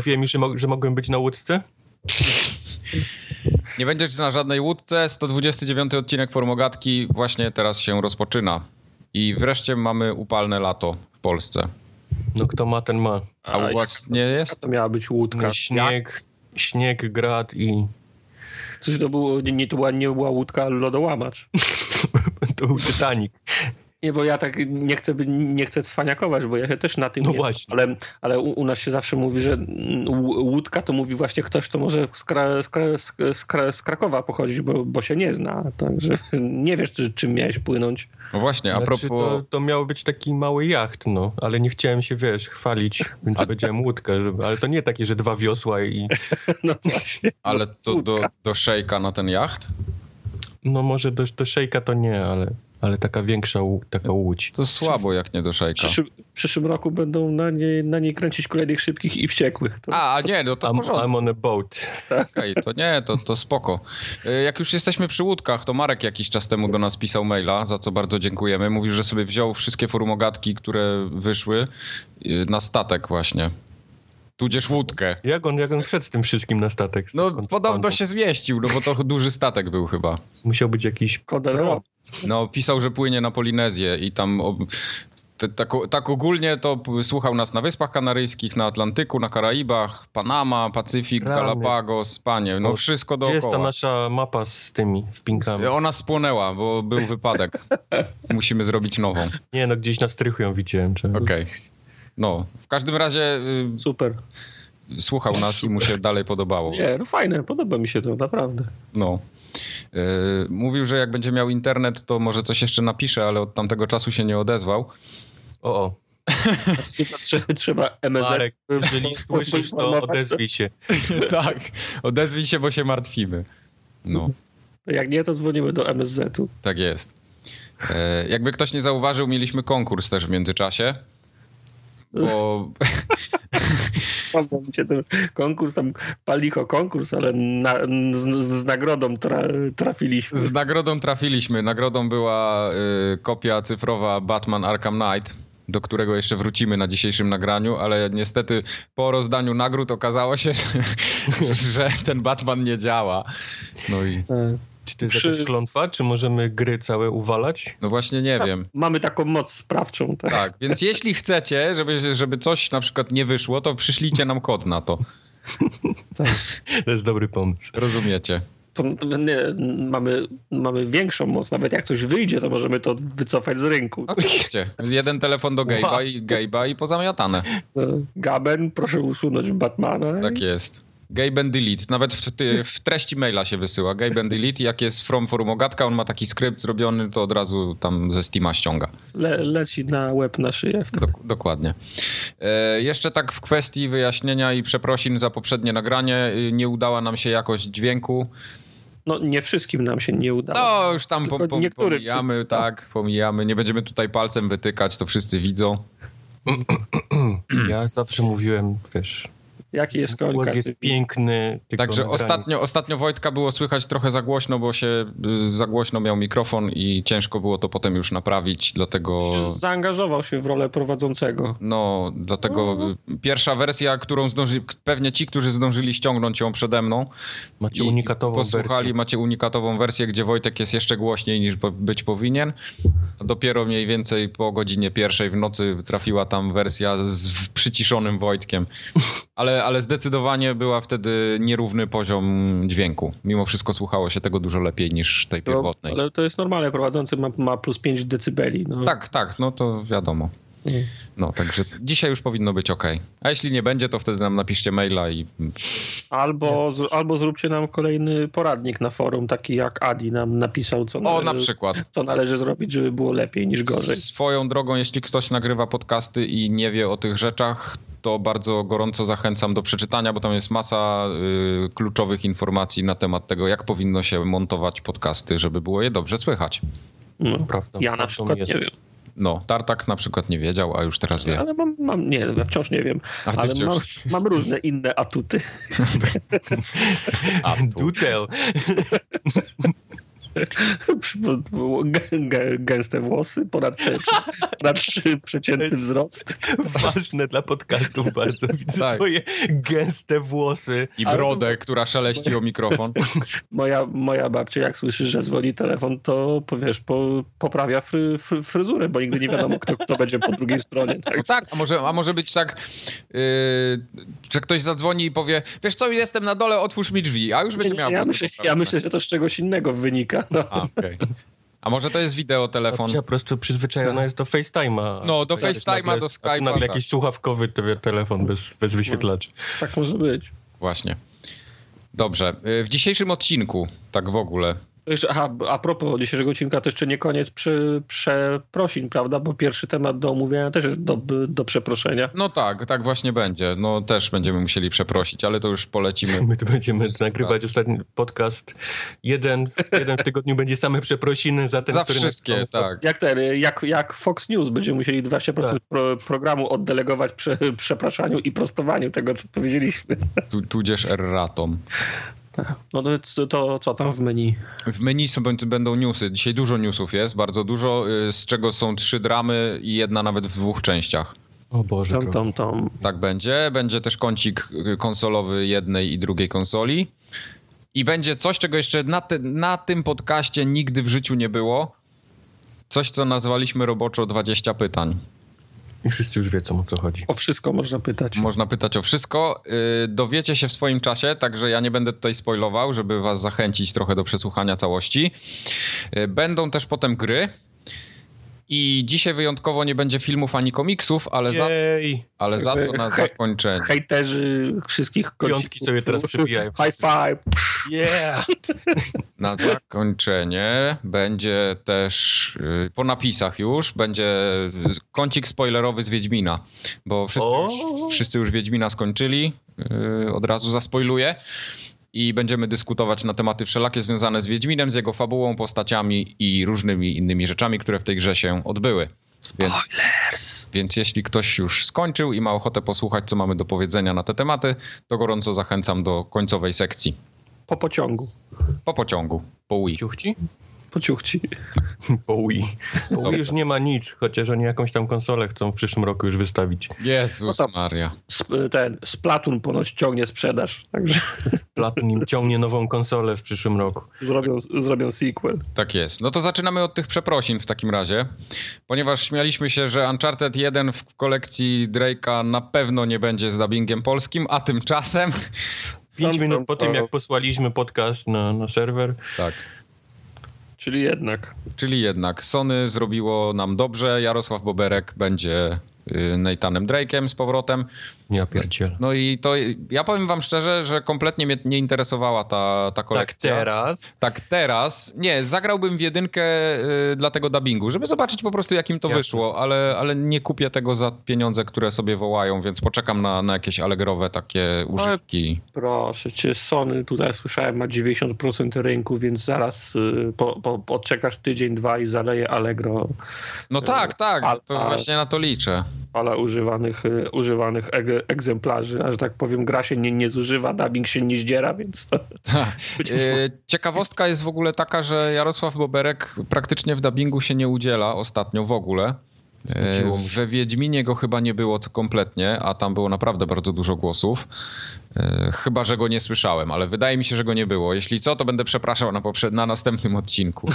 Mówiłem mi, że, mo- że mogłem być na łódce? Nie będziesz na żadnej łódce. 129 odcinek Formogatki właśnie teraz się rozpoczyna. I wreszcie mamy upalne lato w Polsce. No kto ma, ten ma. A u was nie jest? To miała być łódka. No, śnieg, śnieg, grad i Coś to było, nie, nie, to była, nie była łódka, ale lodołamacz. to był Titanic. Nie, bo ja tak nie chcę, by- nie chcę cwaniakować, bo ja się też na tym No nie znam, właśnie. ale, ale u, u nas się zawsze mówi, że łódka to mówi właśnie ktoś, kto może z, Kra, z, Kra, z, z, Kra, z Krakowa pochodzić, bo, bo się nie zna. Także nie wiesz, czy, czym miałeś płynąć. No właśnie, a Znaczy, propos... to, to miał być taki mały jacht, no, ale nie chciałem się, wiesz, chwalić, więc powiedziałem łódkę, żeby, ale to nie takie, że dwa wiosła i No właśnie. Ale co do, do szejka na ten jacht? no może do, do szejka to nie, ale, ale taka większa taka łódź. To słabo jak nie do W szejka. przyszłym, w przyszłym roku będą na niej, na niej kręcić kolejnych szybkich i wściekłych. To, A, nie, no to I'm, porządku. I'm on a boat. Okej, to nie, to, to spoko. Y, Jak już jesteśmy przy łódkach, to Marek jakiś czas temu do nas pisał maila, za co bardzo dziękujemy. Mówił, że sobie wziął wszystkie forumogatki, które wyszły y, na statek właśnie. Tudzież łódkę. Jak on, jak on wszedł z tym wszystkim na statek? No podobno się zmieścił, no bo to duży statek był chyba. Musiał być jakiś... Kodero. No pisał, że płynie na Polinezję i tam... ob- Tak, tak ogólnie to słuchał nas na Wyspach Kanaryjskich, na Atlantyku, na Karaibach, Panama, Pacyfik, Rany. Galapagos, Panie, no wszystko Gdzie jest ta dookoła. nasza mapa z tymi wpinkami? Ona spłonęła, bo był wypadek. Musimy zrobić nową. Nie, no gdzieś na strychu ją widziałem. Okej. No, w każdym razie Super. y, słuchał nas i mu się dalej podobało. Nie, no fajne, podoba mi się to, naprawdę. No. Y, mówił, że jak będzie miał internet, to może coś jeszcze napisze, ale od tamtego czasu się nie odezwał. O, o. Trzeba MSZ. Marek, jeżeli słyszysz, to odezwij się. tak, odezwij się, bo się martwimy. No, Jak nie, to dzwonimy do MSZ-u. tak jest. E, jakby ktoś nie zauważył, mieliśmy konkurs też w międzyczasie. Bo Podoba się ten konkurs, tam palicho konkurs, ale na, z, z nagrodą tra, trafiliśmy. z nagrodą trafiliśmy. Nagrodą była y, kopia cyfrowa Batman Arkham Knight, do którego jeszcze wrócimy na dzisiejszym nagraniu, ale niestety po rozdaniu nagród okazało się, że, że ten Batman nie działa. No i E, Czy to jest Przy- jakaś klątwa? Czy możemy gry całe uwalać? no właśnie nie wiem. Mamy taką moc sprawczą. Tak? Tak, więc jeśli chcecie, żeby, żeby coś na przykład nie wyszło, to przyślijcie nam kod na to. To jest dobry pomysł. Rozumiecie? To, to nie, mamy, mamy większą moc. Nawet jak coś wyjdzie, to możemy to wycofać z rynku. Oczywiście. Jeden telefon do Gabe'a i, Gabe'a i pozamiatane. E, Gaben, proszę usunąć Batmana. Tak jest. Gabe and delete. Nawet w, w treści maila się wysyła. Gabe and delete. Jak jest from forumogatka, on ma taki skrypt zrobiony, to od razu tam ze Steama ściąga. Le, leci na łeb, na szyję. Dok dokładnie. E, jeszcze tak w kwestii wyjaśnienia i przeprosin za poprzednie nagranie. y, Nie udała nam się jakość dźwięku. No nie wszystkim nam się nie udało. No, już tam po, po, pomijamy, tak, pomijamy. Nie będziemy tutaj palcem wytykać, to wszyscy widzą. Ja zawsze mówiłem, wiesz, Jaki jest koń? głos każdy jest piękny. Także ostatnio, ostatnio Wojtka było słychać trochę za głośno, bo się y, za głośno miał mikrofon i ciężko było to potem już naprawić, dlatego... Się Zaangażował się w rolę prowadzącego. No, dlatego y, pierwsza wersja, którą zdążyli, pewnie ci, którzy zdążyli ściągnąć ją przede mną Macie unikatową posłuchali, wersję. macie unikatową wersję, gdzie Wojtek jest jeszcze głośniej niż być powinien. Dopiero mniej więcej po godzinie pierwszej w nocy trafiła tam wersja z przyciszonym Wojtkiem. Ale, ale zdecydowanie była wtedy nierówny poziom dźwięku. Mimo wszystko słuchało się tego dużo lepiej niż tej No, pierwotnej. ale to jest normalne, prowadzący ma, ma plus 5 decybeli. No. Tak, tak, no to wiadomo. No, także dzisiaj już powinno być ok. A jeśli nie będzie, to wtedy nam napiszcie maila i Albo, z, albo zróbcie nam kolejny poradnik na forum, taki jak Adi nam napisał, co, O, nale- na przykład. co należy zrobić, żeby było lepiej niż gorzej. Swoją drogą, jeśli ktoś nagrywa podcasty i nie wie o tych rzeczach, to bardzo gorąco zachęcam do przeczytania, bo tam jest masa y, kluczowych informacji na temat tego, jak powinno się montować podcasty, żeby było je dobrze słychać. No. Prawda, Ja na przykład jest. nie wiem. No, Tartak na przykład nie wiedział, a już teraz wie. Ale mam, mam nie, ja wciąż nie wiem. A ale wciąż- mam, mam różne inne atuty. A, tu. Do tell. Gęste włosy, ponad, prze, ponad przeciętny wzrost. Ważne dla podcastów bardzo. Widzę Tak. twoje gęste włosy. I Ale brodę, która szeleści o mikrofon. Moja, moja babcia, jak słyszy, że dzwoni telefon, to powiesz, po, poprawia fry, fry, fryzurę, bo nigdy nie wiadomo, kto, kto będzie po drugiej stronie. Tak? No tak, a może, a może być tak, yy, że ktoś zadzwoni i powie, wiesz co, jestem na dole, otwórz mi drzwi, a już będzie miał ja, myślę, ja myślę, że to z czegoś innego wynika. No. A, okej. A może to jest wideo, telefon? Babcia po prostu przyzwyczajona jest do FaceTime'a. No, do tu FaceTime'a, do Skype'a, nagle tak. jakiś słuchawkowy te- telefon bez, bez wyświetlacza. Tak może być. Właśnie. Dobrze. Yy, W dzisiejszym odcinku, tak w ogóle, jeszcze, aha, a propos dzisiejszego odcinka, to jeszcze nie koniec przy, przeprosin, prawda? Bo pierwszy temat do omówienia też jest do, do przeproszenia. no tak, tak właśnie będzie. No też będziemy musieli przeprosić, ale to już polecimy. My tu będziemy nagrywać ostatni podcast. Jeden, jeden w tygodniu będzie same przeprosiny za ten, Za który wszystkie, nas- tak. Jak ten, jak, jak Fox News będziemy musieli 20% Tak. pro, programu oddelegować prze, przepraszaniu i prostowaniu tego, co powiedzieliśmy. Tu, tudzież erratom. No to, to co tam w menu? W menu są, będą newsy. Dzisiaj dużo newsów jest, bardzo dużo, yy, z czego są trzy dramy i jedna nawet w dwóch częściach. O Boże. Tom, tom, tom. Tak będzie. Będzie też kącik y, konsolowy jednej i drugiej konsoli. I będzie coś, czego jeszcze na, ty, na tym podcaście nigdy w życiu nie było. Coś, co nazwaliśmy roboczo 20 pytań. I wszyscy już wiedzą o co chodzi. O wszystko można pytać. Można pytać o wszystko. Yy, dowiecie się w swoim czasie, także ja nie będę tutaj spoilował, żeby was zachęcić trochę do przesłuchania całości. Yy, będą też potem gry. I dzisiaj wyjątkowo nie będzie filmów ani komiksów, ale za, ale za to na Hej. zakończenie. Hejterzy wszystkich Piątki sobie teraz przybijają. High five. Yeah! Na zakończenie będzie też y, po napisach już będzie kącik spoilerowy z Wiedźmina, bo wszyscy już, wszyscy już Wiedźmina skończyli, y, od razu zaspoiluję. I będziemy dyskutować na tematy wszelakie związane z Wiedźminem, z jego fabułą, postaciami i różnymi innymi rzeczami, które w tej grze się odbyły. Więc, Spoilers. więc jeśli ktoś już skończył i ma ochotę posłuchać, co mamy do powiedzenia na te tematy, to gorąco zachęcam do końcowej sekcji. Po pociągu. Po pociągu, po Wii. Ciuchci? Po ciuchci. Po Wii. Po Dobrze. Wii już nie ma nic, chociaż oni jakąś tam konsolę chcą w przyszłym roku już wystawić. Jezus No Maria. Sp- ten Splatoon ponoć ciągnie sprzedaż, także Platin im ciągnie nową konsolę w przyszłym roku. zrobią, zrobią sequel. Tak jest. No to zaczynamy od tych przeprosin w takim razie, ponieważ śmialiśmy się, że Uncharted 1 w kolekcji Drake'a na pewno nie będzie z dubbingiem polskim, a tymczasem... Pięć Tam, minut tam, po tym, jak posłaliśmy podcast na, na serwer, Tak. Czyli jednak. Czyli jednak Sony zrobiło nam dobrze, Jarosław Boberek będzie y, Nathanem Drake'em z powrotem. Ja pierdzielę. No i to, ja powiem wam szczerze, że kompletnie mnie nie interesowała ta, ta Tak kolekcja. teraz. Tak teraz, nie, zagrałbym w jedynkę y, dla tego dubbingu, żeby zobaczyć po prostu jakim to Jasne. wyszło, ale, ale nie kupię tego za pieniądze, które sobie wołają, więc poczekam na, na jakieś allegrowe takie używki. Proszę cię, Sony tutaj słyszałem ma 90% rynku, więc zaraz y, po, po, odczekasz tydzień, dwa i zaleje Allegro No tak, tak, a- to a- właśnie na to liczę. Fala używanych, y, używanych eg- egzemplarzy, a że tak powiem gra się nie, nie zużywa, dubbing się nie zdziera, więc to E, prostu- Ciekawostka jest w ogóle taka, że Jarosław Boberek praktycznie w dubbingu się nie udziela ostatnio w ogóle. E, mu się. We Wiedźminie go chyba nie było co kompletnie, a tam było naprawdę bardzo dużo głosów. E, Chyba, że go nie słyszałem, ale wydaje mi się, że go nie było. Jeśli co, to będę przepraszał na, poprze- na następnym odcinku.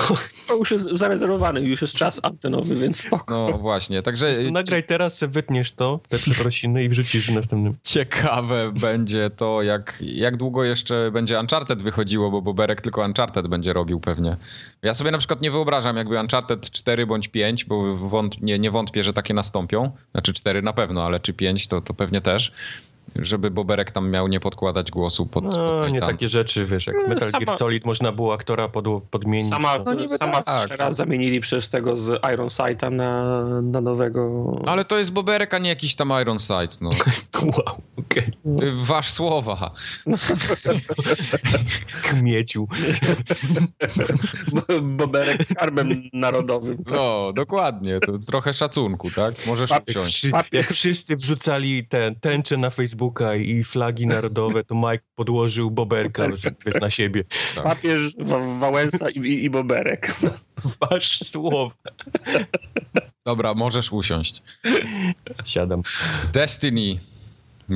to już jest zarezerwowany, już jest czas antenowy, więc spoko. No właśnie, także To nagraj teraz, wytniesz to, te przeprosiny i wrzucisz w następnym. ciekawe będzie to, jak, jak długo jeszcze będzie Uncharted wychodziło, bo Boberek tylko Uncharted będzie robił pewnie. Ja sobie na przykład nie wyobrażam jakby Uncharted 4 bądź 5, bo wąt, nie, nie wątpię, że takie nastąpią. Znaczy 4 na pewno, ale czy 5 to, to pewnie też. Żeby Boberek tam miał nie podkładać głosu pod, pod No, nie takie rzeczy, wiesz, jak No, Metal sama- Gear Solid można było aktora pod, podmienić. Sama, No niby sama tak. wczoraj zamienili przez tego z Iron Sighta na, na nowego. Ale to jest Boberek, a nie jakiś tam Iron Sight. No. Wow, okej. Ty, Wasz słowa. Kmieciu. Boberek z skarbem narodowym. tak. No, dokładnie. To trochę szacunku, tak? Możesz Papier- usiąść. Wszy, jak wszyscy wrzucali te tęcze na Facebooku, Facebooka i flagi narodowe, to Mike podłożył boberka na siebie. Papież, Wa- Wałęsa i, i, i Boberek. Wasz słowa. Dobra, możesz usiąść. Siadam. Destiny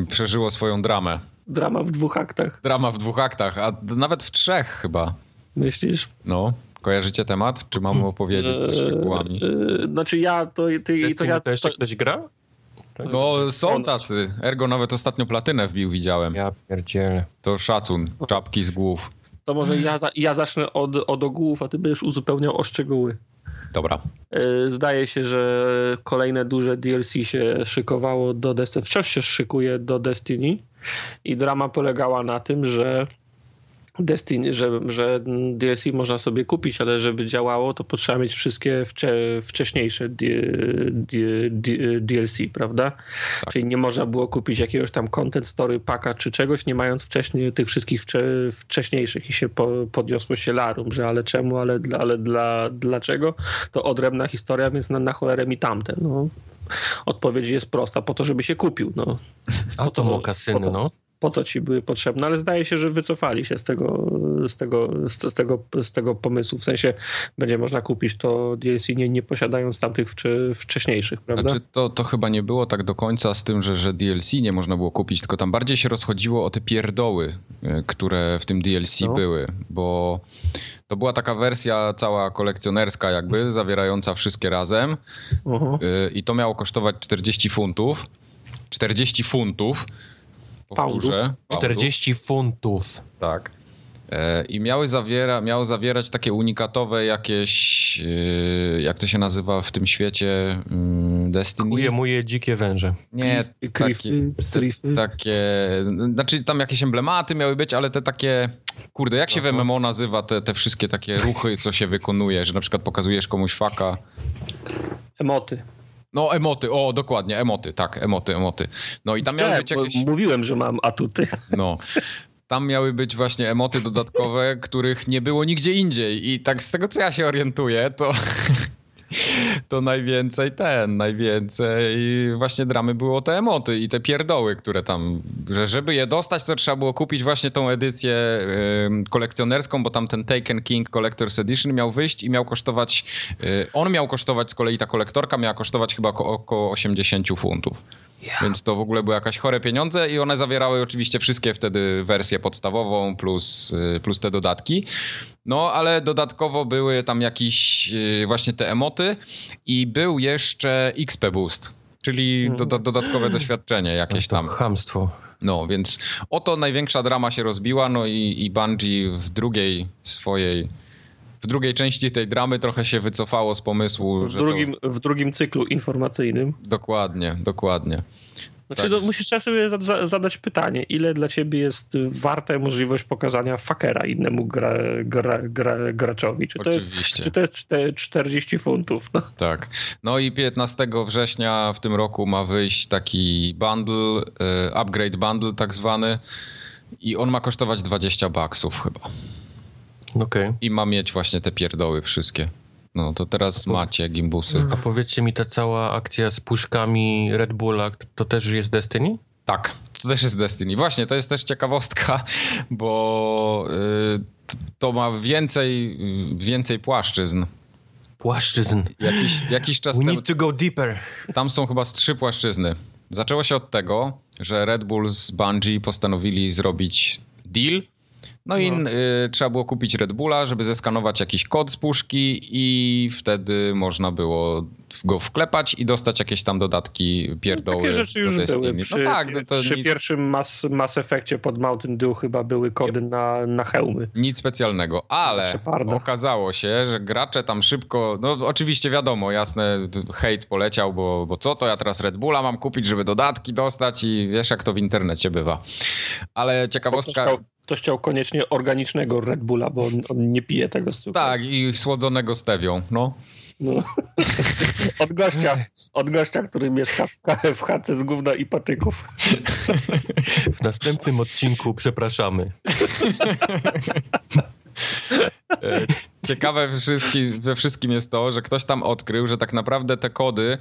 przeżyło swoją dramę. Drama w dwóch aktach. Drama w dwóch aktach, a nawet w trzech chyba. Myślisz? No, kojarzycie temat? Czy mam opowiedzieć ze szczegółami? Eee, Znaczy ja, to, ty, to ja... to jeszcze To, ktoś gra? No, są tacy. Ergo nawet ostatnio platynę wbił, widziałem. Ja pierdzielę. To szacun, czapki z głów. to może ja, za, ja zacznę od, od ogółów, a ty będziesz uzupełniał o szczegóły. Dobra. Eee, Zdaje się, że kolejne duże DLC się szykowało do Destiny. Wciąż się szykuje do Destiny i drama polegała na tym, że Destiny, że, że DLC można sobie kupić, ale żeby działało, to potrzeba mieć wszystkie wcze, wcześniejsze D, D, D, DLC, prawda? Czyli nie można było kupić jakiegoś tam content story packa czy czegoś, nie mając wcześniej tych wszystkich wcze, wcześniejszych i się po, podniosło się larum, że ale czemu, ale, dla, ale dla, dlaczego? To odrębna historia, więc na, na cholerę mi tamte. No. Odpowiedź jest prosta, po to, żeby się kupił. No. A to mokasyny, po to- no. Po to ci były potrzebne, ale zdaje się, że wycofali się z tego, z tego, z, tego, z tego pomysłu. W sensie będzie można kupić to DLC nie, nie posiadając tamtych wcze, wcześniejszych, prawda? Znaczy, to, to chyba nie było tak do końca z tym, że, że DLC nie można było kupić, tylko tam bardziej się rozchodziło o te pierdoły, e, które w tym DLC No. były, bo to była taka wersja cała kolekcjonerska jakby, zawierająca wszystkie razem Aha. e, i to miało kosztować 40 funtów. 40 funtów. Powtórzę. Poundów. 40 funtów. Tak. E, I miały zawiera, miało zawierać takie unikatowe jakieś, e, jak to się nazywa w tym świecie mm, Destiny? Kuje muje dzikie węże. Nie, takie, takie, znaczy tam jakieś emblematy miały być, ale te takie, kurde, jak się w. MMO nazywa te, te wszystkie takie ruchy, co się wykonuje, że na przykład pokazujesz komuś faka. Emoty. No, emoty, o, dokładnie, emoty, tak, emoty, emoty. No i tam miały być jakieś... Mówiłem, że mam atuty. No. Tam miały być właśnie emoty dodatkowe, których nie było nigdzie indziej. I tak z tego, co ja się orientuję, to, to najwięcej ten, najwięcej właśnie dramy było te emoty i te pierdoły, które tam, że żeby je dostać, to trzeba było kupić właśnie tą edycję ym, kolekcjonerską, bo tam ten Taken King Collector's Edition miał wyjść i miał kosztować, y, on miał kosztować z kolei ta kolektorka miała kosztować chyba oko- około 80 funtów. Więc to w ogóle były jakieś chore pieniądze i one zawierały oczywiście wszystkie wtedy wersję podstawową plus, y, plus te dodatki. No, ale dodatkowo były tam jakieś y, właśnie te emoty i był jeszcze XP Boost, czyli doda- dodatkowe doświadczenie jakieś To tam. chamstwo. No, więc oto największa drama się rozbiła, no i, i Bungie w drugiej swojej, w drugiej części tej dramy trochę się wycofało z pomysłu, W że drugim, w drugim cyklu informacyjnym. to... Dokładnie, dokładnie. Znaczy, Tak. no, musisz trzeba sobie za- za, zadać pytanie, ile dla ciebie jest warte możliwość pokazania fakera innemu gra, gra, gra, graczowi? Czy to, jest, Oczywiście. czy to jest czte- 40 funtów? No. Tak. No i 15 września w tym roku ma wyjść taki bundle, y, upgrade bundle tak zwany i on ma kosztować 20 baksów chyba. Okej. I ma mieć właśnie te pierdoły wszystkie. No to teraz macie gimbusy. A powiedzcie mi, ta cała akcja z puszkami Red Bulla, to też jest Destiny? Tak, to też jest Destiny. Właśnie, to jest też ciekawostka, bo y, to ma więcej, więcej płaszczyzn. Płaszczyzn. Jakiś, jakiś czas We temu... need to go deeper. Tam są chyba z trzy płaszczyzny. Zaczęło się od tego, że Red Bull z Bungie postanowili zrobić deal. No i No. y, trzeba było kupić Red Bulla, żeby zeskanować jakiś kod z puszki i wtedy można było go wklepać i dostać jakieś tam dodatki pierdoły Takie rzeczy już były. No Przy, tak, no to przy nic, pierwszym Mass, Mass Effectie pod Mountain Dew chyba były kody na, na hełmy. nic specjalnego, ale okazało się, że gracze tam szybko, no oczywiście wiadomo, jasne, hejt poleciał, bo, bo co to ja teraz Red Bulla mam kupić, żeby dodatki dostać i wiesz jak to w internecie bywa. Ale ciekawostka... ktoś chciał koniecznie organicznego Red Bulla, bo on, on nie pije tego cukru. Tak, i słodzonego stewią, no. No. Od gościa, od gościa, który mieszka w, chacie z gówna i patyków. W następnym odcinku przepraszamy. E, Ciekawe we wszystkim, we wszystkim jest to, że ktoś tam odkrył, że tak naprawdę te kody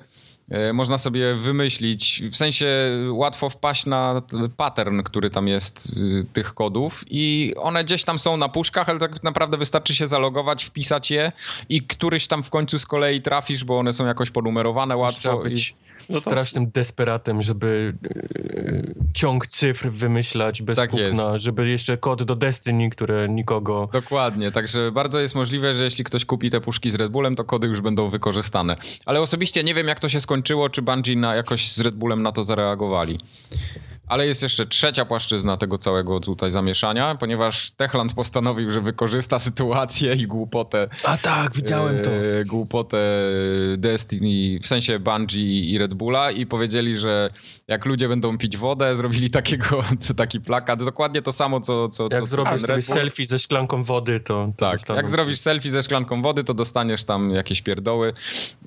można sobie wymyślić, w sensie łatwo wpaść na pattern, który tam jest tych kodów i one gdzieś tam są na puszkach, ale tak naprawdę wystarczy się zalogować, wpisać je i któryś tam w końcu z kolei trafisz, bo one są jakoś ponumerowane łatwo. Trzeba być i... no strasznym desperatem, żeby yy, ciąg cyfr wymyślać bez tak kupna, jest. żeby jeszcze kod do Destiny, które nikogo... Dokładnie, także bardzo jest możliwe, że jeśli ktoś kupi te puszki z Red Bullem, to kody już będą wykorzystane. Ale osobiście nie wiem, jak to się skończyło, czy Bungie na, jakoś z Red Bullem na to zareagowali. Ale jest jeszcze trzecia płaszczyzna tego całego tutaj zamieszania, ponieważ Techland postanowił, że wykorzysta sytuację i głupotę. A tak, widziałem to. E, głupotę Destiny, w sensie Bungie i Red Bulla i powiedzieli, że jak ludzie będą pić wodę, zrobili takiego, taki plakat, dokładnie to samo, co... co jak co zrobisz sobie selfie ze szklanką wody, to... Tak, to jak zrobisz selfie ze szklanką wody, to dostaniesz tam jakieś pierdoły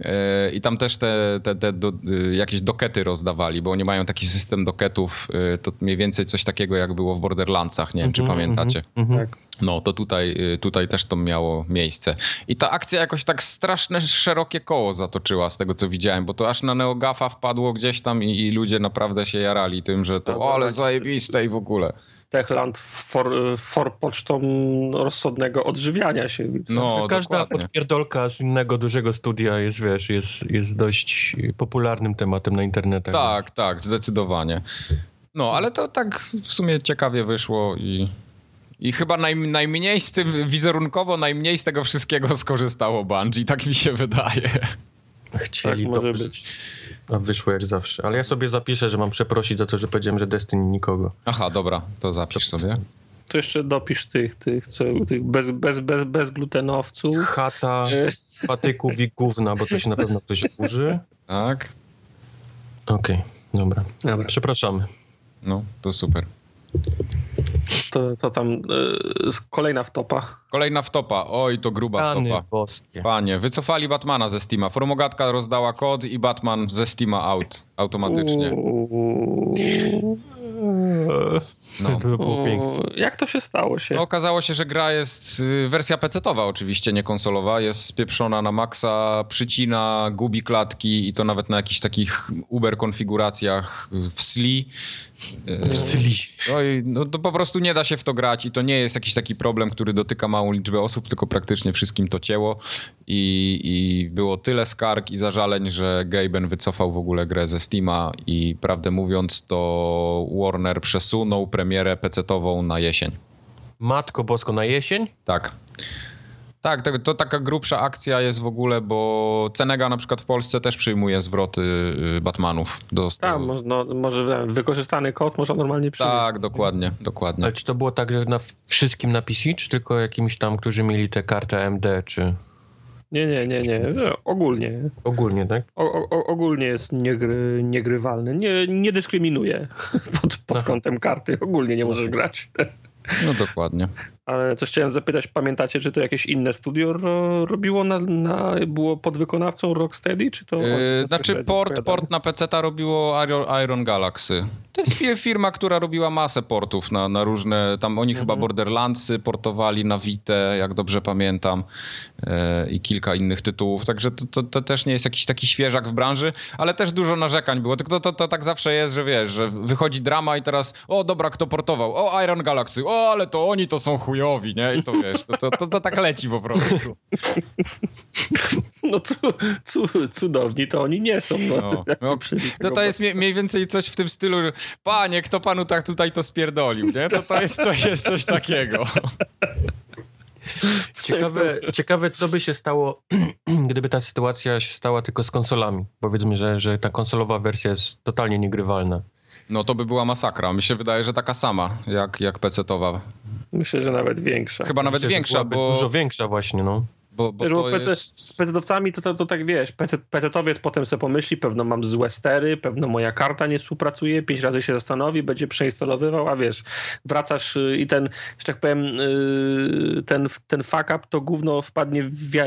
e, i tam też te, te, te do, e, jakieś dokety rozdawali, bo oni mają taki system doketów Y, to mniej więcej coś takiego jak było w Borderlandsach, nie wiem czy mm -hmm, pamiętacie. Mm -hmm. tak. No to tutaj, y, tutaj też to miało miejsce. I ta akcja jakoś tak straszne, szerokie koło zatoczyła z tego co widziałem, bo to aż na Neogafa wpadło gdzieś tam i, i ludzie naprawdę się jarali tym, że to o, ale zajebiste i w ogóle. Techland for, for pocztą rozsądnego odżywiania się. No, Każda dokładnie. podpierdolka z innego dużego studia jest, wiesz, jest, jest dość popularnym tematem na internetach. Tak, tak, zdecydowanie. No, ale to tak w sumie ciekawie wyszło i, i chyba naj, najmniej z tym, wizerunkowo najmniej z tego wszystkiego skorzystało Bungie, tak mi się wydaje. Chcieli tak, może być. A wyszło jak zawsze. Ale ja sobie zapiszę, że mam przeprosić za to, że powiedziałem, że Destiny nikogo. Aha, dobra, to zapisz sobie. To jeszcze dopisz tych, tych, co, tych bez, bez, bez, bezglutenowców. Chata, patyków i gówna, bo to się na pewno ktoś uży. Tak. Okej, okay, dobra. dobra. Przepraszamy. No, to super. To, to tam yy, kolejna wtopa. Kolejna wtopa. Oj, to gruba Pany wtopa. Boskie. Panie, wycofali Batmana ze Steama. Formogatka rozdała kod i Batman ze Steama out automatycznie. No. To było piękne. Jak to się stało się? No, okazało się, że gra jest y, wersja PC-towa oczywiście, nie konsolowa. Jest spieprzona na maksa, przycina, gubi klatki i to nawet na jakichś takich Uber konfiguracjach w SLI. W SLI. No, i, no to po prostu nie da się w to grać i to nie jest jakiś taki problem, który dotyka małą liczbę osób, tylko praktycznie wszystkim to cięło i, i było tyle skarg i zażaleń, że Gaben wycofał w ogóle grę ze Steama i prawdę mówiąc to Warner przesunął premierę PC-ową na jesień. Matko Bosko, na jesień? Tak. Tak, to, to, taka grubsza akcja jest w ogóle, bo Cenega na przykład w Polsce też przyjmuje zwroty y, Batmanów. Do tak, no, może wykorzystany kod można normalnie przyjąć. Tak, dokładnie, dokładnie. Ale czy to było tak, że na wszystkim na PC, czy tylko jakimiś tam, którzy mieli tę kartę AMD, czy... Nie, nie, nie, nie. Ogólnie. Ogólnie, tak? O, o, ogólnie jest niegry, niegrywalny. Nie, nie dyskryminuje pod, pod kątem karty. Ogólnie nie możesz grać. No dokładnie. Ale coś chciałem zapytać, pamiętacie, czy to jakieś inne studio ro, robiło, na, na, było podwykonawcą Rocksteady, czy to... Yy, znaczy port, port na PC robiło Iron Galaxy. To jest firma, która robiła masę portów na, na różne, tam oni mhm. chyba Borderlandsy portowali na Vita, jak dobrze pamiętam, yy, i kilka innych tytułów, także to, to, to, też nie jest jakiś taki świeżak w branży, ale też dużo narzekań było, tylko to, to, to tak zawsze jest, że wiesz, że wychodzi drama i teraz, o dobra, kto portował? O, Iron Galaxy, o, ale to oni to są chujowi, nie? I to wiesz, to, to, to, to tak leci po prostu. No cu, cu, cudowni to oni nie są. No, no, no, no to jest mniej więcej coś w tym stylu, że panie, kto panu tak tutaj to spierdolił, nie? To, to, jest, to jest coś takiego. Ciekawe, ciekawe, co by się stało, gdyby ta sytuacja się stała tylko z konsolami. Powiedzmy, że, że ta konsolowa wersja jest totalnie niegrywalna. No to by była masakra. Mi się wydaje, że taka sama jak, jak PC-towa. Myślę, że nawet większa. Chyba nawet Myślę, większa, bo... Dużo większa właśnie, no. Bo, bo, bo PC, jest... z PC-owcami to, to, to, tak wiesz, PC-owiec potem sobie pomyśli, pewno mam złe stery, pewno moja karta nie współpracuje, pięć razy się zastanowi, będzie przeinstalowywał, a wiesz, wracasz y, i ten, że tak powiem, y, ten, ten fuck up to gówno wpadnie w, wia,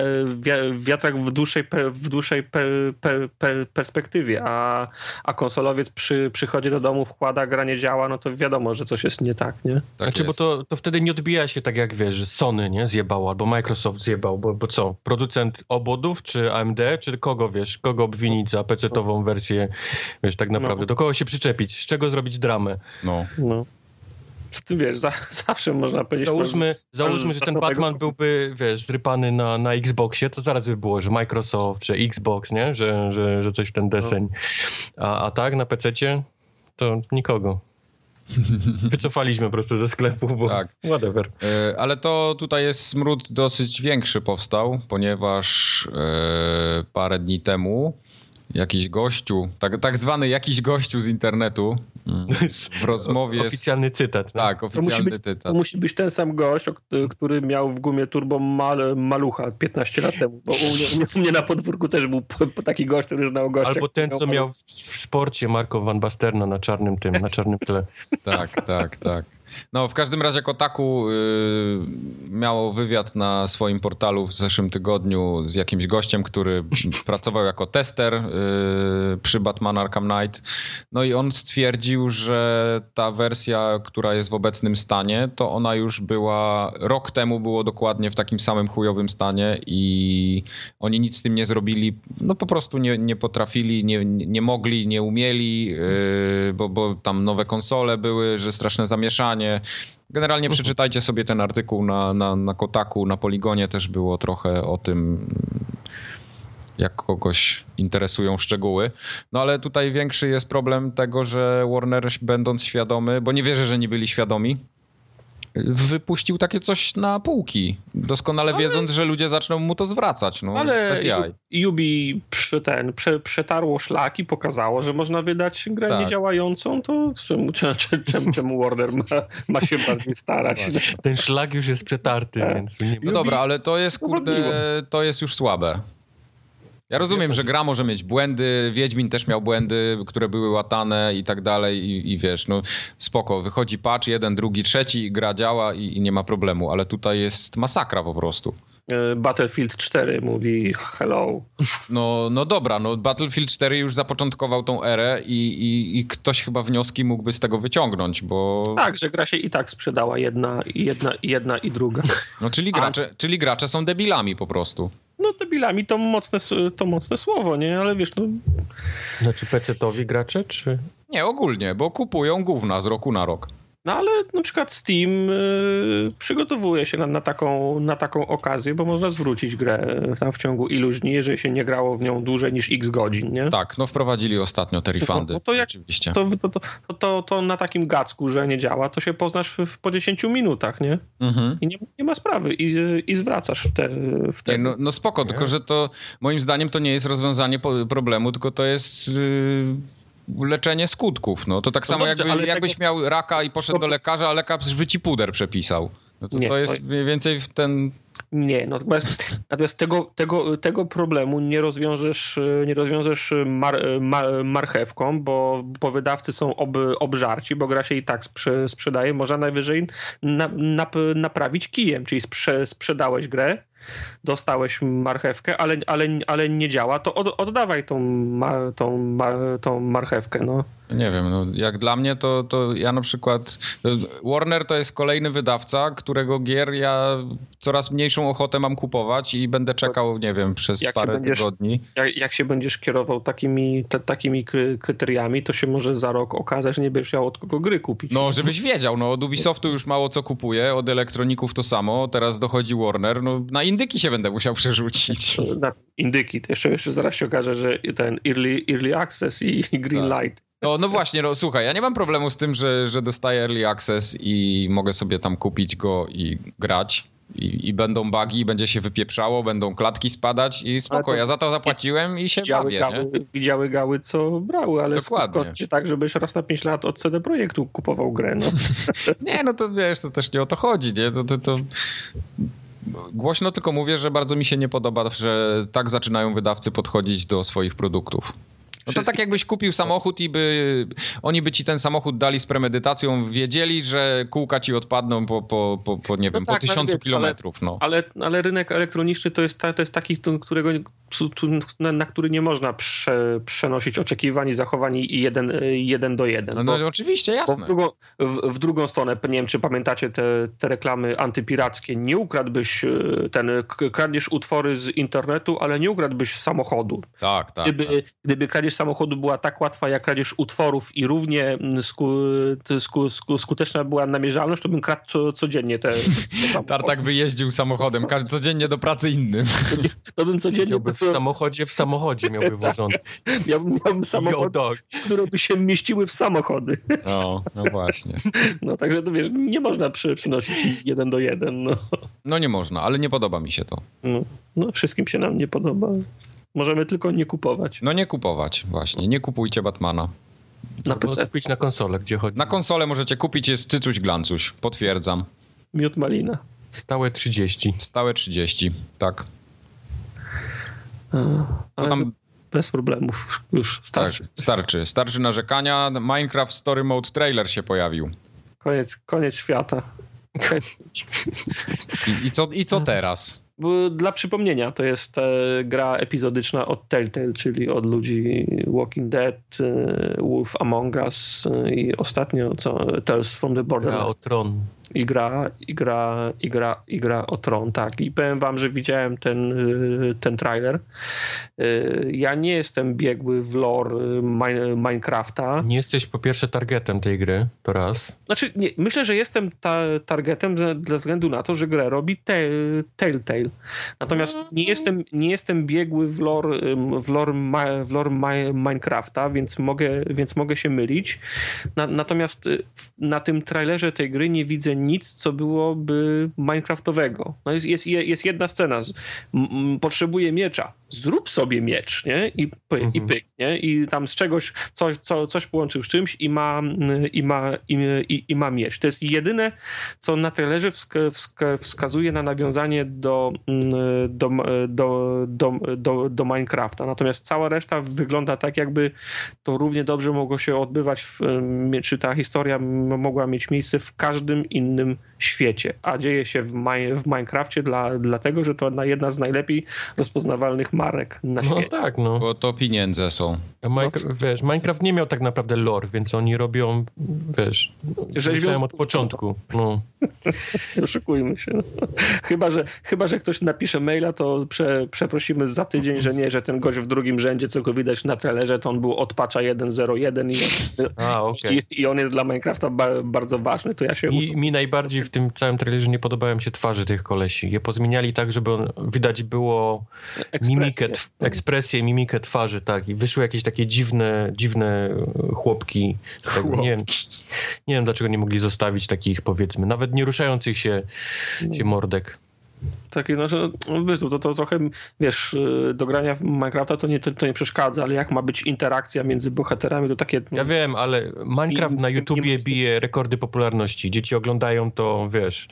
w wiatrak w dłuższej, w dłuższej per, per, per, perspektywie, a, a konsolowiec przy, przychodzi do domu, wkłada, gra nie działa, no to wiadomo, że coś jest nie tak, nie? Tak znaczy, jest. bo to, to wtedy nie odbija się tak jak wiesz, że Sony nie zjebał, albo Microsoft zjebał, bo bo co, producent obodów, czy AMD, czy kogo, wiesz, kogo obwinić za PC-tową wersję, wiesz, tak naprawdę, No. do kogo się przyczepić, z czego zrobić dramę. No. No. Co Ty wiesz, za, zawsze można powiedzieć... Załóżmy, załóżmy że ten Batman byłby, wiesz, zrypany na, na Xboxie, to zaraz by było, że Microsoft, że Xbox, nie? Że, że, że coś w ten deseń. A, a tak, na PC-cie to nikogo. Wycofaliśmy po prostu ze sklepu, bo Tak. whatever. E, Ale to tutaj jest smród dosyć większy powstał, ponieważ e, parę dni temu jakiś gościu, tak, tak zwany jakiś gościu z internetu mm, w rozmowie z... Oficjalny cytat. no. Tak, To musi, oficjalny być, tytat. to musi być ten sam gość, o który miał w gumie turbo mal, malucha 15 lat temu. Bo u mnie, u mnie na podwórku też był taki gość, który znał gościa. Albo ten, który co miał w, w sporcie Marco Van Basterna na czarnym tym, na czarnym tle. Tak, tak, tak. No, w każdym razie Kotaku y, miało wywiad na swoim portalu w zeszłym tygodniu z jakimś gościem, który pracował jako tester y, przy Batman Arkham Knight. No i on stwierdził, że ta wersja, która jest w obecnym stanie, to ona już była rok temu było dokładnie w takim samym chujowym stanie i oni nic z tym nie zrobili. No po prostu nie, nie potrafili, nie, nie mogli, nie umieli, yy, bo, bo tam nowe konsole były, że straszne zamieszanie. Generalnie przeczytajcie sobie ten artykuł na, na, na Kotaku, na Poligonie też było trochę o tym, jak kogoś interesują szczegóły. No ale tutaj większy jest problem tego, że Warner będąc świadomy, bo nie wierzę, że nie byli świadomi, wypuścił takie coś na półki, doskonale wiedząc, że ludzie zaczną mu to zwracać. No, Ale. Yubi przy ten, prze, przetarło szlaki, pokazało, że można wydać grę Tak. niedziałającą, to czemu, czemu, czemu, czemu Warner ma, ma się bardziej starać? Ten szlak już jest przetarty, Tak. więc nie No ma... dobra, ale to jest, kurde, to jest już słabe. Ja rozumiem, że gra może mieć błędy, Wiedźmin też miał błędy, które były łatane i tak dalej i, i wiesz, no spoko, wychodzi patch, jeden, drugi, trzeci, gra działa i, i nie ma problemu, ale tutaj jest masakra po prostu. E, Battlefield 4 mówi hello. No, no dobra, no Battlefield 4 już zapoczątkował tą erę i, i, i ktoś chyba wnioski mógłby z tego wyciągnąć, bo... Tak, że gra się i tak sprzedała jedna, i jedna, jedna i druga. No, czyli, gracze, czyli gracze są debilami po prostu. No debilami to mocne, to mocne słowo, nie? Ale wiesz, no Znaczy PC-towi gracze, czy... Nie, ogólnie, bo kupują gówna z roku na rok. No ale na przykład Steam y, przygotowuje się na, na, taką, na taką okazję, bo można zwrócić grę tam w ciągu iluś dni, jeżeli się nie grało w nią dłużej niż x godzin, nie? Tak, no wprowadzili ostatnio te refundy. No to jak- Oczywiście. To, to, to, to, na takim gacku, że nie działa, to się poznasz po 10 minutach, nie? Mhm. I nie, ma sprawy i, i zwracasz w te, w te no, no spoko, tylko że to moim zdaniem to nie jest rozwiązanie problemu, tylko to jest yy, leczenie skutków. No to tak samo dobrze, jakby, jakbyś tego- miał raka i poszedł do lekarza, a lekarz by ci puder przepisał. No to, Nie, to jest mniej więcej w ten... Nie, no natomiast, natomiast tego, tego, tego problemu nie rozwiążesz, nie rozwiążesz mar, ma, marchewką, bo, bo wydawcy są ob, obżarci, bo gra się i tak sprze, sprzedaje. Można najwyżej na, nap, naprawić kijem, czyli sprze, sprzedałeś grę, dostałeś marchewkę, ale, ale, ale nie działa, to od, oddawaj tą, tą, tą marchewkę. No. Nie wiem, no jak dla mnie to, to ja na przykład... Warner to jest kolejny wydawca, którego gier ja coraz mniejszą ochotę mam kupować i będę czekał, nie wiem, przez Jak parę będziesz- tygodni. Jak, jak się będziesz kierował takimi, te, takimi kry- kryteriami, to się może za rok okazać, że nie będziesz miał od kogo gry kupić. No, żebyś wiedział, no od Ubisoftu już mało co kupuję, od elektroników to samo, teraz dochodzi Warner, no na indyki się będę musiał przerzucić. na indyki. To jeszcze, jeszcze zaraz się okaże, że ten early, early access i green Tak. light. No, no właśnie, no słuchaj, ja nie mam problemu z tym, że, że dostaję early access i mogę sobie tam kupić go i grać. I, I będą bugi, i będzie się wypieprzało, będą klatki spadać i spoko, ja za to zapłaciłem i się Widziały bawię, gały, nie? widziały gały, co brały, ale się tak, żebyś raz na 5 lat od CD Projektu kupował grę. No. Nie, no to wiesz, to też nie o to chodzi, nie? To, to, to... Głośno tylko mówię, że bardzo mi się nie podoba, że tak zaczynają wydawcy podchodzić do swoich produktów. No to tak jakbyś kupił samochód i by oni by ci ten samochód dali z premedytacją, wiedzieli, że kółka ci odpadną po, po, po, po nie wiem, tak, po ale tysiącu kilometrów, no. Ale, ale rynek elektroniczny to jest, ta, to jest taki, którego na, na który nie można prze, przenosić oczekiwań i zachowań jeden, jeden do jeden. No, no oczywiście, jasne. w, drugą, w, w, drugą stronę, nie wiem, czy pamiętacie te, te reklamy antypirackie, nie ukradłbyś ten, kradniesz utwory z internetu, ale nie ukradłbyś samochodu. Tak, tak. Gdyby, tak. gdyby kradzież samochodu była tak łatwa, jak kradzież utworów i równie sku, sku, sku, skuteczna była namierzalność, to bym kradł co, codziennie te, te samochody. Tartak by jeździł samochodem, każdy codziennie do pracy innym. To bym codziennie... Miałby w samochodzie w samochodzie miałby włożony. Miałbym, miałbym samochody, które by się mieściły w samochody. No, no właśnie. No także to wiesz, nie można przy, przynosić jeden do jeden. No. no nie można, ale nie podoba mi się to. No, no wszystkim się nam nie podoba. Możemy tylko nie kupować. No nie kupować, właśnie. Nie kupujcie Batmana. Na PC. kupić na konsolę, gdzie chodzi. Na konsolę możecie kupić, jest cycuś glancuś. Potwierdzam. Miód malina. Stałe 30. Stałe 30, tak. A, Co tam? Bez problemów, już starczy. Tak, starczy. Starczy narzekania. Minecraft Story Mode trailer się pojawił. Koniec, koniec świata. I, i, co, I co teraz? Dla przypomnienia, to jest e, gra epizodyczna od Telltale, czyli od ludzi Walking Dead, e, Wolf Among Us e, i ostatnio co Tales from the Borderlands. Gra o Tron i gra, i gra, i gra, i gra o Tron, tak. I powiem wam, że widziałem ten, y, ten trailer. Y, ja nie jestem biegły w lore y, Minecrafta. Nie jesteś po pierwsze targetem tej gry, to raz. Znaczy, nie, myślę, że jestem ta, targetem ze, ze względu na to, że grę robi te, Telltale. Natomiast nie jestem, nie jestem biegły w lore, w lore, w lore Minecrafta, więc mogę, więc mogę się mylić. Na, natomiast na tym trailerze tej gry nie widzę nic, co byłoby Minecraftowego. No jest, jest, jest jedna scena. Z, m, potrzebuje miecza. Zrób sobie miecz, nie? I, py, mhm. i pyk, nie? I tam z czegoś coś, co, coś połączył z czymś i ma, i, ma, i, i, i ma miecz. To jest jedyne, co na trailerze wsk wsk wskazuje na nawiązanie do, do, do, do, do, do Minecrafta. Natomiast cała reszta wygląda tak, jakby to równie dobrze mogło się odbywać, w, czy ta historia mogła mieć miejsce w każdym innym świecie, a dzieje się w, w Minecrafcie dla, dlatego, że to jedna z najlepiej rozpoznawalnych marek na no świecie. No tak, no. Bo to pieniądze są. Minecraft, no. wiesz, Minecraft nie miał tak naprawdę lore, więc oni robią, wiesz, rzeźbią od początku. No. Oszukujmy się. Chyba że, chyba, że ktoś napisze maila, to prze, przeprosimy za tydzień, że nie, że ten gość w drugim rzędzie, co go widać na trailerze, to on był od patcha 1.01 i, a, okay. i, i, on jest dla Minecrafta ba, bardzo ważny, to ja się... Mi, mi najbardziej w tym całym trailerze nie podobają się twarze tych kolesi. Je pozmieniali tak, żeby on, widać było mimikę, ekspresję, mimikę twarzy, tak. I wyszły jakieś takie dziwne, dziwne e, chłopki. Chłop. Nie, nie wiem, dlaczego nie mogli zostawić takich, powiedzmy, nawet nie ruszających się, się mordek. Takie, znaczy, no, to, to, to trochę, wiesz, y, do grania w Minecrafta to nie, to, to, nie przeszkadza, ale jak ma być interakcja między bohaterami, to takie... Ja wiem, ale Minecraft na YouTubie bije rekordy popularności. Dzieci oglądają to, wiesz,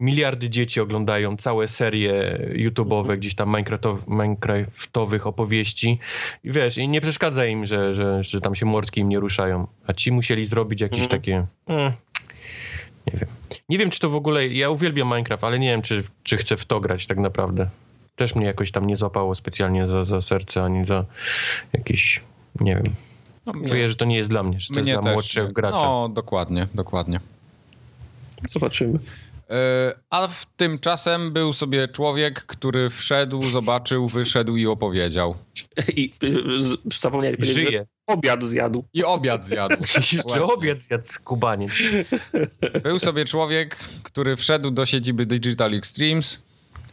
miliardy dzieci oglądają całe serie YouTube'owe, gdzieś tam Minecraftowych opowieści. I wiesz, i nie przeszkadza im, że, że, że tam się mordki im nie ruszają. A ci musieli zrobić jakieś mhm. takie... Mm, nie wiem. Nie wiem, czy to w ogóle. Ja uwielbiam Minecraft, ale nie wiem, czy, czy chcę w to grać tak naprawdę. Też mnie jakoś tam nie złapało specjalnie za, za serce, ani za jakieś. Nie wiem. No, Czuję, że to nie jest dla mnie, że to mnie jest dla młodszych graczy. No, dokładnie, dokładnie. Zobaczymy. E, a w tymczasem był sobie człowiek, który wszedł, zobaczył, wyszedł i opowiedział. I zapomniałeś powiedzieć, Żyje. Obiad zjadł. I obiad zjadł. Jeszcze obiad zjadł skubaniec. Był sobie człowiek, który wszedł do siedziby Digital Extremes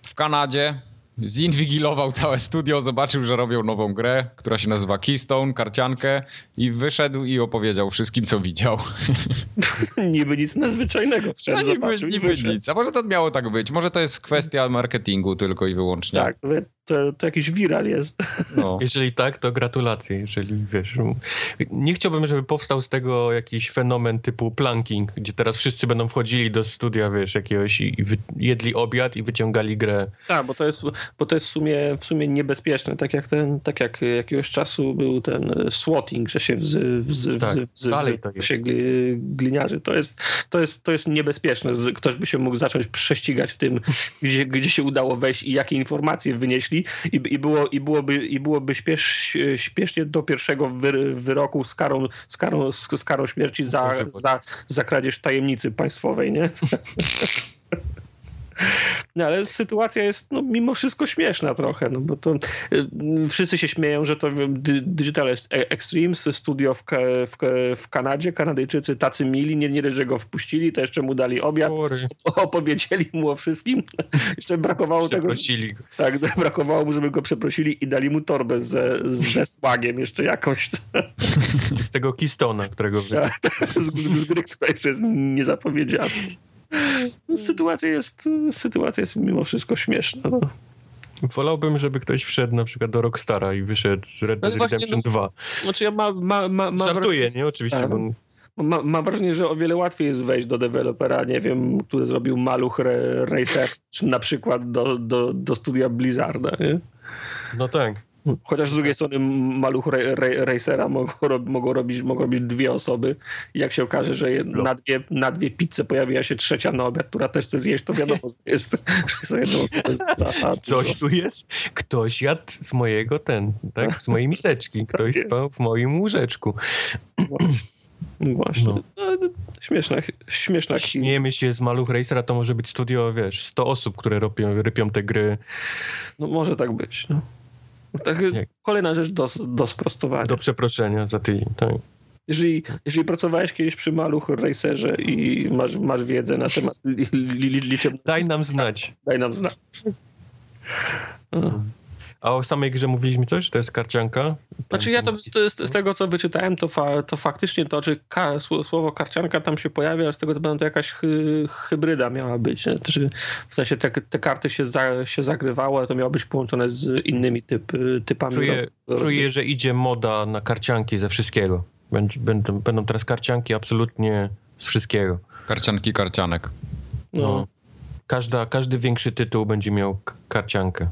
w Kanadzie, zinwigilował całe studio, zobaczył, że robią nową grę, która się nazywa Keystone, karciankę i wyszedł i opowiedział wszystkim, co widział. niby nic nadzwyczajnego wszedł, no, niby, niby nic. A może to miało tak być? Może to jest kwestia marketingu tylko i wyłącznie. Tak, to, to jakiś viral jest. No. Jeżeli tak, to gratulacje. Jeżeli wiesz, nie chciałbym, żeby powstał z tego jakiś fenomen typu planking, gdzie teraz wszyscy będą wchodzili do studia, wiesz, jakiegoś i, jedli obiad i wyciągali grę. Tak, bo to jest, bo to jest w, sumie, w sumie niebezpieczne. Tak jak, ten, tak jak jakiegoś czasu był ten swatting, że się wzy, wzy, tak, wzy, wzy, wzy się gliniarzy. To jest, to, jest, to jest niebezpieczne. Ktoś by się mógł zacząć prześcigać tym, gdzie, gdzie się udało wejść i jakie informacje wynieśli i, i, było, i byłoby, i byłoby śpiesz, śpiesznie do pierwszego wy, wyroku z karą, z karą, z karą śmierci za, za, za kradzież tajemnicy państwowej, nie? No, ale sytuacja jest no, mimo wszystko śmieszna trochę, no bo to y, wszyscy się śmieją, że to Digital Extremes, studio w, w, w Kanadzie, Kanadyjczycy tacy mili, nie, nie że go wpuścili, to jeszcze mu dali obiad, Sorry. opowiedzieli mu o wszystkim, jeszcze brakowało tego, tak, brakowało mu, żeby go przeprosili i dali mu torbę ze, ze swagiem jeszcze jakąś. Z, z tego Kistona, którego... Tak, z, z, z gry, która jeszcze jest niezapowiedziana. No, sytuacja jest, sytuacja jest mimo wszystko śmieszna. No. Wolałbym, żeby ktoś wszedł na przykład do Rockstara i wyszedł z Red Dead Redemption no, 2. Znaczy ja ma, ma, ma, ma Żartuję, nie? Oczywiście. Tak. Bo... Ma, mam wrażenie, że o wiele łatwiej jest wejść do dewelopera, nie wiem, który zrobił Maluch Racer, czy na przykład do, do, do studia Blizzarda, nie? No tak. Chociaż z drugiej strony maluch racera mogą, mogą, robić, mogą robić dwie osoby. I jak się okaże, że no. na dwie, na dwie pizze pojawiła się trzecia na obiad, która też chce zjeść, to wiadomo, że jest, że jedną osobę za Coś tu jest. Ktoś jadł z mojego ten, tak? Z mojej miseczki. Tak Ktoś tak spał w moim łóżeczku. Właśnie. No. no śmieszna, śmieszna Śmiejemy się z Maluch Racera, to może być studio, wiesz, 100 osób, które robią, rypią te gry. No może tak być, no. Tak, kolejna rzecz do, do sprostowania. Do przeproszenia za tydzień, tak. Jeżeli, jeżeli pracowałeś kiedyś przy Maluch Racerze i masz, masz wiedzę na temat li, li, liczebności... Daj nam znać. Daj nam znać. A o samej grze mówiliśmy coś? To jest karcianka? Znaczy ja to, to z, z, tego, co wyczytałem, to, fa, to faktycznie to, czy ka, słowo karcianka tam się pojawia, ale z tego, co będą to jakaś hy, hybryda miała być. Znaczy, w sensie te, te karty się, za, się zagrywały, ale to miało być połączone z innymi typ, typami. Czuję, do, do czuję że idzie moda na karcianki ze wszystkiego. Będą, będą teraz karcianki absolutnie z wszystkiego. Karcianki karcianek. No. no. Każda, każdy większy tytuł będzie miał karciankę.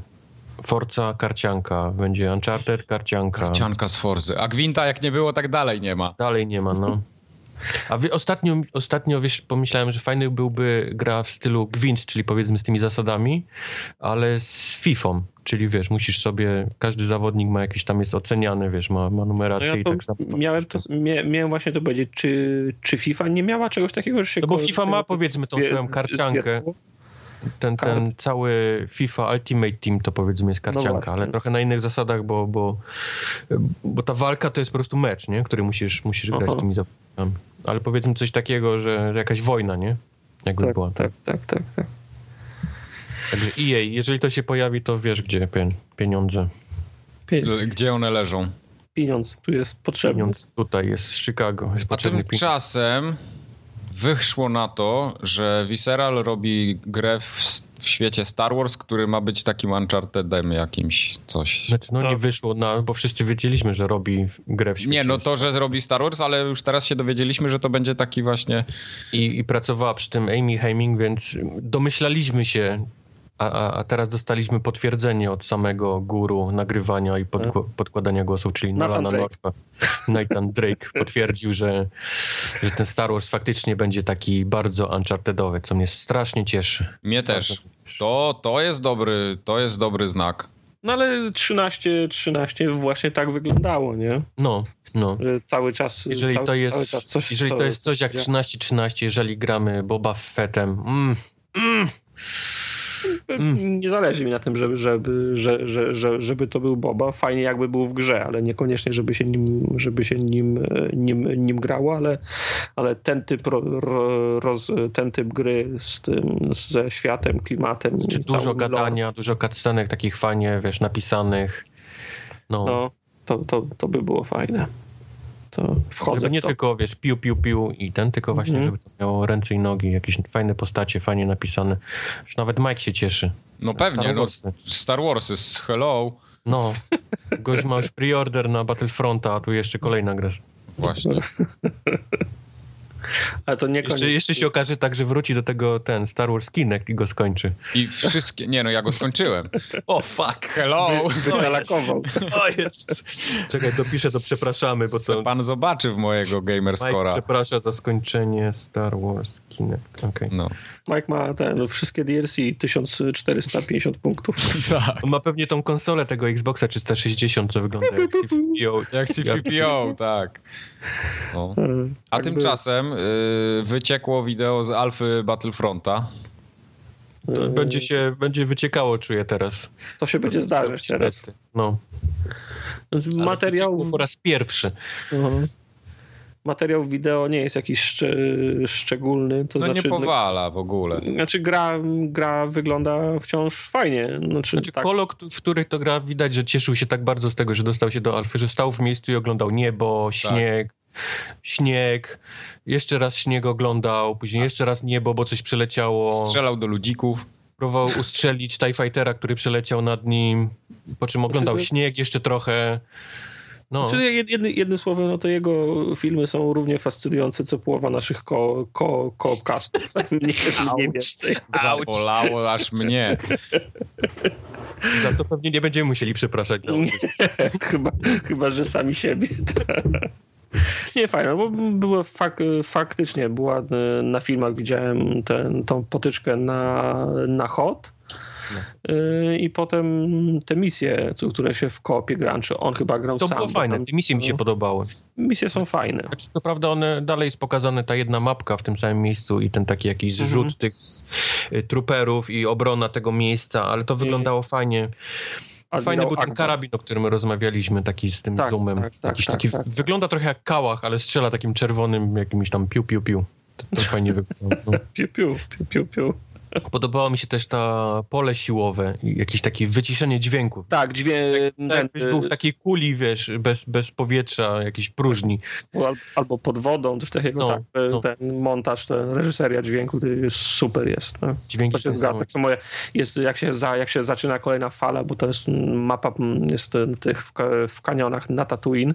Forza karcianka, będzie Uncharted karcianka. Karcianka z Forzy. A Gwinta jak nie było, tak dalej nie ma. Dalej nie ma, no. A wy, ostatnio, ostatnio wiesz, pomyślałem, że fajny byłby gra w stylu Gwint, czyli powiedzmy z tymi zasadami, ale z FIFA, czyli wiesz, musisz sobie, każdy zawodnik ma jakiś tam jest oceniany, wiesz, ma, ma numerację no ja i tak samo. Miałem, to, miałem właśnie to powiedzieć, czy, czy FIFA nie miała czegoś takiego, że się... No bo FIFA ma powiedzmy tą swoją karciankę ten, ten cały FIFA Ultimate Team to powiedzmy jest karcianka, no ale trochę na innych zasadach, bo, bo, bo ta walka to jest po prostu mecz, nie? który musisz, musisz grać tymi zawodnikami. Ale powiedzmy coś takiego, że, że jakaś wojna, nie? Jakby tak, była. Tak, tak, tak, tak. Także EA, jeżeli to się pojawi, to wiesz gdzie pieniądze. Gdzie one leżą? Pieniądz tu jest potrzebny. Pieniądz tutaj jest z Chicago. Jest A tymczasem wyszło na to, że Visceral robi grę w, w, świecie Star Wars, który ma być takim Unchartedem jakimś, coś. Znaczy, no nie wyszło, na, bo wszyscy wiedzieliśmy, że robi grę w świecie. Nie, no to, że zrobi Star Wars, ale już teraz się dowiedzieliśmy, że to będzie taki właśnie... I, i pracowała przy tym Amy Heming, więc domyślaliśmy się, a, a, teraz dostaliśmy potwierdzenie od samego guru nagrywania i pod, tak. podkładania głosów, czyli Nathan Nolana Northa. Nathan Drake potwierdził, że, że ten Star Wars faktycznie będzie taki bardzo unchartedowy, co mnie strasznie cieszy. Mnie też. To, to, jest dobry, to jest dobry znak. No ale 13, 13 właśnie tak wyglądało, nie? No, no. Że cały czas, jeżeli cały, to jest, coś, jeżeli to jest coś jak 13-13, jeżeli gramy Boba Fettem, mm, Mm. Nie zależy mi na tym, żeby, żeby, żeby, żeby, żeby to był Boba. Fajnie jakby był w grze, ale niekoniecznie, żeby się nim, żeby się nim, nim, nim grało, ale, ale ten, typ ro, roz, ten typ gry z tym, ze światem, klimatem. Czy dużo gadania, dużo cutscenek takich fajnie, wiesz, napisanych. No, no to, to, to by było fajne to wchodzę żeby nie tylko, wiesz, piu, piu, piu i ten, tylko właśnie, mm -hmm. żeby to miało ręce i nogi, jakieś fajne postacie, fajnie napisane. Już nawet Mike się cieszy. No pewnie, Star no Star Wars jest hello. No, gość ma już preorder na Battlefronta, a tu jeszcze kolejna gra. Właśnie. Ale to nie jeszcze, jeszcze się okaże tak, że wróci do tego ten Star Wars Kinect i go skończy. I wszystkie... Nie no, ja go skończyłem. O, oh, fuck. Hello. Wy, wyzalakował. O, jest. Czekaj, dopiszę to przepraszamy, bo to... Pan zobaczy w mojego gamer scora. przepraszam za skończenie Star Wars Kinect. Okay. No. Mike ma ten, wszystkie DLC 1450 punktów. Tak. On ma pewnie tą konsolę tego Xboxa 360, co wygląda jak. Jak CPO, tak. No. A Tak tymczasem y, wyciekło wideo z Alfy Battlefronta. To będzie się, będzie wyciekało, czuję teraz. To się będzie zdarzać teraz. No. Materiał, po raz pierwszy. Mhm. Materiał wideo nie jest jakiś szcz szczególny. To No znaczy, nie powala w ogóle. Znaczy gra, gra wygląda wciąż fajnie. Znaczy, Znaczy tak, Kolo, k- w których to gra, widać, że cieszył się tak bardzo z tego, że dostał się do Alfy, że stał w miejscu i oglądał niebo, śnieg, śnieg, jeszcze raz śnieg oglądał, później jeszcze raz niebo, bo coś przeleciało. Strzelał do ludzików. Próbował ustrzelić TIE Fightera, który przeleciał nad nim, po czym oglądał Znaczy, śnieg jeszcze trochę. No, Znaczy, jed, jedny, jednym słowem, no to jego filmy są równie fascynujące, co połowa naszych ko, ko, nie więcej. Zabolało aż mnie. za to pewnie nie będziemy musieli przepraszać. Za chyba, chyba, że sami siebie. Nie, fajne, bo było fak, faktycznie, była e, na filmach widziałem ten, tą potyczkę na, na hot i potem te misje, które się w koopie gra, czy on chyba grał To sam. było bo fajne, tam- te misje mi się no, podobały. Misje są fajne. Znaczy, to prawda, one dalej jest pokazane ta jedna mapka w tym samym miejscu i ten taki jakiś Mhm. zrzut tych y, truperów i obrona tego miejsca, ale to wyglądało fajnie. Fajny był ten karabin, o którym rozmawialiśmy, taki z tym Tak, zoomem. tak, tak, Jakiś tak, taki, tak. Wygląda trochę jak kałach, ale strzela takim czerwonym jakimś tam piu, piu, piu. To, to fajnie wygląda. No. Piu, piu, piu, piu, piu. Podobało mi się też ta pole siłowe jakieś takie wyciszenie dźwięku. Tak, dźwięk, Tak, jakbyś był w takiej kuli, wiesz, bez, bez powietrza, jakiejś próżni. al- albo pod wodą, coś takiego, No, tak, e, no. ten montaż, ten reżyseria dźwięku, to jest super jest. No. Dźwięki To się zgadza. Tak samo jest, jak się, za, jak się zaczyna kolejna fala, bo to jest mapa jest w tych w, w kanionach na Tatooine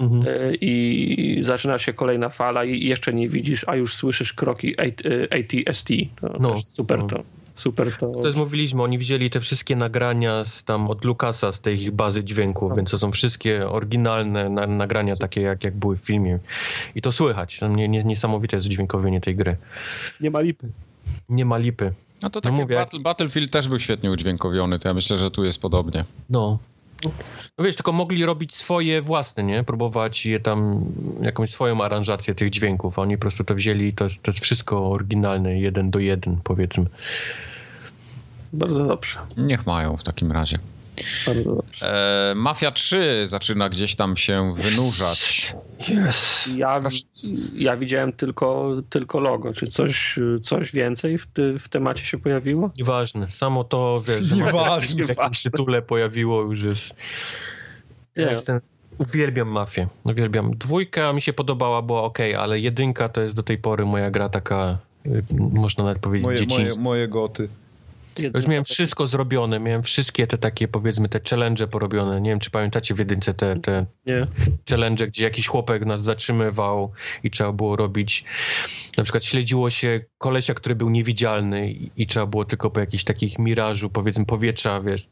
Mhm. e, i zaczyna się kolejna fala i jeszcze nie widzisz, a już słyszysz kroki AT, e, ATST. To No, też super no. to. Super to. To jest mówiliśmy, oni wzięli te wszystkie nagrania z tam od Lucasa, z tej ich bazy dźwięku, No. więc to są wszystkie oryginalne na, nagrania takie, jak, jak były w filmie. I to słychać. To Nie, nie, niesamowite jest udźwiękowienie tej gry. Nie ma lipy. Nie ma lipy. No to tak No jak mówię, Battle, Battlefield też był świetnie udźwiękowiony, to ja myślę, że tu jest podobnie. No. No wiesz, tylko mogli robić swoje własne, nie? Próbować je tam, jakąś swoją aranżację tych dźwięków. a Oni po prostu to wzięli, to, to jest wszystko oryginalne, jeden do jeden, powiedzmy. Bardzo dobrze. Niech mają w takim razie. Bardzo dobrze. E, Mafia 3 zaczyna gdzieś tam się wynurzać. Yes. Ja, ja widziałem tylko, tylko logo. Czy coś, coś więcej w, ty, w temacie się pojawiło? Nieważne. Samo to, wiesz, że Nieważne. w jakimś tytule pojawiło już jest... Ja Nie. jestem... Uwielbiam mafię. Uwielbiam. Dwójka mi się podobała, była ok, ale jedynka to jest do tej pory moja gra taka, y, można nawet powiedzieć, Moje, dziecińska. moje, moje goty. Już miałem wszystko zrobione, miałem wszystkie te takie, powiedzmy, te challenge porobione. Nie wiem, czy pamiętacie w jedynce te, te Nie. challenge, gdzie jakiś chłopek nas zatrzymywał i trzeba było robić, na przykład śledziło się kolesia, który był niewidzialny i, i trzeba było tylko po jakichś takich mirażu, powiedzmy, powietrza, wiesz.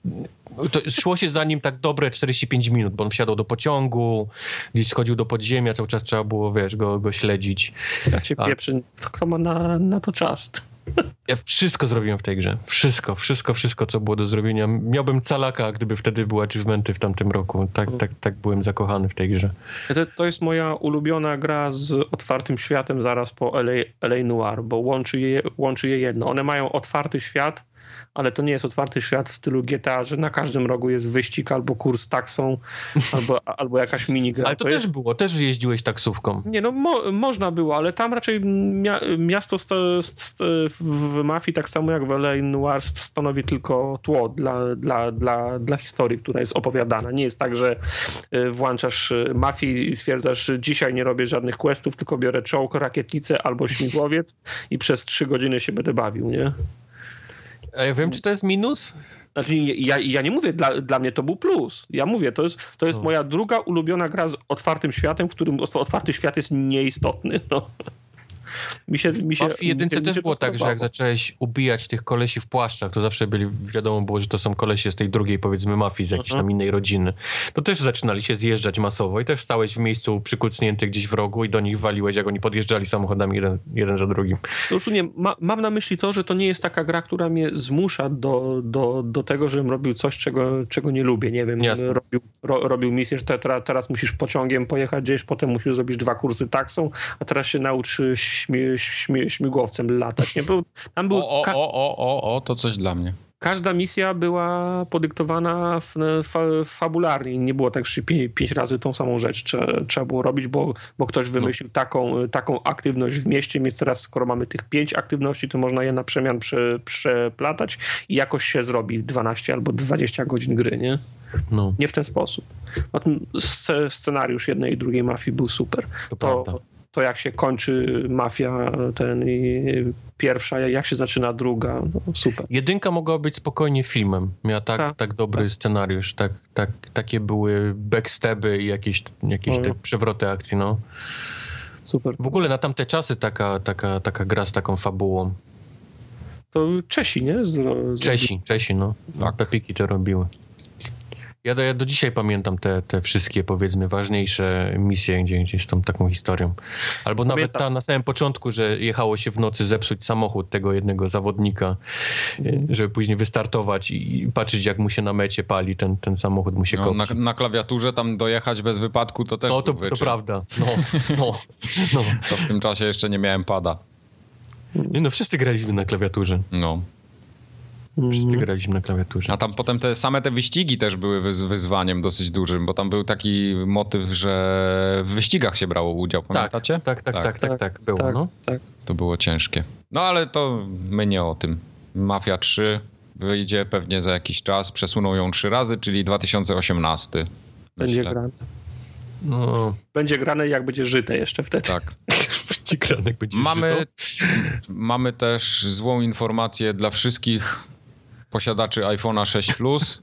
To szło się za nim tak dobre 45 minut, bo on wsiadał do pociągu, gdzieś schodził do podziemia, cały czas trzeba było, wiesz, go, go śledzić. Ja cię A. pieprzę. Kto ma na, na to czas? Ja wszystko zrobiłem w tej grze. Wszystko, wszystko, wszystko, co było do zrobienia. Miałbym calaka, gdyby wtedy były achievementy w tamtym roku. Tak, tak, tak byłem zakochany w tej grze. To, to jest moja ulubiona gra z otwartym światem zaraz po LA, LA Noir, bo łączy je, łączy je jedno. One mają otwarty świat, ale to nie jest otwarty świat w stylu GTA, że na każdym rogu jest wyścig albo kurs taksą, albo, albo jakaś minigra. Ale to, to też jest, było, też jeździłeś taksówką. Nie, no mo, można było, ale tam raczej mia, miasto sto, st, w, Mafii, tak samo jak w LA Noir, st- stanowi tylko tło dla, dla, dla, dla historii, która jest opowiadana. Nie jest tak, że y, włączasz y, Mafii i stwierdzasz, że dzisiaj nie robię żadnych questów, tylko biorę czołg, rakietnicę albo śmigłowiec i przez trzy godziny się będę bawił, nie? A ja wiem, czy to jest minus? Znaczy, ja, ja nie mówię, dla, dla mnie to był plus. Ja mówię, to jest, to jest No. moja druga ulubiona gra z otwartym światem, w którym otwarty świat jest nieistotny. No. Mi się, mi się, Mafii jedynce też było tak, że jak zacząłeś ubijać tych kolesi w płaszczach, to zawsze byli, wiadomo było, że to są kolesi z tej drugiej, powiedzmy, mafii, z jakiejś Mhm. tam innej rodziny. To też zaczynali się zjeżdżać masowo i też stałeś w miejscu przykucnięty gdzieś w rogu i do nich waliłeś, jak oni podjeżdżali samochodami jeden, jeden za drugim. Po prostu nie, ma, mam na myśli to, że to nie jest taka gra, która mnie zmusza do, do, do tego, żebym robił coś, czego, czego nie lubię. Nie wiem, Jasne. robił, ro, robił misję, że te, teraz, teraz musisz pociągiem pojechać gdzieś, potem musisz zrobić dwa kursy taksą, a teraz się naucz śmie, śmie, śmigłowcem latać. Nie? Był, tam był O, o, o, o, o, to coś dla mnie. każda misja była podyktowana fa, fabularnie. Nie było tak, że pięć, pięć razy tą samą rzecz trzeba, trzeba było robić, bo, bo ktoś wymyślił taką, taką aktywność w mieście, więc teraz skoro mamy tych pięć aktywności, to można je na przemian prze, przeplatać i jakoś się zrobi 12 albo 20 godzin gry, nie? No, Nie w ten sposób. Sce- scenariusz jednej i drugiej mafii był super. to To, prawda. To jak się kończy mafia ten i pierwsza, jak się zaczyna druga, no super. Jedynka mogła być spokojnie filmem. Miała tak, Tak, tak, dobry tak. scenariusz, tak, tak, takie były backstabby i jakieś, jakieś No. te przewroty akcji, no. Super. W ogóle na tamte czasy taka, taka, taka gra z taką fabułą. To Czesi, nie? Zro, Czesi, Czesi, no. Tak. Pepiki to robiły. Ja do, ja do dzisiaj pamiętam te, te wszystkie, powiedzmy, ważniejsze misje, gdzie, gdzie z tą taką historią. Albo nawet Pamiętam. ta na samym początku, że jechało się w nocy zepsuć samochód tego jednego zawodnika, e, żeby później wystartować i, i patrzeć, jak mu się na mecie pali, ten, ten samochód mu się No, na, na klawiaturze tam dojechać bez wypadku to też No to, to prawda. No, no, no. To w tym czasie jeszcze nie miałem pada. Nie, no wszyscy graliśmy na klawiaturze. No. Wszyscy Mhm. graliśmy na klawiaturze. A tam potem te same te wyścigi też były wyz, wyzwaniem dosyć dużym, bo tam był taki motyw, że w wyścigach się brało udział, pamiętacie? Tak, tak, tak, tak, tak, było, tak, no. tak. To było ciężkie. No ale to my nie o tym. Mafia 3 wyjdzie pewnie za jakiś czas, przesuną ją trzy razy, czyli 2018. Będzie myślę. grane. No, Będzie grane jak będzie żyte jeszcze wtedy. Tak. ci kranek będzie Mamy, żyto. mamy też złą informację dla wszystkich posiadaczy iPhone'a 6 Plus.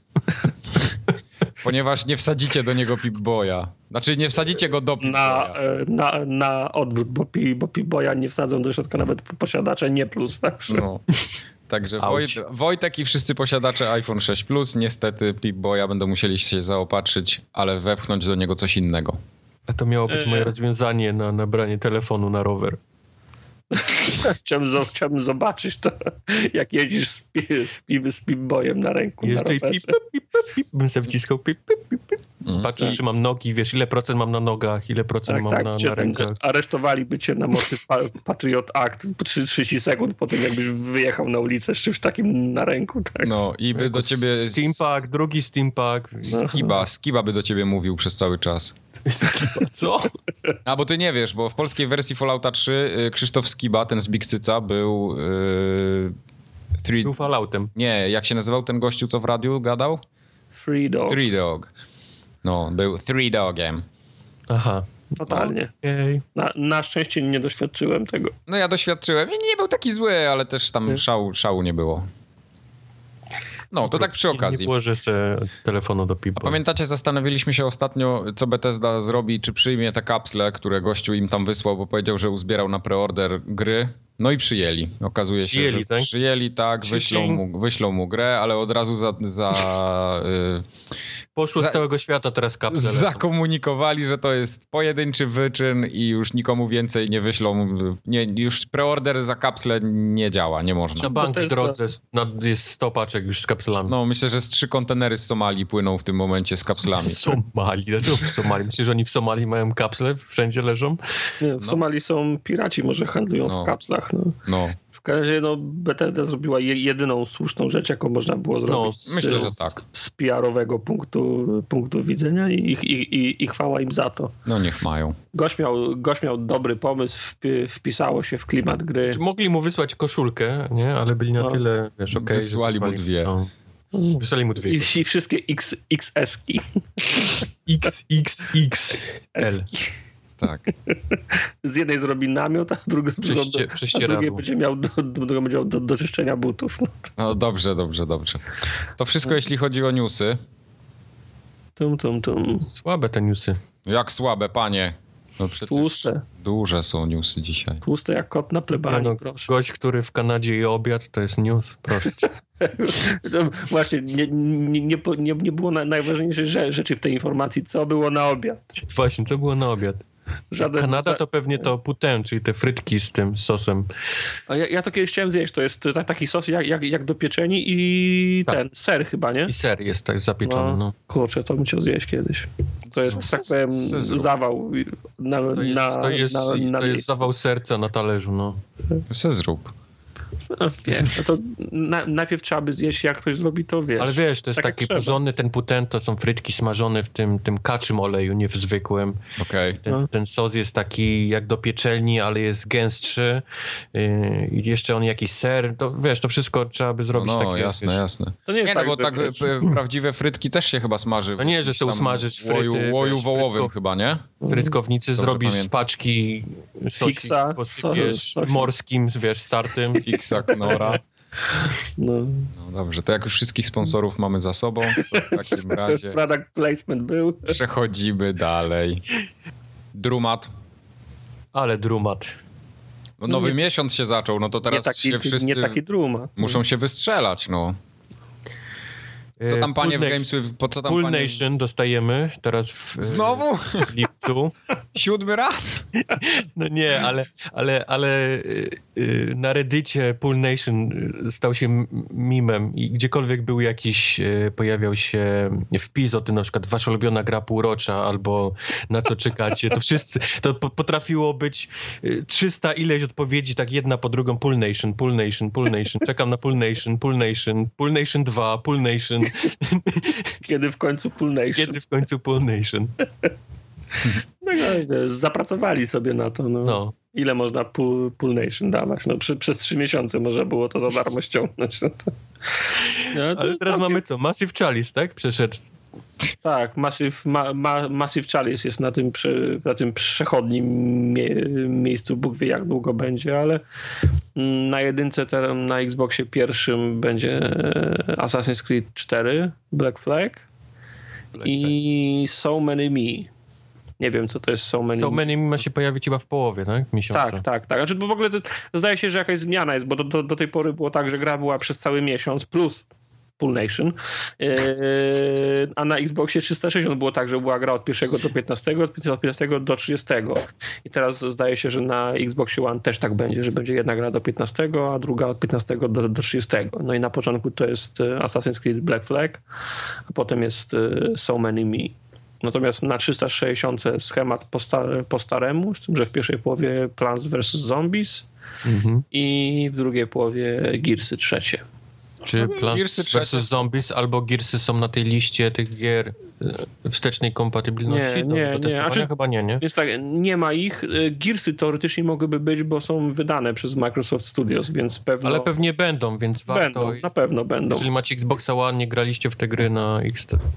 Ponieważ nie wsadzicie do niego Pip-Boya. Znaczy nie wsadzicie go do Na, Pip-Boya. e, na, na odwrót, bo, pi, bo Piboja nie wsadzą do środka nawet posiadacze nie plus. Także. No. Także Wojtek i wszyscy posiadacze iPhone 6 Plus niestety Pip-Boya będą musieli się zaopatrzyć, ale wepchnąć do niego coś innego. A to miało być E. moje rozwiązanie na nabranie telefonu na rower. Chciałbym, chciałbym zobaczyć to, jak jeździsz z, pi, z, pi, z na ręku. Jeszcze na i pip, pip, pip, pip, bym sobie wciskał pip, pip, pip, pip. Mm. Patrzę, Tak. czy mam nogi, wiesz, ile procent mam na nogach, ile procent Tak, mam tak, na, na ten, rękach. aresztowaliby cię na mocy pa, Patriot Act po 30 sekund po tym, jakbyś wyjechał na ulicę z czymś takim na ręku. Tak. No i by do ciebie Steampack, drugi steampack. Skiba, Skiba by do ciebie mówił przez cały czas. Co? A bo ty nie wiesz, bo w polskiej wersji Fallouta 3 y, Krzysztof Skiba, ten z Bigcyca, był. Yy, three, Był Falloutem. nie, jak się nazywał ten gościu, co w radiu gadał? Free dog. Three Dog. No, był Three Dogiem. Aha. Fatalnie. Okej. Na, na szczęście nie doświadczyłem tego. No ja doświadczyłem. Nie, nie był taki zły, ale też tam szału, szału nie było. No, to tak przy Nie okazji. włożę se telefonu do A pipa. pamiętacie, zastanawialiśmy się ostatnio, co Bethesda zrobi, czy przyjmie te kapsle, które gościu im tam wysłał, bo powiedział, że uzbierał na preorder gry. No i przyjęli. Okazuje się, Przyjęli, że tak? przyjęli, tak, wyślą mu, wyślą mu grę, ale od razu za, za, Poszło za- z całego świata teraz y, kapsle. lecą. zakomunikowali, że to jest pojedynczy wyczyn i już nikomu więcej nie wyślą. Nie, już preorder za kapsle nie działa, nie można. Na bank w drodze na- jest 100 paczek już z kapslami. No, myślę, że z trzy kontenery z Somalii płyną w tym momencie z kapslami. W Somalii. Dlaczego w Somalii? Myślisz, że oni w Somalii mają kapsle? Wszędzie leżą? Nie, w No. Somalii są piraci, może handlują No. w kapslach. No. No, W każdym razie no, Bethesda zrobiła je, jedyną słuszną rzecz, jaką można było zrobić z, myślę, że z, tak. z PR-owego punktu, punktu widzenia i, i, i, i chwała im za to. no niech mają. Gość miał, gość miał dobry pomysł, wpi, wpisało się w klimat gry. Czy mogli mu wysłać koszulkę, nie? Ale byli na No. tyle, wiesz, że Wysłali mu dwie. no. Wysłali mu dwie. I, i wszystkie X, XS-ki. XXXL. Tak. Z jednej zrobi namiot, a drugą Przeście, do, a z drugiej będzie miał do, do, do, będzie miał do, do czyszczenia butów. No. No dobrze, dobrze, dobrze. To wszystko jeśli chodzi o newsy. Tum, tum, tum. Słabe te newsy. Jak słabe, panie. No Tłuste. duże są newsy dzisiaj. Tłuste jak kot na plebanii, no, proszę. gość, który w Kanadzie je obiad, to jest news, proszę Właśnie, nie, nie, nie, nie, było na, najważniejszej rze- rzeczy w tej informacji, co było na obiad. Właśnie, co było na obiad? Żaden, Kanada to pewnie to putin, czyli te frytki z tym sosem. A ja, ja to kiedyś chciałem zjeść, to jest ta, taki sos jak, jak, jak do pieczeni i Tak. ten, ser chyba, nie? I ser jest tak zapieczony, No. no. Kurczę, to bym chciał zjeść kiedyś. To jest, No, tak powiem, zawał na, To jest, na, to jest, na, na to jest zawał serca na talerzu, no. Se zrób. No, wiesz, no to na, najpierw trzeba by zjeść, jak ktoś zrobi to, wiesz. Ale wiesz, to jest tak taki porządny, ten putent to są frytki smażone w tym, tym kaczym oleju, nie w zwykłym. Okej. Ten, No. ten sos jest taki jak do pieczelni, ale jest gęstszy. Yy, jeszcze on jakiś ser, to wiesz, to wszystko trzeba by zrobić No, takie, jasne, wiesz, jasne. To nie jest Nie, tak, no bo że tak p- prawdziwe frytki też się chyba smaży. No nie, że tam usmażysz fryty, Łoju, łoju wiesz, wołowym chyba, nie? frytkownicy Dobrze zrobisz z paczki sosik, Fixa, posypiesz morskim, wiesz, startym. Fixa, Knora. no. No dobrze, to jak już wszystkich sponsorów mamy za sobą, to w takim razie Product placement był. przechodzimy dalej. Drumat. Ale drumat. No, nowy nie- miesiąc się zaczął, no to Nie teraz taki, się wszyscy nie taki druma. muszą się wystrzelać, no. Co E, tam panie w Pool Games, po co tam Pool panie... Nation dostajemy teraz w, e, Znowu? w lipcu. Siódmy raz? No nie, ale, ale, ale y, na reddicie Pool Nation stał się mimem i gdziekolwiek był jakiś, pojawiał się wpis o tym, na przykład wasza ulubiona gra półrocza albo na co czekacie, to wszyscy, to po, potrafiło być y, 300 ileś odpowiedzi, tak jedna po drugą, Pool Nation, Pool Nation, Pool Nation, czekam na Pool Nation, Pool Nation, Pool Nation 2, Pool Nation, Kiedy w końcu Pool Nation. kiedy w końcu Pool Nation? No, no, zapracowali sobie na to. No. No. Ile można pool, pool Nation dawać? No, przy, przez trzy miesiące może było to za darmo ściągnąć. No to, no, to Ale teraz całkiem- mamy co? Massive Chalice, tak? Przeszedł. Tak, Massive, ma, ma, Massive Chalice jest na tym, na tym przechodnim mie, miejscu. Bóg wie, jak długo będzie, ale na jedynce teraz na Xboxie pierwszym będzie e, Assassin's Creed 4, Black Flag i So Many Me. Nie wiem, co to jest So Many So Me. Many ma się pojawić chyba w połowie, tak? Miesiąca. Tak, tak, tak. Znaczy, bo w ogóle zdaje się, że jakaś zmiana jest, bo do, do, do tej pory było tak, że gra była przez cały miesiąc plus Pool Nation, yy, a na Xboxie 360 było tak, że była gra od 1 do 15, od 15 do 30. I teraz zdaje się, że na Xboxie One też tak będzie, że będzie jedna gra do 15, a druga od 15 do, do 30. No i na początku to jest e, Assassin's Creed Black Flag, a potem jest e, So Many Me. Natomiast na 360 schemat po, po staremu, z tym, że w pierwszej połowie Plants vs. Zombies Mhm. i w drugiej połowie Gearsy trzecie. Czy Plants Gearsy vs. Zombies albo Gearsy są na tej liście tych gier e, wstecznej kompatybilności? Nie, do- nie, do nie. testowania? Znaczy- Chyba nie, nie? Więc tak, nie ma ich. Y, Gearsy teoretycznie mogłyby być, bo są wydane przez Microsoft Studios, więc pewno Ale pewnie będą, więc warto... będą, na pewno będą. Jeżeli macie Xboxa One, nie graliście w te gry na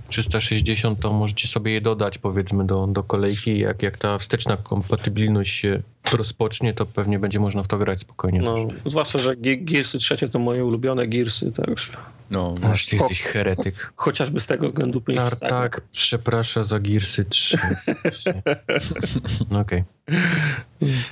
X360, to możecie sobie je dodać, powiedzmy, do, do kolejki. Jak, jak ta wsteczna kompatybilność się rozpocznie, to pewnie będzie można w to grać spokojnie. No, zwłaszcza, że Ge- Gearsy trzecie to moje ulubione Gearsy, tak już. No, Aż ty jesteś heretyk. Chociażby z tego względu Tak, tak, przepraszam za Gearsy 3. No Okej.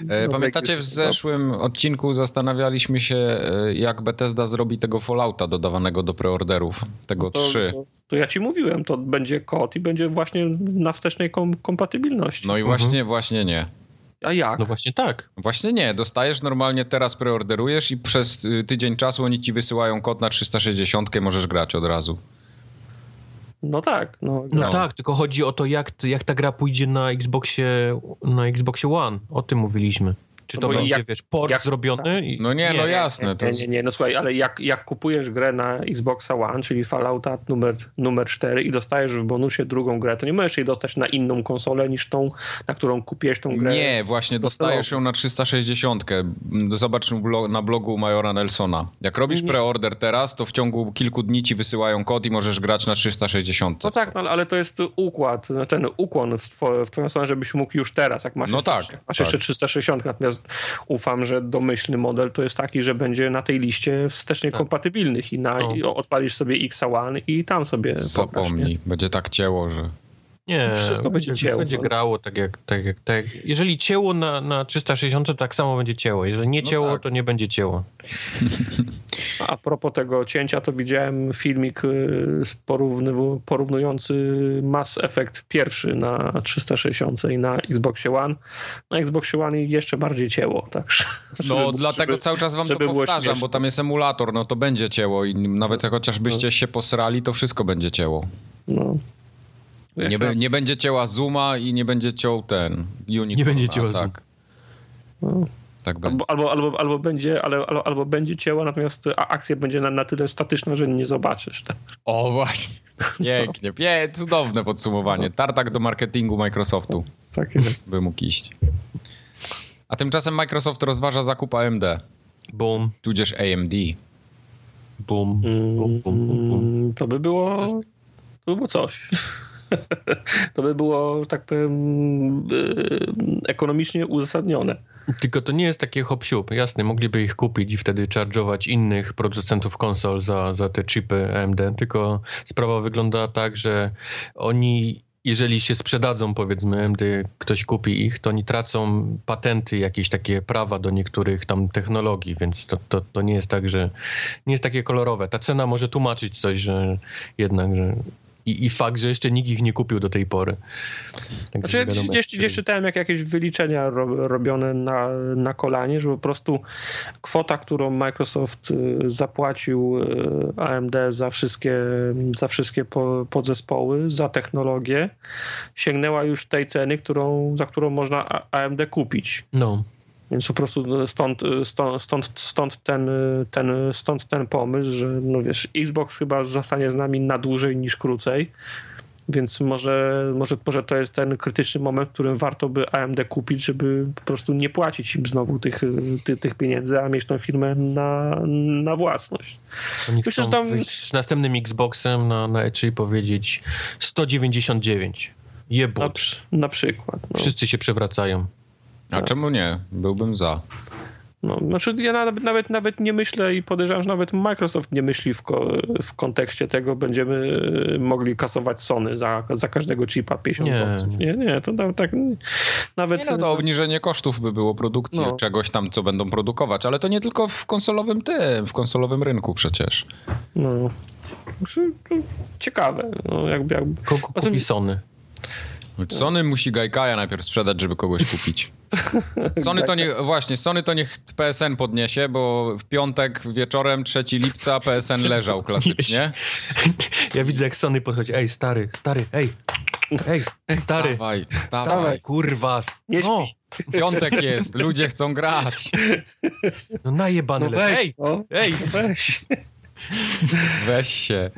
E, No, Pamiętacie, w zeszłym odcinku zastanawialiśmy się, e, jak Bethesda zrobi tego Fallouta dodawanego do preorderów, tego to, 3. To, to ja ci mówiłem, to będzie kod i będzie właśnie na wstecznej kom- kompatybilności. No i właśnie, właśnie nie. A jak? No właśnie tak. Właśnie nie, dostajesz normalnie teraz preorderujesz i przez y, tydzień czasu oni ci wysyłają kod na 360, możesz grać od razu. No tak. No, No, No. tak, tylko chodzi o to, jak, jak ta gra pójdzie na Xboxie, na Xboxie One. O tym mówiliśmy. Czy No to bo będzie, jak- wiesz, port jak- zrobiony? I... No nie, no jasne. To Nie, nie, nie, no słuchaj, ale jak, jak kupujesz grę na Xboxa One, czyli Fallouta numer, numer 4 i dostajesz w bonusie drugą grę, to nie możesz jej dostać na inną konsolę niż tą, na którą kupiłeś tą grę. Nie, właśnie dostajesz ją na 360. Zobacz na blogu Majora Nelsona. Jak robisz Nie. preorder teraz, to w ciągu kilku dni ci wysyłają kod i możesz grać na 360. No tak, no, ale to jest układ, ten ukłon w twoją stronę, żebyś mógł już teraz, jak masz, No jeszcze, tak, masz tak. jeszcze 360, natomiast ufam, że domyślny model to jest taki, że będzie na tej liście wstecznie Tak. kompatybilnych i, na, i odpalisz sobie X One i tam sobie? Zapomnij, będzie tak cięło, że... Nie, Wszystko będzie cięło. Będzie grało tak jak, tak jak, tak. jak- Jeżeli cięło na, na 360, to tak samo będzie cięło. Jeżeli nie No cięło, tak. to nie będzie cięło. A propos tego cięcia, to widziałem filmik y, porównujący Mass Effect pierwszy na 360 i na Xboxie One. Na Xboxie One jeszcze bardziej cięło, tak. No, dlatego cały czas wam to żeby powtarzam, bo tam jest emulator, no to będzie cięło i nawet jak chociażbyście się posrali, to wszystko będzie cięło. No. Nie, be, nie będzie cięła Zuma i nie będzie ciął ten Unicorn. Nie będzie cięła tak. no. Tak. Albo, albo, albo, albo będzie, ale, albo, albo będzie cięło, natomiast a- akcja będzie na, na tyle statyczna, że nie zobaczysz. Tak. O właśnie. Pięknie, pie, cudowne podsumowanie. Tartak do marketingu Microsoftu Tak jest. by mógł iść. A tymczasem Microsoft rozważa zakup AMD, Bum, tudzież AMD. bum, bum, bum, bum, bum. Mm, To by było. To by było coś. To by było, tak powiem, y, ekonomicznie uzasadnione. Tylko to nie jest takie hop siup. Jasne, mogliby ich kupić i wtedy charge'ować innych producentów konsol za, za te chipy AMD, tylko sprawa wygląda tak, że oni, jeżeli się sprzedadzą, powiedzmy, AMD, ktoś kupi ich, to oni tracą patenty, jakieś takie prawa do niektórych tam technologii, więc to, to, to nie jest tak, że nie jest takie kolorowe. Ta cena może tłumaczyć coś, że jednak, że i, i fakt, że jeszcze nikt ich nie kupił do tej pory. Także Znaczy, wiadomo, gdzieś, gdzieś czytałem jak jakieś wyliczenia ro, robione na, na kolanie, że po prostu kwota, którą Microsoft y, zapłacił y, AMD za wszystkie, za wszystkie po, podzespoły, za technologię, sięgnęła już tej ceny, którą, za którą można AMD kupić. No. Więc po prostu stąd, stąd, stąd, stąd, ten, ten, stąd ten pomysł, że no wiesz, Xbox chyba zostanie z nami na dłużej niż krócej. Więc może, może, może to jest ten krytyczny moment, w którym warto by AMD kupić, żeby po prostu nie płacić im znowu tych, tych, tych pieniędzy, a mieć tą firmę na, na własność. Oni Myślę, że tam- z następnym Xboxem na, na E3 i powiedzieć 199. Na, Jebut. przy- na przykład. No. Wszyscy się przewracają. A czemu nie? Byłbym za. No, znaczy ja nawet, nawet, nawet nie myślę i podejrzewam, że nawet Microsoft nie myśli w, ko, w kontekście tego, będziemy mogli kasować Sony za, za każdego chipa 50 Nie. Nie, nie, to nawet tak nawet... Nie no, to obniżenie kosztów by było produkcji No. czegoś tam, co będą produkować, ale to nie tylko w konsolowym tym, w konsolowym rynku przecież. No, Znaczy, ciekawe. No, jakby, jakby. Kupi tym- Sony? Sony musi Gajkaja najpierw sprzedać, żeby kogoś kupić. Sony to niech, właśnie, Sony to niech PSN podniesie, bo w piątek wieczorem 3 lipca PSN leżał klasycznie. Ja widzę jak Sony podchodzi. Ej, stary, stary, ej. Ej, stary. Wstawaj, wstawaj. Wstawaj, kurwa. Nie No, Piątek jest, ludzie chcą grać. no najebany No weź, Ej, no, ej. weź. Weź się.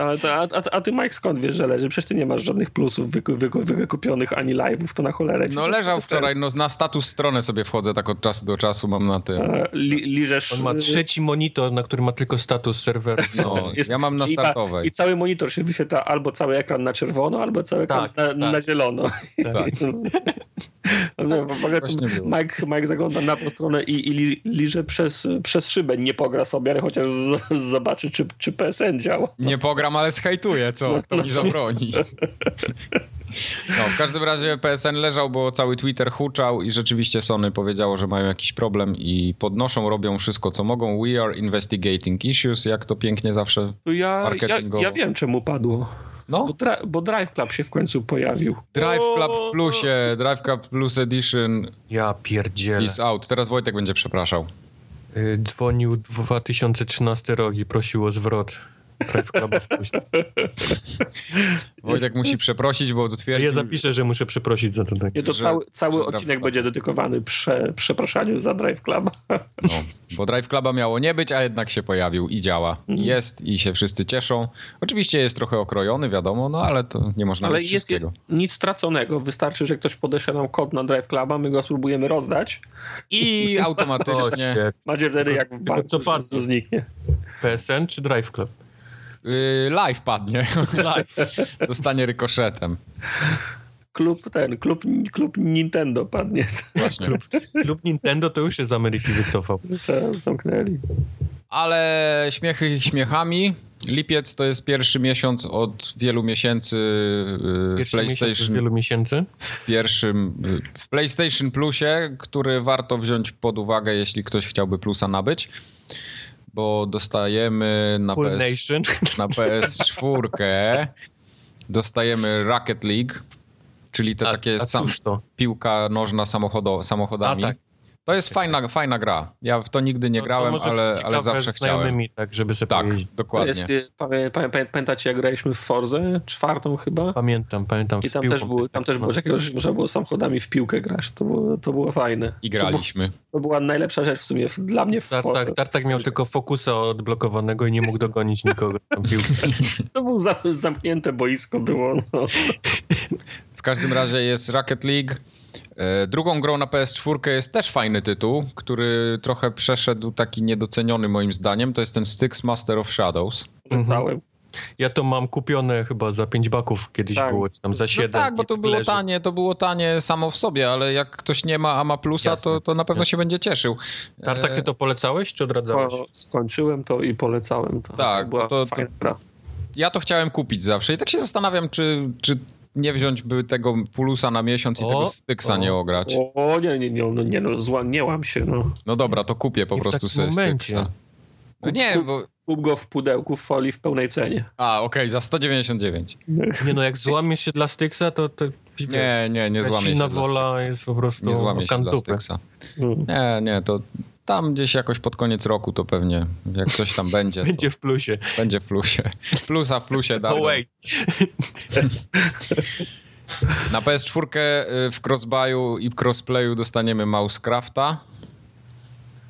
A, a, a, a ty, Mike, skąd wiesz, że leży? Przecież ty nie masz żadnych plusów wyku, wyku, wykupionych ani live'ów, to na cholerę. No leżał wczoraj, no na status stronę sobie wchodzę tak od czasu do czasu, mam na tym. Li, liżesz... On ma trzeci monitor, na którym ma tylko status serweru. No, jest- ja mam na i ta- startowej. I cały monitor się wyświetla albo cały ekran na czerwono, albo cały ekran Tak, na, tak. na zielono. Tak. No, to Właśnie było. Mike, Mike zagląda na tą stronę i, i li- liże przez, przez szybę. Nie pogra sobie, ale chociaż z, zobaczy, czy, czy PSN działa. Nie pogram, ale zhejtuję, co? Kto mi zabroni? No, w każdym razie PSN leżał, bo cały Twitter huczał i rzeczywiście Sony powiedziało, że mają jakiś problem i podnoszą, robią wszystko, co mogą. We are investigating issues, jak to pięknie zawsze. Ja, ja, Marketingowo. ja wiem, czemu padło. No, Bo, bo Drive Club się w końcu pojawił. Drive Club w plusie, Drive Club Plus Edition Ja pierdzielę. is out. Teraz Wojtek będzie przepraszał. Y, Dzwonił 2013 rok i prosił o zwrot. Drive Cluba. Wojtek musi przeprosić, bo Ja twierdził... zapiszę, że muszę przeprosić za to. Tak. Nie, to Że- cały, cały odcinek Club. będzie dedykowany prze, przepraszaniu za Drive Club. No, bo Drive Cluba miało nie być, a jednak się pojawił i działa. Mhm. Jest i się wszyscy cieszą. Oczywiście jest trochę okrojony, wiadomo, no ale to nie można Ale mieć jest nic straconego. Wystarczy, że ktoś podeśle nam kod na Drive Cluba, my go spróbujemy rozdać. I automatycznie. Macie wtedy jak w banku co to farty. zniknie. PSN czy Drive Club? Y, live padnie. Live. Dostanie rykoszetem. Klub ten, klub, klub Nintendo padnie. Właśnie. Klub Nintendo to już się z Ameryki wycofał. Zamknęli. Ale śmiechy śmiechami. Lipiec to jest pierwszy miesiąc od wielu miesięcy y, Pierwszy miesiąc PlayStation. z wielu miesięcy. w pierwszym w PlayStation Plusie, który warto wziąć pod uwagę, jeśli ktoś chciałby Plusa nabyć, bo dostajemy na, PS, na PS4 dostajemy Rocket League, czyli te A- takie a sam, to? piłka nożna samochodo, samochodami. A, tak. To jest fajna, fajna gra. Ja w to nigdy nie No, grałem, ale, ale zawsze chciałem. tak, żeby sobie Tak, powiedzieć. To dokładnie. jest, y, pamię, pamię, pamię, pamiętacie jak graliśmy w Forzę, czwartą chyba? Pamiętam, pamiętam. I tam też było, tam też no. było takiego, że można było samochodami w piłkę grać. To było, to było fajne. I To, było, graliśmy. to była najlepsza rzecz w sumie w- dla mnie w Tak, Forze. tak, Tartak miał tylko fokusa odblokowanego i nie mógł dogonić nikogo tą piłkę. To było za, zamknięte boisko było. No. W każdym razie jest Rocket League. E, Drugą grą na PS4 jest też fajny tytuł, który trochę przeszedł taki niedoceniony moim zdaniem. To jest ten Styx Master of Shadows. Polecałem. Ja to mam kupione chyba za 5 baków kiedyś Tak. było, czy tam za 7. No tak, bo to było tanie, to było tanie samo w sobie, ale jak ktoś nie ma, a ma plusa, Jasne, to, to na pewno jasne. się będzie cieszył. Tartak, ty to polecałeś, czy odradzałeś? Sko- skończyłem to i polecałem to. Tak, to była to- fajna gra. Ja to chciałem kupić zawsze i tak się zastanawiam, czy, czy nie wziąć by tego pulusa na miesiąc i O, tego Styxa o. nie ograć. O nie, nie, nie, no, nie no, zła, nie łam się, no. No dobra, to kupię po Nie w prostu sobie momencie. Styxa. No Kup- nie, kup- bo... Kup go w pudełku, w folii, w pełnej cenie. A, okej, za 199. Nie no, jak złamiesz się dla Styxa, to... to Nie, nie, nie ta złamię się silna dla wola jest po prostu Nie złamię się dla. Styxa. Mm. Nie, nie, to tam gdzieś jakoś pod koniec roku to pewnie, jak coś tam będzie, Będzie w plusie. będzie w plusie. Plusa w plusie No dadzą. wait. Na PS4 y, w crossbuyu i crossplayu dostaniemy Mousecrafta.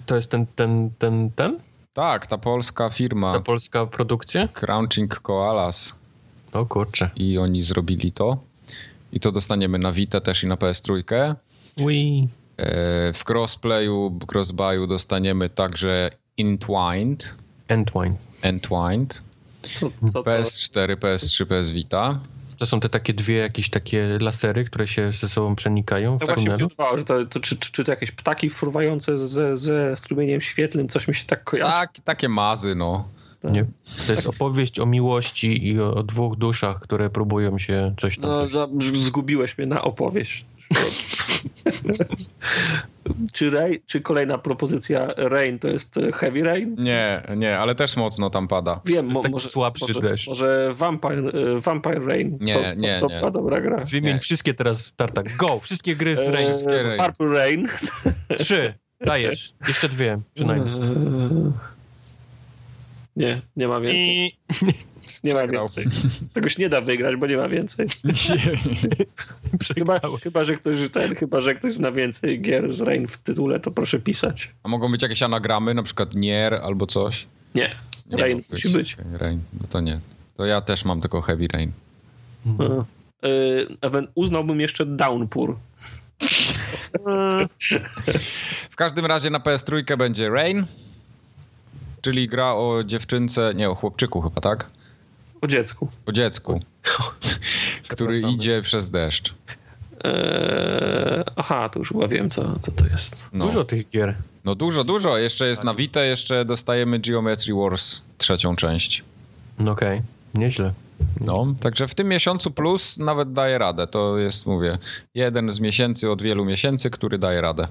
To jest ten, ten, ten, ten? Tak, ta polska firma Ta polska produkcja? Crunching Koalas O kurczę. i oni zrobili to. I to dostaniemy na Vita też i na PS3. Wii. E, W crossplayu, crossbuyu dostaniemy także Entwined. Entwine. Entwined. Co, co to? PS4, PS3, PS Vita. To są te takie dwie jakieś takie lasery, które się ze sobą przenikają w Ja właśnie wydawało, że to, to, czy, czy, czy to jakieś ptaki fruwające ze, ze strumieniem świetlnym, coś mi się tak kojarzy. Tak, takie mazy, no. Nie? To jest opowieść o miłości i o, o dwóch duszach, które próbują się coś tam... Za, coś- za, zgubiłeś mnie na opowieść. czy, Ray, czy kolejna propozycja Rain to jest e, Heavy Rain? Nie, nie, ale też mocno tam pada. Wiem, mo, może, słabszy może, deszcz. może Vampire, e, Vampire Rain. Nie, to, to, nie, to nie. była dobra gra. Wymień Nie. wszystkie teraz, Tartak. Go! Wszystkie gry z E, Rain. Wszystkie Rain. Purple Rain. Trzy. Dajesz. Jeszcze dwie przynajmniej. Eee, Nie, nie ma więcej. I... Nie ma Przegrał. więcej. Tego się nie da wygrać, bo nie ma więcej. Chyba, chyba, że ktoś ten, chyba, że ktoś zna więcej gier z Rain w tytule, to proszę pisać. A mogą być jakieś anagramy, na przykład Nier albo coś? Nie. Nie Rain musi być. Rain, no to nie. To ja też mam tylko Heavy Rain. Yy, ewen- uznałbym jeszcze Downpour. W każdym razie na PS3 będzie Rain, czyli gra o dziewczynce, nie, o chłopczyku chyba, tak? O dziecku. O dziecku, który idzie przez deszcz. Eee, aha, to już chyba wiem, co, co to jest. No. Dużo tych gier. No dużo, dużo. Jeszcze jest na Vita, jeszcze dostajemy Geometry Wars trzecią część. No okej. Nieźle. No, także w tym miesiącu plus nawet daje radę. To jest, mówię, jeden z miesięcy od wielu miesięcy, który daje radę.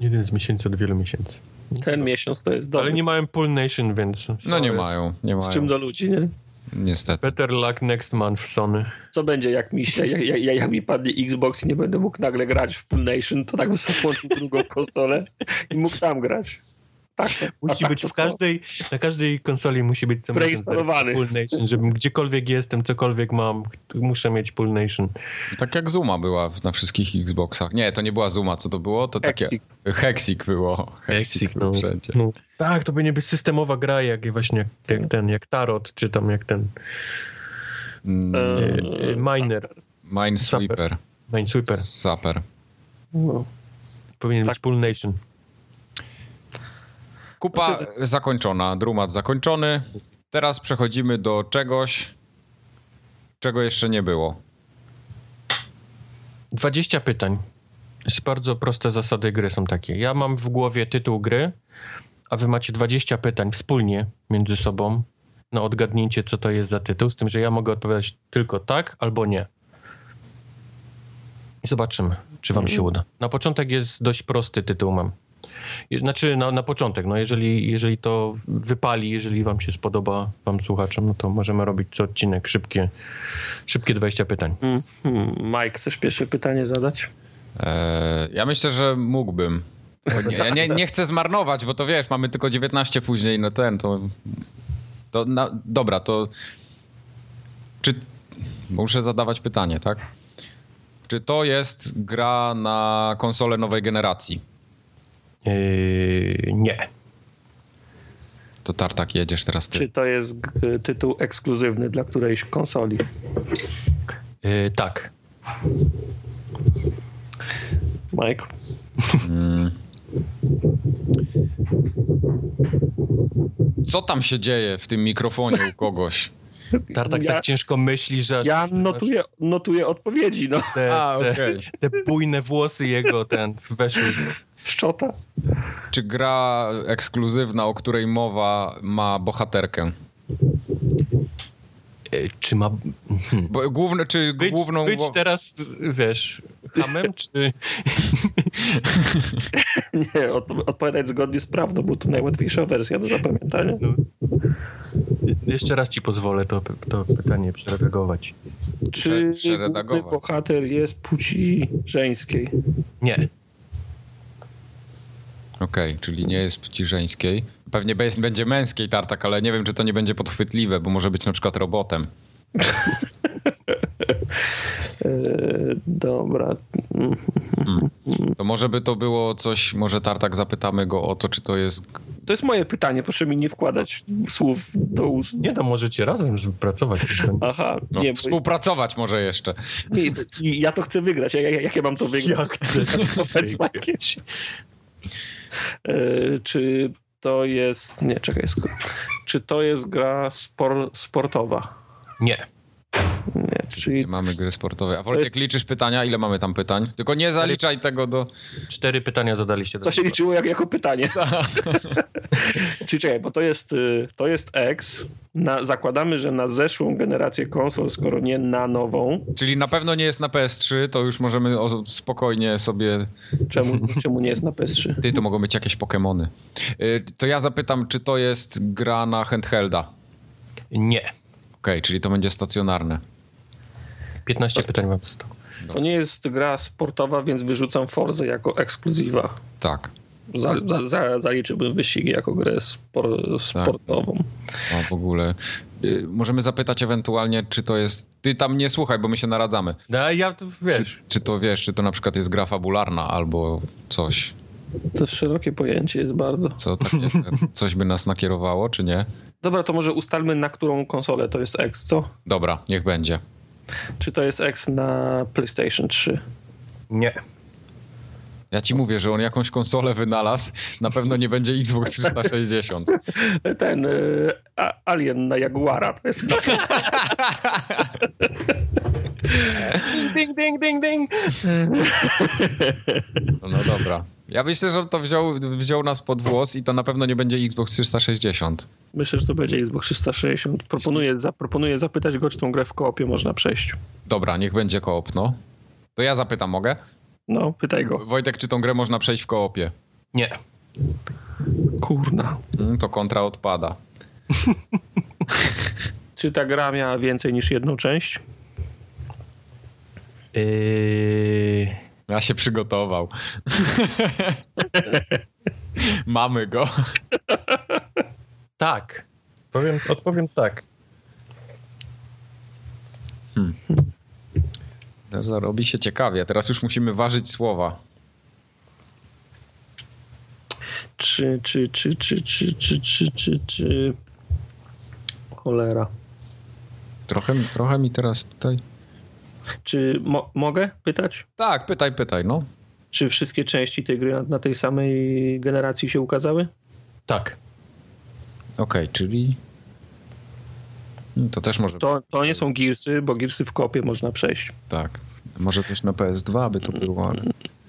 Jeden z miesięcy od wielu miesięcy. Ten miesiąc to jest dobry. Ale nie mają Pool Nation, więc... No nie mają, nie Z czym mają. do ludzi, nie? Niestety. Better luck next month, Sony. Co będzie, jak mi, się, jak, jak, jak mi padnie Xbox i nie będę mógł nagle grać w Pool Nation, to tak bym sobie włączył drugą konsolę i mógł tam grać. Tak, Musi tak być w co? każdej, na każdej konsoli musi być co miesiąc Preinstalowany. Pool Nation, żebym gdziekolwiek jestem, cokolwiek mam, muszę mieć Pool Nation. Tak jak Zuma była na wszystkich Xboxach. Nie, to nie była Zuma, co to było? To takie... Hexik. Hexik było. Hexik był no. wszędzie. No. Tak, to powinien być systemowa gra, jak właśnie jak, jak ten, jak Tarot, czy tam jak ten Mm, E, e, e, Miner, Minesweeper. Minesweeper. Saper. No. Powinien Tak. być Pool Nation. Kupa zakończona, drumat zakończony. Teraz przechodzimy do czegoś, czego jeszcze nie było. 20 pytań. Jest bardzo proste zasady gry są takie. Ja mam w głowie tytuł gry a wy macie 20 pytań wspólnie między sobą na odgadnięcie, co to jest za tytuł, z tym, że ja mogę odpowiadać tylko tak albo nie. I zobaczymy, czy wam się uda. Na początek jest dość prosty tytuł mam. Znaczy na, na początek, no jeżeli, jeżeli to wypali, jeżeli wam się spodoba, wam słuchaczom, no to możemy robić co odcinek szybkie, szybkie 20 pytań. Mm, mm. Mike, chcesz pierwsze pytanie zadać? Eee, ja myślę, że mógłbym. Nie, ja nie, nie chcę zmarnować, bo to wiesz, mamy tylko 19 później, no ten, to... to na, dobra, to... Czy... Muszę zadawać pytanie, tak? Czy to jest gra na konsolę nowej generacji? Yy, nie. To Tartak, jedziesz teraz ty. Czy to jest tytuł ekskluzywny dla którejś konsoli? Yy, tak. Mike? Mm. Co tam się dzieje w tym mikrofonie u kogoś? Tartak Ja- tak ciężko myśli, że... Ja aż notuję, notuję odpowiedzi, no. Te, A, te, te bujne włosy jego ten weszły. Szczota. Czy gra ekskluzywna, o której mowa, ma bohaterkę? Yy, Czy ma... Hmm. Bo główne, czy Być, główną... być wo- teraz, wiesz, hamem, czy... Nie, od, odpowiadać zgodnie z prawdą, bo to najłatwiejsza wersja do zapamiętania. No. Jeszcze raz ci pozwolę to, to pytanie przeredagować. Czy Prze- główny przeredagować. bohater jest płci żeńskiej? Nie. Okej, czyli nie jest płci żeńskiej. Pewnie będzie męskiej tartak, ale nie wiem, czy to nie będzie podchwytliwe, bo może być na przykład robotem. E, dobra. Mm. To może by to było coś, może tartak zapytamy go o to, czy to jest... To jest moje pytanie, proszę mi nie wkładać słów do ust. Nie no, możecie razem pracować. Aha, No, nie, bo, współpracować może jeszcze. nie, ja to chcę wygrać. Ja, ja, jak ja mam to wygrać? Jak chcesz Czy to jest... Nie, czekaj. sk- Czy to jest gra spor, sportowa? Nie. Nie, czyli Nie mamy gry sportowej. A Wojciek, jest- liczysz pytania? Ile mamy tam pytań? Tylko nie zaliczaj tego do... Cztery pytania zadaliście. to się liczyło jak, jako pytanie. Czyli czekaj, bo to jest, y, to jest X. Na, zakładamy, że na zeszłą generację konsol, skoro nie na nową. Czyli na pewno nie jest na PS3, to już możemy o, spokojnie sobie... Czemu, czemu nie jest na PS3? Ty, to mogą być jakieś Pokemony. Y, To ja zapytam, czy to jest gra na handhelda? Nie. Okej, czyli to będzie stacjonarne. 15 pytań wam zostało. To nie jest gra sportowa, więc wyrzucam Forzę jako ekskluzywa. Tak. Za, za, za, zaliczyłbym wyścigi jako grę spor, sportową. O, w ogóle. Y, Możemy zapytać ewentualnie, czy to jest... Ty tam nie słuchaj, bo my się naradzamy. No a ja to wiesz. Czy to wiesz, czy to na przykład jest gra fabularna albo coś, To jest szerokie pojęcie, jest bardzo. co takie, coś by nas nakierowało, czy nie? Dobra, to może ustalmy, na którą konsolę to jest X, co? Dobra, niech będzie. Czy to jest X na PlayStation 3? Nie. Ja ci mówię, że on jakąś konsolę wynalazł, na pewno nie będzie Xbox 360. Ten y, a, Alien na Jaguara to jest na, Ding, ding, ding, ding. No, no dobra. Ja myślę, że to wziął, wziął nas pod włos i to na pewno nie będzie Xbox 360. Myślę, że to będzie Xbox 360. Proponuję, zaproponuję zapytać go, czy tą grę w koopie można przejść. Dobra, niech będzie koop, no. To ja zapytam, mogę? No, pytaj go. Wojtek, czy tą grę można przejść w koopie? Nie. Kurna. Mm, To kontra odpada. Czy ta gra miała więcej niż jedną część? Yy... Ja się przygotował. Mamy go. Tak. Powiem, odpowiem tak. Teraz robi się ciekawie. Teraz już musimy ważyć słowa. Czy, czy, czy, czy, czy, czy, czy, czy, czy... Cholera. Trochę, trochę mi teraz tutaj... Czy mo- mogę pytać? Tak, pytaj, pytaj, no. Czy wszystkie części tej gry na, na tej samej generacji się ukazały? Tak. Okej, czyli... Mm, To też może... To, to nie są Gearsy, bo Gearsy w kopie można przejść. Tak. Może coś na PS2 by to było, ale...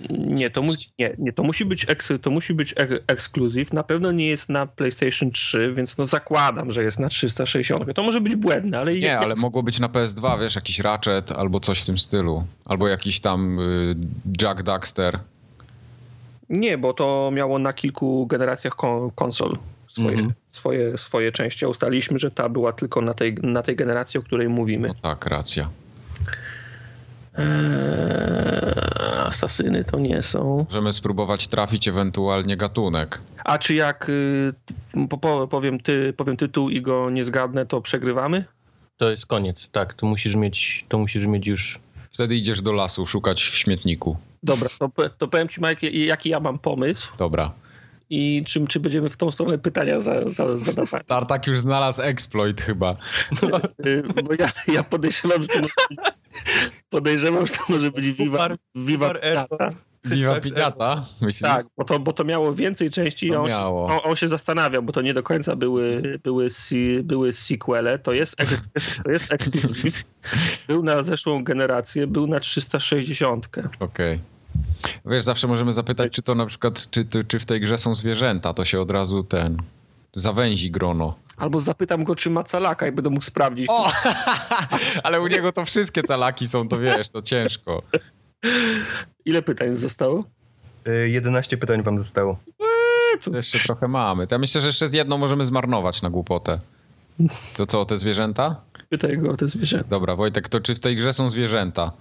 Nie, to, mu, nie, nie, to musi być, eks, to musi być ek, ekskluzyw. Na pewno nie jest na PlayStation 3, więc no zakładam, że jest na 360. To może być błędne, ale... Nie, ale mogło być na PS2, wiesz, jakiś Ratchet albo coś w tym stylu. Albo jakiś tam y, Jack Daxter. Nie, bo to miało na kilku generacjach kon konsol swoje, Mhm. swoje, swoje części. a Ustaliliśmy, że ta była tylko na tej, na tej generacji, o której mówimy. No tak, racja. Eee, asasyny to nie są. Możemy spróbować trafić ewentualnie gatunek. A czy jak y, po, po, powiem, ty, powiem tytuł i go nie zgadnę, to przegrywamy? To jest koniec, tak. To musisz mieć, to musisz mieć już... Wtedy idziesz do lasu szukać w śmietniku. Dobra, to, to powiem ci, Mike, jaki ja mam pomysł Dobra. I czy, czy będziemy w tą stronę pytania za, za, zadawać. Tartak już znalazł exploit chyba. Y, Bo ja, ja podejrzewam, że to może być, podejrzewam, że to może być Viva, Viva. Pinata. Viva Pinata? Myślisz? Tak, bo to, bo to miało więcej części i on się, miało. on, on się zastanawiał, bo to nie do końca były, były, si, były sequele. To jest, to jest ekskluzyw. Był na zeszłą generację, był na 360. Okej. Wiesz, zawsze możemy zapytać, czy to na przykład, czy, czy, w tej grze są zwierzęta, to się od razu ten zawęzi grono. Albo zapytam go, czy ma calaka i będę mógł sprawdzić. O! Ale u niego to wszystkie calaki są, to wiesz, to ciężko. Ile pytań zostało? Y, 11 pytań wam zostało. To jeszcze trochę mamy. To ja myślę, że jeszcze z jedną możemy zmarnować na głupotę. To co, te zwierzęta? Pytaj go o te zwierzęta. Dobra, Wojtek, to czy w tej grze są zwierzęta?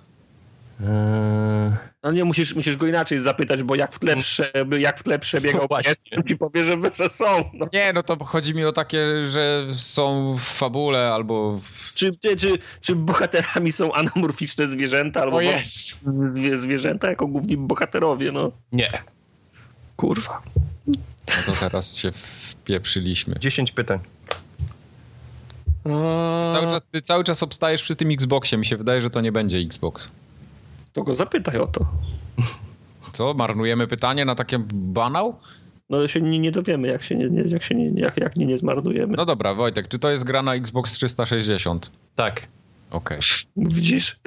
Eee, No nie, musisz, musisz go inaczej zapytać, bo jak w tle, prze, jak w tle przebiegał No właśnie. pies, ci powie, że, są. No. Nie, no to chodzi mi o takie, że są w fabule albo... W... Czy, czy, czy, czy bohaterami są anamorficzne zwierzęta, albo zwie, zwierzęta jako główni bohaterowie, no. nie. Kurwa. No to teraz się wpieprzyliśmy. 10 pytań. Cały czas, ty cały czas obstajesz przy tym Xboxie. Mi się wydaje, że to nie będzie Xbox. To go zapytaj o to. Co? Marnujemy pytanie na takie banał? No się nie, nie dowiemy, jak się nie, nie, jak, się nie, jak, jak nie, nie zmarnujemy. No dobra, Wojtek, czy to jest gra na Xbox 360? Tak. Okej. Widzisz?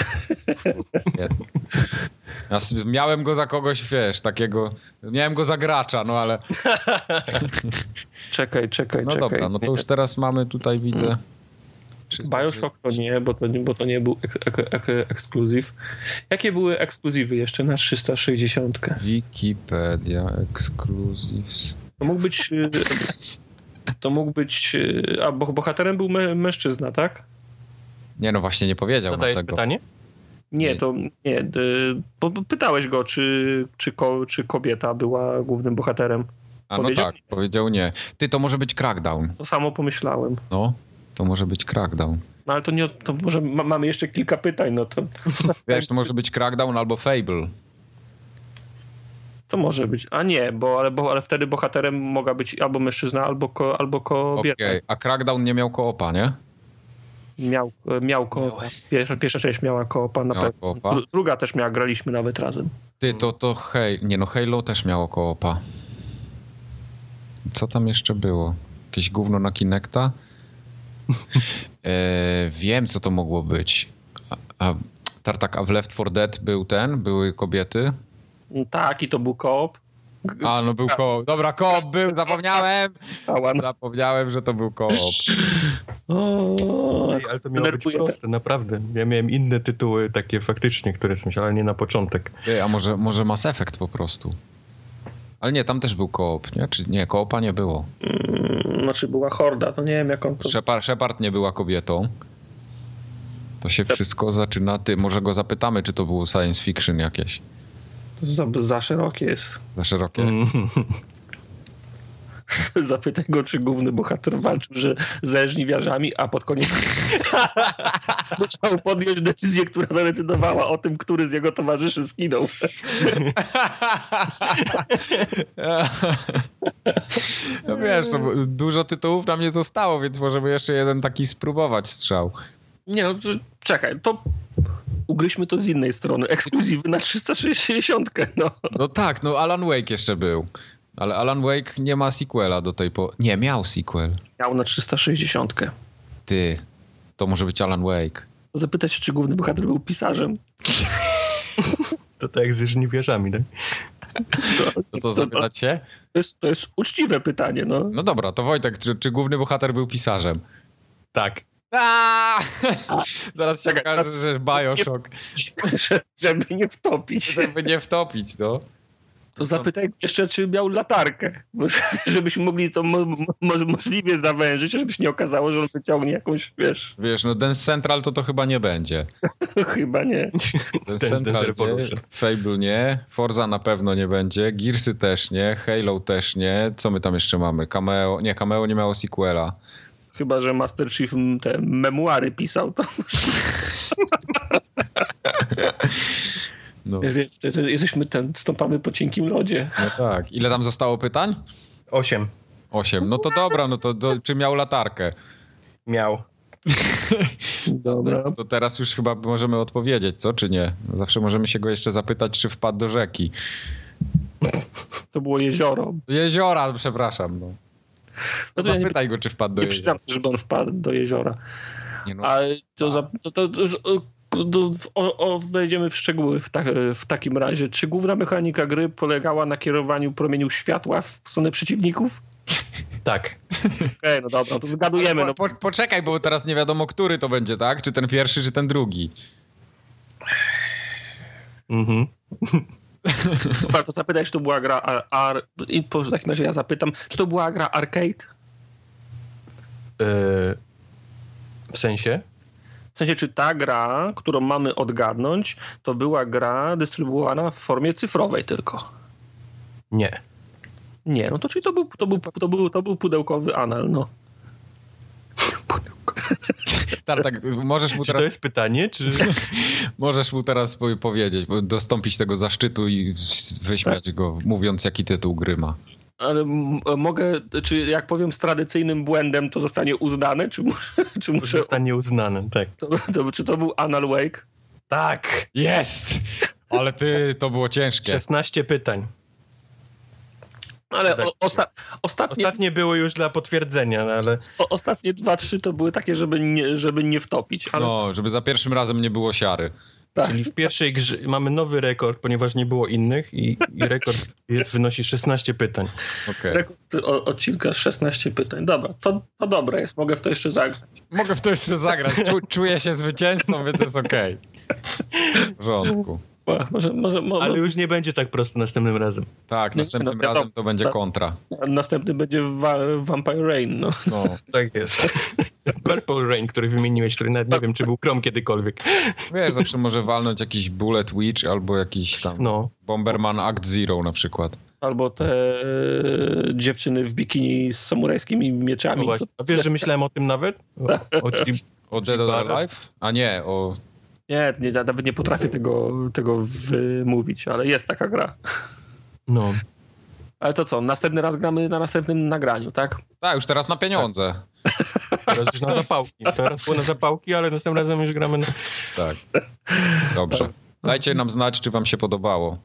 Nie. Ja miałem go za kogoś, wiesz, takiego... Miałem go za gracza, no ale... Czekaj, czekaj, No czekaj. dobra, no to już teraz mamy tutaj, widzę... 360. Bioshock to nie, bo to nie, bo to nie był ek, ek, ek, ekskluzyw. Jakie były ekskluzywy jeszcze na 360? Wikipedia Exclusives. To mógł być. y, To mógł być. y, A bo bohaterem był mę, mężczyzna, tak? Nie no, właśnie nie powiedział Co na to jest tego. pytanie? Nie, to nie. y, pytałeś go, czy, czy, ko, czy kobieta była głównym bohaterem. A no Powiedział tak, powiedział nie. Ty, to może być Crackdown. To samo pomyślałem. No, to może być Crackdown. No ale to nie. To może ma, mamy jeszcze kilka pytań, no to. Wiesz, to może być Crackdown albo Fable. To może być. A nie, bo ale, bo, ale wtedy bohaterem mogła być albo mężczyzna, albo, ko, albo Okej, kobieta. a Crackdown nie miał koopa, nie? Miał, miał koopa. Pierwsza, pierwsza część miała koopa na pewno. koopa. Dru- Druga też miała, graliśmy nawet razem. Ty, to, to hej, nie no, Halo też miało koopa. Co tam jeszcze było? Jakieś gówno na Kinecta? e, wiem, co to mogło być. A, a, tartak, a w Left 4 Dead był ten? Były kobiety? Tak, i to był koop. A, no był koop. Dobra, koop był, zapomniałem! Stała na... Zapomniałem, że to był koop. Ej, ale to miało być proste, naprawdę. Ja miałem inne tytuły takie faktycznie, które są, ale nie na początek. Ty, a może, może Mass Effect po prostu? Ale nie, tam też był koop, nie? Czy nie, koopa nie było. Mm, Znaczy była horda, to nie wiem jak on to... Shepard, Shepard nie była kobietą. To się wszystko zaczyna. Ty, może go zapytamy, czy to było science fiction jakieś. to za, za szerokie jest. Za szerokie. Mm. Zapytaj go, czy główny bohater walczył że ze żniwiarzami, a pod koniec musiał podjąć decyzję, która zadecydowała o tym, który z jego towarzyszy skinął. No wiesz, no, dużo tytułów nam nie zostało, więc możemy jeszcze jeden taki spróbować strzał. Nie no, czekaj, to ugryźmy to z innej strony. Ekskluzywy na 360, no. No tak, no Alan Wake jeszcze był. Ale Alan Wake nie ma sequela do tej pory. Nie, miał sequel. Miał na 360. Ty, to może być Alan Wake. Zapytać się, czy główny bohater był pisarzem. To tak jak ze żniwiarzami, tak? To co, zapytać się? To jest, to jest uczciwe pytanie, no. No dobra, to Wojtek, czy, czy główny bohater był pisarzem? Tak. Zaraz się okaże, że Bioshock, Że- Żeby nie wtopić. żeby nie wtopić, no. To zapytaj jeszcze, czy miał latarkę, żebyśmy mogli to mo, mo, możliwie zawężyć, żeby się nie okazało, że on wyciągnie jakąś, wiesz, Wiesz, no Dance Central to to chyba nie będzie. chyba nie. Dance Central nie. Fable nie, Forza na pewno nie będzie, Gearsy też nie, Halo też nie. Co my tam jeszcze mamy? Cameo, nie, Cameo nie miało sequela. Chyba, że Master Chief te memuary pisał, to No, jesteśmy ten, stąpamy po cienkim lodzie. no tak. Ile tam zostało pytań? Osiem. Osiem. No to dobra, no to do, czy miał latarkę? Miał. Dobra. To teraz już chyba możemy odpowiedzieć, co, czy nie? Zawsze możemy się go jeszcze zapytać, czy wpadł do rzeki. To było jezioro. Jeziora, przepraszam, no. No to ja nie, Zapytaj go, czy wpadł do nie jeziora. przyznam sobie, żeby on wpadł do jeziora. Nie, no, A to, za, to, to, to, to o, o, wejdziemy w szczegóły w, ta, w takim razie. Czy główna mechanika gry polegała na kierowaniu promieniu światła w stronę przeciwników? Tak. Okej, no dobra, to zgadujemy. No, po, po, poczekaj, bo teraz nie wiadomo, który to będzie, tak? Czy ten pierwszy, czy ten drugi. Mhm. dobra, to zapytaj, czy to była gra ar, ar, i po w takim razie ja zapytam, czy to była gra arcade? E, w sensie? W sensie, czy ta gra, którą mamy odgadnąć, to była gra dystrybuowana w formie cyfrowej tylko? Nie. Nie, no to czyli to był, to był, to był, to był pudełkowy anal, no. Tartak, możesz mu Czy to teraz, jest pytanie, czy... możesz mu teraz po- powiedzieć, bo dostąpić tego zaszczytu i wyśmiać go, mówiąc, jaki tytuł gry ma. Ale m- mogę, czy jak powiem z tradycyjnym błędem, to zostanie uznane, czy, mu, czy muszę, Zostanie uznane, tak. to, to, czy to był Anal Wake? Tak! Jest! Ale ty, to było ciężkie. 16 pytań. Ale o, osta, ostatnie, Ostatnie były już dla potwierdzenia, no ale o, ostatnie dwa, trzy to były takie, żeby nie, żeby nie wtopić. Ale No, żeby za pierwszym razem nie było siary. Tak, czyli w pierwszej grze mamy nowy rekord, ponieważ nie było innych i, i rekord jest, wynosi 16 pytań. Okej. rekord o- odcinka 16 pytań. Dobra, to, to dobre jest, mogę w to jeszcze zagrać. Mogę w to jeszcze zagrać. Czu, czuję się zwycięzcą, więc jest okej. W porządku. O, Może, może, może Ale już nie będzie tak prosto następnym razem. Tak, Nie, następnym no, razem to będzie kontra. następny będzie wa Vampire Rain. No. No. Tak jest. Purple Rain, który wymieniłeś, który nawet nie wiem, czy był Chrome kiedykolwiek. Wiesz, zawsze może walnąć jakiś Bullet Witch albo jakiś tam No, Bomberman Act Zero na przykład. Albo te e, dziewczyny w bikini z samurajskimi mieczami. no właśnie. A wiesz, że myślałem o tym nawet? O, o Chib- O Dead or? Alive? A nie, o... Nie, nie, nawet nie potrafię tego, tego wymówić, ale jest taka gra. No, Ale to co, następny raz gramy na następnym nagraniu, tak? Tak, już teraz na pieniądze. teraz już na zapałki. Teraz było na zapałki, ale następnym razem już gramy na... Tak. Dobrze. Dajcie nam znać, czy wam się podobało.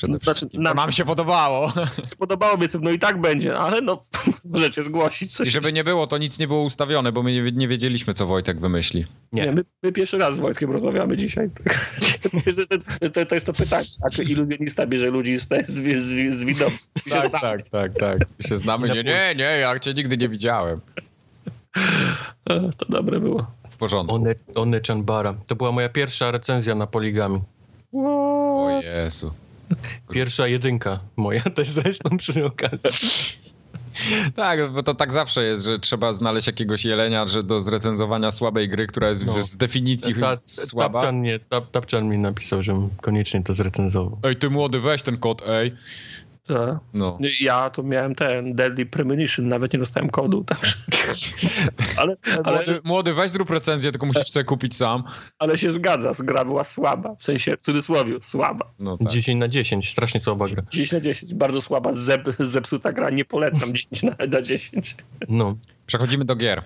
Przede Znaczy, wszystkim. nam się- się podobało. Spodobało mi się, no i tak będzie, ale no możecie zgłosić coś. I żeby nie było, to nic nie było ustawione, bo my nie, nie wiedzieliśmy, co Wojtek wymyśli. Nie. Nie, my, my pierwszy raz z Wojtkiem rozmawiamy dzisiaj. To, to jest to pytanie, tak? Iluzjonista bierze ludzi z, z, z, z widok. Tak, tak, tak, tak. My się znamy. Nie, nie, nie, ja cię nigdy nie widziałem. To dobre było. W porządku. One, One Chanbara. To była moja pierwsza recenzja na Poligami. O Jezu. Pierwsza jedynka moja też zresztą przy okazji. Tak, bo to tak zawsze jest, że trzeba znaleźć jakiegoś jelenia że do zrecenzowania słabej gry, która jest No. z definicji Ta, słaba. Tapczan, nie, tap, Tapczan mi napisał, żebym koniecznie to zrecenzował. Ej, ty młody, weź ten kod, ej. Tak. No. Ja to miałem ten Deadly Premonition, nawet nie dostałem kodu, także... ale, ale, Młody, młody, weź zrób recenzję, tylko musisz sobie kupić sam. ale się zgadza, gra była słaba, w sensie w cudzysłowie słaba. No tak. 10 na 10, strasznie słaba gra. 10 na 10, bardzo słaba, zep, zepsuta gra, nie polecam 10 na, na 10. No. Przechodzimy do gier.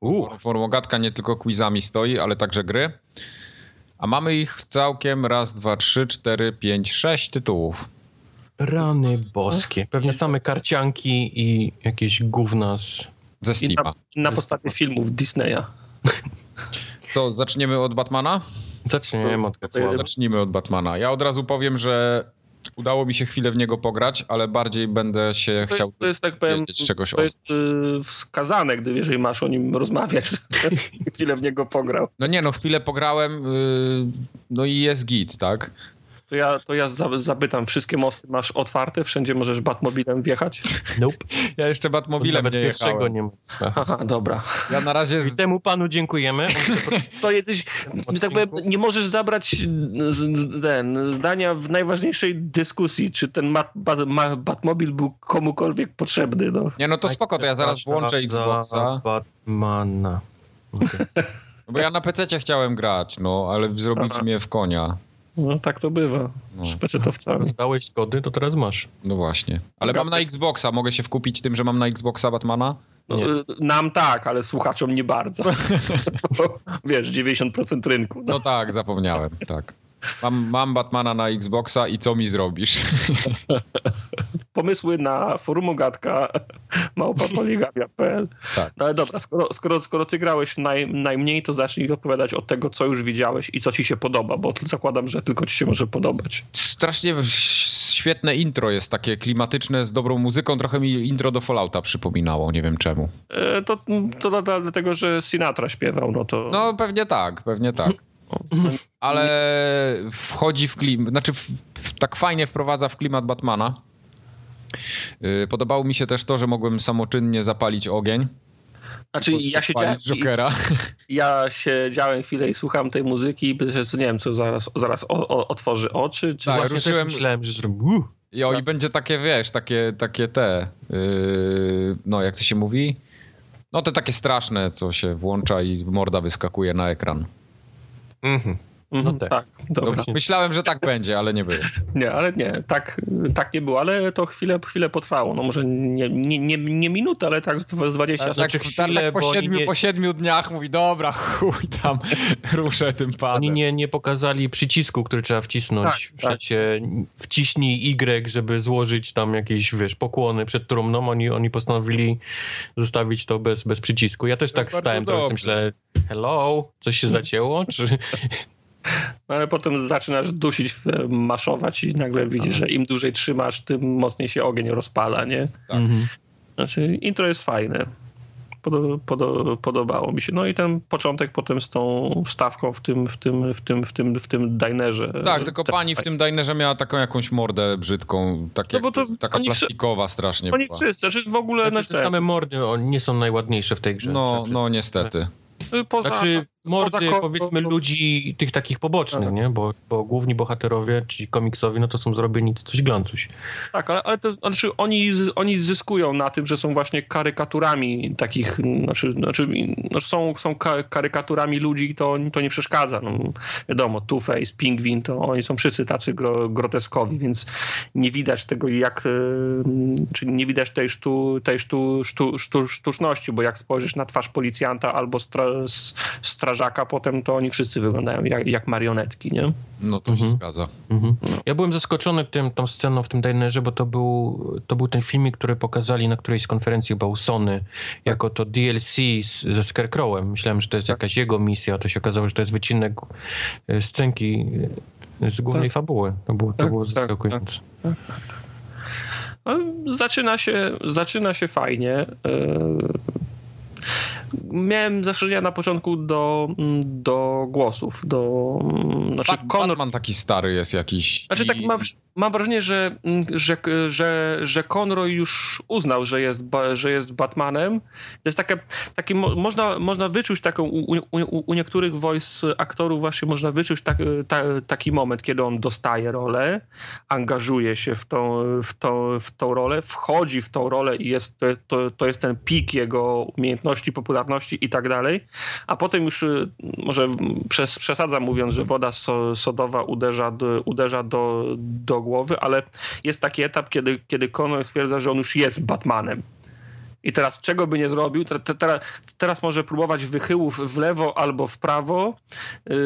U, Formogatka nie tylko quizami stoi, ale także gry. A mamy ich całkiem raz, dwa, trzy, cztery, pięć, sześć tytułów. Rany boskie. Pewnie same karcianki i jakieś gówna z... Ze I na, Steama. na podstawie filmów Disneya. Co, zaczniemy od Batmana? Zaczniemy od Hetmana. Zacznijmy od Batmana. Ja od razu powiem, że udało mi się chwilę w niego pograć, ale bardziej będę się To chciał jest, to jest tak powiem, czegoś to jest y, wskazane, gdy jeżeli masz o nim rozmawiać, chwilę w niego pograł. No nie, no chwilę pograłem, yy, no i jest git, tak? To ja, to ja za- zapytam, wszystkie mosty masz otwarte? Wszędzie możesz Batmobilem wjechać? Nope. Ja jeszcze Batmobilem Nawet nie pierwszego nie ma. Aha, dobra. Ja na razie... I Z... temu panu dziękujemy. To jesteś, że tak powiem, nie możesz zabrać z, z, ten, zdania w najważniejszej dyskusji, czy ten mat, bat, ma, Batmobil był komukolwiek potrzebny. No. Nie, no to spoko, to ja zaraz włączę Xboxa. Batmana. Okay. No bo ja na PC chciałem grać, no, ale zrobili Aha. mnie w konia. No tak to bywa No. z pecetowcami. Dałeś kody, to teraz masz. No właśnie. Ale mam na Xboxa, mogę się wkupić tym, że mam na Xboxa Batmana? No, Nie. nam tak, ale słuchaczom nie bardzo. Bo, wiesz, 90% rynku. No. No tak, zapomniałem, tak. Mam, mam Batmana na Xboxa i co mi zrobisz? Pomysły na forum ogatka małpapoligamia.pl Tak. No ale dobra, skoro, skoro, skoro ty grałeś naj, najmniej, to zacznij opowiadać od tego, co już widziałeś i co ci się podoba, bo zakładam, że tylko ci się może podobać. Strasznie świetne intro jest, takie klimatyczne, z dobrą muzyką. Trochę mi intro do Fallouta przypominało, nie wiem czemu. E, To, to dla- dla- dlatego, że Sinatra śpiewał, no to... No pewnie tak, pewnie tak. Ale wchodzi w klimat, znaczy w, w, tak fajnie wprowadza w klimat Batmana. Yy, Podobało mi się też to, że mogłem samoczynnie zapalić ogień. Znaczy ja siedziałem, Jokera. ja siedziałem chwilę i słuchałem tej muzyki i nie wiem, co zaraz, zaraz o, o, otworzy oczy, czy Tak, Właśnie ruszyłem- też myślałem, że zrobił. Uh, I, o, Tak. I będzie takie, wiesz, takie, takie te, yy, no jak to się mówi? No te takie straszne, co się włącza i morda wyskakuje na ekran. Mhm. Mhm, no tak. tak. dobra. Dobra. Myślałem, że tak będzie, ale nie było. Nie, ale nie, tak, tak nie było, ale to chwilę, chwilę potrwało. No może nie, nie, nie, nie minutę, ale tak z dwa- z 20 Ale znaczy tak, chwilę, tak po, bo oni siedmiu, nie- po siedmiu dniach mówi, dobra, chuj tam, ruszę tym padem. Oni nie, nie pokazali przycisku, który trzeba wcisnąć. Tak, w sensie wciśnij Y, żeby złożyć tam jakieś, wiesz, pokłony przed trumną. Oni, oni postanowili zostawić to bez, bez przycisku. Ja też To tak stałem, trochę dobrze. myślę, hello, coś się zacięło? Czy... No ale potem zaczynasz dusić, e, maszować i nagle widzisz, że im dłużej trzymasz, tym mocniej się ogień rozpala, nie? Tak. Mhm. Znaczy, intro jest fajne. Podo, podo, podobało mi się. No i ten początek potem z tą wstawką w tym, w tym, w tym, w tym, w tym dinerze. Tak, tylko pani w tym dinerze miała taką jakąś mordę brzydką, takie, No bo to taka oni wszy- plastikowa strasznie Oni była. wszyscy, znaczy w ogóle... Znaczy, te same mordy oni nie są najładniejsze w tej grze. No, no niestety. poza, Znaczy mordy ko- powiedzmy ludzi tych takich pobocznych, Tak. nie? Bo, bo główni bohaterowie, ci komiksowi, no to są zrobieni coś glancuś. Tak, ale, ale to znaczy oni, oni zyskują na tym, że są właśnie karykaturami takich, znaczy, znaczy znaczy są, są ka- karykaturami ludzi i to, to nie przeszkadza. No, wiadomo, Two-Face, Pingwin, to oni są wszyscy tacy gro, groteskowi, więc nie widać tego jak, e, czy nie widać tej, sztu, tej sztu, sztu, sztu, sztuczności, bo jak spojrzysz na twarz policjanta albo stra, s- strażaka, potem to oni wszyscy wyglądają jak, jak marionetki, nie? No to się Mhm. zgadza. Mhm. Ja byłem zaskoczony tym, tą sceną w tym dinerze, bo to był, to był ten filmik, który pokazali na którejś z konferencji chyba u Sony, jako to DLC z, ze Scarecrowem. Myślałem, że to jest jakaś jego misja, a to się okazało, że to jest wycinek e, scenki e, z głównej Tak. fabuły. To było, to Tak, było tak, zaskakujące. No, Zaczyna się, zaczyna się fajnie. Yy, Miałem zastrzeżenia na początku do, do głosów, do... Znaczy, Bat- Conor, Batman taki stary jest jakiś. znaczy tak mam, mam wrażenie, że, że, że, że Conroy już uznał, że jest, że jest Batmanem. To jest takie, takie mo, można, można wyczuć taką, u, u, u niektórych voice aktorów właśnie można wyczuć tak, ta, taki moment, kiedy on dostaje rolę, angażuje się w tą, w, tą, w tą rolę, wchodzi w tą rolę i jest, to, to, to jest ten pik jego umiejętności, popularności i tak dalej, a potem już y, może przez, przesadzam mówiąc, że woda so, sodowa uderza, do, uderza do, do głowy, ale jest taki etap, kiedy, kiedy Conor stwierdza, że on już jest Batmanem. I teraz czego by nie zrobił, te, te, teraz, teraz może próbować wychyłów w lewo albo w prawo, yy,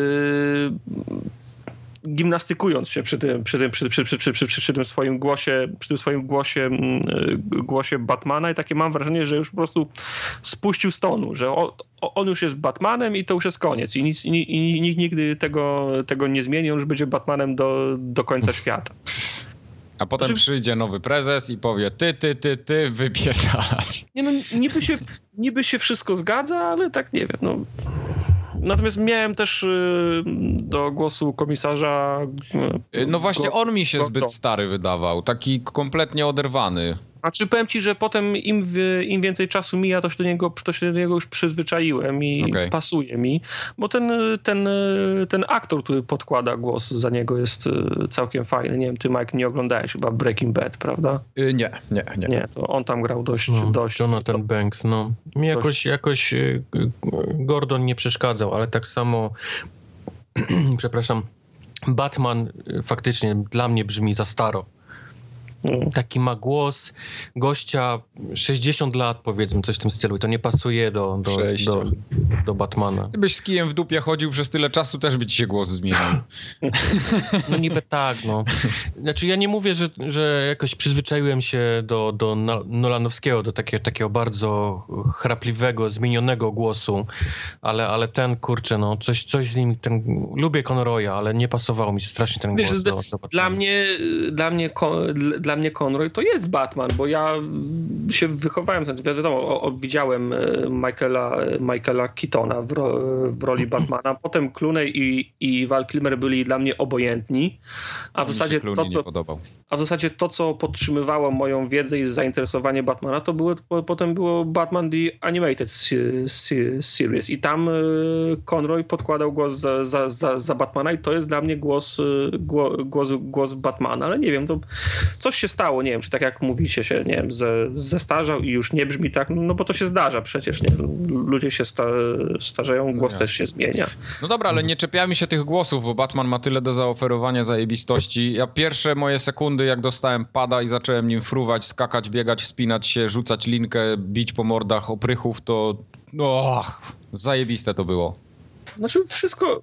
gimnastykując się przy tym, przy tym, przy, przy, przy, przy, przy, tym swoim głosie, przy tym swoim głosie, mm, głosie Batmana i takie mam wrażenie, że już po prostu spuścił stonu, że on, on już jest Batmanem i to już jest koniec i, nic, i, i nikt nigdy tego, tego nie zmieni, on już będzie Batmanem do, do końca świata. A potem znaczy... przyjdzie nowy prezes i powie ty, ty, ty, ty, wypierdalać. Nie no, niby się, niby się wszystko zgadza, ale tak nie wiem, no... Natomiast miałem też y, do głosu komisarza. Y, no właśnie, on mi się zbyt stary wydawał, taki kompletnie oderwany. A czy powiem ci, że potem im, im więcej czasu mija, to się do niego, to się do niego już przyzwyczaiłem i okay. pasuje mi, bo ten, ten, ten aktor, który podkłada głos za niego jest y, całkiem fajny. Nie wiem, ty Mike nie oglądałeś chyba Breaking Bad, prawda? Yy, nie, nie, nie. Nie, to on tam grał dość... No, dość Jonathan to, Banks, no. Mi jakoś, dość... jakoś y, Gordon nie przeszkadzał, ale tak samo przepraszam, Batman y, faktycznie dla mnie brzmi za staro. Taki ma głos gościa 60 lat, powiedzmy, coś w tym stylu. I to nie pasuje do, do, do, do, Batmana. Gdybyś z kijem w dupie chodził przez tyle czasu, też by ci się głos zmienił. No niby tak, no. Znaczy ja nie mówię, że, że jakoś przyzwyczaiłem się do, do Nolanowskiego, do takiego, takiego bardzo chrapliwego, zmienionego głosu, ale, ale ten, kurczę, no, coś, coś z nim, ten, lubię Conroya, ale nie pasował mi się strasznie ten Wiesz, głos. Do, do dla mnie, dla mnie, dla mnie Conroy to jest Batman, bo ja się wychowałem, znaczy wiadomo, o, widziałem e, Michaela, Michaela Keatona w, ro, w roli Batmana, potem Clooney i, i Val Kilmer byli dla mnie obojętni, a w zasadzie to, co... A w zasadzie to, co podtrzymywało moją wiedzę i zainteresowanie Batmana, to było, potem było Batman The Animated Series. I tam e, Conroy podkładał głos za, za, za, za Batmana i to jest dla mnie głos, e, głos, głos Batmana, ale nie wiem, to coś się stało, nie wiem, czy tak jak mówicie się, nie wiem, ze, zestarzał i już nie brzmi tak, no bo to się zdarza przecież, nie ludzie się sta, starzeją, głos no też się zmienia. No dobra, ale nie czepiajmy się tych głosów, bo Batman ma tyle do zaoferowania zajebistości. Ja pierwsze moje sekundy, jak dostałem pada i zacząłem nim fruwać, skakać, biegać, wspinać się, rzucać linkę, bić po mordach oprychów, to no, zajebiste to było. Znaczy wszystko,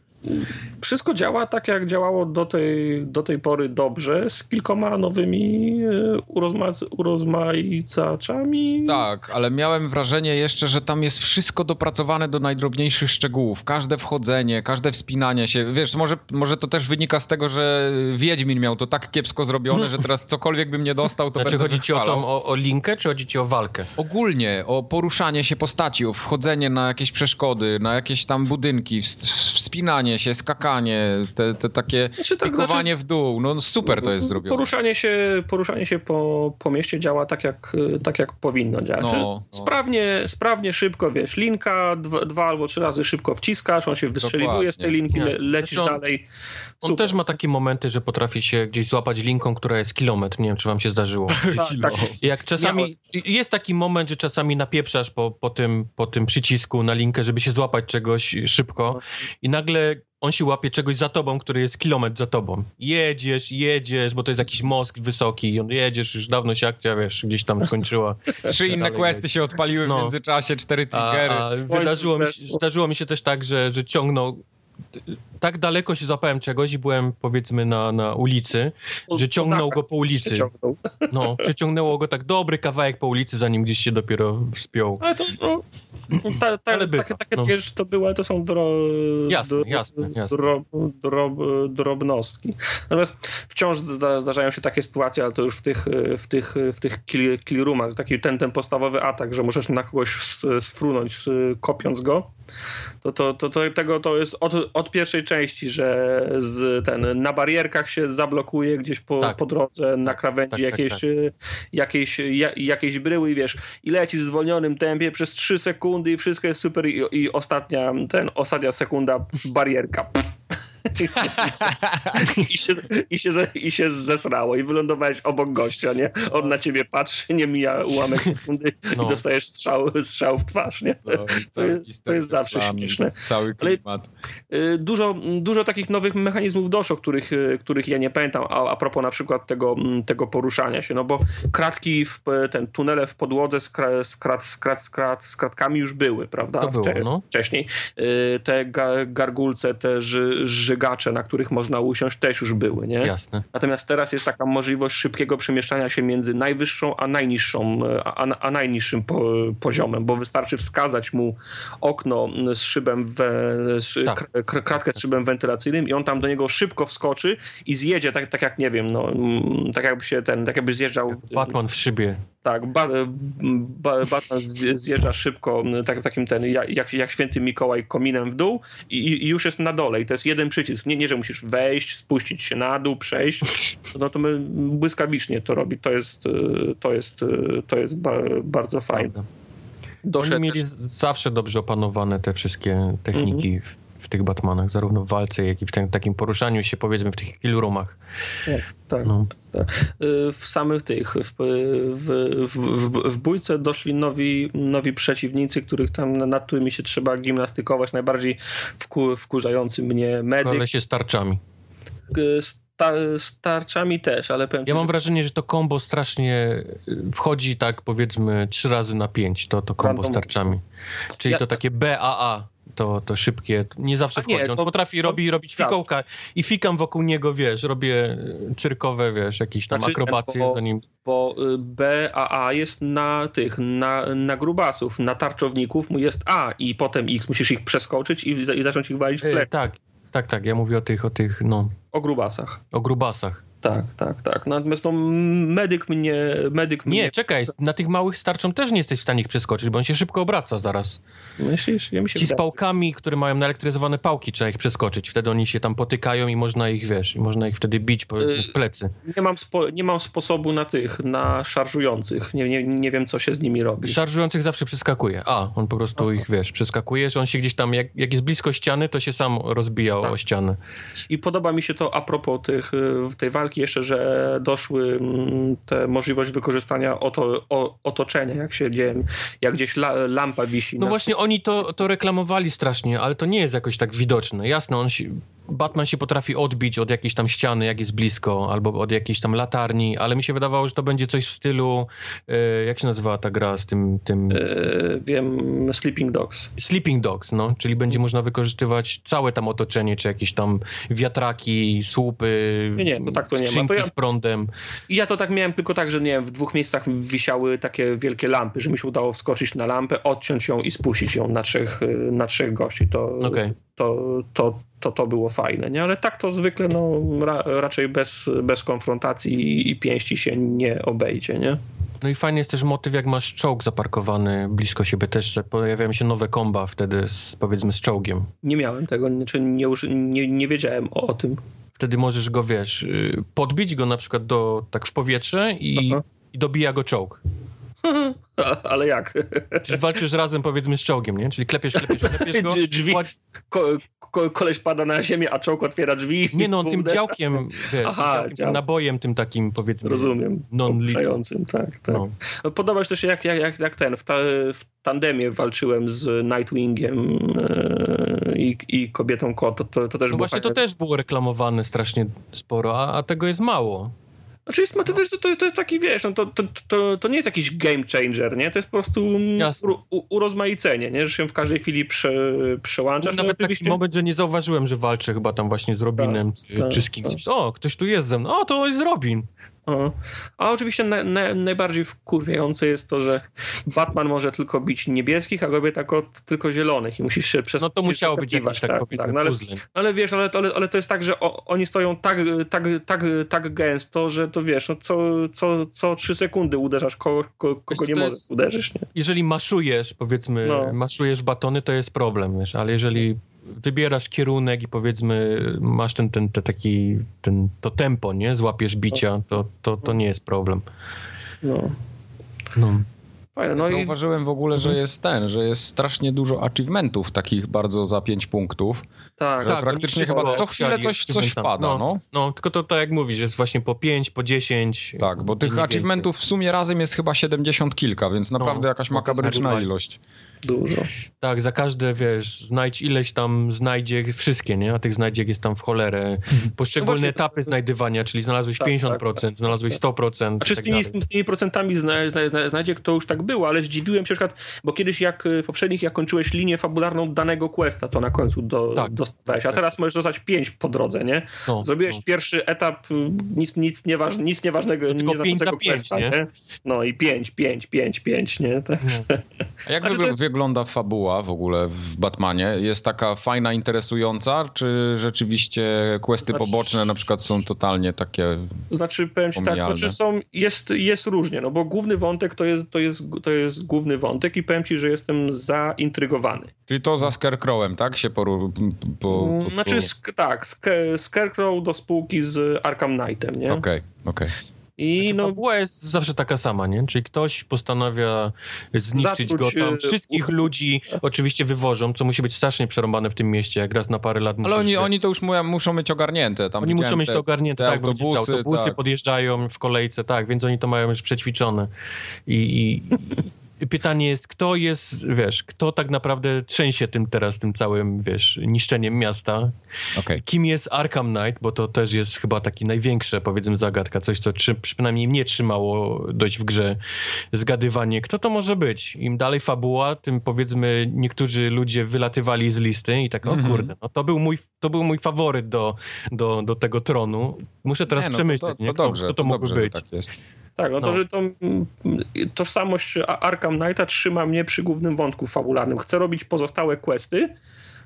wszystko działa tak, jak działało do tej, do tej pory dobrze, z kilkoma nowymi e, urozma, urozmaicaczami. Tak, ale miałem wrażenie jeszcze, że tam jest wszystko dopracowane do najdrobniejszych szczegółów. Każde wchodzenie, każde wspinanie się. Wiesz, może, może to też wynika z tego, że Wiedźmin miał to tak kiepsko zrobione, że teraz cokolwiek bym nie dostał, to znaczy, będę chodzi ci o, tą, o, o linkę, czy chodzi ci o walkę? Ogólnie, o poruszanie się postaci, o wchodzenie na jakieś przeszkody, na jakieś tam budynki, wspinanie się, skakanie, te, te takie znaczy, tak, pikowanie znaczy, w dół. No super to jest zrobione. Poruszanie się, poruszanie się po, po mieście działa tak jak, tak, jak powinno działać. No, no. Sprawnie, sprawnie, szybko, wiesz, linka, dwa, dwa, albo trzy razy szybko wciskasz, on się wystrzeliwuje z tej linki, le, lecisz znaczy on, dalej. Super. On też ma takie momenty, że potrafi się gdzieś złapać linką, która jest kilometr. Nie wiem, czy wam się zdarzyło. tak, tak. Jak czasami, jest taki moment, że czasami napieprzasz po, po, tym, po tym przycisku na linkę, żeby się złapać czegoś szybko i nagle on się łapie czegoś za tobą, który jest kilometr za tobą. Jedziesz, jedziesz, bo to jest jakiś most wysoki, on jedziesz, już dawno się akcja, wiesz, gdzieś tam skończyła. Trzy inne questy się odpaliły no. w międzyczasie, cztery triggery. A, a wydarzyło, mi, zdarzyło mi się też tak, że, że ciągnął tak daleko się złapałem czegoś i byłem powiedzmy na, na ulicy, że ciągnął go po ulicy. No, przyciągnęło go tak dobry kawałek po ulicy, zanim gdzieś się dopiero wspiął. Ale to, no, ta, ta, ale bywa, takie, takie no. wiesz, to były, to są dro, jasne, dro, jasne, jasne. Drob, drob, drobnostki. Natomiast wciąż zda, zdarzają się takie sytuacje, ale to już w tych, w tych, w tych kill, kill roomach, taki ten, ten podstawowy atak, że możesz na kogoś sfrunąć kopiąc go, to, to, to, to tego to jest od, od pierwszej części, że z, ten, na barierkach się zablokuje gdzieś po, tak. po drodze, na tak, krawędzi tak, tak jakieś, tak. jakieś, ja, jakieś bryły i wiesz, i leci w zwolnionym tempie przez 3 sekundy i wszystko jest super i, i ostatnia, ten, ostatnia sekunda barierka. I, się, i, się, I się zesrało i wylądowałeś obok gościa, nie? On na ciebie patrzy, nie mija ułamek sekundy no. i dostajesz strzał, strzał w twarz, nie? No, to, jest, to jest zawsze plan, śmieszne. Cały klimat. Ale, dużo, dużo takich nowych mechanizmów doszło, których, y, których ja nie pamiętam, a, a propos na przykład tego, tego poruszania się, no bo kratki, w, ten tunele w podłodze z, krat, z, krat, z, krat, z, krat, z kratkami już były, prawda? To było, no. Wcześniej. Y, te gargulce, te ży, ży żegacze, na których można usiąść, też już były, nie? Jasne. Natomiast teraz jest taka możliwość szybkiego przemieszczania się między najwyższą a najniższą, a, a najniższym po, poziomem, bo wystarczy wskazać mu okno z szybem, we, z, Tak. kr- kratkę z szybem wentylacyjnym i on tam do niego szybko wskoczy i zjedzie, tak, tak jak nie wiem, no, mm, tak jakby się ten, tak jakby zjeżdżał Batman w szybie. tak, ba, ba, Batman zjeżdża szybko, m, tak, takim ten, jak, jak, święty Mikołaj kominem w dół i, i już jest na dole i to jest jeden przycisk. Nie, nie, że musisz wejść, spuścić się na dół, przejść, no to my błyskawicznie to robi. To jest, y, to jest, y, to jest ba, bardzo fajne. Doszedł Oni mieli zawsze dobrze opanowane te wszystkie techniki Mhm. w, w tych Batmanach, zarówno w walce, jak i w tym, takim poruszaniu się, powiedzmy, w tych kill roomach. tak, No. Y, w samych tych, w, w, w, w, bójce doszli nowi, nowi przeciwnicy, których tam, nad którymi się trzeba gimnastykować. Najbardziej wku, wkurzający mnie medyk, Ale się z tarczami. y, sta, z tarczami też, ale powiem Ja mam że wrażenie, że to combo strasznie y, wchodzi tak powiedzmy trzy razy na pięć, to, to combo z tarczami. Czyli Ja- to takie BAA, to, to szybkie, nie zawsze A nie, wchodzi. On to- potrafi to- robi, robić fikołka i fikam wokół niego, wiesz, robię y, cyrkowe, wiesz, jakieś tam Znaczy, akrobacje bo- nim. bo y, BAA jest na tych, na, na grubasów, na tarczowników mu jest A i potem X, musisz ich przeskoczyć i, i zacząć ich walić w Y, plec. tak, tak, tak, ja mówię o tych, o tych, no, O grubasach. o grubasach. Tak, tak, tak. Natomiast no, medyk mnie, medyk mnie... Nie, czekaj, na tych małych starczą też nie jesteś w stanie ich przeskoczyć, bo on się szybko obraca zaraz. Myślisz? Ja mi się Ci z wydaje. pałkami, które mają naelektryzowane pałki, trzeba ich przeskoczyć. Wtedy oni się tam potykają i można ich, wiesz, i można ich wtedy bić powiedzmy w plecy. Nie mam, spo, nie mam sposobu na tych, na szarżujących. Nie, nie, nie wiem, co się z nimi robi. Szarżujących zawsze przeskakuje. A, on po prostu ich, wiesz, przeskakuje, że on się gdzieś tam, jak, jak jest blisko ściany, to się sam rozbija Tak. o ścianę. I podoba mi się to a propos tych, y, tej walki jeszcze, że doszły mm, te możliwość wykorzystania oto, o, otoczenia, jak się dzieje, jak gdzieś la, lampa wisi. No na- właśnie, oni to, to reklamowali strasznie, ale to nie jest jakoś tak widoczne. Jasne, on się, Batman się potrafi odbić od jakiejś tam ściany, jak jest blisko, albo od jakiejś tam latarni, ale mi się wydawało, że to będzie coś w stylu, e, jak się nazywała ta gra z tym, tym Y, wiem, Sleeping Dogs. Sleeping Dogs, no, czyli będzie można wykorzystywać całe tam otoczenie, czy jakieś tam wiatraki, słupy, Nie, nie, to tak to nie ma. To ja- z prądem. I ja to tak miałem tylko tak, że nie wiem, w dwóch miejscach wisiały takie wielkie lampy, że mi się udało wskoczyć na lampę, odciąć ją i spuścić ją na trzech, na trzech gości. To, Okej. to, to, to, to było fajne, nie? Ale tak to zwykle no, ra, raczej bez, bez konfrontacji i pięści się nie obejdzie, nie? No i fajny jest też motyw, jak masz czołg zaparkowany blisko siebie, też że pojawiają się nowe komba wtedy, z, powiedzmy, z czołgiem. Nie miałem tego, czy nie, nie, nie wiedziałem o, o tym. Wtedy możesz go, wiesz, y, podbić go na przykład do, tak w powietrze i, i dobija go czołg. Ale jak? Czyli walczysz razem, powiedzmy, z czołgiem, nie? Czyli klepiesz, klepiesz, klepiesz go. Drzwi. Ko, ko, koleś pada na ziemię, a czołg otwiera drzwi. Nie no, tym Uderza. działkiem, wiesz, Aha, działkiem, dział. tym nabojem, tym takim, powiedzmy, Rozumiem. Opuszczającym, tak, tak. No. No. Podoba się też jak, jak, jak, jak ten, w, ta, w tandemie walczyłem z Nightwingiem e, i, i kobietą kot, to, to, to też No było właśnie to fajne. też było reklamowane strasznie sporo, a, a tego jest mało. Znaczy jest, no to, wiesz, to, to, jest taki, wiesz, no to, to, to, to nie jest jakiś game changer, nie? To jest po prostu mm, u, u, urozmaicenie, nie? Że się w każdej chwili prze, przełączasz. Nawet no, taki moment, że nie zauważyłem, że walczę chyba tam właśnie z Robinem czy, tak, czy z kimś. tak. O, ktoś tu jest ze mną. O, to jest Robin. O. A oczywiście na, na, najbardziej wkurwiające jest to, że Batman może tylko bić niebieskich, a kobieta tylko zielonych i musisz się przez No to musiało być jakiś tak, powiedzmy no ale, puzzle. ale wiesz, ale, ale, ale to jest tak, że o, oni stoją tak, tak, tak, tak gęsto, że to wiesz, no co, co, co trzy sekundy uderzasz kogo, ko, kogo nie możesz uderzyć, nie? Jeżeli maszujesz, powiedzmy, No. maszujesz batony, to jest problem, wiesz, ale jeżeli wybierasz kierunek i powiedzmy masz ten, ten, ten taki, ten, to tempo, nie? Złapiesz bicia, to, to, to nie jest problem. No. No. Fajne, no i Zauważyłem w ogóle, że jest ten, że jest strasznie dużo achievementów takich bardzo za 5 punktów. tak, Tak, praktycznie chyba co chwilę coś, coś wpada, no. No, tylko to tak jak mówisz, jest właśnie po 5, po 10. Tak, bo i tych achievementów w sumie razem jest chyba 70 kilka, więc naprawdę No, jakaś no to makabryczna ilość. Dużo. Tak, za każde, wiesz, znajdź ileś tam znajdzie, wszystkie, nie? A tych znajdziek jest tam w cholerę. Poszczególne No właśnie, etapy znajdywania, czyli znalazłeś Tak, 50%, tak, tak, znalazłeś 100%. Znaczy i z tak tymi, z, tym- z tymi procentami zna, zna, zna, znajdzie, to już tak było, ale zdziwiłem się na przykład, bo kiedyś jak y, poprzednich, jak kończyłeś linię fabularną danego questa, to na końcu do, Tak. dostałeś, a teraz możesz dostać pięć po drodze, nie? No, Zrobiłeś no. pierwszy etap, y, nic, nic, nieważ, nic nieważnego, No tylko nie pięć za znaczącego pięć, questa, nie? nie? No i pięć, pięć, pięć, pięć, nie? Tak. No. A jak Znaczy, to jest- wygląda fabuła w ogóle w Batmanie? Jest taka fajna, interesująca, czy rzeczywiście questy Znaczy- poboczne na przykład są totalnie takie... Znaczy, powiem ci tak, znaczy są, jest, jest różnie, no bo główny wątek to jest, to, jest, to jest główny wątek i powiem ci, że jestem zaintrygowany. Czyli to za Scarecrowem, tak? Się poru... po, po. Znaczy, sk- tak, Sk- Scarecrow do spółki z Arkham Knightem, nie? Okej, okej. I Znaczy, no, Fabuła jest zawsze taka sama, nie? Czyli ktoś postanawia zniszczyć Zatruć, go tam. e, Wszystkich u- ludzi oczywiście wywożą, co musi być strasznie przerąbane w tym mieście, jak raz na parę lat Ale oni, oni to już mu- muszą mieć ogarnięte. Tam Oni muszą mieć te- to ogarnięte, te tak, autobusy, autobusy tak. podjeżdżają w kolejce, tak, więc oni to mają już przećwiczone. I, i pytanie jest, kto jest, wiesz, kto tak naprawdę trzęsie tym teraz, tym całym, wiesz, niszczeniem miasta. Okej. Kim jest Arkham Knight, bo to też jest chyba taki największe, powiedzmy, zagadka, coś, co trzy, przynajmniej mnie trzymało dość w grze, zgadywanie, kto to może być. Im dalej fabuła, tym powiedzmy niektórzy ludzie wylatywali z listy i tak, o Mhm. kurde, no to był mój, to był mój faworyt do, do, do tego tronu. Muszę teraz Nie, no, przemyśleć, to, to, nie? to Kto, dobrze, kto to mógł dobrze, być. Tak jest. Tak, no to, no. że to mm, tożsamość Arkham Knighta trzyma mnie przy głównym wątku fabularnym. Chcę robić pozostałe questy,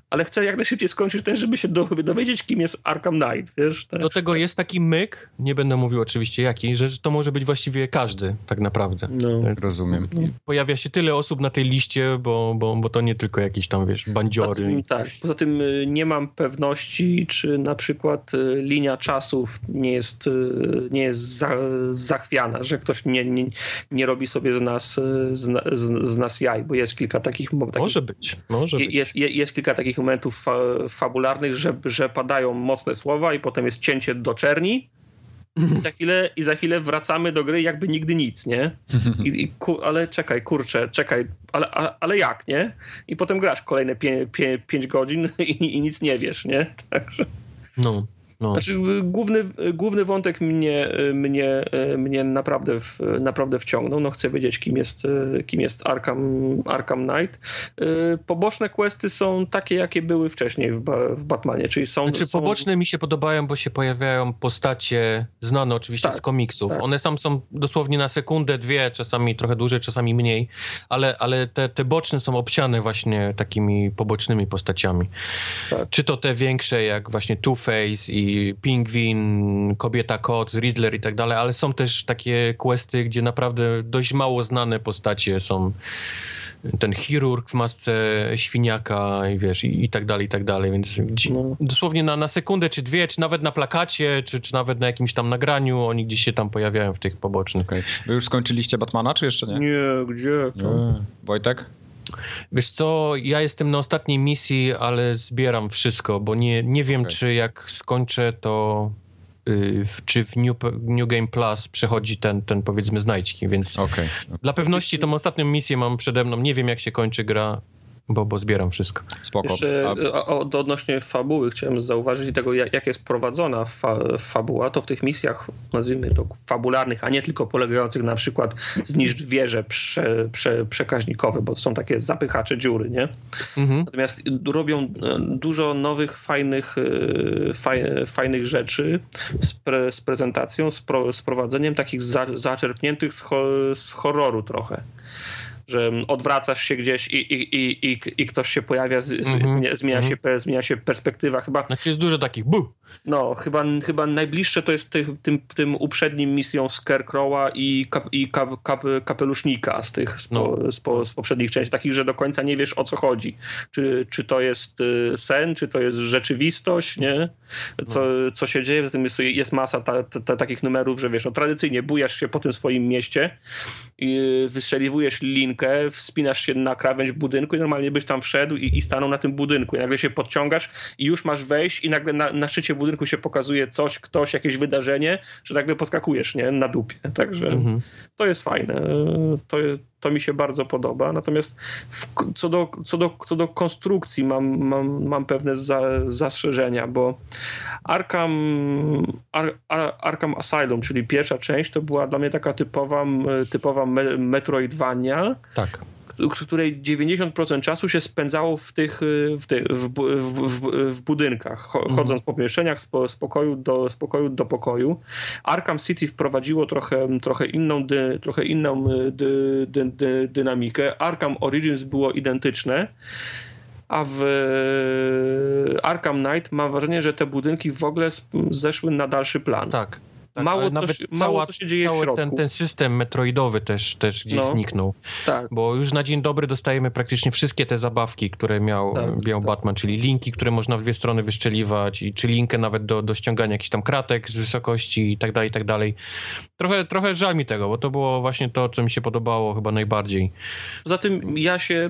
ale chcę jak najszybciej skończyć ten, żeby się do, dowiedzieć, kim jest Arkham Knight, wiesz? Tak. Do tego jest taki myk, nie będę mówił oczywiście jaki, że to może być właściwie każdy, tak naprawdę. No. Rozumiem. Pojawia się tyle osób na tej liście, bo, bo, bo to nie tylko jakieś tam, wiesz, Poza bandziory. tym, tak, poza tym y, nie mam pewności, czy na przykład y, linia czasów nie jest, y, nie jest za, zachwiana, że ktoś nie, nie, nie robi sobie z nas, z, z, z nas jaj, bo jest kilka takich, takich Może być, może być. jest, je- jest kilka takich momentów fa, fabularnych, że, że padają mocne słowa i potem jest cięcie do czerni i za chwilę, i za chwilę wracamy do gry jakby nigdy nic, nie? I, i ku, ale czekaj, kurczę, czekaj, ale, a, ale jak, nie? I potem grasz kolejne 5 godzin i, i nic nie wiesz, nie? Także, No, no. znaczy, y, główny, y, główny wątek mnie, y, mnie, mnie naprawdę, w, naprawdę wciągnął. No chcę wiedzieć, kim jest, kim jest Arkham, Arkham Knight. Poboczne questy są takie, jakie były wcześniej w, w Batmanie, czyli są... Znaczy są poboczne mi się podobają, bo się pojawiają postacie znane oczywiście Tak, z komiksów. tak. One sam są dosłownie na sekundę, dwie, czasami trochę dłużej, czasami mniej, ale, ale te, te boczne są obsiane właśnie takimi pobocznymi postaciami. Tak. Czy to te większe, jak właśnie Two-Face i Pingwin, Kobieta Kot, Riddler i tak dalej, ale są też takie questy, gdzie naprawdę dość mało znane postacie są ten chirurg w masce świniaka i wiesz, i, i tak dalej, i tak dalej, więc No. dosłownie na, na sekundę czy dwie, czy nawet na plakacie, czy, czy nawet na jakimś tam nagraniu, oni gdzieś się tam pojawiają w tych pobocznych. Okej. Wy już skończyliście Batmana, czy jeszcze nie? Nie, gdzie? Nie. Wojtek? Wiesz co, ja jestem na ostatniej misji, ale zbieram wszystko, bo nie, nie wiem, Okej. czy jak skończę, to y, czy w New, New Game Plus przechodzi ten, ten powiedzmy znajdźki, więc Okej. dla pewności tą ostatnią misję mam przede mną, nie wiem jak się kończy gra, bo, bo zbieram wszystko. Spoko. Jeszcze A, o, o, odnośnie fabuły chciałem zauważyć i tego, jak, jak jest prowadzona fa, fabuła, to w tych misjach, nazwijmy to fabularnych, a nie tylko polegających na przykład zniszcz wieże prze, prze, przekaźnikowe, bo to są takie zapychacze dziury, nie? Mhm. Natomiast robią e, dużo nowych, fajnych, e, faj, fajnych rzeczy z, pre, z prezentacją, z, pro, z prowadzeniem takich za, zaczerpniętych z, ho, z horroru trochę. Że odwracasz się gdzieś i, i, i, i, i ktoś się pojawia, z, Mhm. zmienia, zmienia, Mhm. się, pe- zmienia się perspektywa. Chyba, Znaczy jest dużo takich bu! no, chyba, chyba najbliższe to jest tych, tym, tym uprzednim misją Scarecrowa i, kap, i kap, kap, kapelusznika z tych z, po, No. z, po, z poprzednich części, takich, że do końca nie wiesz o co chodzi. Czy, czy to jest y, sen, czy to jest rzeczywistość, nie? Co, co się dzieje, zatem jest, jest masa ta, ta, ta, takich numerów, że wiesz, no, tradycyjnie bujasz się po tym swoim mieście, i wystrzeliwujesz wspinasz się na krawędź budynku i normalnie byś tam wszedł i, i stanął na tym budynku. I nagle się podciągasz i już masz wejść i nagle na, na szczycie budynku się pokazuje coś, ktoś, jakieś wydarzenie, że nagle poskakujesz, nie? Na dupie. Także Mhm. to jest fajne. To, to mi się bardzo podoba. Natomiast w, co, do, co, do, co do konstrukcji mam, mam, mam pewne za, zastrzeżenia, bo Arkham, Ar, Ar, Arkham Asylum, czyli pierwsza część, to była dla mnie taka typowa, typowa me, Metroidvania. Tak której 90% czasu się spędzało w tych, w, tych, w, w, w budynkach, mhm. chodząc po pomieszczeniach z, z pokoju do, z pokoju do pokoju. Arkham City wprowadziło trochę, trochę inną, dy, trochę inną dy, dy, dy, dynamikę. Arkham Origins było identyczne a w Arkham Knight mam wrażenie, że te budynki w ogóle zeszły na dalszy plan. Tak. Tak, mało, coś, cała, mało co się dzieje w środku. Ten, ten system metroidowy też, też gdzieś no, zniknął. Tak. Bo już na dzień dobry dostajemy praktycznie wszystkie te zabawki, które miał, tak, miał tak. Batman, czyli linki, które można w dwie strony wyszczeliwać, i, czy linkę nawet do, do ściągania jakichś tam kratek z wysokości i tak dalej, i tak dalej. Trochę, trochę żal mi tego, bo to było właśnie to, co mi się podobało chyba najbardziej. Poza tym ja się,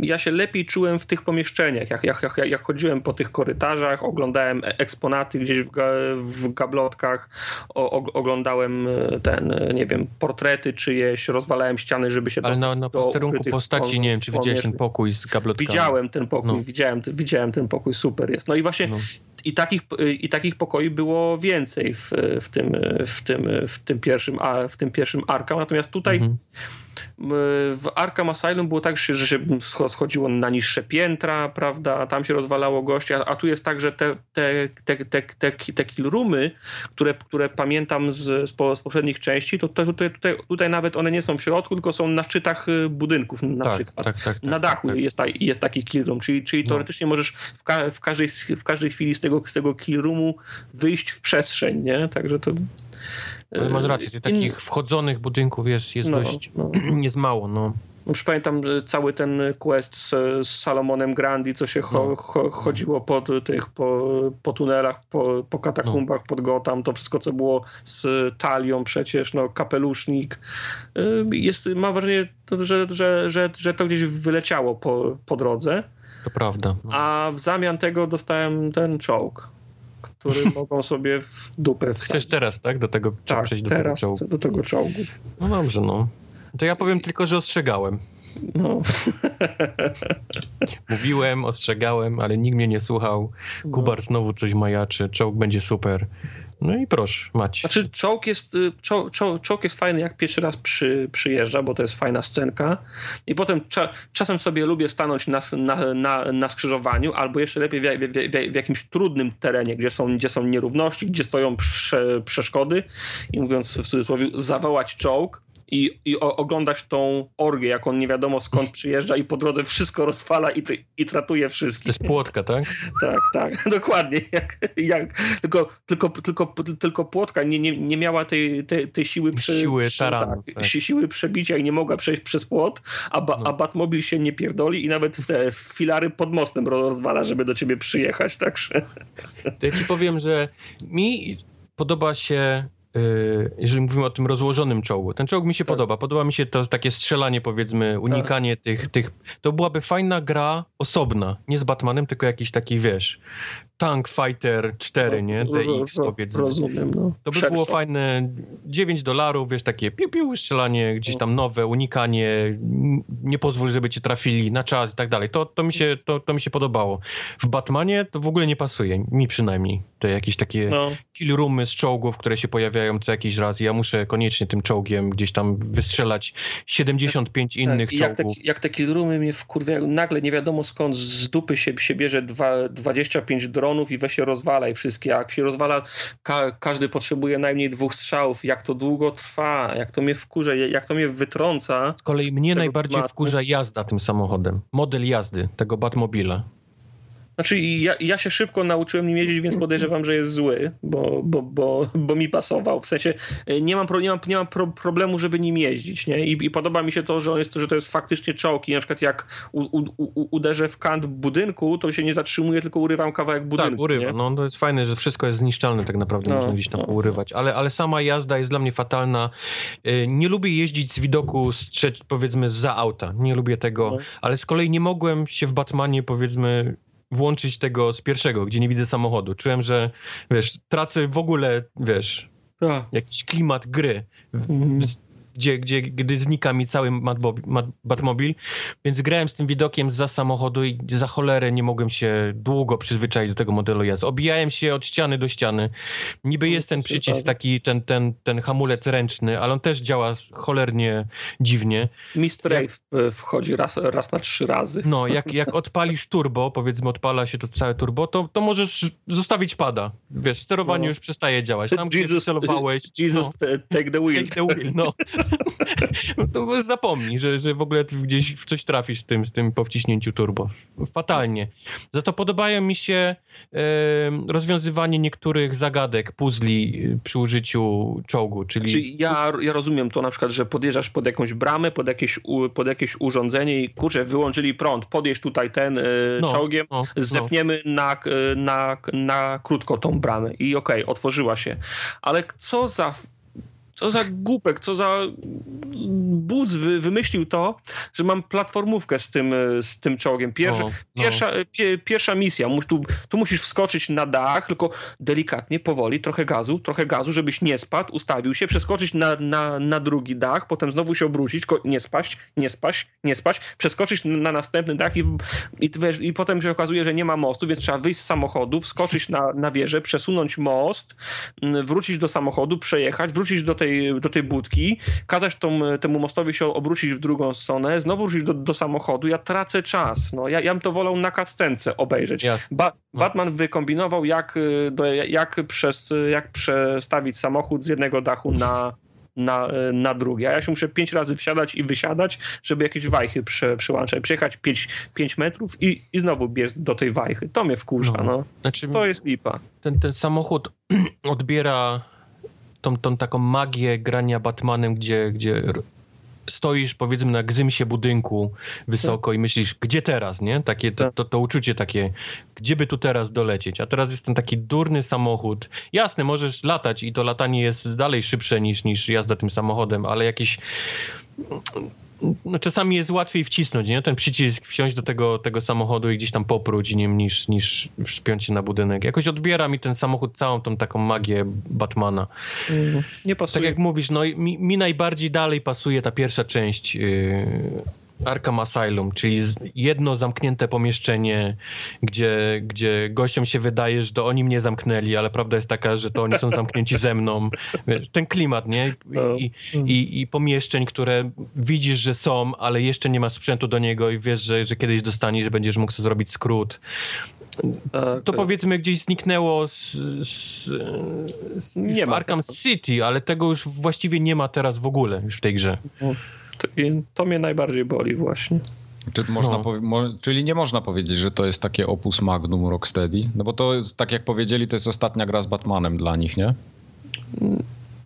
ja się lepiej czułem w tych pomieszczeniach. Jak, jak, jak, jak chodziłem po tych korytarzach, oglądałem eksponaty gdzieś w, ga, w gablotkach, o, oglądałem e, ten, e, nie wiem, portrety czyjeś, rozwalałem ściany, żeby się Ale na, na posterunku postaci, nie wiem, czy widziałeś ten pokój z gablotkami. Widziałem ten pokój, no. widziałem, widziałem ten pokój, super jest. No i właśnie no. i, takich, i takich pokoi było więcej w, w, tym, w, tym, w, tym, pierwszym, w tym pierwszym Arkham, natomiast tutaj mhm w Arkham Asylum było tak, że się schodziło na niższe piętra, prawda, tam się rozwalało gości, a, a tu jest tak, że te, te, te, te, te, te killroomy, które, które pamiętam z, z, poprzednich części, to tutaj, tutaj, tutaj nawet one nie są w środku, tylko są na szczytach y, budynków na tak, przykład. Tak, tak, na dachu tak, tak. Jest, ta, jest taki killroom, czyli, czyli no. teoretycznie możesz w, ka, w, każdej, w każdej chwili z tego, z tego killroomu wyjść w przestrzeń, nie? Także to... Ale masz rację, tych takich wchodzonych budynków jest, jest no, dość, no. jest mało, no. Już pamiętam cały ten quest z, z Salomonem Grandi, co się cho, no. cho, chodziło po tych, po, po tunelach, po, po katakumbach no. pod Gotham, to wszystko, co było z talią przecież, no, kapelusznik. Jest, mam wrażenie, że, że, że, że to gdzieś wyleciało po, po drodze. To prawda. No. A w zamian tego dostałem ten czołg który mogą sobie w dupę wsadzić. Chcesz teraz, tak? Do tego tak, przejść do teraz tego czołgu. do tego czołgu. No dobrze, no. To ja powiem tylko, że ostrzegałem. No. Mówiłem, ostrzegałem, ale nikt mnie nie słuchał. No. Kubar znowu coś majaczy, czołg będzie super. No i proszę, macie. Znaczy, czołg jest, y, czołg, czołg jest fajny, jak pierwszy raz przy, przyjeżdża, bo to jest fajna scenka. I potem cza, czasem sobie lubię stanąć na, na, na, na skrzyżowaniu, albo jeszcze lepiej w, w, w, w, jakimś trudnym terenie, gdzie są, gdzie są nierówności, gdzie stoją prze, przeszkody. I mówiąc w cudzysłowie, zawołać czołg i, i o, oglądać tą orgię, jak on nie wiadomo skąd przyjeżdża i po drodze wszystko rozfala i, i tratuje wszystkich. To jest płotka, tak? tak, tak, dokładnie. Jak, jak, tylko, tylko, tylko, tylko płotka nie, nie, nie miała tej, tej, tej siły, prze, siły, taranu, tak, tak. siły przebicia i nie mogła przejść przez płot, a, ba, no. a Batmobil się nie pierdoli i nawet te filary pod mostem rozwala, żeby do ciebie przyjechać, także... To ja ci powiem, że mi podoba się jeżeli mówimy o tym rozłożonym czołgu. Ten czołg mi się tak. podoba. Podoba mi się to takie strzelanie, powiedzmy, unikanie tak. tych, tych. To byłaby fajna gra osobna. Nie z Batmanem, tylko jakiś taki, wiesz, Tank Fighter 4, no, nie? DX, powiedzmy. Rozumiem, no. To by było fajne. 9 dolarów, wiesz, takie piu, piu, strzelanie, gdzieś tam nowe, unikanie, nie pozwól, żeby cię trafili na czas i tak dalej. To, to, mi się, to, to mi się podobało. W Batmanie to w ogóle nie pasuje, mi przynajmniej. Te jakieś takie no. kill roomy z czołgów, które się pojawiają co jakiś raz ja muszę koniecznie tym czołgiem gdzieś tam wystrzelać 75 tak, innych tak. czołgów. Jak te, jak te kill roomy mnie wkurwiają, nagle nie wiadomo skąd z dupy się, się bierze dwa, 25 dronów dronów i weź się rozwalaj wszystkie. Jak się rozwala, ka każdy potrzebuje najmniej dwóch strzałów. Jak to długo trwa, jak to mnie wkurza, jak to mnie wytrąca. Z kolei mnie najbardziej wkurza jazda tym samochodem. Model jazdy tego Batmobila. Znaczy, ja, ja się szybko nauczyłem nim jeździć, więc podejrzewam, że jest zły, bo, bo, bo, bo mi pasował. W sensie e, nie mam, pro, nie mam, nie mam pro, problemu, żeby nim jeździć, nie? I, I, podoba mi się to, że on jest, że to jest faktycznie czołg i na przykład jak u, u, u, uderzę w kant budynku, to się nie zatrzymuje, tylko urywam kawałek budynku. Tak, urywa. Nie? No to jest fajne, że wszystko jest zniszczalne tak naprawdę, no, można gdzieś tam no. urywać. Ale, ale sama jazda jest dla mnie fatalna. E, nie lubię jeździć z widoku, z, powiedzmy, za auta. Nie lubię tego, no. ale z kolei nie mogłem się w Batmanie, powiedzmy, włączyć tego z pierwszego, gdzie nie widzę samochodu. Czułem, że wiesz, tracę w ogóle, wiesz, tak. jakiś klimat gry. Mm. Gdzie, gdzie, gdy znika mi cały Batmobil, więc grałem z tym widokiem za samochodu i za cholerę nie mogłem się długo przyzwyczaić do tego modelu jazdy. Obijałem się od ściany do ściany. Niby jest ten przycisk taki, ten, ten, ten hamulec ręczny, ale on też działa cholernie dziwnie. Mist Rave wchodzi raz, raz na trzy razy. No, jak, jak odpalisz turbo, powiedzmy odpala się to całe turbo, to, to możesz zostawić pada. Wiesz, sterowanie no. już przestaje działać. Tam, Jesus, celowałeś... Jesus, no, take the wheel. Take the wheel, no. to zapomnij, że, że w ogóle gdzieś w coś trafisz z tym, z tym po wciśnięciu turbo. Fatalnie. Za to podobają mi się e, rozwiązywanie niektórych zagadek, puzli e, przy użyciu czołgu, czyli... Czyli ja, ja rozumiem to na przykład, że podjeżdżasz pod jakąś bramę, pod jakieś, pod jakieś urządzenie i kurczę, wyłączyli prąd, podjeźdź tutaj ten e, no, czołgiem, no, no. zepniemy no. Na, na, na krótko tą bramę i okej, okay, otworzyła się. Ale co za co za głupek, co za budz wy, wymyślił to, że mam platformówkę z tym, z tym czołgiem. Pierwsza, no, no. Pierwsza, pie, pierwsza misja, tu, tu musisz wskoczyć na dach, tylko delikatnie, powoli, trochę gazu, trochę gazu, żebyś nie spadł, ustawił się, przeskoczyć na, na, na drugi dach, potem znowu się obrócić, nie spaść, nie spaść, nie spaść, przeskoczyć na następny dach i, i, i potem się okazuje, że nie ma mostu, więc trzeba wyjść z samochodu, wskoczyć na, na wieżę, przesunąć most, wrócić do samochodu, przejechać, wrócić do tej tej, do tej budki, kazać tą, temu mostowi się obrócić w drugą stronę, znowu wrócić do, do samochodu, ja tracę czas. No, ja, ja bym to wolał na kascence obejrzeć. Ba no. Batman wykombinował, jak, do, jak, przez, jak przestawić samochód z jednego dachu na, na, na drugie. A ja się muszę pięć razy wsiadać i wysiadać, żeby jakieś wajchy prze, przełączać. Przejechać pięć, pięć metrów i, i znowu biec do tej wajchy. To mnie wkurza, no. no. Znaczy, to jest lipa. Ten, ten samochód odbiera tą, tą taką magię grania Batmanem, gdzie, gdzie stoisz powiedzmy na gzymsie budynku wysoko i myślisz, gdzie teraz, nie? Takie, to, to, to, uczucie takie, gdzie by tu teraz dolecieć? A teraz jest ten taki durny samochód. Jasne, możesz latać i to latanie jest dalej szybsze niż, niż jazda tym samochodem, ale jakieś no czasami jest łatwiej wcisnąć, nie? Ten przycisk, wsiąść do tego, tego samochodu i gdzieś tam popróć nim, niż, niż wspiąć się na budynek. Jakoś odbiera mi ten samochód całą tą taką magię Batmana. Mm, nie pasuje. Tak jak mówisz, no mi, mi najbardziej dalej pasuje ta pierwsza część yy, Arkham Asylum, czyli jedno zamknięte pomieszczenie, gdzie, gdzie gościom się wydaje, że to oni mnie zamknęli, ale prawda jest taka, że to oni są zamknięci ze mną. Ten klimat, nie? I, no. i, i, i pomieszczeń, które widzisz, że są, ale jeszcze nie masz sprzętu do niego i wiesz, że, że kiedyś dostaniesz, że będziesz mógł sobie zrobić skrót. Tak, to powiedzmy gdzieś zniknęło z, z, z nie ma Arkham City, ale tego już właściwie nie ma teraz w ogóle już w tej grze. I to mnie najbardziej boli właśnie. Czy można no. mo czyli nie można powiedzieć, że to jest takie opus magnum Rocksteady? No bo to, tak jak powiedzieli, to jest ostatnia gra z Batmanem dla nich, nie?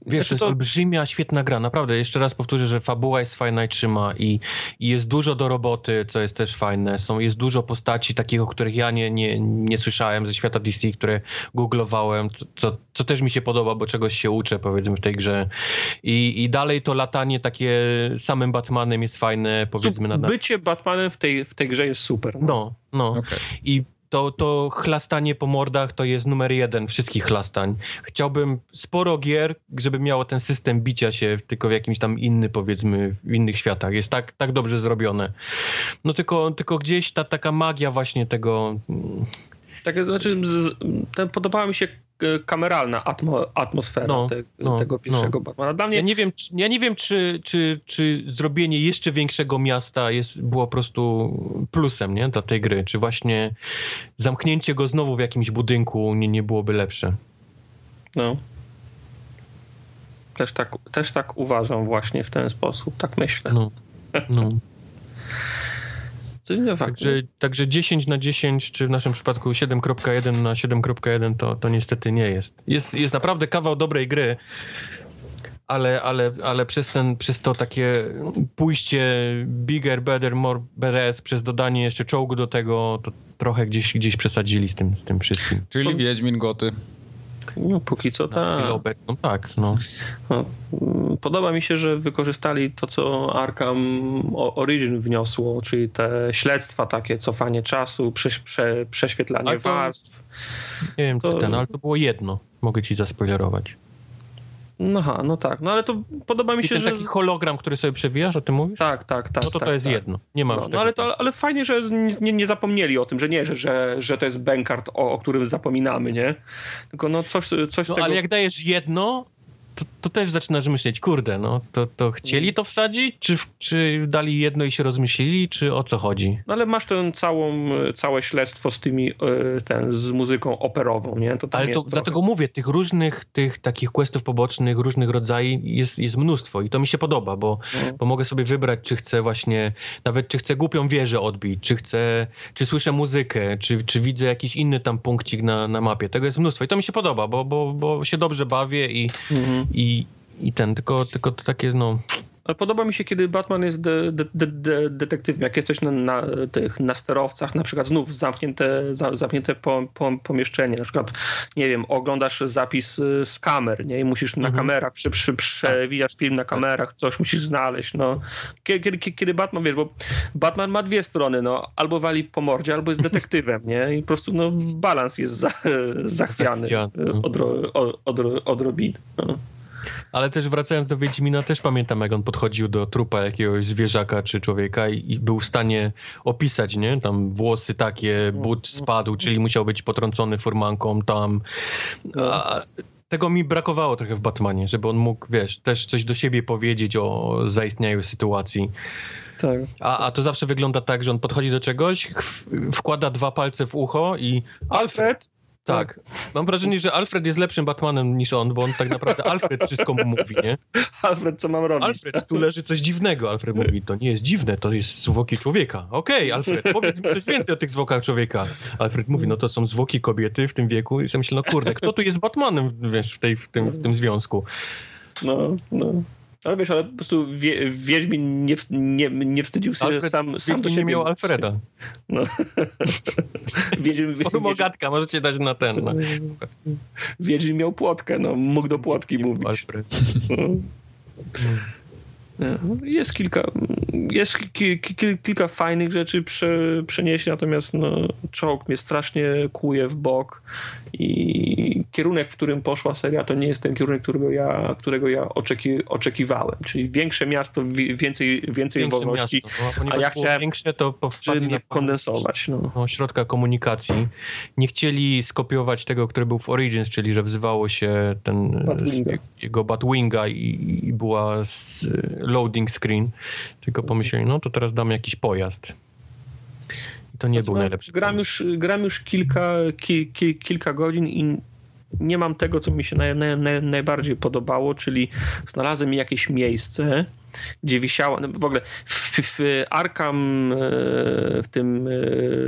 Wiesz, to jest olbrzymia, świetna gra. Naprawdę, jeszcze raz powtórzę, że fabuła jest fajna i trzyma i, i jest dużo do roboty, co jest też fajne. Są, jest dużo postaci takich, o których ja nie, nie, nie słyszałem ze świata DC, które googlowałem, co, co też mi się podoba, bo czegoś się uczę, powiedzmy, w tej grze. I, i dalej to latanie takie samym Batmanem jest fajne, powiedzmy. Na... Bycie Batmanem w tej, w tej grze jest super. No, no. no. Okay. I to, to chlastanie po mordach to jest numer jeden wszystkich chlastań. Chciałbym sporo gier, żeby miało ten system bicia się tylko w jakimś tam inny, powiedzmy, w innych światach. Jest tak, tak dobrze zrobione. No tylko, tylko gdzieś ta taka magia właśnie tego... Tak, znaczy, z, ten, podobała mi się kameralna atmo, atmosfera no, te, no, tego pierwszego no. Batmana. Dla mnie... Ja nie wiem, czy, ja nie wiem czy, czy, czy zrobienie jeszcze większego miasta jest, było po prostu plusem nie, dla tej gry, czy właśnie zamknięcie go znowu w jakimś budynku nie, nie byłoby lepsze. No. Też tak, też tak uważam właśnie w ten sposób, tak myślę. No, no. Także, także 10 na 10, czy w naszym przypadku 7.1 na 7.1 to, to niestety nie jest. jest. Jest naprawdę kawał dobrej gry, ale, ale, ale przez, ten, przez to takie pójście bigger, better, more, better, przez dodanie jeszcze czołgu do tego, to trochę gdzieś, gdzieś przesadzili z tym, z tym wszystkim. Czyli Wiedźmin Goty. No, póki co tak. Na obecną tak, no. no. Podoba mi się, że wykorzystali to, co Arkham Origin wniosło, czyli te śledztwa takie, cofanie czasu, prze, prześwietlanie to, warstw. Nie wiem, to... czy ten, ale to było jedno. Mogę ci zaspoilerować. No, aha, no tak, no ale to podoba mi się, ten że... taki hologram, który sobie przewijasz, o tym mówisz? Tak, tak, tak. No to tak, to jest tak. jedno. Nie ma No, już no tego ale, to, ale fajnie, że nie, nie zapomnieli o tym, że nie, że, że, że to jest bankart, o, o którym zapominamy, nie? Tylko no coś, coś No tego... ale jak dajesz jedno, to, to też zaczynasz myśleć, kurde, no to, to chcieli to wsadzić, czy, czy dali jedno i się rozmyślili, czy o co chodzi? No ale masz tę całą, całe śledztwo z tymi, e, ten, z muzyką operową, nie? To tam Ale to trochę. dlatego mówię, tych różnych, tych takich questów pobocznych, różnych rodzajów jest, jest mnóstwo i to mi się podoba, bo, No. bo mogę sobie wybrać, czy chcę właśnie, nawet czy chcę głupią wieżę odbić, czy chcę, czy słyszę muzykę, czy, czy widzę jakiś inny tam punkcik na, na mapie. Tego jest mnóstwo i to mi się podoba, bo, bo, bo się dobrze bawię i, Mhm. I, i ten, tylko, tylko to takie, no, Ale podoba mi się, kiedy Batman jest de, de, de, de, detektywem. Jak jesteś na, na tych na sterowcach, na przykład znów zamknięte, za, zamknięte po, po, pomieszczenie, na przykład, nie wiem, oglądasz zapis y, z kamer, nie? I musisz na Mhm. kamerach, przy, przy, przewijasz film na kamerach, coś musisz znaleźć, no. Kiedy, kiedy, kiedy Batman, wiesz, bo Batman ma dwie strony, no. Albo wali po mordzie, albo jest detektywem, nie? I po prostu, no, balans jest za, zachwiany y, odro, od, od, odrobiny. No. Ale też wracając do Wiedźmina, też pamiętam, jak on podchodził do trupa jakiegoś zwierzaka czy człowieka i, i był w stanie opisać, nie? Tam włosy takie, but spadł, czyli musiał być potrącony furmanką tam. A, tego mi brakowało trochę w Batmanie, żeby on mógł, wiesz, też coś do siebie powiedzieć o zaistniałej sytuacji. Tak. A, a to zawsze wygląda tak, że on podchodzi do czegoś, wkłada dwa palce w ucho i Alfred? Tak. Mam wrażenie, że Alfred jest lepszym Batmanem niż on, bo on tak naprawdę Alfred wszystko mu mówi, nie? Alfred, co mam robić? Alfred, tu leży coś dziwnego. Alfred mówi, to nie jest dziwne, to jest zwłoki człowieka. Okej, Alfred, powiedz mi coś więcej o tych zwłokach człowieka. Alfred mówi, no to są zwłoki kobiety w tym wieku i sobie myślę, no kurde, kto tu jest Batmanem, wiesz, w, tej, w, tym, w tym związku? No, no. Ale wiesz, ale po prostu wie, Wiedźmin nie, nie, nie wstydził się Alfred sam, sam do siebie. nie miał Alfreda. No. Wiedźmin, Formogatka, możecie dać na ten. Na Wiedźmin miał płotkę, no, mógł do płotki mówić. Alfred. No. Jest kilka, jest ki, ki, ki, kilka fajnych rzeczy prze, przenieść, natomiast no, czołg mnie strasznie kuje w bok i kierunek, w którym poszła seria, to nie jest ten kierunek, którego ja, którego ja oczeki, oczekiwałem. Czyli większe miasto, wi- więcej, więcej Większe wolności, miasto. No, a ja chciałem- większe, to czy powpadli nie na kondensować. No. no, środka komunikacji. Nie chcieli skopiować tego, który był w Origins, czyli że wzywało się ten Batwinga. jego Batwinga i, i była s- loading screen, tylko pomyśleli, no to teraz damy jakiś pojazd. I to nie był No, najlepszy Gram już, gram już kilka, ki, ki, kilka godzin i nie mam tego, co mi się naj, naj, najbardziej podobało, czyli znalazłem jakieś miejsce, gdzie wisiała, no w ogóle w, w Arkham e, w tym e,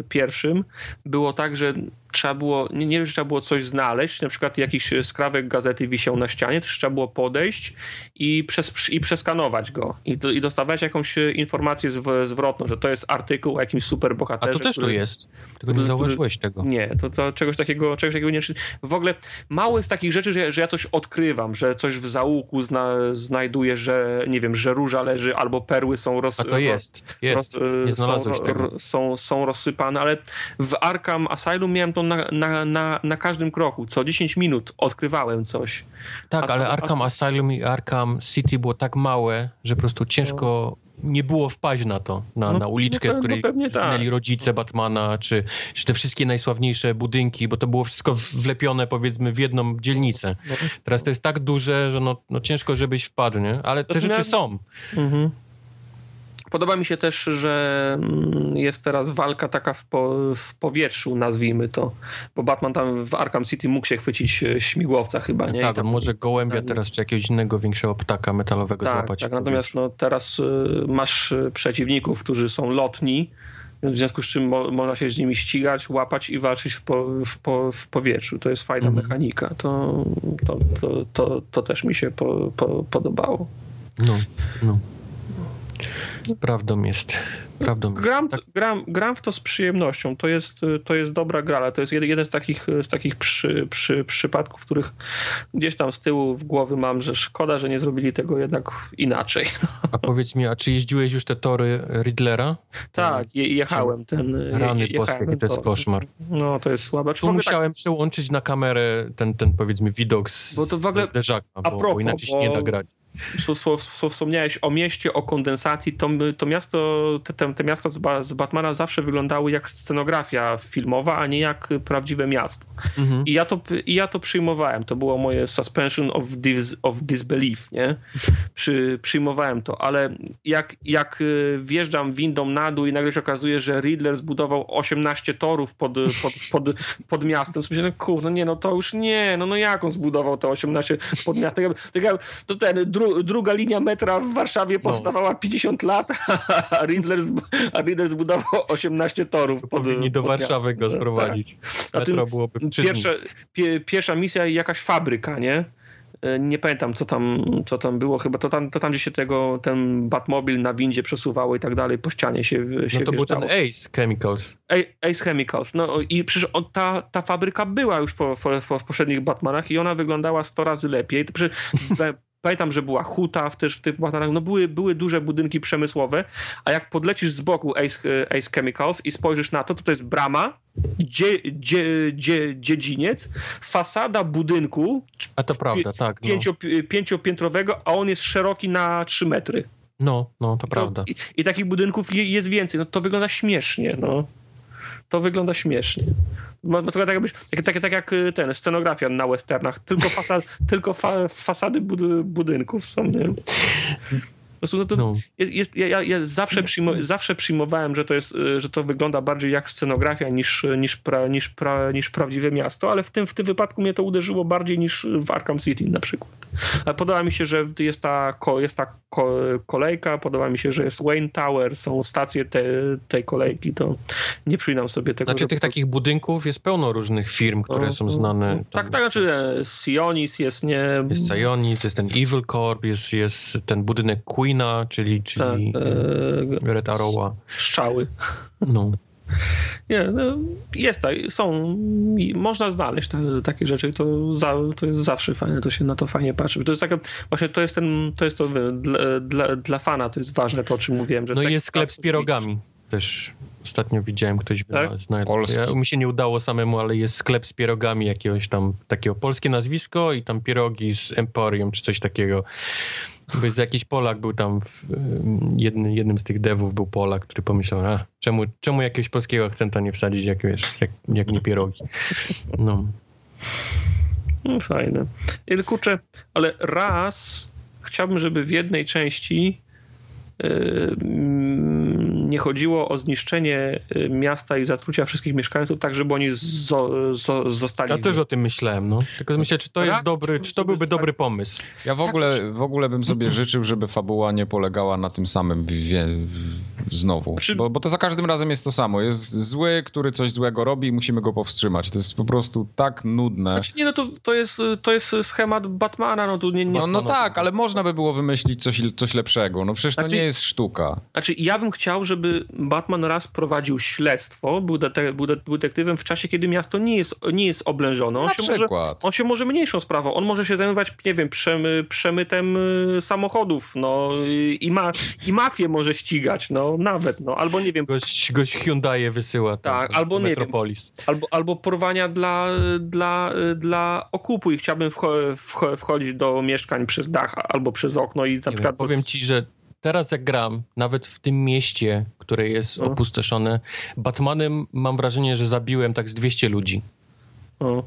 pierwszym było tak, że trzeba było, nie, nie że trzeba było coś znaleźć, na przykład jakiś skrawek gazety wisiał na ścianie, to trzeba było podejść i, przes, i przeskanować go i, do, i dostawać jakąś informację zw, zwrotną, że to jest artykuł o jakimś A superbohaterze. to też tu który- jest. Tylko nie zauważyłeś tego. nie, to, to czegoś takiego, czegoś takiego nie. W ogóle mało jest takich rzeczy, że, że ja coś odkrywam, że coś w zaułku zna, znajduję, że nie wiem, że róża leży albo perły są roz, A to jest. Jest. roz- Nie są, znalazłeś ro- tego. są, są rozsypane, ale w Arkham Asylum miałem to na, na, na, na każdym kroku. Co 10 minut odkrywałem coś. Tak, A- ale a- Arkham Asylum i Arkham City było tak małe, że po prostu ciężko nie było wpaść na to, na, No, na uliczkę, no w której no tak. zginęli rodzice Batmana, czy, czy te wszystkie najsławniejsze budynki, bo to było wszystko wlepione powiedzmy w jedną dzielnicę. No. Teraz to jest tak duże, że no, no ciężko, żebyś wpadł, nie? Ale te to rzeczy miałem- są. Mhm. Podoba mi się też, że mm, jest teraz walka taka w, po, w powietrzu, nazwijmy to. Bo Batman tam w Arkham City mógł się chwycić e, śmigłowca chyba, nie? Tak, tam, może gołębia tak. teraz, czy jakiegoś innego większego ptaka metalowego tak, złapać. tak. Natomiast no, teraz y, masz y, przeciwników, którzy są lotni, w związku z czym mo, można się z nimi ścigać, łapać i walczyć w, po, w, po, w powietrzu. To jest fajna Mhm. mechanika. To, to, to, to, to też mi się po, po, podobało. No, no. Prawdą jest. prawdą. Gram, tak, gram, gram w to z przyjemnością. To jest, to jest dobra gra, ale to jest jeden, z takich, z takich przy, przy, przypadków, w których gdzieś tam z tyłu w głowy mam, że szkoda, że nie zrobili tego jednak inaczej. a powiedz mi, a czy jeździłeś już te tory Riddlera? Tak, je, jechałem ten. Rany boskie, to jest koszmar. No, to jest słabe. Tu tak, musiałem przełączyć na kamerę ten, ten powiedzmy widok z, Bo to w ogóle- zderzaka, a bo, bo propos, inaczej się nie bo- da grać. Wsp- wsp- wsp- wspomniałeś o mieście, o kondensacji, to, to miasto, te, te, miasta z, Ba- z Batmana zawsze wyglądały jak scenografia filmowa, a nie jak prawdziwe miasto. Mhm. I ja to, i ja to przyjmowałem. To było moje suspension of, dis, of disbelief, nie? Przy, przyjmowałem to, ale jak, jak y, wjeżdżam windą na dół i nagle się okazuje, że Riddler zbudował 18 torów pod, pod, pod, pod miastem, to myślę, no kurde, nie, no to już nie, no, no jak on zbudował te 18 pod miastem? Tak jak- To ten, dru, druga linia metra w Warszawie powstawała 50 lat, a Riddler, zb- a Riddler zbudował 18 torów pod Powinni do pod Warszawy go sprowadzić. A Metro byłoby dni. pie, pierwsza misja jakaś fabryka, nie? E, Nie pamiętam, co tam, co tam było. Chyba to tam, to tam, gdzie się tego, ten Batmobil na windzie przesuwało i tak dalej, po ścianie się, w- się No to był ten wjeżdżało. Ace Chemicals. A- Ace Chemicals. No i przecież on, ta, ta fabryka była już po, po, po, w poprzednich Batmanach i ona wyglądała 100 razy lepiej. Przecież, Pamiętam, że była huta w, też w tych Batmanach. No były, były duże budynki przemysłowe, a jak podlecisz z boku Ace, Ace Chemicals i spojrzysz na to, to to jest brama, dzie, dzie, dzie, dziedziniec, fasada budynku A to prawda, tak. No, pięcio, pięciopiętrowego, a on jest szeroki na 3 metry. no, no to prawda. I, I takich budynków je, jest więcej. No to wygląda śmiesznie, no. To wygląda śmiesznie. Tak, jakbyś, tak, tak, tak jak y, ten, scenografia na westernach. Tylko, fasad, tylko fa, fasady bud, budynków są, nie? Prostu, no to No. jest, ja, ja, zawsze, przyjmo, zawsze przyjmowałem, że to, jest, y, że to wygląda bardziej jak scenografia niż, niż, pra, niż, pra, niż prawdziwe miasto, ale w tym, w tym wypadku mnie to uderzyło bardziej niż w Arkham City na przykład. Ale podoba mi się, że jest ta, jest ta ko, kolejka, podoba mi się, że jest Wayne Tower, są stacje te, tej kolejki, to nie przyjmam sobie tego. Znaczy tych to- takich budynków jest pełno różnych firm, które No, są no, znane. no. Tak, tak, znaczy e, Sionis jest nie... Jest Sionis, jest ten Evil Corp, jest, jest ten budynek Queena, czyli, tak, czyli e, Red Arrowa. strzały. No. Nie, no, jest tak, są, można znaleźć te, takie rzeczy, to, za, to jest zawsze fajne, to się na to fajnie patrzy. To jest taka, właśnie to jest ten, to jest to, dla, dla, dla fana to jest ważne to, o czym mówiłem. Że No i taki jest sklep z pierogami. Też ostatnio widziałem, ktoś Tak? tak? Polski. Ja, mi się nie udało samemu, ale jest sklep z pierogami jakiegoś tam, takiego polskie nazwisko i tam pierogi z Emporium czy coś takiego. Bo jest jakiś Polak był tam, w, ym, jednym, jednym z tych devów był Polak, który pomyślał, a czemu, czemu jakiegoś polskiego akcenta nie wsadzić, jak wiesz, jak, jak nie pierogi. No. No, fajne. Kurczę, ale raz chciałbym, żeby w jednej części nie chodziło o zniszczenie y, miasta i zatrucia wszystkich mieszkańców, tak żeby oni zo, zo, zostali. Ja też o tym myślałem, no. Tylko myślę, czy to Raz jest dobry, czy to byłby dobry pomysł. Ja w ogóle, w ogóle bym sobie życzył, żeby fabuła nie polegała na tym samym wie, znowu. Znaczy- Bo, bo to za każdym razem jest to samo. Jest zły, który coś złego robi i musimy go powstrzymać. To jest po prostu tak nudne. Znaczy, nie, no to, to, jest, to jest schemat Batmana, no tu nie, nie No, no no, tak, ale można by było wymyślić coś, coś lepszego. No przecież to Znaczy- nie jest sztuka. Znaczy, ja bym chciał, żeby Batman raz prowadził śledztwo, był, dete, był, de, był detektywem w czasie, kiedy miasto nie jest, nie jest oblężone. On Na się może, przykład. on się może mniejszą sprawą. On może się zajmować, nie wiem, przemy, przemytem y, samochodów, no y, i, ma, i mafię może ścigać, no nawet, no albo nie wiem, Gość, gość Hyundai wysyła tam, Tak, albo nie wiem. Metropolis. albo, albo porwania dla, dla, dla okupu i chciałbym wcho, wcho, wchodzić do mieszkań przez dach albo przez okno i na Nie wiem, przykład... powiem ci, że teraz jak gram, nawet w tym mieście, które jest No. opustoszone, Batmanem mam wrażenie, że zabiłem tak z 200 ludzi. O,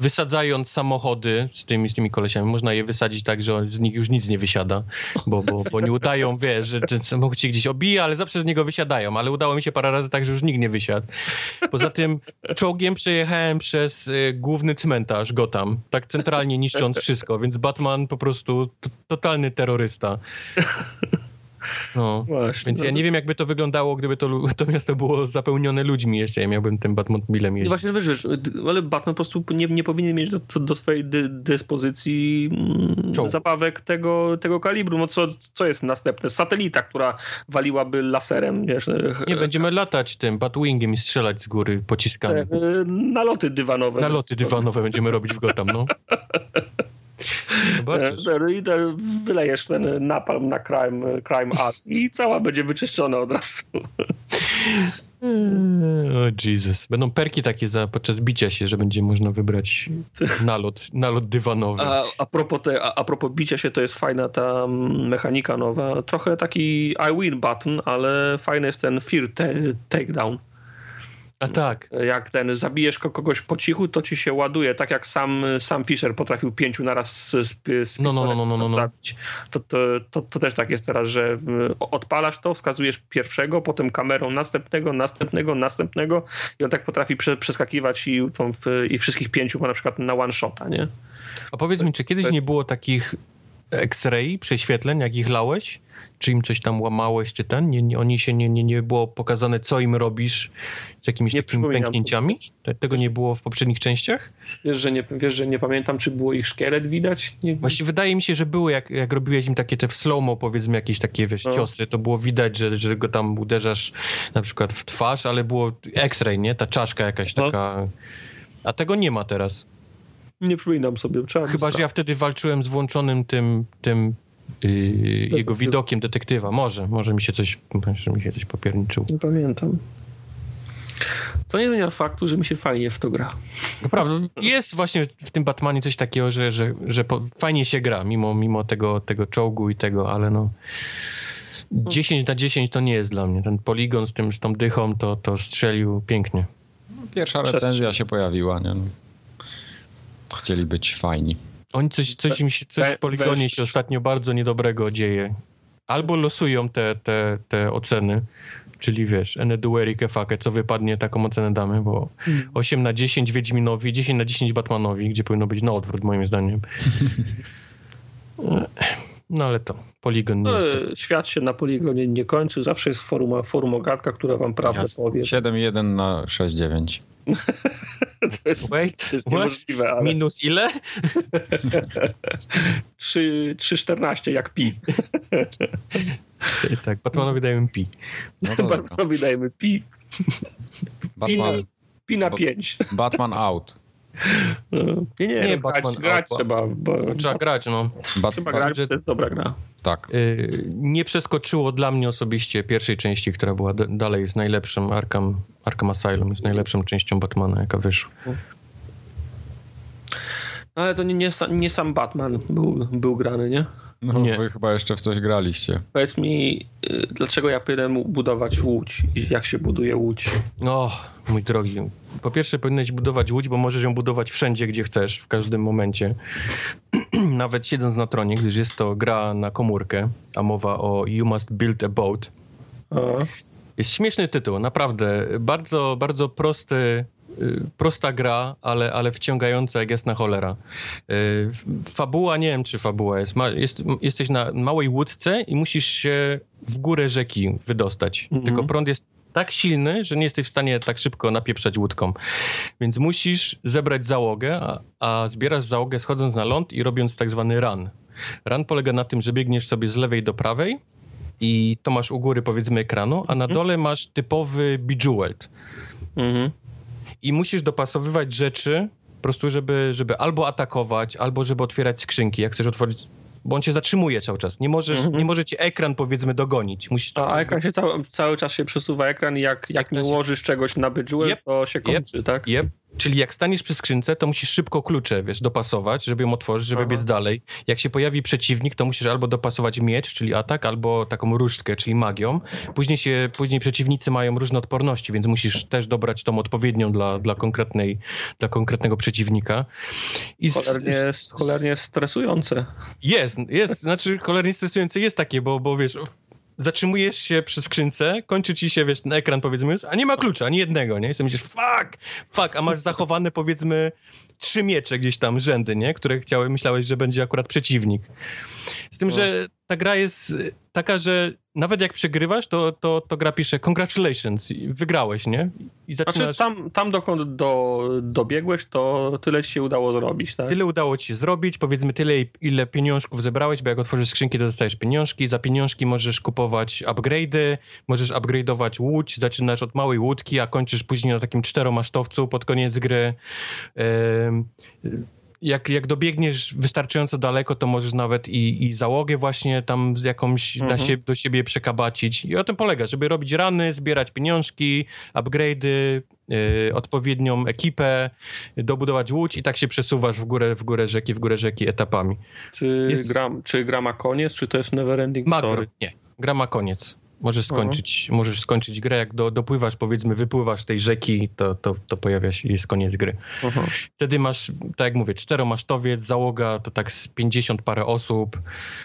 Wysadzając samochody z tymi, z tymi kolesiami, można je wysadzić tak, że z nich już nic nie wysiada, bo, bo, bo nie udają, wiesz, że ten samochód się gdzieś obija, ale zawsze z niego wysiadają, ale udało mi się parę razy tak, że już nikt nie wysiadł. Poza tym czołgiem przejechałem przez y, główny cmentarz Gotham, tak centralnie niszcząc wszystko, więc Batman po prostu totalny terrorysta. No. Właśnie. Więc no ja to- nie wiem, jakby to wyglądało, gdyby to, to miasto było zapełnione ludźmi jeszcze. Ja miałbym tym Batmobilem No jeździć. właśnie, wiesz, wiesz, d- ale Batman po prostu nie, nie powinien mieć do, do swojej dy, dyspozycji mm, Czołg. zabawek tego, tego kalibru. No co, co jest następne? Satelita, która waliłaby laserem, wiesz. Nie, będziemy latać tym Batwingiem i strzelać z góry pociskami. e, e, naloty dywanowe. Naloty dywanowe będziemy robić w Gotham, no. Zobaczysz. No I te, wylejesz ten napalm na crime, crime art i cała będzie wyczyszczona od razu. O Jesus. Będą perki takie za, podczas bicia się, że będzie można wybrać nalot, nalot dywanowy. A, a, propos te, a, a propos bicia się, to jest fajna ta mechanika nowa. Trochę taki I win button, ale fajny jest ten fear takedown. A tak. Jak ten zabijesz ko- kogoś po cichu, to ci się ładuje, tak jak sam, sam Fisher potrafił pięciu naraz z, z, No, no, no, pistoletu no, no, no. zabić. To, to, to, to też tak jest teraz, że odpalasz to, wskazujesz pierwszego, potem kamerą następnego, następnego, następnego i on tak potrafi prze, przeskakiwać i, tą, i wszystkich pięciu ma na przykład na one shota, nie? A powiedz To mi, jest- czy kiedyś jest- nie było takich X-ray, prześwietleń, jak ich lałeś? Czy im coś tam łamałeś, czy ten? Nie, nie, oni się nie, nie, nie było pokazane, co im robisz z jakimiś Nie takimi pęknięciami? Te, tego nie było w poprzednich częściach? Wiesz, że nie, wiesz, że nie pamiętam, czy było ich szkielet widać? Nie, Właśnie wydaje mi się, że były, jak, jak robiłeś im takie te w slow-mo, powiedzmy, jakieś takie, wiesz, No. ciosy, to było widać, że, że go tam uderzasz na przykład w twarz, ale było X-ray, nie? Ta czaszka jakaś No. taka... A tego nie ma teraz. Nie przypominam sobie. Trzeba Chyba, że ja wtedy walczyłem z włączonym tym, tym yy, jego widokiem detektywa. Może, może mi się coś, może mi się coś popierniczył. Nie pamiętam. Co nie zmienia faktu, że mi się fajnie w to gra. Naprawdę, jest właśnie w tym Batmanie coś takiego, że, że, że po, fajnie się gra, mimo, mimo tego, tego czołgu i tego, ale no 10 na 10 to nie jest dla mnie. Ten poligon z, tym, z tą dychą to, to strzelił pięknie. Pierwsza recenzja się pojawiła, nie? No. Chcieli być fajni. Oni coś, coś im się, coś w poligonie się ostatnio bardzo niedobrego dzieje. Albo losują te, te, te oceny, czyli wiesz, Enedueri, Kefake, co wypadnie, taką ocenę damy, bo 8 na 10 Wiedźminowi, 10 na 10 Batmanowi, gdzie powinno być na odwrót, moim zdaniem. No ale to, poligon nie jest. Ale świat się na poligonie nie kończy. Zawsze jest forum, forum ogatka, która wam prawdę Jasne. powie. 7,1 na 6,9. To jest, Wait, to jest niemożliwe, ale Minus ile? 3 3,14 jak pi. tak, Batmanowi dajemy pi. No to dobra. Bardzo wydajemy pi. Pi na, Batman, pi na Bo- 5. Batman out. Nie, nie, Nie, Batman grać trzeba. Bo, Trzeba grać, no. Bat, trzeba Bat, grać, bo to jest dobra gra. tak. Y, nie przeskoczyło dla mnie osobiście pierwszej części, która była d- dalej jest najlepszym Arkham, Arkham Asylum, jest najlepszą częścią Batmana, jaka wyszła. No, Ale to nie, nie, nie sam Batman był, był grany, nie? No, Nie. wy chyba jeszcze w coś graliście. Powiedz mi, y, dlaczego ja powinienem budować łódź i jak się buduje łódź? O, mój drogi. Po pierwsze, powinieneś budować łódź, bo możesz ją budować wszędzie, gdzie chcesz, w każdym momencie. Nawet siedząc na tronie, gdyż jest to gra na komórkę, a mowa o You Must Build a Boat. A, Jest śmieszny tytuł, naprawdę. Bardzo, bardzo prosty, prosta gra, ale, ale wciągająca jak jasna cholera. Y, Fabuła, nie wiem czy fabuła jest. Ma, jest jesteś na małej łódce i musisz się w górę rzeki wydostać. Mhm. Tylko prąd jest tak silny, że nie jesteś w stanie tak szybko napieprzać łódką. Więc musisz zebrać załogę, a, a zbierasz załogę schodząc na ląd i robiąc tak zwany run. Run polega na tym, że biegniesz sobie z lewej do prawej i to masz u góry powiedzmy ekranu, a na dole masz typowy bejeweled. mhm. I musisz dopasowywać rzeczy po prostu, żeby, żeby albo atakować, albo żeby otwierać skrzynki, jak chcesz otworzyć, bo on cię zatrzymuje cały czas. Nie, możesz, Mhm. nie może cię ekran powiedzmy dogonić. Musisz A, ekran się cały, cały czas się przesuwa ekran i jak, jak nie się- ułożysz czegoś na Bejewel, Yep. to się kończy, tak? Jep. Czyli jak staniesz przy skrzynce, to musisz szybko klucze, wiesz, dopasować, żeby ją otworzyć, żeby Aha. biec dalej. Jak się pojawi przeciwnik, to musisz albo dopasować miecz, czyli atak, albo taką różdżkę, czyli magią. Później się, później przeciwnicy mają różne odporności, więc musisz też dobrać tą odpowiednią dla, dla, konkretnej, dla konkretnego przeciwnika. I z- Cholernie, cholernie stresujące. jest, jest, znaczy cholernie stresujące jest takie, bo, bo wiesz, zatrzymujesz się przy skrzynce, kończy ci się, wiesz, ten ekran powiedzmy, a nie ma klucza, ani jednego, nie? I sobie myślisz, fuck, fuck, a masz zachowane powiedzmy trzy miecze gdzieś tam, rzędy, nie? Które chciały, myślałeś, że będzie akurat przeciwnik. Z tym, No. że ta gra jest taka, że nawet jak przegrywasz, to, to, to gra pisze congratulations, wygrałeś, nie? I Znaczy zaczynasz... tam, tam dokąd do, dobiegłeś, to tyle ci się udało zrobić, tak? Tyle udało ci się zrobić, powiedzmy tyle, ile pieniążków zebrałeś, bo jak otworzysz skrzynki, to dostajesz pieniążki. Za pieniążki możesz kupować upgrade'y, możesz upgrade'ować łódź, zaczynasz od małej łódki, a kończysz później na takim czteromasztowcu pod koniec gry. Em, jak, jak dobiegniesz wystarczająco daleko, to możesz nawet i, i załogę właśnie tam z jakąś Mhm. siebie, do siebie przekabacić. I o tym polega, żeby robić rany, zbierać pieniążki, upgrade'y, y, odpowiednią ekipę, dobudować łódź i tak się przesuwasz w górę, w górę rzeki, w górę rzeki etapami. Czy, Jest- gra, czy gra ma koniec, czy to jest never ending story? Nie, gra ma koniec. Możesz skończyć, możesz skończyć grę, jak do, dopływasz, powiedzmy, wypływasz tej rzeki, to, to, to pojawia się, jest koniec gry. Aha. Wtedy masz, tak jak mówię, czteromasztowiec, załoga to tak z 50 parę osób.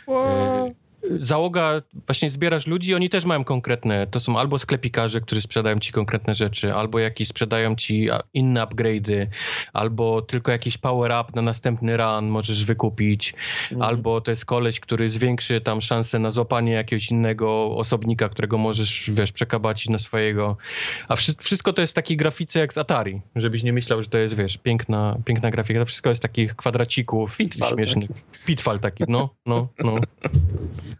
Yy, Załoga, właśnie zbierasz ludzi, oni też mają konkretne, to są albo sklepikarze, którzy sprzedają ci konkretne rzeczy, albo jakieś sprzedają ci inne upgrade'y, albo tylko jakiś power-up na następny run możesz wykupić, Mhm. albo to jest koleś, który zwiększy tam szansę na złapanie jakiegoś innego osobnika, którego możesz, wiesz, przekabacić na swojego. A wszy- wszystko to jest w takiej grafice jak z Atari, żebyś nie myślał, że to jest, wiesz, piękna, piękna grafika. To wszystko jest takich kwadracików Pitfall śmiesznych. Pitfall taki, no, no, no.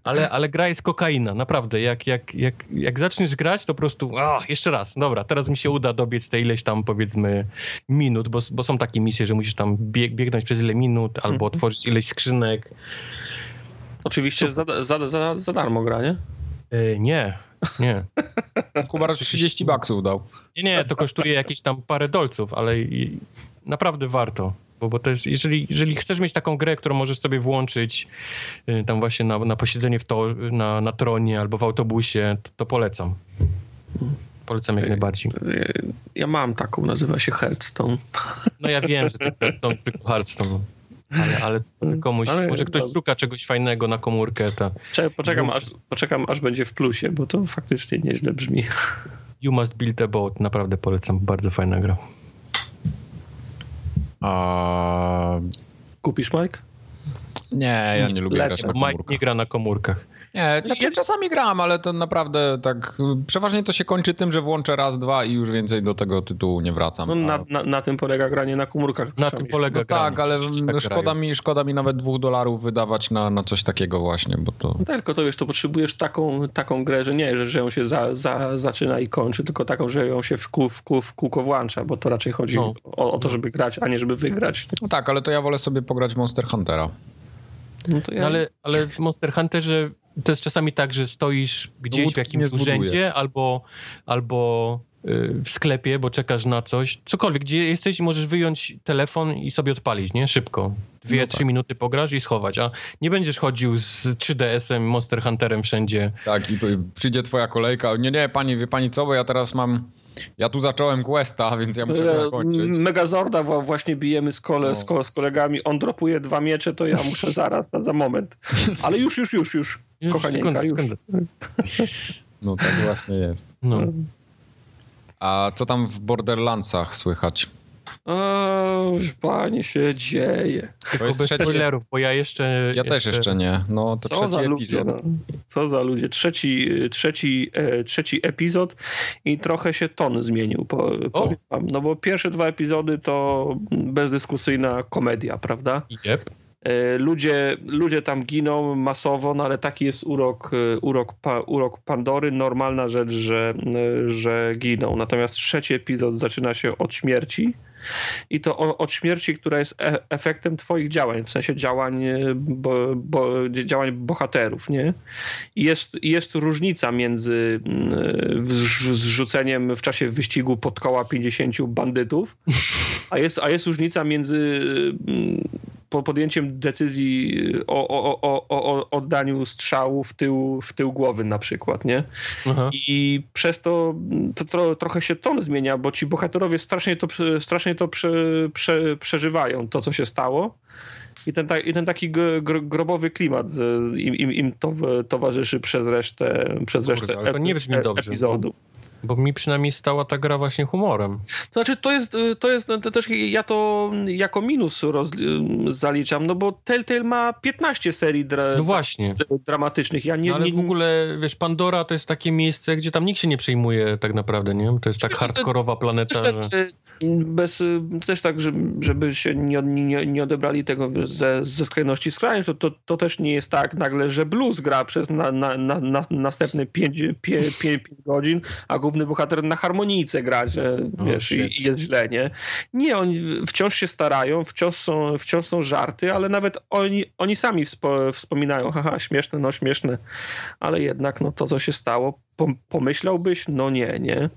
Ale, ale gra jest kokaina, naprawdę. Jak, jak, jak, jak zaczniesz grać, to po prostu, a, jeszcze raz, dobra, teraz mi się uda dobiec te ileś tam, powiedzmy, minut, bo, bo są takie misje, że musisz tam bieg, biegnąć przez ile minut, albo Mhm. otworzyć ileś skrzynek. Oczywiście za, za, za, za darmo gra, nie? E, nie, nie. Kubar 30 baksów dał. Nie, nie, to kosztuje jakieś tam parę dolców, ale naprawdę warto. Bo, bo też, jeżeli, jeżeli chcesz mieć taką grę, którą możesz sobie włączyć y, tam właśnie na, na posiedzenie w to, na, na tronie albo w autobusie, to, to polecam. Polecam jak najbardziej. Ja mam taką, nazywa się Hearthstone. No ja wiem, że to tylko Hearthstone. Ale, ale to komuś, Ale- może ktoś szuka czegoś fajnego na komórkę, to Cze- Poczekam aż, poczekam, aż będzie w plusie, bo to faktycznie nieźle brzmi. You Must Build a Boat, naprawdę polecam, bardzo fajna gra. A... Kupisz, Mike? Nie, ja nie lubię Lecę. grać na Mike komórkach. nie gra na komórkach. Nie, znaczy czasami gram, ale to naprawdę tak. Przeważnie to się kończy tym, że włączę raz, dwa i już więcej do tego tytułu nie wracam. No, na, na, na tym polega granie na komórkach. Na tym polega no granie. tak, ale tak szkoda, grają. mi, szkoda mi nawet dwóch dolarów wydawać na, na coś takiego właśnie, bo to... No tak, tylko to wiesz, to potrzebujesz taką, taką grę, że nie, że, że ją się za, za, zaczyna i kończy, tylko taką, że ją się w, kół, w, kół, w kółko włącza, bo to raczej chodzi No. o, o to, żeby grać, a nie żeby wygrać. No tak, ale to ja wolę sobie pograć Monster Huntera. No to ja, No ale, ale w Monster Hunterze to jest czasami tak, że stoisz gdzieś łódź w jakimś urzędzie albo, albo y, w sklepie, bo czekasz na coś. Cokolwiek, gdzie jesteś możesz wyjąć telefon i sobie odpalić, nie? Szybko. Dwie, No trzy tak. minuty pograsz i schować, a nie będziesz chodził z 3DS-em, Monster Hunterem wszędzie. Tak, i przyjdzie twoja kolejka. Nie, nie, pani, wie pani co, bo ja teraz mam. Ja tu zacząłem questa, więc ja muszę to E, skończyć. Megazorda właśnie bijemy z, kole, No. z, ko, z kolegami, on dropuje dwa miecze, to ja muszę zaraz, na, za moment. Ale już, już, już, już, Już, kochanieńka, już. No tak właśnie jest. No. A co tam w Borderlandsach słychać? O, panie się dzieje. Tylko jest bez trzecie- spoilerów, bo ja jeszcze... Ja też jeszcze nie. No to Co trzeci za epizod. ludzie, no. Co za ludzie. Trzeci, trzeci, e, trzeci epizod i trochę się ton zmienił, po, powiem wam. No bo pierwsze dwa epizody to bezdyskusyjna komedia, prawda? Yep. E, Ludzie, ludzie tam giną masowo, no ale taki jest urok, e, urok, urok Pandory. Normalna rzecz, że, e, że giną. Natomiast trzeci epizod zaczyna się od śmierci. I to od śmierci, która jest efektem twoich działań, w sensie działań, bo, bo, działań bohaterów, nie? Jest, jest różnica między mm, zrzuceniem w czasie wyścigu pod koła 50 bandytów, a jest, a jest różnica między mm, po podjęciem decyzji o, o, o, o, o oddaniu strzału w tył, w tył głowy na przykład, nie? Aha. I przez to, to tro, trochę się ton zmienia, bo ci bohaterowie strasznie to, strasznie to prze, prze, przeżywają, to co się stało. I ten, ta, i ten taki grobowy klimat z, im, im, im to, towarzyszy przez resztę, przez Kurde, resztę ale to nie brzmi dobrze, epizodu. Bo mi przynajmniej stała ta gra właśnie humorem. To znaczy, to jest, to jest to też ja to jako minus roz, zaliczam, no bo Telltale ma 15 serii dra, no właśnie. dramatycznych. Ja nie, no ale nie, w ogóle, wiesz, Pandora to jest takie miejsce, gdzie tam nikt się nie przejmuje tak naprawdę, nie? To jest tak hardkorowa planeta, też że... Tak, bez, też tak, żeby się nie, nie, nie odebrali tego ze, ze skrajności skrajność, to, to, to też nie jest tak nagle, że blues gra przez na, na, na następne 5 godzin, a główny bohater na harmonijce gra, że wiesz, i, i, jest źle, nie? Nie, oni wciąż się starają, wciąż są, wciąż są żarty, ale nawet oni, oni sami wspo, wspominają, haha, śmieszne, no śmieszne, ale jednak no to, co się stało, pomyślałbyś? No nie, nie.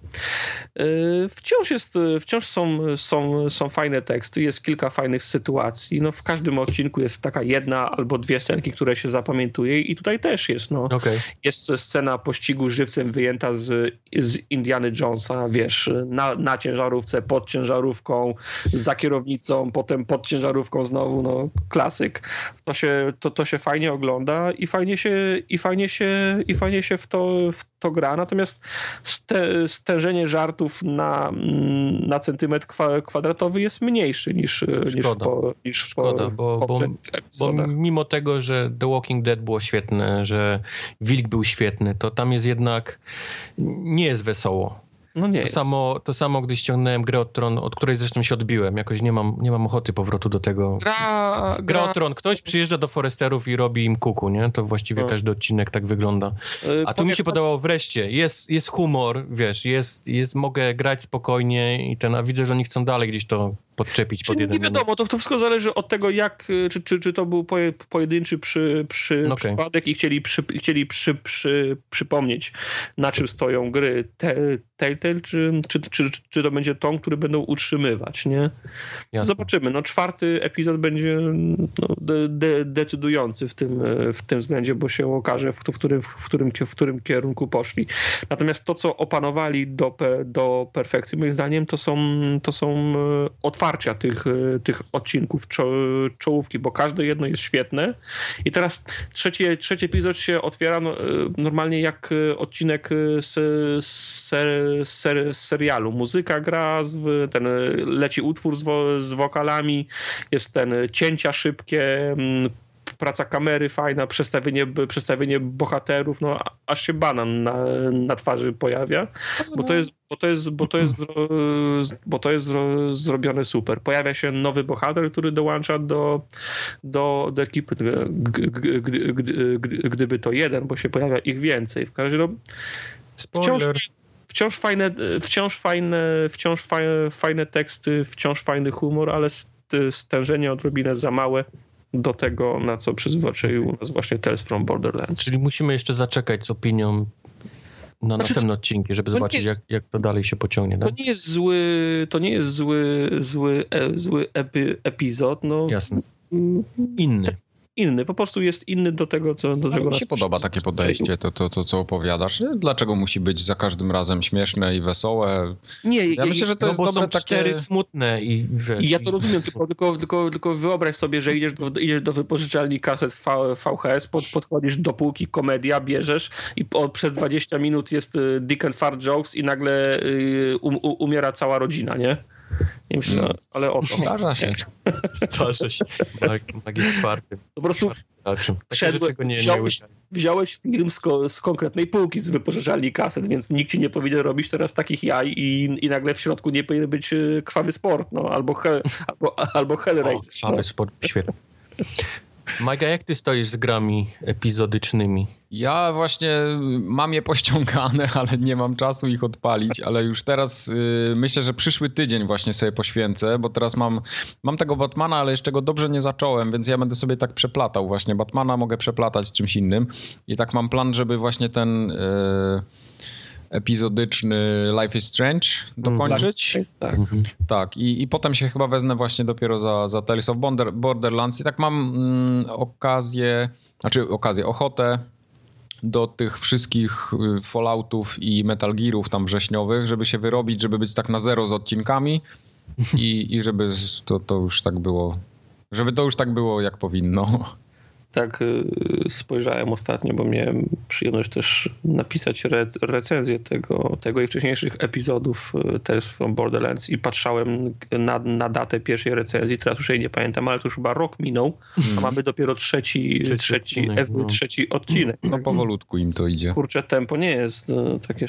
Y, wciąż jest, wciąż są, są, są fajne teksty, jest kilka fajnych sytuacji. No w każdym odcinku jest taka jedna albo dwie scenki, które się zapamiętuje i tutaj też jest. No. Okay. Jest scena pościgu żywcem wyjęta z, z Indiany Jonesa, wiesz, na, na ciężarówce, pod ciężarówką, za kierownicą, potem pod ciężarówką znowu, no klasyk. To się, to, to się fajnie ogląda i fajnie się, i fajnie się, i fajnie się w to, w to gra, natomiast ste, stężenie żartów na, na centymetr kwadratowy jest mniejszy niż, niż, po, niż Szkoda, bo, bo, bo mimo tego, że The Walking Dead było świetne, że Wilk był świetny, to tam jest jednak nie jest wesoło. No nie to, jest. samo, to samo, gdy ściągnąłem grę od Tron, od której zresztą się odbiłem. Jakoś nie mam, nie mam ochoty powrotu do tego. Gra, gra... gra od Tron. Ktoś przyjeżdża do Foresterów i robi im kuku, nie? To właściwie no. każdy odcinek tak wygląda. Y, a tu mi się podobało wreszcie. Jest, jest humor, wiesz, jest, jest, mogę grać spokojnie i ten, a widzę, że oni chcą dalej gdzieś to podczepić pod jeden Nie wiadomo, to, to wszystko zależy od tego, jak, y, czy, czy, czy to był pojedynczy przy, przy no okay. przypadek i chcieli, przy, chcieli przy, przy, przypomnieć, na czym stoją gry Telltale, czy, czy, czy, czy to będzie tą, który będą utrzymywać, nie? Jasne. Zobaczymy. No czwarty epizod będzie no, de, de, decydujący w tym, w tym względzie, bo się okaże, w, w, którym, w, którym, w którym kierunku poszli. Natomiast to, co opanowali do, do perfekcji, moim zdaniem, to są, to są e, otwarte otwarcia tych, e, tych odcinków czo, czołówki, bo każde jedno jest świetne. I teraz trzeci, trzeci epizod się otwiera no, e, normalnie jak e, odcinek z, ser, ser, serialu. Muzyka gra, ten leci utwór z, wo, z wokalami, jest ten cięcia szybkie, praca kamery fajna, przestawienie, przestawienie bohaterów, no aż się banan na, na twarzy pojawia, bo to jest, bo to jest, bo to jest, bo to jest zrobione super. Pojawia się nowy bohater, który dołącza do, do, do ekipy, gdyby to jeden, bo się pojawia ich więcej. W każdym razie, no, wciąż, wciąż fajne, wciąż fajne, wciąż fajne teksty, wciąż fajny humor, ale stężenie odrobinę za małe do tego, na co przyzwyczaił nas właśnie Tales from Borderlands. Czyli musimy jeszcze zaczekać z opinią na znaczy, następne odcinki, żeby zobaczyć, jest, jak, jak to dalej się pociągnie. Tak? To nie jest zły, to nie jest zły, zły, e, zły epi, epizod. No, Jasne. Inny inny, po prostu jest inny do tego, co do czego mi się podoba takie podejście, to, to, to co opowiadasz. Dlaczego musi być za każdym razem śmieszne i wesołe? Nie, ja myślę, że to no jest dobre takie... cztery smutne i wiesz, I ja to rozumiem, tylko, tylko, tylko, tylko wyobraź sobie, że idziesz do, idziesz do wypożyczalni kaset v, VHS, pod, podchodzisz do półki, komedia, bierzesz i po, przez 20 minut jest y, Dick and Fart Jokes i nagle y, um, umiera cała rodzina, nie? Nie myślę, mm. ale o to. Zdarza się. Zdarza się. Magii czwarty. Po prostu wszedłeś, nie, wziąłeś, nie wziąłeś film z, ko, z, konkretnej półki, z wypożyczalni kaset, więc nikt ci nie powinien robić teraz takich jaj i, i nagle w środku nie powinien być y, krwawy sport, no, albo, he, albo, albo Hellraiser. O, krwawy no. sport, świetnie. Majga, jak ty stoisz z grami epizodycznymi? Ja właśnie mam je pościągane, ale nie mam czasu ich odpalić, ale już teraz y, myślę, że przyszły tydzień właśnie sobie poświęcę, bo teraz mam, mam tego Batmana, ale jeszcze go dobrze nie zacząłem, więc ja będę sobie tak przeplatał właśnie. Batmana mogę przeplatać z czymś innym i tak mam plan, żeby właśnie ten... Y, epizodyczny Life is Strange dokończyć. Tak. Mhm. Tak, I, i potem się chyba wezmę właśnie dopiero za, za Tales of Border, Borderlands i tak mam mm, okazję, znaczy okazję, ochotę do tych wszystkich y, Falloutów i Metal Gearów tam wrześniowych, żeby się wyrobić, żeby być tak na zero z odcinkami i, i żeby to, to już tak było Żeby to już tak było, jak powinno. Tak y, spojrzałem ostatnio, bo miałem przyjemność też napisać re recenzję tego, tego i wcześniejszych epizodów y, Tales from Borderlands i patrzałem na, na datę pierwszej recenzji, teraz już jej nie pamiętam, ale to już chyba rok minął, a mamy dopiero trzeci, Trzeci trzeci, odcinek, e- no. trzeci odcinek. No powolutku im to idzie. Kurczę, tempo nie jest y, takie...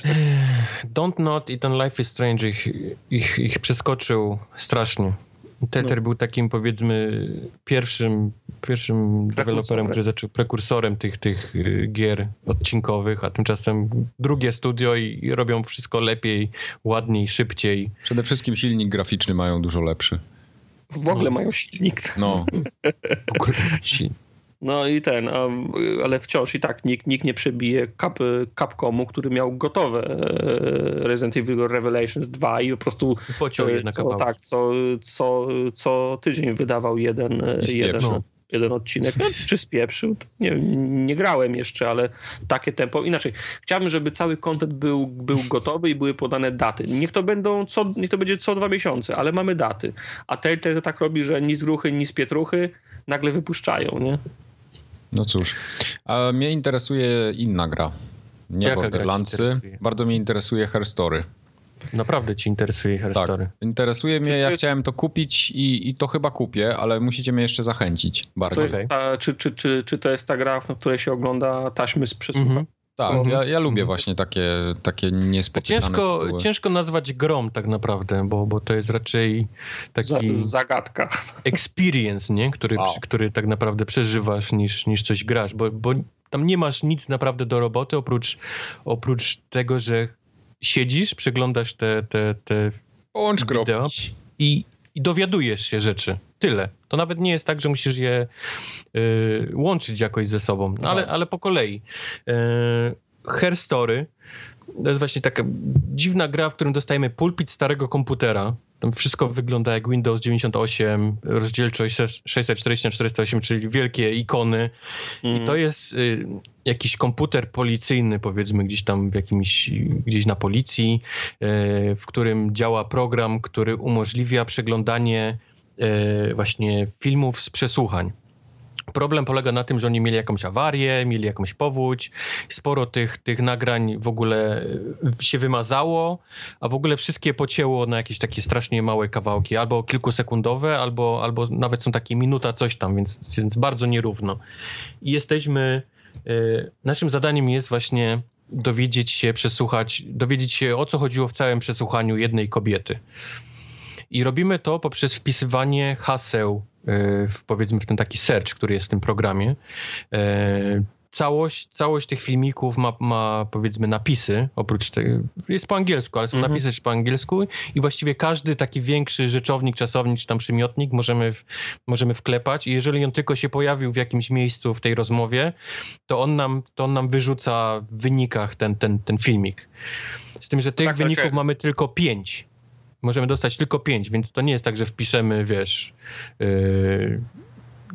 Don't Not i ten Life is Strange ich, ich, ich przeskoczył strasznie. Telltale był takim powiedzmy pierwszym, pierwszym deweloperem, który zaczął prekursorem tych, tych y, gier odcinkowych, a tymczasem drugie studio i, i robią wszystko lepiej, ładniej, szybciej. Przede wszystkim silnik graficzny mają dużo lepszy. W ogóle mają silnik. No, W ogóle ci- No i ten, a, ale wciąż i tak nikt, nikt nie przebije Cap, Capcomu, który miał gotowe e, Resident Evil Revelations 2 i po prostu Pociął e, co, kawałek. tak, co, co, co tydzień wydawał jeden, e, jeden, jeden odcinek. No, czy spieprzył? Nie, nie grałem jeszcze, ale takie tempo. Inaczej, chciałbym, żeby cały content był, był gotowy i były podane daty. Niech to będą co, niech to będzie co dwa miesiące, ale mamy daty. A Telltale to tak robi, że ni z gruchy, ni z pietruchy nagle wypuszczają, nie? No cóż. A mnie interesuje inna gra. Nie Jaka Borderlandsy. Bardzo mnie interesuje Her Story. Naprawdę ci interesuje Her Tak. Story. Interesuje mnie, To ja jest- chciałem to kupić i, i to chyba kupię, ale musicie mnie jeszcze zachęcić To bardziej. jest ta, czy, czy, czy, czy to jest ta gra, w której się ogląda taśmy z przesłucha? Mhm. Tak, Mhm. ja, ja lubię właśnie takie, takie niespotykane ciężko, tytuły. ciężko nazwać grom tak naprawdę, bo, bo to jest raczej taki zagadka. experience, nie? Który, Wow. przy- który tak naprawdę przeżywasz niż, niż coś grasz, bo, bo tam nie masz nic naprawdę do roboty oprócz, oprócz tego, że siedzisz, przeglądasz te, te, te Połącz wideo. i, i dowiadujesz się rzeczy. Tyle. To nawet nie jest tak, że musisz je y, łączyć jakoś ze sobą, no, ale, Tak. ale po kolei. Y, Her Story to jest właśnie taka dziwna gra, w którym dostajemy pulpit starego komputera. Tam wszystko wygląda jak Windows 98, rozdzielczość 640 na 408, czyli wielkie ikony. I to jest y, jakiś komputer policyjny, powiedzmy, gdzieś tam w jakimś, gdzieś na policji, y, w którym działa program, który umożliwia przeglądanie y, właśnie filmów z przesłuchań. Problem polega na tym, że oni mieli jakąś awarię, mieli jakąś powódź, sporo tych, tych nagrań w ogóle y, się wymazało, a w ogóle wszystkie pocięło na jakieś takie strasznie małe kawałki, albo kilkusekundowe, albo, albo nawet są takie minuta coś tam, więc, więc bardzo nierówno. I jesteśmy, y, naszym zadaniem jest właśnie dowiedzieć się, przesłuchać, dowiedzieć się o co chodziło w całym przesłuchaniu jednej kobiety. I robimy to poprzez wpisywanie haseł w, powiedzmy w ten taki search, który jest w tym programie. E, Całość, całość tych filmików ma, ma powiedzmy napisy, oprócz tego, jest po angielsku, ale są Mhm. napisy też po angielsku i właściwie każdy taki większy rzeczownik, czasownik czy tam przymiotnik możemy, w, możemy wklepać i jeżeli on tylko się pojawił w jakimś miejscu w tej rozmowie, to on nam, to on nam wyrzuca w wynikach ten, ten, ten filmik. Z tym, że tych Tak, tak, wyników tak. mamy tylko pięć. Możemy dostać tylko pięć, więc to nie jest tak, że wpiszemy, wiesz, yy,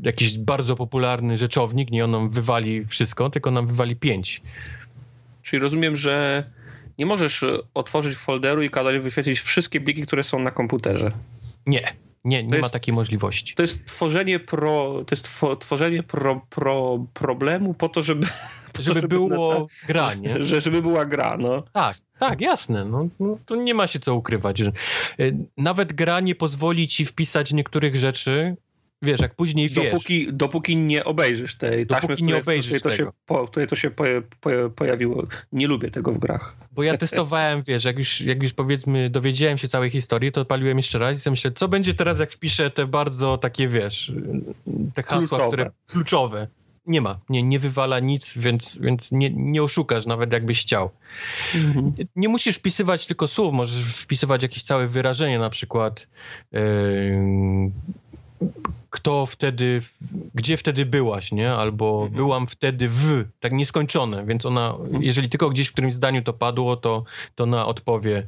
jakiś bardzo popularny rzeczownik, nie on nam wywali wszystko, tylko nam wywali pięć. Czyli rozumiem, że nie możesz otworzyć folderu i kazać wyświetlić wszystkie pliki, które są na komputerze. Nie, nie, nie To ma jest- takiej możliwości. To jest tworzenie pro, to jest two, tworzenie pro, pro, problemu po to, żeby, po to, Żeby było na- gra, nie? że, żeby była gra, no. Tak, tak, jasne. No, no, to nie ma się co ukrywać. Y, nawet gra nie pozwoli ci wpisać niektórych rzeczy, wiesz, jak później wiesz. Dopóki, dopóki nie obejrzysz tej Dopóki taśmy, nie obejrzysz której to się, po, której to się po, po, pojawiło. Nie lubię tego w grach. Bo ja testowałem, wiesz, jak już, jak już powiedzmy dowiedziałem się całej historii, to odpaliłem jeszcze raz i sobie myślę, co będzie teraz, jak wpiszę te bardzo takie, wiesz, te hasła, Kluczowe. które kluczowe. Nie ma, nie, nie wywala nic, więc, więc nie, nie oszukasz nawet jakbyś chciał. Nie musisz wpisywać tylko słów, możesz wpisywać jakieś całe wyrażenie, na przykład em, kto wtedy, gdzie wtedy byłaś, nie? Albo Mhm. byłam wtedy w, tak nieskończone, więc ona, jeżeli tylko gdzieś w którymś zdaniu to padło, to, to ona odpowie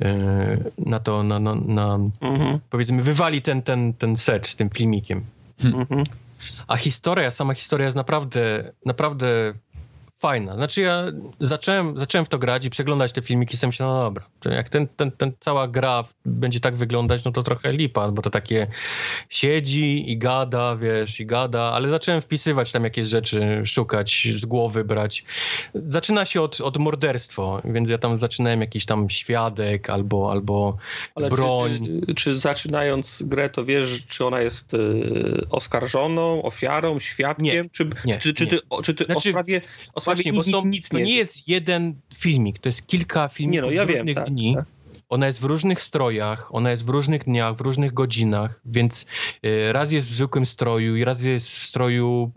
e, na to, na, na, na Mhm. powiedzmy, wywali ten, ten, ten search z tym filmikiem. Mhm. A historia, sama historia jest naprawdę, naprawdę fajna. Znaczy ja zacząłem, zacząłem w to grać i przeglądać te filmiki sobie myślałem, no dobra, jak ten, ten, ten cała gra będzie tak wyglądać, no to trochę lipa, bo to takie siedzi i gada, wiesz, i gada, ale zacząłem wpisywać tam jakieś rzeczy, szukać, z głowy brać. Zaczyna się od, od morderstwo, więc ja tam zaczynałem jakiś tam świadek albo, albo ale broń. Czy, czy zaczynając grę, to wiesz, czy ona jest y, oskarżoną, ofiarą, świadkiem? Nie, czy, nie, czy, czy nie. ty, czy ty Znaczy, o sprawie, o sprawie Właśnie, bo są, nic to nie, nie jest jeden filmik, to jest kilka filmików Nie, no, ja z wiem, różnych tak, dni. tak. Ona jest w różnych strojach, ona jest w różnych dniach, w różnych godzinach, więc y, raz jest w zwykłym stroju, i raz jest w stroju,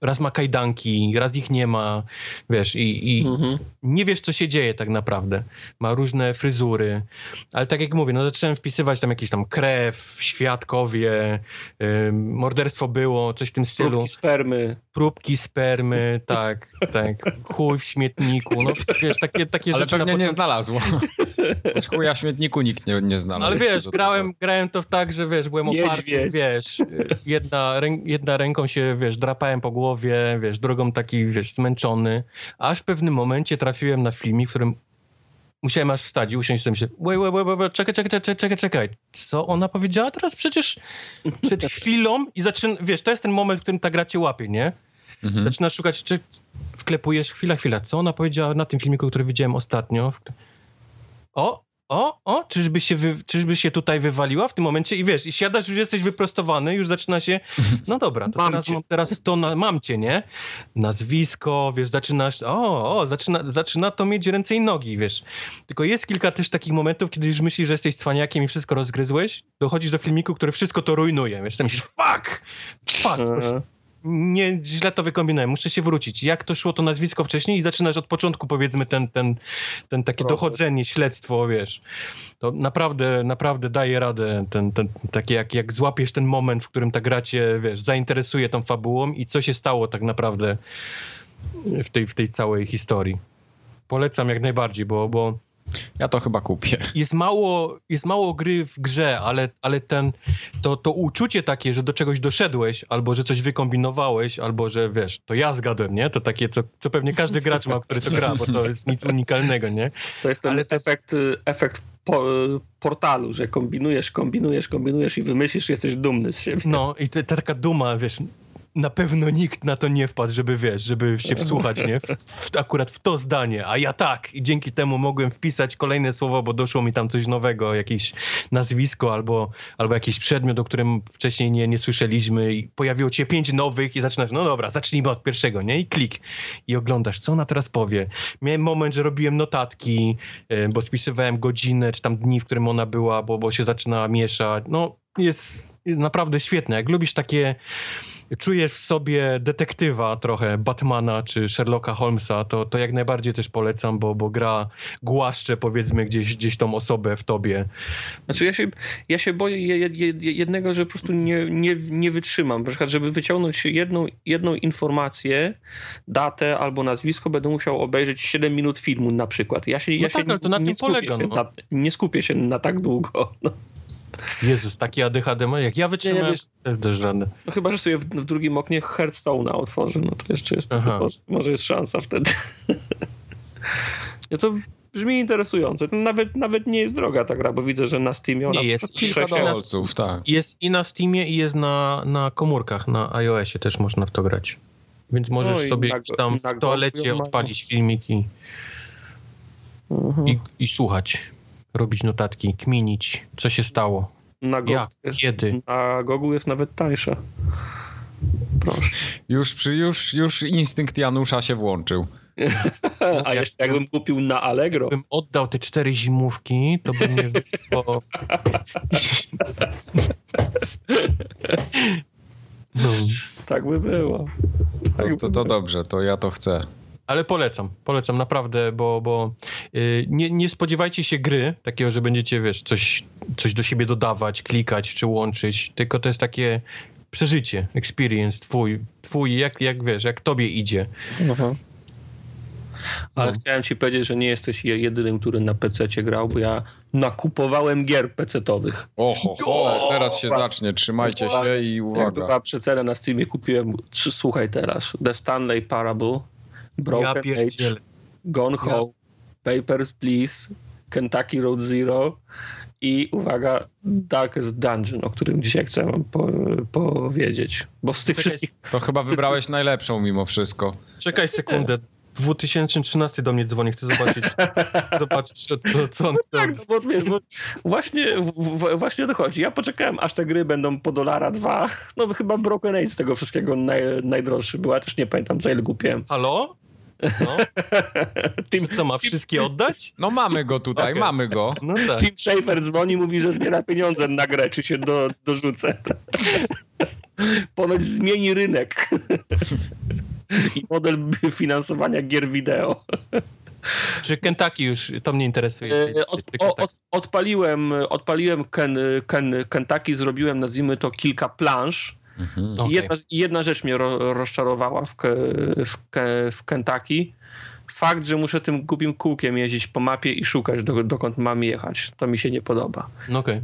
raz ma kajdanki, raz ich nie ma, wiesz, i, i Mhm. nie wiesz, co się dzieje tak naprawdę. Ma różne fryzury, ale tak jak mówię, no zacząłem wpisywać tam jakieś tam krew, świadkowie, y, morderstwo było, coś w tym stylu Próbki spermy. próbki spermy, tak, tak, chuj w śmietniku, no wiesz, takie, takie Ale rzeczy pewnie na nie początku. znalazło. Choć chuja śmietniku nikt nie, nie znalazł. No, ale wiesz, grałem, grałem to tak, że wiesz, byłem oparty, wiesz, jedna, rę, jedna ręką się, wiesz, drapałem po głowie, wiesz, drugą taki, wiesz, zmęczony, aż w pewnym momencie trafiłem na filmik, w którym musiałem aż wstać i usiąść sobie myśleć, wait, wait, wait, wait, czekaj, czekaj, czekaj, czekaj, czekaj, co ona powiedziała teraz? Przecież przed chwilą i zaczyna, wiesz, to jest ten moment, w którym ta gra cię łapie, nie? Mhm. Zaczynasz szukać, czy wklepujesz, chwila, chwila, co ona powiedziała na tym filmiku, który widziałem ostatnio? O, o, o, czyżby się, wy, czyżby się tutaj wywaliła w tym momencie i wiesz, i siadasz, już jesteś wyprostowany, już zaczyna się, no dobra, to Mam teraz cię. mam teraz to, na, mam cię, nie? Nazwisko, wiesz, zaczynasz, o, o, zaczyna, zaczyna to mieć ręce i nogi, wiesz. Tylko jest kilka też takich momentów, kiedy już myślisz, że jesteś cwaniakiem i wszystko rozgryzłeś, dochodzisz do filmiku, który wszystko to rujnuje, wiesz, tam myślisz, fuck, fuck, Aha. Nie, źle to wykombinowałem, muszę się wrócić. Jak to szło to nazwisko wcześniej i zaczynasz od początku, powiedzmy, ten, ten, ten takie Proces. dochodzenie, śledztwo, wiesz. To naprawdę, naprawdę daje radę, ten, ten, takie jak, jak złapiesz ten moment, w którym ta gra cię, wiesz, zainteresuje tą fabułą i co się stało tak naprawdę w tej, w tej całej historii. Polecam jak najbardziej, bo, bo Ja to chyba kupię. jest mało, jest mało gry w grze, ale, ale ten, to, to uczucie takie, że do czegoś doszedłeś, albo że coś wykombinowałeś, albo że wiesz, to ja zgadłem, nie? To takie, co, co pewnie każdy gracz ma, który to gra, bo to jest nic unikalnego, nie? To jest ten Ale to- efekt, y, efekt po, portalu, że kombinujesz, kombinujesz, kombinujesz i wymyślisz, jesteś dumny z siebie. No i ta taka duma, wiesz, na pewno nikt na to nie wpadł, żeby wiesz, żeby się wsłuchać, nie? W, w, akurat w to zdanie, a ja tak. I dzięki temu mogłem wpisać kolejne słowo, bo doszło mi tam coś nowego, jakieś nazwisko albo, albo jakiś przedmiot, o którym wcześniej nie, nie słyszeliśmy i pojawiło cię pięć nowych i zaczynasz, no dobra, zacznijmy od pierwszego, nie? I klik. I oglądasz, co ona teraz powie. Miałem moment, że robiłem notatki, e, bo spisywałem godzinę, czy tam dni, w którym ona była, bo, bo się zaczynała mieszać. No, jest naprawdę świetne. Jak lubisz takie czujesz w sobie detektywa trochę, Batmana czy Sherlocka Holmesa, to, to jak najbardziej też polecam, bo, bo gra głaszcze powiedzmy gdzieś, gdzieś tą osobę w tobie. Znaczy ja się, ja się boję je- je- je- jednego, że po prostu nie, nie, nie wytrzymam. Na przykład, żeby wyciągnąć jedną, jedną informację, datę albo nazwisko, będę musiał obejrzeć 7 minut filmu na przykład. Ja się, ja No się tak, ale to na nie tym polega, Się no. na, nie skupię się na tak długo. No. Jezus, taki ADHD ma, jak ja wytrzymałem, wiesz- też żadne. No chyba, że sobie w, w drugim oknie Hearthstone'a otworzę, no to jeszcze jest, Aha. może, może jest szansa wtedy. ja to brzmi interesujące. To nawet, nawet nie jest droga ta gra, bo widzę, że na Steamie ona Nie, jest Kilka dolców, tak. Jest i na Steamie i jest na, na komórkach, na iOSie też można w to grać. Więc możesz No sobie na- gdzieś tam w toalecie odpalić filmik i, Mhm. i, i słuchać, robić notatki, kminić, co się stało, Na Gogu jak, jest, kiedy. na Gogu jest nawet tańsza. Proszę. Już, przy, już, już instynkt Janusza się włączył. A jeszcze jakbym kupił na Allegro, Gdybym oddał te cztery zimówki, to by mnie wyszło... No, tak by było. Tak To, to, to dobrze, to ja to chcę. Ale polecam, polecam naprawdę, bo, bo yy, nie, nie spodziewajcie się gry takiego, że będziecie, wiesz, coś, coś do siebie dodawać, klikać czy łączyć, tylko to jest takie przeżycie, experience twój, twój jak, jak wiesz, jak tobie idzie. Aha. Ale No. chciałem ci powiedzieć, że nie jesteś je- jedynym, który na PC grał, bo ja nakupowałem gier PC-towych. Oho, ho, teraz się zacznie, trzymajcie się i Jak uwaga. była przecenę na Steamie, kupiłem, słuchaj teraz, The Stanley Parable, Broken Ja Age. Gone Home, Papers, Please, Kentucky Road Zero i uwaga, Darkest Dungeon, o którym dzisiaj chcę wam po, powiedzieć. Bo z tych Czekaj, wszystkich... To chyba wybrałeś najlepszą mimo wszystko. Czekaj sekundę. 2013 do mnie dzwoni, chcę zobaczyć. zobaczyć, co, co, on chce. Tak, no bo wiesz, bo właśnie, w, w, właśnie dochodzi. Ja poczekałem, aż te gry będą po dolara dwa. No chyba Broken Age z tego wszystkiego naj, najdroższy była. Też nie pamiętam, za ile kupiłem. Halo? No. Tim, Co, ma wszystkie oddać? No mamy go tutaj, Okej. mamy go. No tak. Tim Schafer dzwoni, mówi, że zbiera pieniądze na grę, czy się do, dorzucę. Ponoć zmieni rynek. I model finansowania gier wideo. Czy Kentucky już, to mnie interesuje. E, Od, od, odpaliłem, odpaliłem Ken, Ken, Kentucky, zrobiłem, nazwijmy to, kilka plansz. Mhm. I Jedna, jedna rzecz mnie ro, rozczarowała w, w, w Kentucky. Fakt, że muszę tym głupim kółkiem jeździć po mapie i szukać, do, dokąd mam jechać. To mi się nie podoba. No okej.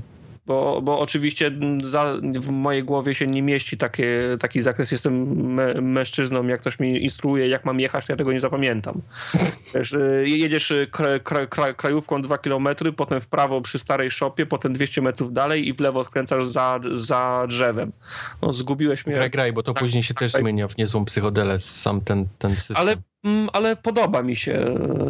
Bo, bo oczywiście za, w mojej głowie się nie mieści takie, taki zakres. Jestem me, mężczyzną, jak ktoś mi instruuje, jak mam jechać, to ja tego nie zapamiętam. Wiesz, y, jedziesz y, kra, kra, kra, krajówką 2 km, potem w prawo przy starej szopie, potem 200 metrów dalej i w lewo skręcasz za, za drzewem. No, zgubiłeś mnie. Graj, graj, bo to później się też tak. zmienia w niezłą psychodelę sam ten, ten system. Ale, ale podoba mi się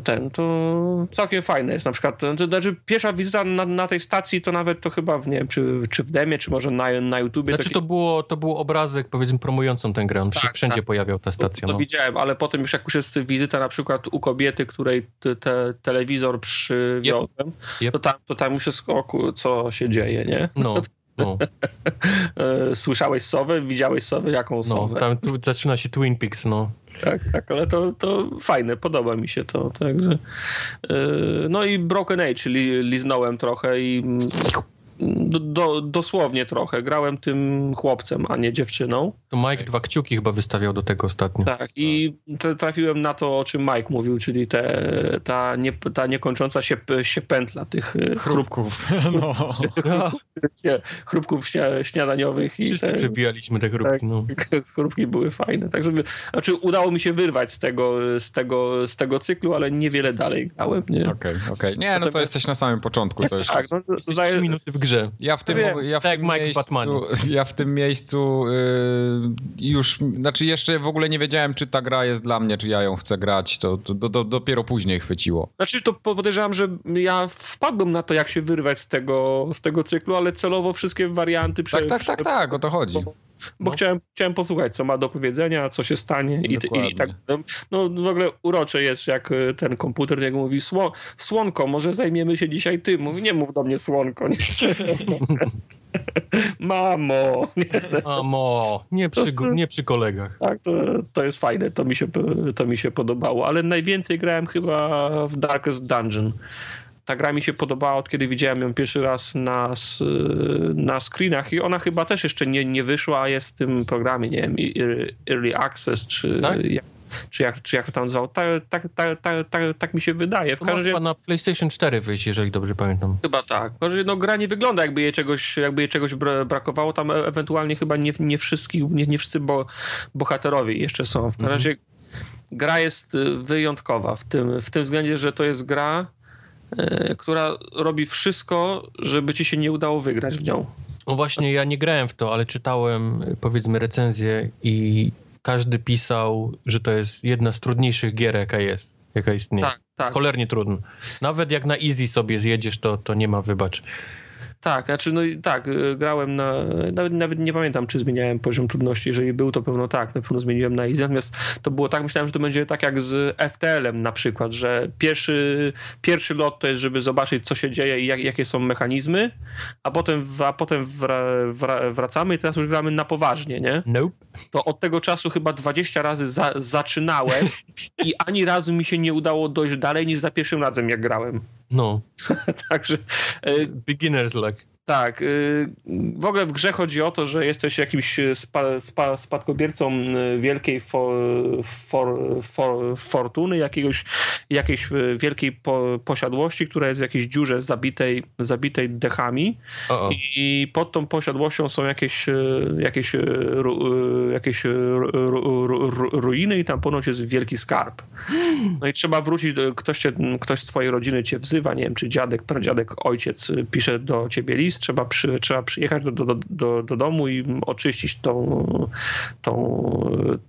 ten, to całkiem fajne jest na przykład, to znaczy pierwsza wizyta na, na tej stacji to nawet to chyba, w, nie wiem, czy, czy w demie, czy może na, na YouTubie. Znaczy to, to było, to był obrazek powiedzmy promującą tę grę, on się Tak, wszędzie tak. pojawiał ta to, stacja. to No. widziałem, ale potem już jak już jest wizyta na przykład u kobiety, której te, te telewizor przywiozłem, Yep. to, tam, to tam już jest o, co się dzieje, nie? No, no, E, Słyszałeś sowę, widziałeś sowę, jaką no, sowę? tam tu zaczyna się Twin Peaks, no. Tak, tak, ale to, to fajne, podoba mi się to, także. Yy, no i Broken Age, czyli liznąłem trochę i do, do, dosłownie trochę. Grałem tym chłopcem, a nie dziewczyną. To Mike dwa kciuki chyba wystawiał do tego ostatnio. Tak, i trafiłem na to, o czym Mike mówił, czyli te, ta, nie, ta niekończąca się, się pętla tych y, chrupków, No. Chrupków śnia, śniadaniowych. I wszyscy te, przebijaliśmy te tak, chrupki, no. chrupki były fajne. Tak, żeby, znaczy udało mi się wyrwać z tego, z tego, z tego cyklu, ale niewiele dalej grałem. Nie? Okej, okej. Nie, no to jesteś na samym początku. To. Tak, no, Jesteś daje- trzy minuty w grze. Ja w tym, ja w tak jak tym miejscu, ja w tym miejscu y, już, znaczy jeszcze w ogóle nie wiedziałem, czy ta gra jest dla mnie, czy ja ją chcę grać. To, to do, do, dopiero później chwyciło. Znaczy to podejrzewam, że ja wpadłem na to, jak się wyrwać z tego, z tego cyklu, ale celowo wszystkie warianty prze, Tak, tak, tak, tak, o to chodzi. Bo No. chciałem, chciałem posłuchać, co ma do powiedzenia, co się stanie i, i, tak. Dokładnie. No w ogóle urocze jest, jak y, ten komputer niego mówi, Sło, słonko, może zajmiemy się dzisiaj tym. Mówi, nie mów do mnie słonko. Nie. Mamo. Nie, Amo, nie przy, nie przy kolegach. tak, to, to jest fajne, to mi, się, to mi się podobało, ale najwięcej grałem chyba w Darkest Dungeon. Ta gra mi się podobała od kiedy widziałem ją pierwszy raz na, na screenach i ona chyba też jeszcze nie, nie wyszła, a jest w tym programie, nie wiem, Ear- Early Access, czy, Tak? jak, czy, jak, czy jak to tam nazywał. Tak, tak, tak, tak, tak, tak mi się wydaje. W To każdym chyba razie na PlayStation 4 wyjść, jeżeli dobrze pamiętam. chyba tak. No, gra nie wygląda jakby jej czegoś, jakby jej czegoś bra- brakowało. Tam e- ewentualnie chyba nie, nie wszystkich, nie, nie wszyscy bo, bohaterowie jeszcze są. W każdym Mhm. razie gra jest y, wyjątkowa w tym, w tym względzie, że to jest gra, y, która robi wszystko, żeby ci się nie udało wygrać w nią. No właśnie, ja nie grałem w to, ale czytałem y, powiedzmy recenzję i każdy pisał, że to jest jedna z trudniejszych gier, jaka jest, jaka istnieje. Tak, tak. Cholernie trudno. Nawet jak na easy sobie zjedziesz, to, to nie ma wybacz. Tak, znaczy no i tak, y, grałem na, nawet, nawet nie pamiętam, czy zmieniałem poziom trudności, jeżeli był, to pewno tak, na pewno zmieniłem na easy, natomiast to było tak, myślałem, że to będzie tak jak z FTL-em na przykład, że pierwszy, pierwszy lot to jest, żeby zobaczyć, co się dzieje i jak, jakie są mechanizmy, a potem, a potem wra, wra, wracamy i teraz już gramy na poważnie, nie? Nope. To od tego czasu chyba 20 razy za, zaczynałem i ani razu mi się nie udało dojść dalej niż za pierwszym razem, jak grałem. No, Także y, beginner's luck. Tak. Y, w ogóle w grze chodzi o to, że jesteś jakimś spa, spa, spadkobiercą y, wielkiej for, for, for, fortuny, jakiegoś, jakiejś y, wielkiej po, posiadłości, która jest w jakiejś dziurze zabitej, zabitej dechami. O -o. I pod tą posiadłością są jakieś, jakieś, jakieś ruiny i tam ponoć jest wielki skarb. No i trzeba wrócić, ktoś, cię, ktoś z twojej rodziny cię wzywa, nie wiem, czy dziadek, pradziadek, ojciec pisze do ciebie list, trzeba, przy, trzeba przyjechać do, do, do, do domu i oczyścić tą, tą,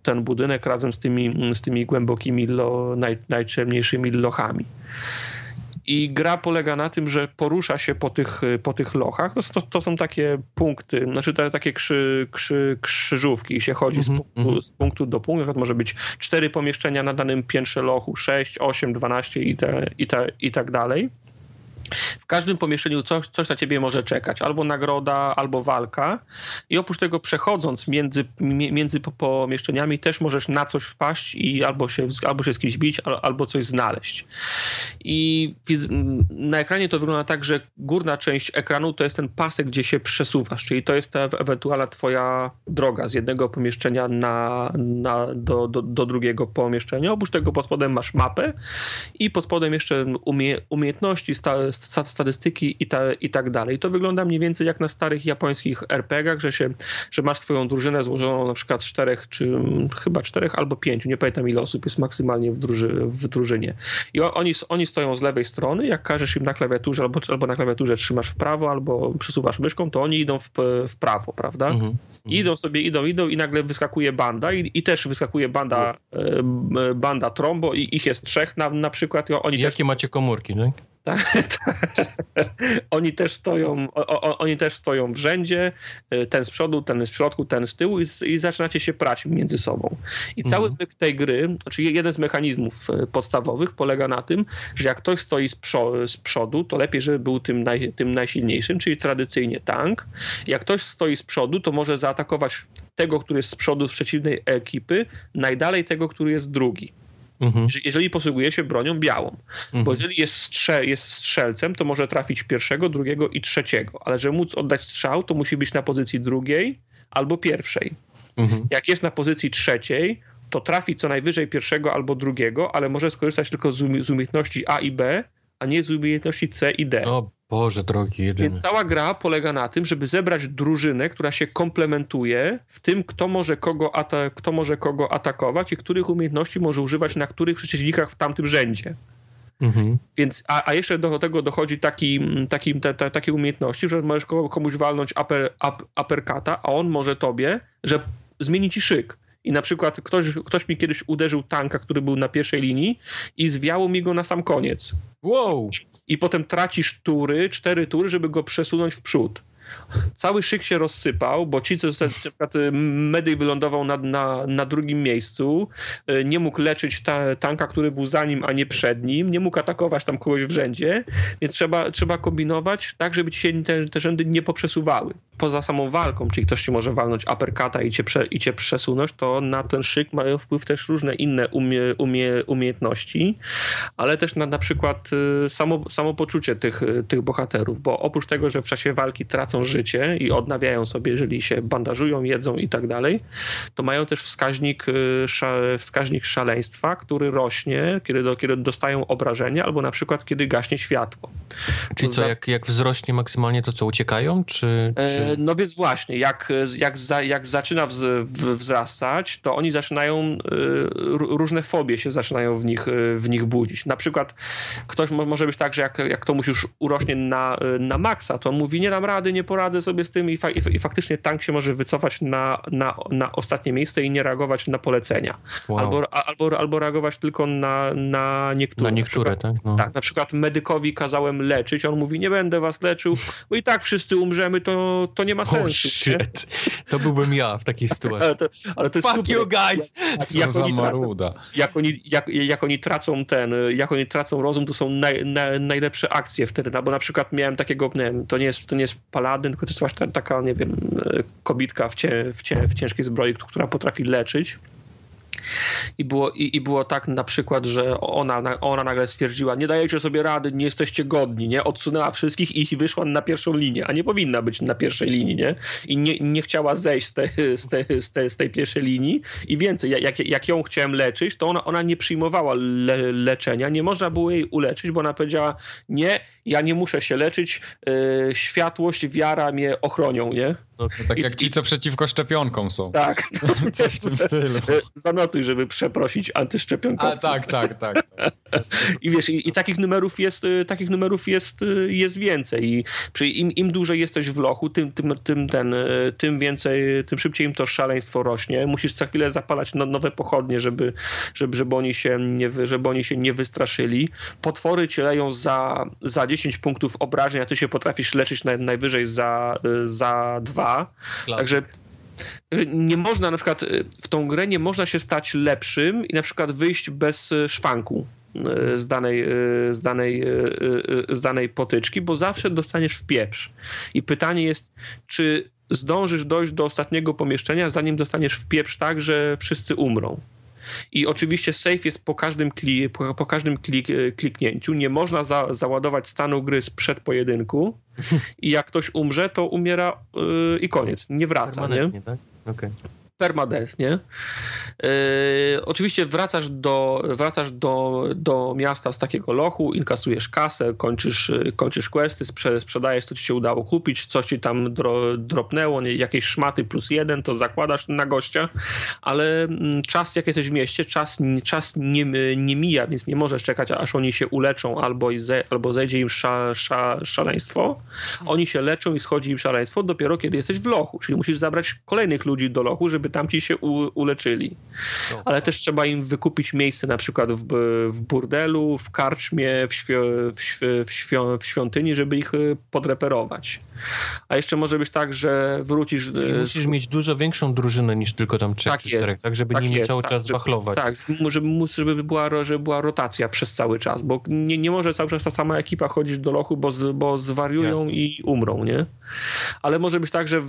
ten budynek razem z tymi, z tymi głębokimi, lo, naj, najciemniejszymi lochami. I gra polega na tym, że porusza się po tych, po tych lochach. To, to, to są takie punkty, znaczy te, takie krzy, krzy, krzyżówki. się chodzi mm -hmm, z, punktu, mm -hmm. z, punktu, do punktu. To może być cztery pomieszczenia na danym piętrze lochu, 6, 8, 12 i, te, i, te, i tak dalej. W każdym pomieszczeniu coś, coś na ciebie może czekać, albo nagroda, albo walka. I oprócz tego, przechodząc między, między pomieszczeniami, też możesz na coś wpaść i albo się, albo się z kimś bić, albo coś znaleźć. I na ekranie to wygląda tak, że górna część ekranu to jest ten pasek, gdzie się przesuwasz, czyli to jest ta ewentualna twoja droga z jednego pomieszczenia na, na, do, do, do drugiego pomieszczenia. Oprócz tego pod spodem masz mapę i pod spodem jeszcze umie, umiejętności, statystyki i, ta, i tak dalej. To wygląda mniej więcej jak na starych japońskich RPGach, że, się, że masz swoją drużynę złożoną na przykład z czterech, czy chyba czterech albo pięciu, nie pamiętam ile osób jest maksymalnie w, druży, w drużynie. I oni, oni stoją z lewej strony, jak każesz im na klawiaturze albo, albo na klawiaturze trzymasz w prawo, albo przesuwasz myszką, to oni idą w, w prawo, prawda? Mm -hmm. Idą sobie, idą, idą i nagle wyskakuje banda i, i też wyskakuje banda, mm. banda trombo i ich jest trzech na, na przykład. I oni Jakie też... macie komórki, tak? Tak, tak. Oni też stoją, o, o, oni też stoją w rzędzie, y, ten z przodu, ten z środku, ten z tyłu i, i zaczynacie się prać między sobą. I cały mhm. tej gry, znaczy jeden z mechanizmów y, podstawowych polega na tym, że jak ktoś stoi z, przo, z przodu, to lepiej, żeby był tym, naj, tym najsilniejszym, czyli tradycyjnie tank. Jak ktoś stoi z przodu, to może zaatakować tego, który jest z przodu z przeciwnej ekipy, najdalej tego, który jest drugi. Mhm. Jeżeli posługuje się bronią białą. Mhm. Bo jeżeli jest, strze jest strzelcem, to może trafić pierwszego, drugiego i trzeciego. Ale żeby móc oddać strzał, to musi być na pozycji drugiej albo pierwszej. Mhm. Jak jest na pozycji trzeciej, to trafi co najwyżej pierwszego albo drugiego, ale może skorzystać tylko z, um z umiejętności A i B, a nie z umiejętności C i D. O Boże drogi, jedyny. Więc cała gra polega na tym, żeby zebrać drużynę, która się komplementuje w tym, kto może kogo, kto może kogo atakować i których umiejętności może używać na których przeciwnikach w tamtym rzędzie. Mhm. Więc, a, a jeszcze do tego dochodzi taki, taki, te, te, takie umiejętności, że możesz komuś walnąć upper, up, a on może tobie, że zmieni ci szyk. I na przykład ktoś, ktoś mi kiedyś uderzył tanka, który był na pierwszej linii i zwiało mi go na sam koniec. Wow! I potem tracisz tury, cztery tury, żeby go przesunąć w przód. Cały szyk się rozsypał, bo ci, co na przykład y, Medy wylądował na, na, na drugim miejscu, y, nie mógł leczyć ta, tanka, który był za nim, a nie przed nim, nie mógł atakować tam kogoś w rzędzie, więc trzeba, trzeba kombinować tak, żeby ci się te, te rzędy nie poprzesuwały. Poza samą walką, czyli ktoś ci może walnąć uppercuta i cię, i cię przesunąć, to na ten szyk mają wpływ też różne inne umie, umie, umiejętności, ale też na, na przykład y, samo, samopoczucie tych, tych bohaterów, bo oprócz tego, że w czasie walki tracą życie i odnawiają sobie, jeżeli się bandażują, jedzą i tak dalej, to mają też wskaźnik, y, wskaźnik szaleństwa, który rośnie, kiedy, do, kiedy dostają obrażenia albo na przykład kiedy gaśnie światło. Czyli co, jak, jak wzrośnie maksymalnie, to co, uciekają? Czy, e, czy... no więc właśnie, jak, jak, za, jak zaczyna wz, wzrastać, to oni zaczynają, y, różne fobie się zaczynają w nich, y, w nich budzić. Na przykład ktoś może być tak, że jak, jak to już urośnie na, na maksa, to on mówi, nie dam rady, nie poradzę sobie z tym i, fa i, faktycznie tank się może wycofać na, na, na ostatnie miejsce i nie reagować na polecenia. Wow. Albo, albo, albo reagować tylko na, na niektóre. Na niektóre, na przykład, tak? No. Tak, na przykład medykowi kazałem leczyć, on mówi, nie będę was leczył, bo i tak wszyscy umrzemy, to, to nie ma sensu. Shit. To byłbym ja w takiej sytuacji. ale to, ale to jest Fuck super. you guys! Jak, oni tracą, jak, oni, jak, jak oni tracą ten, jak oni tracą rozum, to są naj, naj, najlepsze akcje wtedy, no, bo na przykład miałem takiego, nie wiem, to nie jest, to nie jest paladyn, tylko to jest właśnie taka, nie wiem, kobitka w, cie, w, cie, w ciężkiej zbroi, która potrafi leczyć. I było, i, i było tak na przykład, że ona, ona nagle stwierdziła, nie dajecie sobie rady, nie jesteście godni, nie? Odsunęła wszystkich i wyszła na pierwszą linię, a nie powinna być na pierwszej linii, nie? I nie, nie chciała zejść z, te, z, te, z, te, z tej pierwszej linii i więcej, jak, jak ją chciałem leczyć, to ona, ona nie przyjmowała le, leczenia, nie można było jej uleczyć, bo ona powiedziała, nie, ja nie muszę się leczyć, yy, światłość, wiara mnie ochronią, nie? No, tak jak ci, co przeciwko szczepionkom są. Tak. Coś w tym stylu. Zanotuj, żeby przeprosić antyszczepionkowców. A tak, tak, tak. I wiesz, i, i, takich numerów jest, y, takich numerów jest, y, jest więcej. I przy, im, im dłużej jesteś w lochu, tym, tym, tym, ten, y, tym więcej, tym szybciej im to szaleństwo rośnie. Musisz co chwilę zapalać no, nowe pochodnie, żeby, żeby, żeby, oni się nie, żeby oni się nie wystraszyli. Potwory cię leją za, za 10 punktów obrażeń, a ty się potrafisz leczyć na, najwyżej za, za dwa. Także nie można na przykład w tą grę nie można się stać lepszym i na przykład wyjść bez szwanku z danej, z danej, z danej potyczki, bo zawsze dostaniesz w pieprz. I pytanie jest, czy zdążysz dojść do ostatniego pomieszczenia, zanim dostaniesz w pieprz tak, że wszyscy umrą. I oczywiście safe jest po każdym, kli, po, po każdym klik, kliknięciu. Nie można za, załadować stanu gry sprzed pojedynku i jak ktoś umrze, to umiera yy, i koniec. Nie wraca, nie? Tak? Okay permadeath, nie? Yy, oczywiście wracasz, do, wracasz do, do miasta z takiego lochu, inkasujesz kasę, kończysz, kończysz questy, sprze, sprzedajesz, co ci się udało kupić, coś ci tam dro, dropnęło, nie, jakieś szmaty plus jeden, to zakładasz na gościa, ale mm, czas, jak jesteś w mieście, czas, czas nie, nie mija, więc nie możesz czekać, aż oni się uleczą albo, ze, albo zejdzie im sza, sza, szaleństwo. Oni się leczą i schodzi im szaleństwo dopiero kiedy jesteś w lochu, czyli musisz zabrać kolejnych ludzi do lochu, żeby tamci się u, uleczyli. Ale też trzeba im wykupić miejsce na przykład w, w burdelu, w karczmie, w, świ, w, świ, w, świątyni, żeby ich y, podreperować. A jeszcze może być tak, że wrócisz... Czyli y, musisz mieć dużo większą drużynę niż tylko tam trzech tak jest, czterech, tak? Żeby tak nie jest, cały tak, czas wachlować. Tak, żeby, żeby, była, żeby była rotacja przez cały czas, bo nie, nie może cały czas ta sama ekipa chodzić do lochu, bo, z, bo zwariują Jasne. i umrą, nie? Ale może być tak, że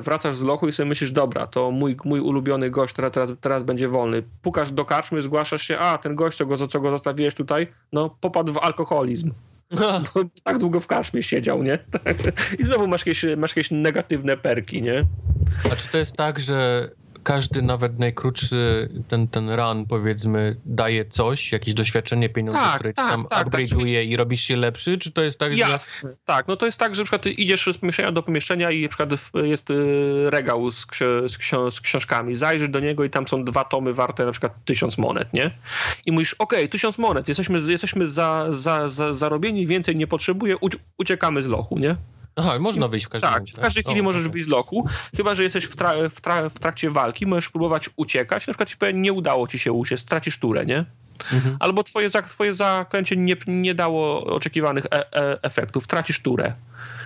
wracasz z lochu i sobie myślisz, dobra, to mój, mój ulubiony gość teraz, teraz, teraz będzie wolny. Pukasz do karczmy, zgłaszasz się, a ten gość, co go, co go zostawiłeś tutaj, no popadł w alkoholizm. Bo tak długo w karczmie siedział, nie? I znowu masz jakieś, masz jakieś negatywne perki, nie? A czy to jest tak, że każdy, nawet najkrótszy ten, ten run, powiedzmy, daje coś, jakieś doświadczenie, pieniądze, tak, które tak, tam tak, upgrade'uje tak, i robisz się lepszy, czy to jest tak, Jasne. że... Tak, no to jest tak, że na przykład idziesz z pomieszczenia do pomieszczenia i na przykład jest y, regał z, z, ksią z książkami, zajrzysz do niego i tam są dwa tomy warte na przykład tysiąc monet, nie? I mówisz, okej, okay, tysiąc monet, jesteśmy, jesteśmy za, za, za, zarobieni, więcej nie potrzebuję, uciekamy z lochu, nie? Aha, można wyjść w każdym Tak, w każdej chwili o, możesz okay. wyjść z loku, chyba, że jesteś w, tra w, tra w, trakcie walki, możesz próbować uciekać, na przykład ci powiem, nie udało ci się uciec, stracisz turę, nie? Mhm. Albo twoje, twoje zaklęcie nie, nie dało oczekiwanych e e efektów, tracisz turę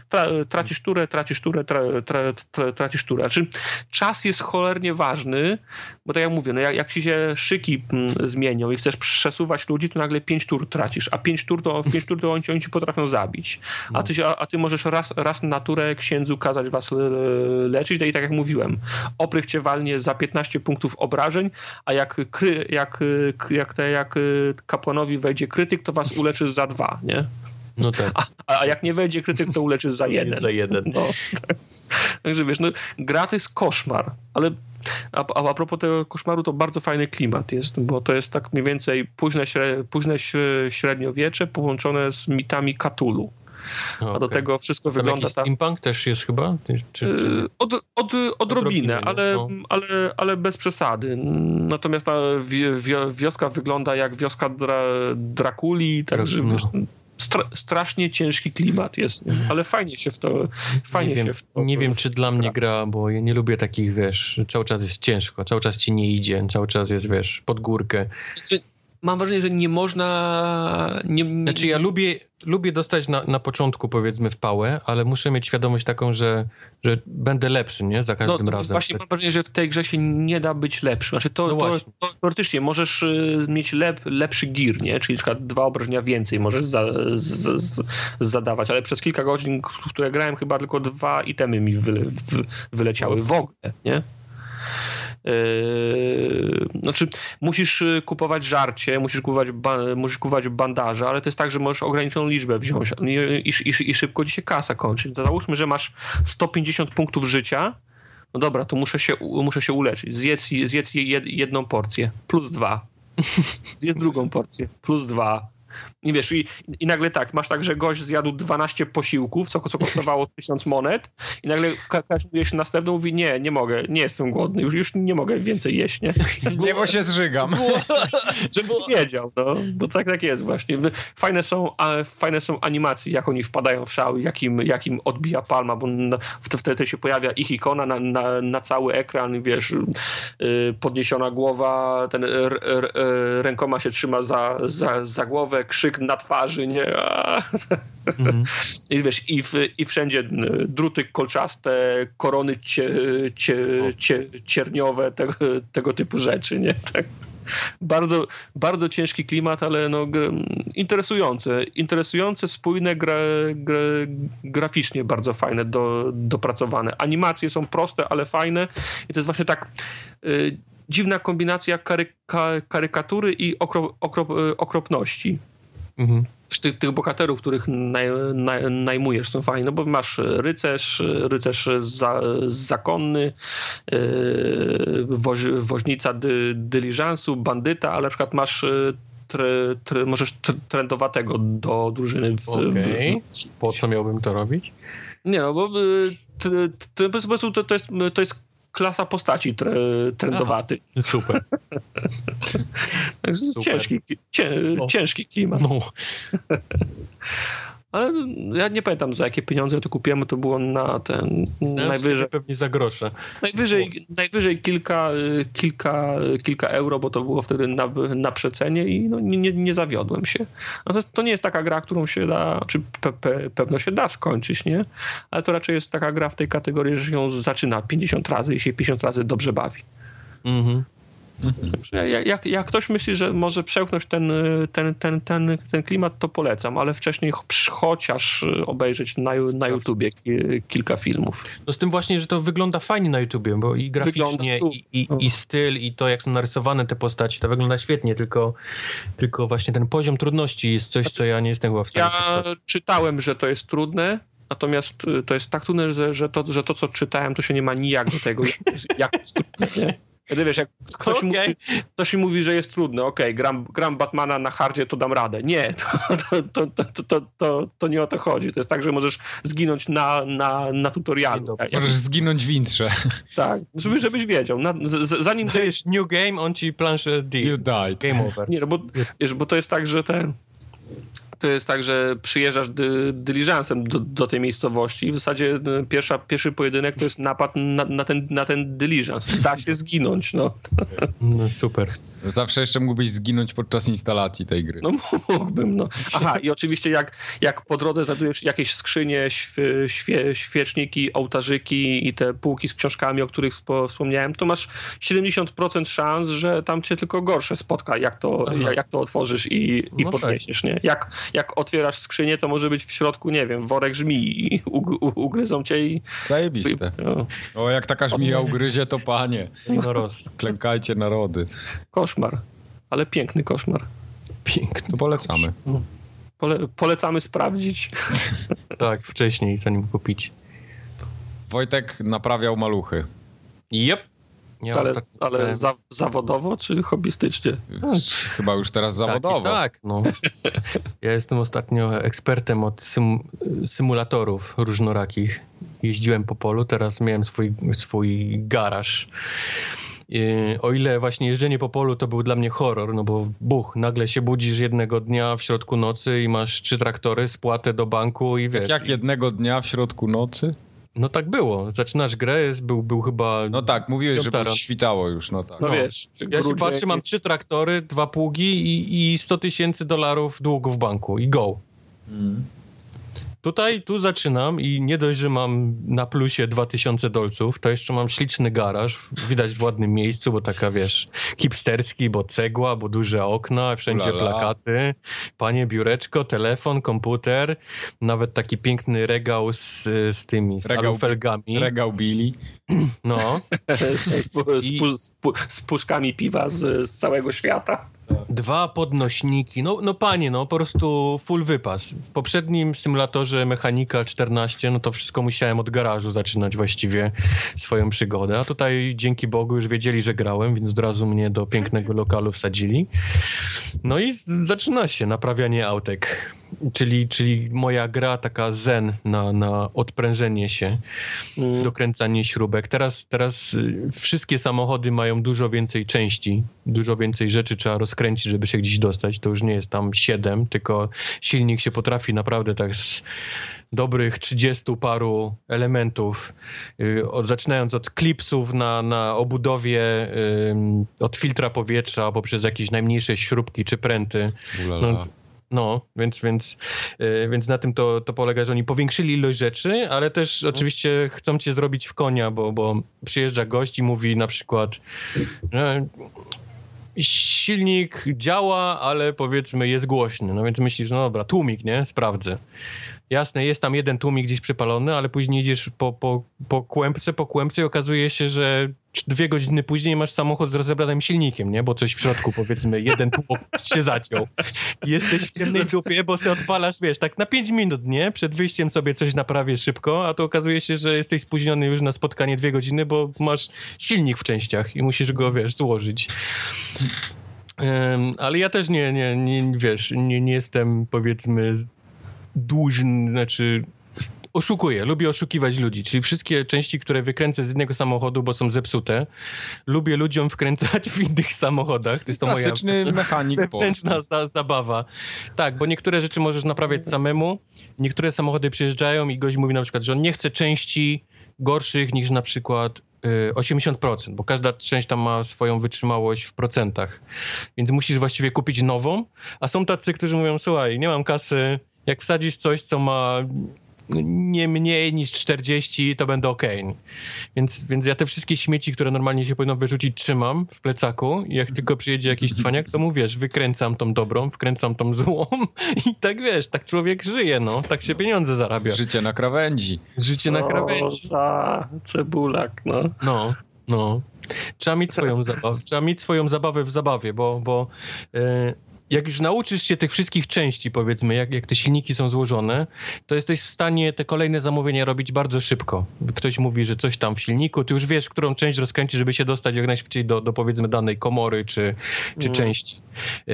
tra, tracisz turę, tracisz turę, tra, tra, tra, tracisz turę. Znaczy, czas jest cholernie ważny, bo tak jak mówię, no jak, jak ci się szyki mm, zmienią i chcesz przesuwać ludzi, to nagle pięć tur tracisz, a pięć tur to, pięć tur to oni, oni ci potrafią zabić. A ty, a, a, ty możesz raz, raz na turę księdzu kazać was leczyć, no i tak jak mówiłem, oprych cię walnie za 15 punktów obrażeń, a jak, kry, jak, jak, te, jak kapłanowi wejdzie krytyk, to was uleczy za dwa, nie? No tak. A, a jak nie wejdzie krytyk, to uleczy za jeden. za jeden. No. Także wiesz, no, gra to jest koszmar, ale a, a, a propos tego koszmaru, to bardzo fajny klimat jest, bo to jest tak mniej więcej późne, późne średniowiecze połączone z mitami Katulu. A okay. do tego wszystko Tam wygląda tak. Steampunk też jest chyba? Czy, czy... Y, od, od, odrobinę, ale, no. ale, ale bez przesady. Natomiast ta wioska wygląda jak wioska dra, Drakuli, także no. wiesz, stra strasznie ciężki klimat jest, ale fajnie się w to fajnie nie się wiem, w to Nie wiem, czy dla mnie gra, bo ja nie lubię takich, wiesz, cały czas jest ciężko, cały czas ci nie idzie, cały czas jest, wiesz, pod górkę. Znaczy, mam wrażenie, że nie można... Nie, nie... Znaczy ja lubię, lubię dostać na, na początku powiedzmy w pałę, ale muszę mieć świadomość taką, że, że będę lepszy, nie? Za każdym no, razem. Właśnie mam wrażenie, że w tej grze się nie da być lepszy. Znaczy to, no to, to teoretycznie możesz y, mieć lep, lepszy gear, nie? Czyli na przykład dwa obrażenia więcej możesz za, z, z, zadawać, ale przez kilka godzin, które grałem, chyba tylko dwa itemy mi wyle, w, wyleciały w ogóle, nie? Yy, znaczy, musisz kupować żarcie, musisz kupować, ba, musisz kupować bandaże, ale to jest tak, że możesz ograniczoną liczbę wziąć i, i, i, szybko ci się kasa kończy. Załóżmy, że masz 150 punktów życia, no dobra, to muszę się, muszę się uleczyć. Zjedz, zjedz jedną porcję, plus dwa. Zjedz drugą porcję, plus dwa i wiesz, i, i nagle tak, masz tak, że gość zjadł 12 posiłków, co, co kosztowało 1000 monet i nagle się następną mówi, nie, nie mogę, nie jestem głodny, już, już nie mogę więcej jeść, nie? Nie, bo się zżygam. Żeby wiedział, no, bo tak, tak jest właśnie. Fajne są, fajne są animacje, jak oni wpadają w szał, jakim, jakim odbija palma, bo wtedy się pojawia ich ikona na, na, na cały ekran, wiesz, yy, podniesiona głowa, ten r, r, r, rękoma się trzyma za, za, za głowę, krzyk na twarzy, nie? Mm. I wiesz, i, w, i wszędzie druty kolczaste, korony cie, cie, cie, cierniowe, tego, tego typu rzeczy, nie? Tak. Bardzo, bardzo ciężki klimat, ale no, interesujące. Interesujące, spójne, gra, gra, graficznie bardzo fajne, do, dopracowane. Animacje są proste, ale fajne i to jest właśnie tak... Y, dziwna kombinacja karyka, karykatury i okrop, okrop, okropności. Mhm. Tych, tych bohaterów, których naj, naj, najmujesz są fajne, no bo masz rycerz, rycerz za, zakonny, yy, woź, woźnica dy, dyliżansu, bandyta, ale na przykład masz Tre, tre, możesz trendowatego do drużyny. W, okay. w, po co miałbym to robić? Nie no, bo to, to, to, jest, to jest klasa postaci tre, super. super. Ciężki, cię, no. ciężki klimat. No. Ale ja nie pamiętam za jakie pieniądze to kupiłem, to było na ten Znając najwyżej. Pewnie za grosze. Najwyżej, najwyżej kilka, kilka, kilka euro, bo to było wtedy na, na przecenie i no, nie, nie zawiodłem się. No to, nie jest taka gra, którą się da, czy pe, pe, pewno się da skończyć, nie? Ale to raczej jest taka gra w tej kategorii, że ją zaczyna 50 razy i się 50 razy dobrze bawi. Mhm. Jak, jak, jak, ktoś myśli, że może przełknąć ten, ten, ten, ten, ten klimat, to polecam, ale wcześniej chociaż obejrzeć na, na YouTubie kilka filmów. No z tym właśnie, że to wygląda fajnie na YouTubie, bo i graficznie, i, i, i, styl, i to jak są narysowane te postaci, to wygląda świetnie, tylko, tylko właśnie ten poziom trudności jest coś, co ja nie jestem chyba w stanie Ja czytałem, że to jest trudne, Natomiast to jest tak trudne, że, że, to, że to, co czytałem, to się nie ma nijak do tego, jak, jak jest trudne. Kiedy wiesz, jak ktoś, okay. mówi, ktoś mi mówi, że jest trudne, okej, okay, gram, gram Batmana na hardzie, to dam radę. Nie, to, to, to, to, to, to nie o to chodzi. To jest tak, że możesz zginąć na, na, na tutorialu. Tak, możesz zginąć w intrze. Tak, żeby, żebyś wiedział. Na, z, zanim... Dajesz new game, on ci planszę You died. Game over. Nie, no bo, wiesz, bo to jest tak, że ten to jest tak, że przyjeżdżasz dy, dyliżansem do, do, tej miejscowości i w zasadzie y, pierwsza, pierwszy pojedynek to jest napad na, na, ten, na ten dyliżans. Da się zginąć, no. no super. Zawsze jeszcze mógłbyś zginąć podczas instalacji tej gry. No mógłbym, no. Aha, i oczywiście jak, jak po drodze znajdujesz jakieś skrzynie, świe, świeczniki, ołtarzyki i te półki z książkami, o których wspomniałem, to masz 70% szans, że tam cię tylko gorsze spotka, jak to, jak, jak, to otworzysz i, i no podniesiesz, nie? Jak, jak otwierasz skrzynię, to może być w środku, nie wiem, worek żmii i ugryzą cię i... Zajebiste. No. O, jak taka żmija ugryzie, to panie. Klękajcie narody koszmar, ale piękny koszmar. Piękny. To polecamy. Pole, polecamy sprawdzić. tak, wcześniej, zanim kupić. Wojtek naprawiał maluchy. Yep. ale tak, ale za, zawodowo czy hobbystycznie? Chyba już teraz tak, zawodowo. Tak, tak no. Ja jestem ostatnio ekspertem od sym, symulatorów różnorakich. Jeździłem po polu, teraz miałem swój, swój garaż o ile właśnie jeżdżenie po polu to był dla mnie horror, no bo buch, nagle się budzisz jednego dnia w środku nocy i masz trzy traktory, spłatę do banku i wiesz. Jak jednego dnia w środku nocy? No tak było. Zaczynasz grę, był, był chyba... No tak, mówiłeś, że świtało już, no tak. No, no wiesz. Ja się patrzę, mam trzy traktory, dwa pługi i, i 100 tysięcy dolarów długu w banku i go. Mm. Tutaj, tu zaczynam i nie dość, że mam na plusie 2000 dolców, to jeszcze mam śliczny garaż, widać w ładnym miejscu, bo taka, wiesz, hipsterski, bo cegła, bo duże okna, wszędzie Ulala. plakaty, panie biureczko, telefon, komputer, nawet taki piękny regał z, z tymi, z Regał- alufelgami. Regał Billy. No, z, z, z, I- z puszkami piwa z, z całego świata. Dwa podnośniki, no, no panie, no po prostu full wypas. W poprzednim symulatorze Mechanika 14, no to wszystko musiałem od garażu zaczynać właściwie swoją przygodę, a tutaj dzięki Bogu już wiedzieli, że grałem, więc od razu mnie do pięknego lokalu wsadzili. No i zaczyna się naprawianie autek, czyli, czyli moja gra taka zen na, na odprężenie się Mm. dokręcanie śrubek. Teraz, teraz y, wszystkie samochody mają dużo więcej części, dużo więcej rzeczy trzeba rozkręcić, żeby się gdzieś dostać. To już nie jest tam 7, tylko silnik się potrafi naprawdę tak z dobrych 30 paru elementów, y, od, zaczynając od klipsów na, na obudowie, od filtra powietrza, poprzez jakieś najmniejsze śrubki czy pręty. Ulala. No, no, więc, więc, yy, więc na tym to, to polega, że oni powiększyli ilość rzeczy, ale też oczywiście chcą cię zrobić w konia, bo, bo przyjeżdża gość i mówi na przykład że silnik działa, ale powiedzmy jest głośny. No więc myślisz, no dobra, tłumik, nie? Sprawdzę. Jasne, jest tam jeden tłumik gdzieś przypalony, ale później idziesz po, po, po kłębce, po kłębce i okazuje się, że dwie godziny później masz samochód z rozebranym silnikiem, nie? Bo coś w środku, powiedzmy, jeden tłok się zaciął. Jesteś w ciemnej dupie, bo sobie odpalasz, wiesz, tak na pięć minut, nie? Przed wyjściem sobie coś naprawię szybko, a to okazuje się, że jesteś spóźniony już na spotkanie dwie godziny, bo masz silnik w częściach i musisz go, wiesz, złożyć. Em, ale ja też nie, nie, nie wiesz, nie, nie jestem, powiedzmy, dłużny, znaczy oszukuję, lubię oszukiwać ludzi, czyli wszystkie części, które wykręcę z jednego samochodu, bo są zepsute, lubię ludziom wkręcać w innych samochodach. To jest to moja Klasyczny mechanik polski. wewnętrzna za, zabawa. Tak, bo niektóre rzeczy możesz naprawiać samemu, niektóre samochody przyjeżdżają i gość mówi na przykład, że on nie chce części gorszych niż na przykład y, 80%, bo każda część tam ma swoją wytrzymałość w procentach. Więc musisz właściwie kupić nową, a są tacy, którzy mówią, słuchaj, nie mam kasy, jak wsadzisz coś, co ma nie mniej niż 40, to będę ok. Więc, więc ja te wszystkie śmieci, które normalnie się powinno wyrzucić, trzymam w plecaku i jak tylko przyjedzie jakiś cwaniak, to mu wiesz, wykręcam tą dobrą, wkręcam tą złą i tak wiesz, tak człowiek żyje, no, tak się pieniądze zarabia. Życie na krawędzi. Życie na Co krawędzi. za cebulak, no. No, no. Trzeba mieć swoją zabawę, trzeba mieć swoją zabawę w zabawie, bo, bo e, jak już nauczysz się tych wszystkich części, powiedzmy, jak, jak te silniki są złożone, to jesteś w stanie te kolejne zamówienia robić bardzo szybko. Ktoś mówi, że coś tam w silniku, ty już wiesz, którą część rozkręcić, żeby się dostać jak najszybciej do, do powiedzmy danej komory czy, czy Mm. części. E,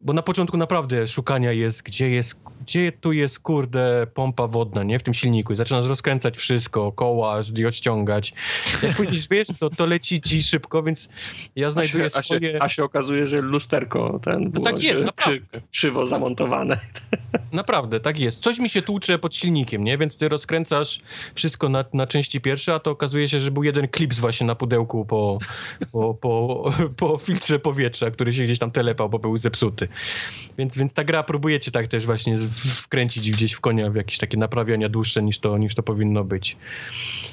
bo na początku naprawdę szukania jest, gdzie jest, gdzie tu jest, kurde, pompa wodna, nie? W tym silniku. I zaczynasz rozkręcać wszystko, koła i odciągać. Jak później wiesz, to, to leci ci szybko, więc ja A znajduję się, a, się, swoje... a się okazuje, że lusterko ten było tak jest, krzy- naprawdę. krzywo zamontowane. Naprawdę, tak jest. Coś mi się tłucze pod silnikiem, nie? Więc ty rozkręcasz wszystko na, na części pierwsze, a to okazuje się, że był jeden klips właśnie na pudełku po, po, po, po filtrze powietrza, który się gdzieś tam telepał, bo był zepsuty. Więc, więc ta gra próbuje cię tak też właśnie wkręcić gdzieś w konia w jakieś takie naprawiania dłuższe niż to, niż to powinno być.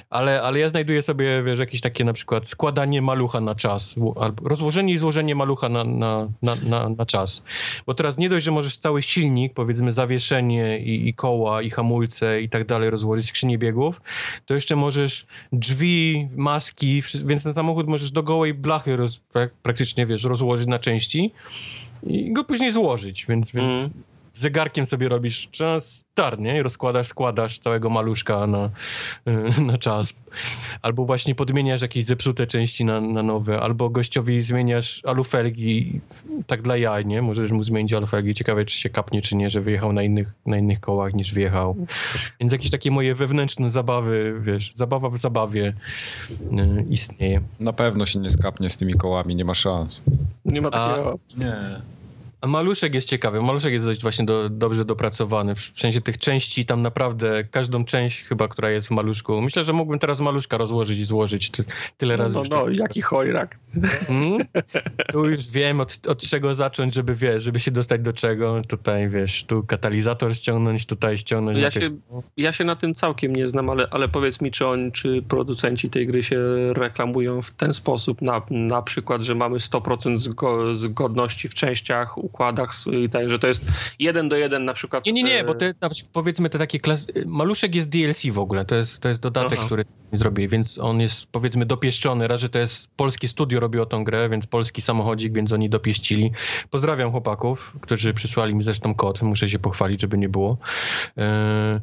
Ale, ale ja znajduję sobie, wiesz, jakieś takie na przykład składanie malucha na czas, albo rozłożenie i złożenie malucha na, na, na, na, na czas. Bo teraz nie dość, że możesz cały silnik, powiedzmy zawieszenie i, i koła, i hamulce i tak dalej rozłożyć, skrzynię biegów, to jeszcze możesz drzwi, maski, więc ten samochód możesz do gołej blachy roz, prak- praktycznie, wiesz, rozłożyć na części i go później złożyć, więc, więc Mm. Z zegarkiem sobie robisz czas, start, nie? I rozkładasz, składasz całego maluszka na, y, na czas. Albo właśnie podmieniasz jakieś zepsute części na, na nowe, albo gościowi zmieniasz alufelgi, tak dla jaj, nie? Możesz mu zmienić alufelgi. Ciekawe, czy się kapnie, czy nie, że wyjechał na innych, na innych kołach niż wjechał. Więc jakieś takie moje wewnętrzne zabawy, wiesz, zabawa w zabawie y, istnieje. Na pewno się nie skapnie z tymi kołami, nie ma szans. Nie ma A- takiego opcji. Nie. A maluszek jest ciekawy. Maluszek jest dość właśnie do, dobrze dopracowany. W sensie tych części tam naprawdę, każdą część chyba, która jest w maluszku. Myślę, że mógłbym teraz maluszka rozłożyć i złożyć ty, tyle No, razy. no, już no to- jaki chojrak. Mm? Tu już wiem od, od czego zacząć, żeby wiesz, żeby się dostać do czego. Tutaj wiesz, tu katalizator ściągnąć, tutaj ściągnąć. Ja jakieś- się, ja się na tym całkiem nie znam, ale, ale powiedz mi, czy, on, czy producenci tej gry się reklamują w ten sposób, na, na przykład, że mamy 100% zgo, zgodności w częściach, układach tak, że to jest jeden do jeden na przykład. Nie, nie, nie, e, bo te, powiedzmy te takie klas... Maluszek jest DLC w ogóle, to jest, to jest dodatek, Aha. który zrobili, więc on jest powiedzmy dopieszczony. Raz, że to jest polskie studio robiło tą grę, więc polski samochodzik, więc oni dopieścili. Pozdrawiam chłopaków, którzy przysłali mi zresztą kod, muszę się pochwalić, żeby nie było. E,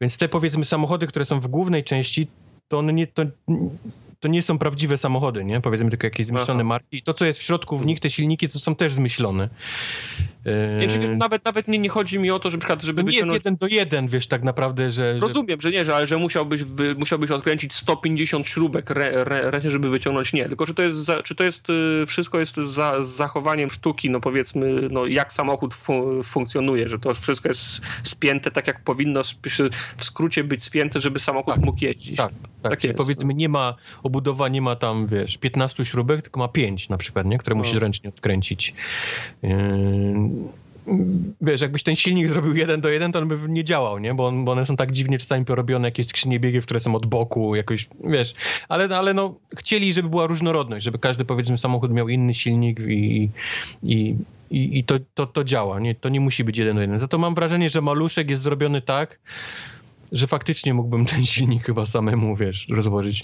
więc te powiedzmy samochody, które są w głównej części, to one nie... To, to nie są prawdziwe samochody, nie? Powiedzmy tylko jakieś zmyślone Aha. marki. I to, co jest w środku w nich, te silniki, to są też zmyślone. Nie, czyli nawet, nawet nie, nie chodzi mi o to, że przykład, żeby nie jest wyciągnąć... jeden do jeden, wiesz, tak naprawdę, że... że Rozumiem, że nie, że, ale że musiałbyś, wy, musiałbyś odkręcić 150 śrubek re, re, żeby wyciągnąć. Nie, tylko czy to jest, za, czy to jest y, wszystko jest za, z zachowaniem sztuki, no powiedzmy, no jak samochód fu, funkcjonuje, że to wszystko jest spięte tak, jak powinno w skrócie być spięte, żeby samochód Tak, mógł jeździć. Tak, tak. Tak jest. powiedzmy, nie ma, obudowa nie ma tam, wiesz, 15 śrubek, tylko ma 5 na przykład, nie? Które No. musisz ręcznie odkręcić. Yy, Wiesz, jakbyś ten silnik zrobił jeden do jeden, to on by nie działał, nie? Bo, on, bo one są tak dziwnie czasami porobione, jakieś skrzynie biegów, które są od boku, jakoś, wiesz. Ale, ale no, chcieli, żeby była różnorodność, żeby każdy, powiedzmy, samochód miał inny silnik i, i, i, i to, to, to działa, nie? To nie musi być jeden do jeden. Za to mam wrażenie, że maluszek jest zrobiony tak, że faktycznie mógłbym ten silnik chyba samemu, wiesz, rozłożyć.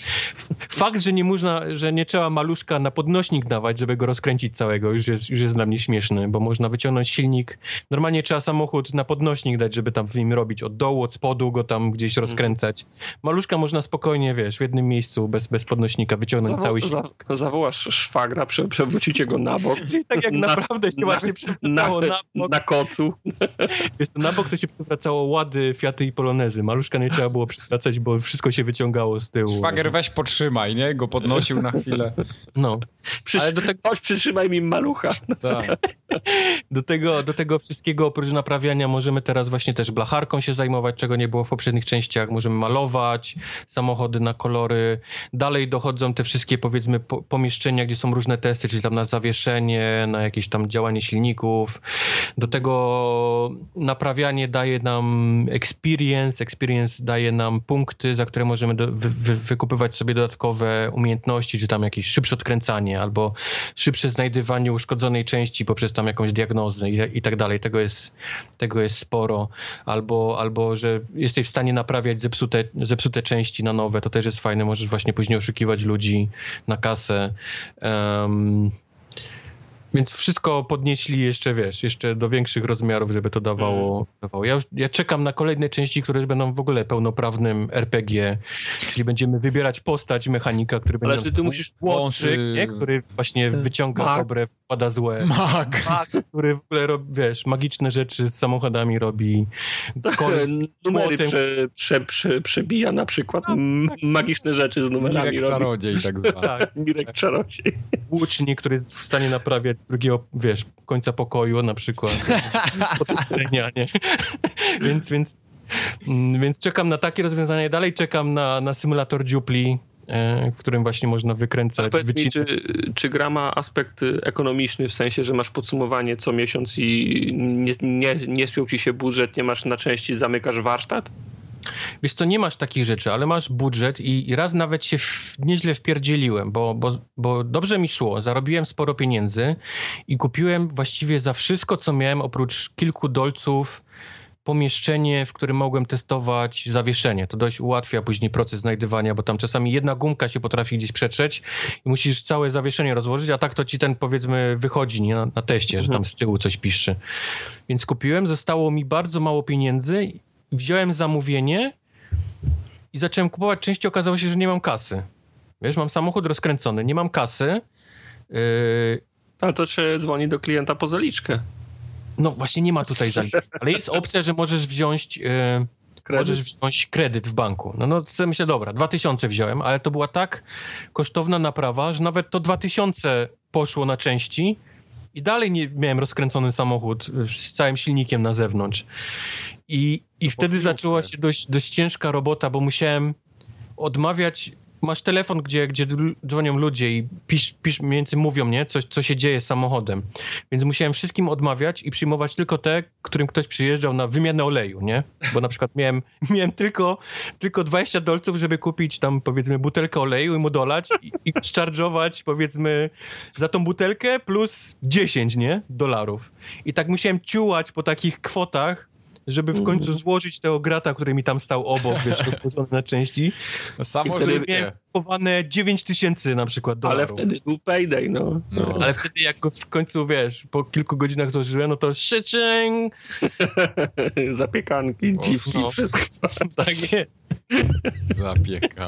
Fakt, że nie można, że nie trzeba maluszka na podnośnik dawać, żeby go rozkręcić całego, już jest, już jest dla mnie śmieszny, bo można wyciągnąć silnik. Normalnie trzeba samochód na podnośnik dać, żeby tam w nim robić od dołu, od spodu go tam gdzieś rozkręcać. Maluszka można spokojnie, wiesz, w jednym miejscu bez, bez podnośnika wyciągnąć cały Zawo- silnik. za, zawołasz szwagra, prze, przewrócicie go na bok. Czyli tak jak Na- naprawdę się na- właśnie Na, przewracało na bok. na kocu. Wiesz, to na bok to się przewracało łady, Fiaty i Polonezy. Maluszka nie trzeba było przewracać, bo wszystko się wyciągało z tyłu. Szwagier weź potrzymaj, nie? Go podnosił na chwilę. No. Przysz... Ale do tego, Chodź, przytrzymaj mi malucha. Tak. do, tego, do tego wszystkiego oprócz naprawiania możemy teraz właśnie też blacharką się zajmować, czego nie było w poprzednich częściach. Możemy malować samochody na kolory. Dalej dochodzą te wszystkie powiedzmy po, pomieszczenia, gdzie są różne testy, czyli tam na zawieszenie, na jakieś tam działanie silników. Do tego naprawianie daje nam experience, experience daje nam punkty, za które możemy do, wy, wy, wykupywać sobie dodatkowe umiejętności, czy tam jakieś szybsze odkręcanie, albo szybsze znajdywanie uszkodzonej części poprzez tam jakąś diagnozę i, i tak dalej. Tego jest, tego jest sporo. Albo, albo, że jesteś w stanie naprawiać zepsute, zepsute części na nowe, to też jest fajne. Możesz właśnie później oszukiwać ludzi na kasę. Em, więc wszystko podnieśli jeszcze, wiesz, jeszcze do większych rozmiarów, żeby to dawało. dawało. Ja, już, ja czekam na kolejne części, które będą w ogóle pełnoprawnym RPG, czyli będziemy wybierać postać mechanika, który będzie Ale czy ty musisz... Wąsy- nie? który właśnie wyciąga Mag. dobre, wpada złe. Mag. Mag, który w ogóle, robi, wiesz, magiczne rzeczy z samochodami robi. Koleś Numery prze, prze, prze, przebija na przykład m, magiczne rzeczy z numerami Mirek robi. czarodziej tak zwany. Tak, Mirek Czarodziej. łucznik, który jest w stanie naprawiać drugiego, wiesz, końca pokoju na przykład. Podkreślenia, nie? więc, więc, mm, więc czekam na takie rozwiązania. Dalej czekam na, na symulator dziupli, e, w którym właśnie można wykręcać, wycinać. czy, czy gra ma aspekt ekonomiczny, w sensie, że masz podsumowanie co miesiąc i nie, nie, nie spiął ci się budżet, nie masz na części, zamykasz warsztat? Wiesz co, nie masz takich rzeczy, ale masz budżet i, raz nawet się w, nieźle wpierdzieliłem, bo, bo, bo dobrze mi szło, zarobiłem sporo pieniędzy i kupiłem właściwie za wszystko, co miałem, oprócz kilku dolców, pomieszczenie, w którym mogłem testować zawieszenie. To dość ułatwia później proces znajdywania, bo tam czasami jedna gumka się potrafi gdzieś przetrzeć i musisz całe zawieszenie rozłożyć, a tak to ci ten powiedzmy wychodzi nie? Na, na teście, że tam z tyłu coś piszczy. Więc kupiłem, zostało mi bardzo mało pieniędzy wziąłem zamówienie i zacząłem kupować części, okazało się, że nie mam kasy. Wiesz, mam samochód rozkręcony, nie mam kasy. Yy, Ale to trzeba dzwoni do klienta po zaliczkę. no właśnie nie ma tutaj zaliczki, ale jest opcja, że możesz wziąć, yy, Kredyt? możesz wziąć kredyt w banku. No, no to myślę, dobra, 2000 wziąłem, ale to była tak kosztowna naprawa, że nawet to 2000 poszło na części i dalej nie miałem rozkręcony samochód z całym silnikiem na zewnątrz. I, i wtedy zaczęła się dość, dość ciężka robota, bo musiałem odmawiać. Masz telefon, gdzie, gdzie dzwonią ludzie i pisz, pisz, więcej mówią, nie? Coś, co się dzieje z samochodem. Więc musiałem wszystkim odmawiać i przyjmować tylko te, którym ktoś przyjeżdżał na wymianę oleju, nie? Bo na przykład miałem, miałem tylko, tylko 20 dolców, żeby kupić tam powiedzmy butelkę oleju i mu dolać i, i szczarżować powiedzmy za tą butelkę plus 10, nie? Dolarów. I tak musiałem ciułać po takich kwotach, żeby w końcu złożyć tego grata, który mi tam stał obok, wiesz, rozłożony na części. Samo I wtedy życie. miałem kupowane 9 tysięcy na przykład dolarów. Ale wtedy był payday, no. No. Ale wtedy jak go w końcu, wiesz, po kilku godzinach złożyłem, no to szyczyng! Zapiekanki, O, dziwki, no. wszystko. Tak jest. Zapieka.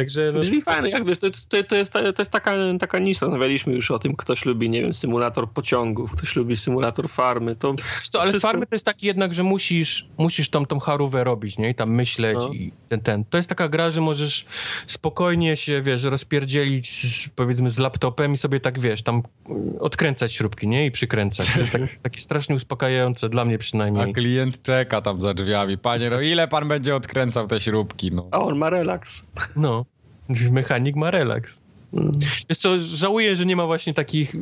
Także no, Brzmi fajne, jak wiesz, to, to, to, jest, to jest taka, taka nisza, rozmawialiśmy już o tym, ktoś lubi, nie wiem, symulator pociągów, ktoś lubi symulator farmy, to co, ale Wszystko- farmy to jest taki jednak, że musisz, musisz tam tą charówę robić, nie? I tam myśleć No. i ten, ten. To jest taka gra, że możesz spokojnie się, wiesz, rozpierdzielić z, powiedzmy z laptopem i sobie tak, wiesz, tam odkręcać śrubki, nie? I przykręcać. To jest tak, takie strasznie uspokajające, dla mnie A przynajmniej. klient czeka tam za drzwiami. Panie, no ile pan będzie odkręcał te śrubki? No. a on ma relaks. No. Mechanik ma relaks. Mm. Wiesz co, żałuję, że nie ma właśnie takich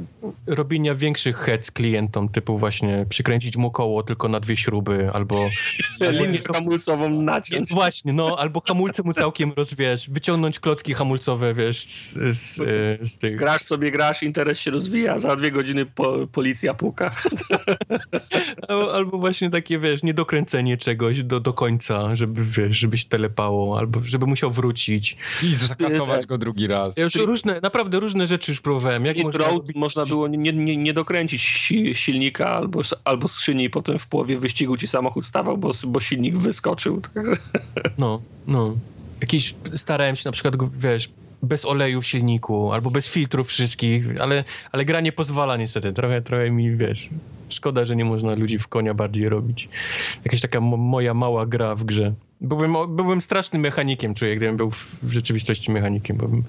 robienia większych heads klientom, typu właśnie przykręcić mu koło tylko na dwie śruby, albo Linię hamulcową naciąć. właśnie, no, albo hamulce mu całkiem rozwiesz, wyciągnąć klocki hamulcowe, wiesz, z, z, z tych... Grasz sobie, grasz, interes się rozwija, za dwie godziny po, policja puka. Albo, albo właśnie takie, wiesz, niedokręcenie czegoś do, do końca, żeby, wiesz, żebyś telepało, albo żeby musiał wrócić. I zakasować tak. go drugi raz. Ja już różne, naprawdę różne rzeczy już próbowałem. Jak można Road można było nie, nie, nie dokręcić si, silnika albo, albo skrzyni i potem w połowie wyścigu ci samochód stawał, bo, bo silnik wyskoczył. Także No, no. Jakieś, starałem się na przykład, wiesz, bez oleju w silniku, albo bez filtrów wszystkich, ale, ale gra nie pozwala niestety. Trochę, trochę mi, wiesz, szkoda, że nie można ludzi w konia bardziej robić. Jakaś taka mo- moja mała gra w grze. Byłbym, byłbym strasznym mechanikiem, czuję, gdybym był w, w rzeczywistości mechanikiem, bo bym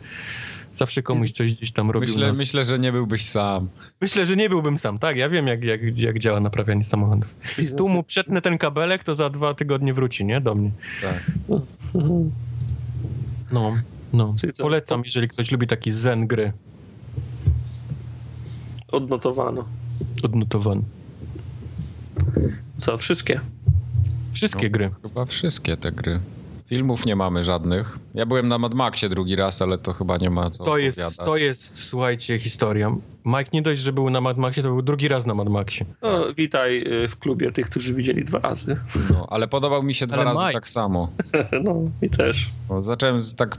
zawsze komuś coś gdzieś tam robił. Myślę, na... myślę, że nie byłbyś sam. Myślę, że nie byłbym sam, tak? Ja wiem, jak, jak, jak działa naprawianie samochodów. Tu mu przetnę ten kabelek, to za dwa tygodnie wróci, nie? Do mnie. Tak. No, no. Polecam, jeżeli ktoś lubi taki zen gry. odnotowano. Odnotowany. Co, wszystkie? Wszystkie No, gry. Chyba wszystkie te gry. Filmów nie mamy żadnych. Ja byłem na Mad Maxie drugi raz, ale to chyba nie ma co To jest, to jest, słuchajcie, historia. Mike nie dość, że był na Mad Maxie, to był drugi raz na Mad Maxie. No, witaj y, w klubie tych, którzy widzieli dwa razy. No, ale podobał mi się dwa Ale razy Mike- tak samo. No, i też. Bo zacząłem tak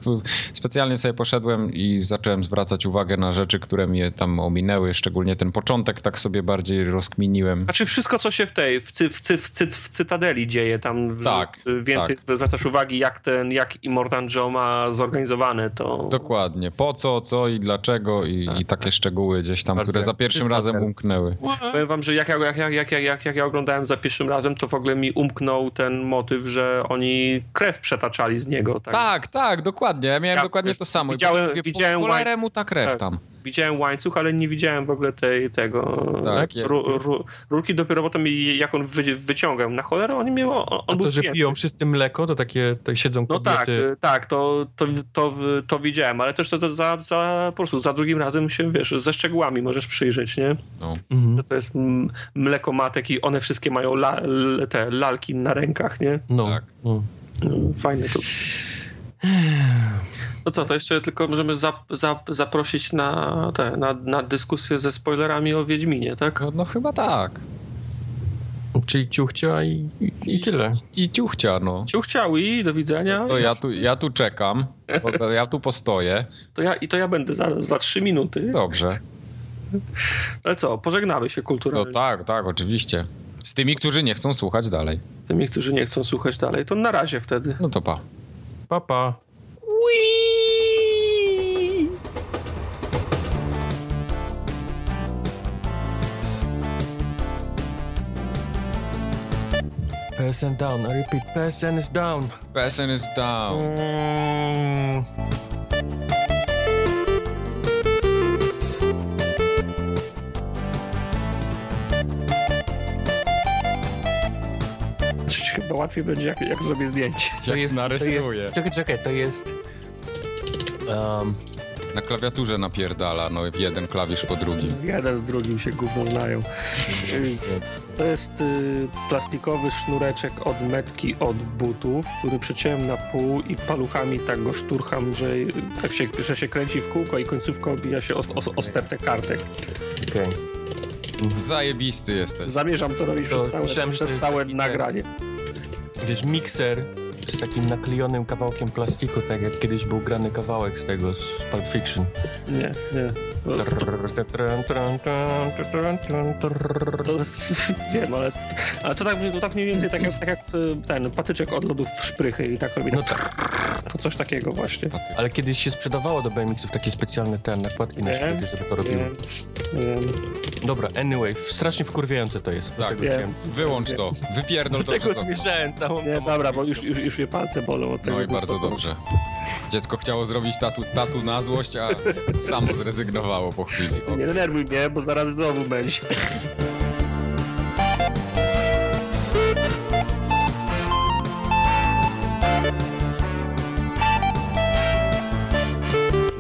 specjalnie sobie poszedłem i zacząłem zwracać uwagę na rzeczy, które mnie tam ominęły, szczególnie ten początek tak sobie bardziej rozkminiłem. Znaczy wszystko, co się w tej, w, cy, w, cy, w, cy, w Cytadeli dzieje, tam w- Tak, więcej zwracasz uwagi, jak ten, jak Immortan Joe ma zorganizowane, to... Dokładnie. Po co, co i dlaczego i, Tak, i takie szczegóły gdzieś tam, które za pierwszym razem umknęły. Powiem wam, że jak, ja- jak, jak, jak, jak, jak, ja oglądałem za pierwszym razem, to w ogóle mi umknął ten motyw, że oni krew przetaczali z niego. Tak? Tak, tak, dokładnie. Ja miałem Ja dokładnie to samo. Widziałem- widziałem po mu ta krew tak. tam. Widziałem łańcuch, ale nie widziałem w ogóle tej, tego... Tak, jak- ru, ru, rurki dopiero potem, jak on wy, wyciągał. Na cholerę oni miał... On, on A był to, że piją wszyscy mleko, to takie to siedzą No tak, kobiety. y, tak, to, to, to, to widziałem, ale też to za, za, za, po prostu za drugim razem się, wiesz, ze szczegółami możesz przyjrzeć, nie? No. Mhm. Że to jest mleko matek i one wszystkie mają la, te lalki na rękach, nie? No, Tak. no. Fajne to. No co, to jeszcze tylko możemy zap, zap, zaprosić na, te, na, na dyskusję ze spoilerami o Wiedźminie, tak? No, no chyba tak. Czyli ciuchcia i, i, i tyle. I ciuchcia, no. Ciuch chciał i do widzenia. To ja tu, ja tu czekam, bo to ja tu postoję. To ja, I to ja będę za, za trzy minuty. Dobrze. Ale co, pożegnamy się No kulturalnie tak, tak, oczywiście. Z tymi, którzy nie chcą słuchać dalej. z tymi, którzy nie chcą słuchać dalej. To na razie wtedy. No to pa. Pa, pa. PSN down, I repeat, PSN is down. PSN is down. Mm. Łatwiej będzie, jak, jak zrobię zdjęcie. To narysuję. jest, czekaj, czekaj, to jest... Um, Na klawiaturze napierdala, no jeden klawisz po drugim. Jeden z drugim się gówno znają. To jest y, plastikowy sznureczek od metki od butów, który przeciąłem na pół i paluchami tak go szturcham, że tak się, że się kręci w kółko i końcówka obija się o, o, o stertę kartek. Okej. Zajebisty jesteś. Zamierzam to robić To przez całe, myślałem, przez całe taki nagranie. Wiesz, mikser z takim naklejonym kawałkiem plastiku, tak jak kiedyś był grany kawałek z tego, z Pulp Fiction. Nie, nie. To, to, wiem, ale, ale to, tak, to tak mniej więcej tak jak, tak jak y, ten patyczek od lodów w szprychy i tak robi. No To coś takiego właśnie. Ale kiedyś się sprzedawało do BMX-ów takie specjalne te nakładki na szprychy, żeby to wiem. Dobra, anyway, strasznie wkurwiające to jest. Tak, wiem. Wyłącz to. Wypierdol to. Co- zmierzałem całą Nie, dobra, bo już, już, już mnie palce bolą od tego. No i bardzo dobrze. Dziecko chciało zrobić tatu, tatu na złość, a samo zrezygnowało po chwili. Nie denerwuj mnie, bo zaraz znowu będzie.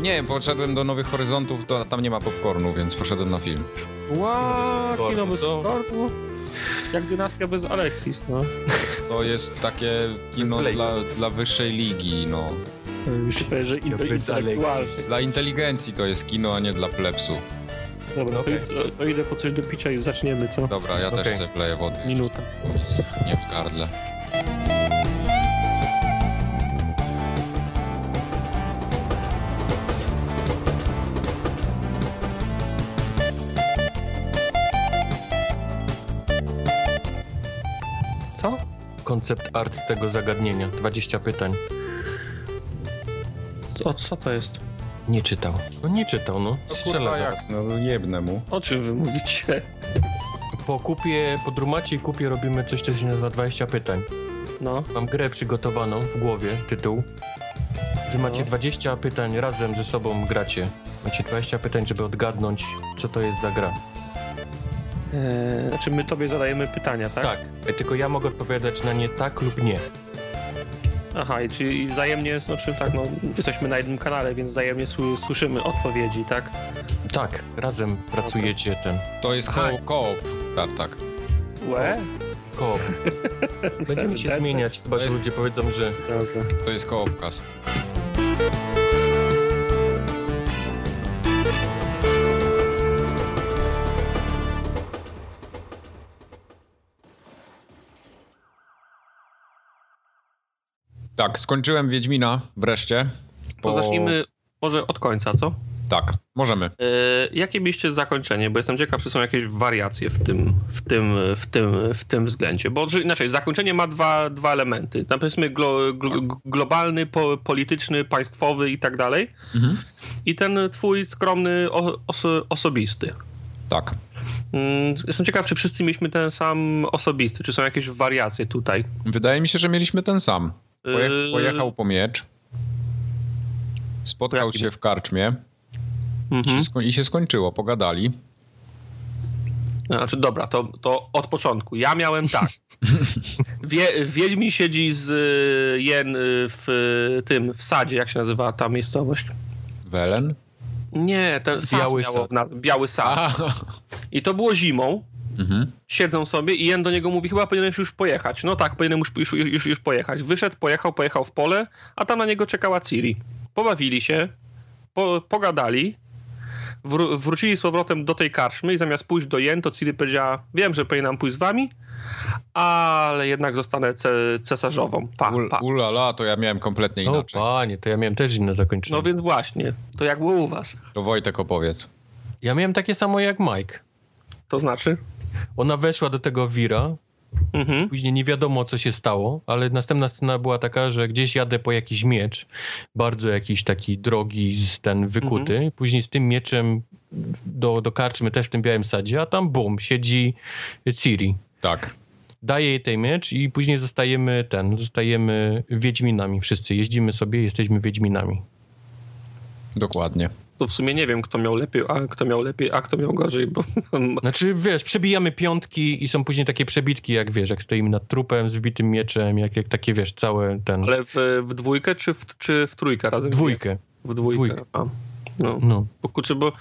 Nie, poszedłem do Nowych Horyzontów, to tam nie ma popcornu, więc poszedłem na film. Ła, Kino bez popcornu. Jak dynastia bez Alexis, no. To jest takie kino dla, dla wyższej ligi, no. Już się powie, że. Alexis. Dla inteligencji to jest kino, a nie dla plebsu. Dobra, Okej. to, to, idę po coś do picia i zaczniemy, co? Dobra, ja Okej. też sobie wleję wody. Minuta. schnie w gardle. Koncept art tego zagadnienia. 20 pytań. O, co to jest? Nie czytał. No nie czytał, no. No Strzela kurwa zaraz. jak, no jebnę mu. O czym wy mówicie? Po kupie, po drumacie i kupie robimy coś, co się nazywa 20 pytań. No. Mam grę przygotowaną w głowie, tytuł. Wy macie No. 20 pytań razem ze sobą gracie. Macie 20 pytań, żeby odgadnąć, co to jest za gra. Eee, znaczy my tobie zadajemy pytania, tak? Tak. E, Tylko ja mogę odpowiadać na nie tak lub nie. Aha, i czyli wzajemnie, znaczy tak, no, jesteśmy na jednym kanale, więc wzajemnie sły, słyszymy odpowiedzi, tak? Tak, razem pracujecie ten To jest Aha. ko- koop, tartak. Łe? koop. Będziemy się zmieniać, chyba że jest- ludzie powiedzą, że. To jest koopcast. Tak, skończyłem Wiedźmina wreszcie. To Po- zacznijmy może od końca, co? Tak, możemy. E, jakie mieliście zakończenie? Bo jestem ciekaw, czy są jakieś wariacje w tym, w tym, w tym, w tym względzie. Bo inaczej, zakończenie ma dwa, dwa elementy. Tam powiedzmy glo, glo, globalny, po, polityczny, państwowy i tak dalej. Mhm. I ten twój skromny, o, oso, osobisty. Tak. Mm, Jestem ciekaw, czy wszyscy mieliśmy ten sam osobisty, czy są jakieś wariacje tutaj. Wydaje mi się, że mieliśmy ten sam. Pojech, Yy, pojechał po miecz. Spotkał się w karczmie i Mhm. się, sko- i się skończyło. Pogadali. Znaczy, dobra, to, to od początku. Ja miałem tak. Wie, Wiedźmin siedzi z y, Jen y, w tym, w sadzie, jak się nazywa ta miejscowość? Welen? Nie, ten sad miało w nazwie, Biały Sad. Aha. I to było zimą. Mhm. Siedzą sobie i Jen do niego mówi, chyba powinieneś już pojechać. No tak, powinienem już, już, już, już pojechać. Wyszedł, pojechał, pojechał w pole, a tam na niego czekała Ciri. Pobawili się, po, pogadali, wró- wrócili z powrotem do tej karczmy i zamiast pójść do Jen, to Ciri powiedziała, wiem, że powinnam pójść z wami, ale jednak zostanę ce, cesarzową. Pa, pa. ulala, to ja miałem kompletnie o inaczej. panie, to ja miałem też inne zakończenie. No więc właśnie, to jak było u was? To Wojtek opowiedz. Ja miałem takie samo jak Mike. To znaczy? Ona weszła do tego Wira, Mhm. później nie wiadomo co się stało, ale następna scena była taka, że gdzieś jadę po jakiś miecz, bardzo jakiś taki drogi, z ten wykuty, później z tym mieczem do, do karczmy też w tym białym sadzie, a tam bum, siedzi Ciri. Tak. Daje jej ten miecz i później zostajemy ten, zostajemy Wiedźminami wszyscy. Jeździmy sobie, jesteśmy Wiedźminami. Dokładnie. To w sumie nie wiem, kto miał lepiej, a kto miał lepiej, a kto miał gorzej, bo... Znaczy, wiesz, przebijamy piątki i są później takie przebitki, jak wiesz, jak stoimy nad trupem z wbitym mieczem, jak, jak takie, wiesz, całe ten... Ale w, w dwójkę czy w, czy w trójkę razem? Dwójkę. W dwójkę. Dwójkę. No. No. Bo, kurczę, bo,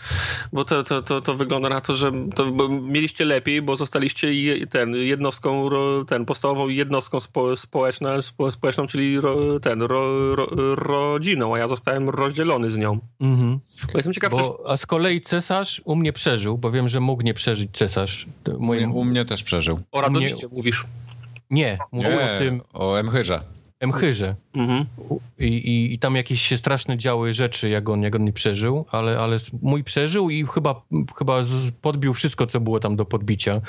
bo to, to, to, to wygląda na to, że to, bo mieliście lepiej, bo zostaliście je, ten, jednostką, ro, ten, podstawową jednostką spo, społeczną, spo, społeczną, czyli ro, ten, ro, ro, rodziną, a ja zostałem rozdzielony z nią. Mhm. Bo jestem ciekaw też, Bo, a z kolei cesarz u mnie przeżył, bo wiem, że mógł nie przeżyć cesarz. To U, Moim... u mnie też przeżył. o Radowicie mówisz. Nie, mówiłem Nie, z tym o Emchyrze. Emchyrze. Mhm. I, i, I tam jakieś się straszne działy rzeczy, jak on, jak on nie przeżył, ale, ale mój przeżył i chyba, chyba podbił wszystko, co było tam do podbicia.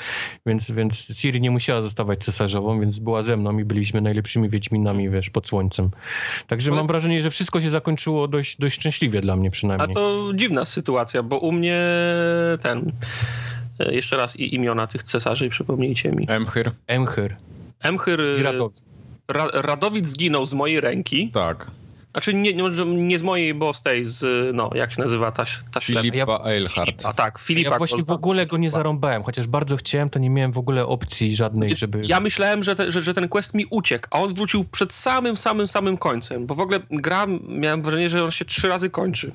Więc, więc Ciri nie musiała zostawać cesarzową, więc była ze mną i byliśmy najlepszymi Wiedźminami, wiesz, pod słońcem. Także Ale- mam wrażenie, że wszystko się zakończyło dość, dość szczęśliwie dla mnie A przynajmniej. to dziwna sytuacja, bo u mnie ten... e, Jeszcze raz i imiona tych cesarzy, przypomnijcie mi. Emchyr? Emchyr Emchyr Radowid. Ra Radowid zginął z mojej ręki. Tak. Znaczy nie, nie, nie z mojej, bo z tej, z, no, jak się nazywa ta, ta ślepa. Filipa Eilhart. A tak, Filipa. Ja właśnie w ogóle go nie zarąbałem, chociaż bardzo chciałem, to nie miałem w ogóle opcji żadnej, Więc żeby... Ja myślałem, że, te, że, że ten quest mi uciekł, a on wrócił przed samym, samym, samym końcem, bo w ogóle gra, miałem wrażenie, że on się trzy razy kończy.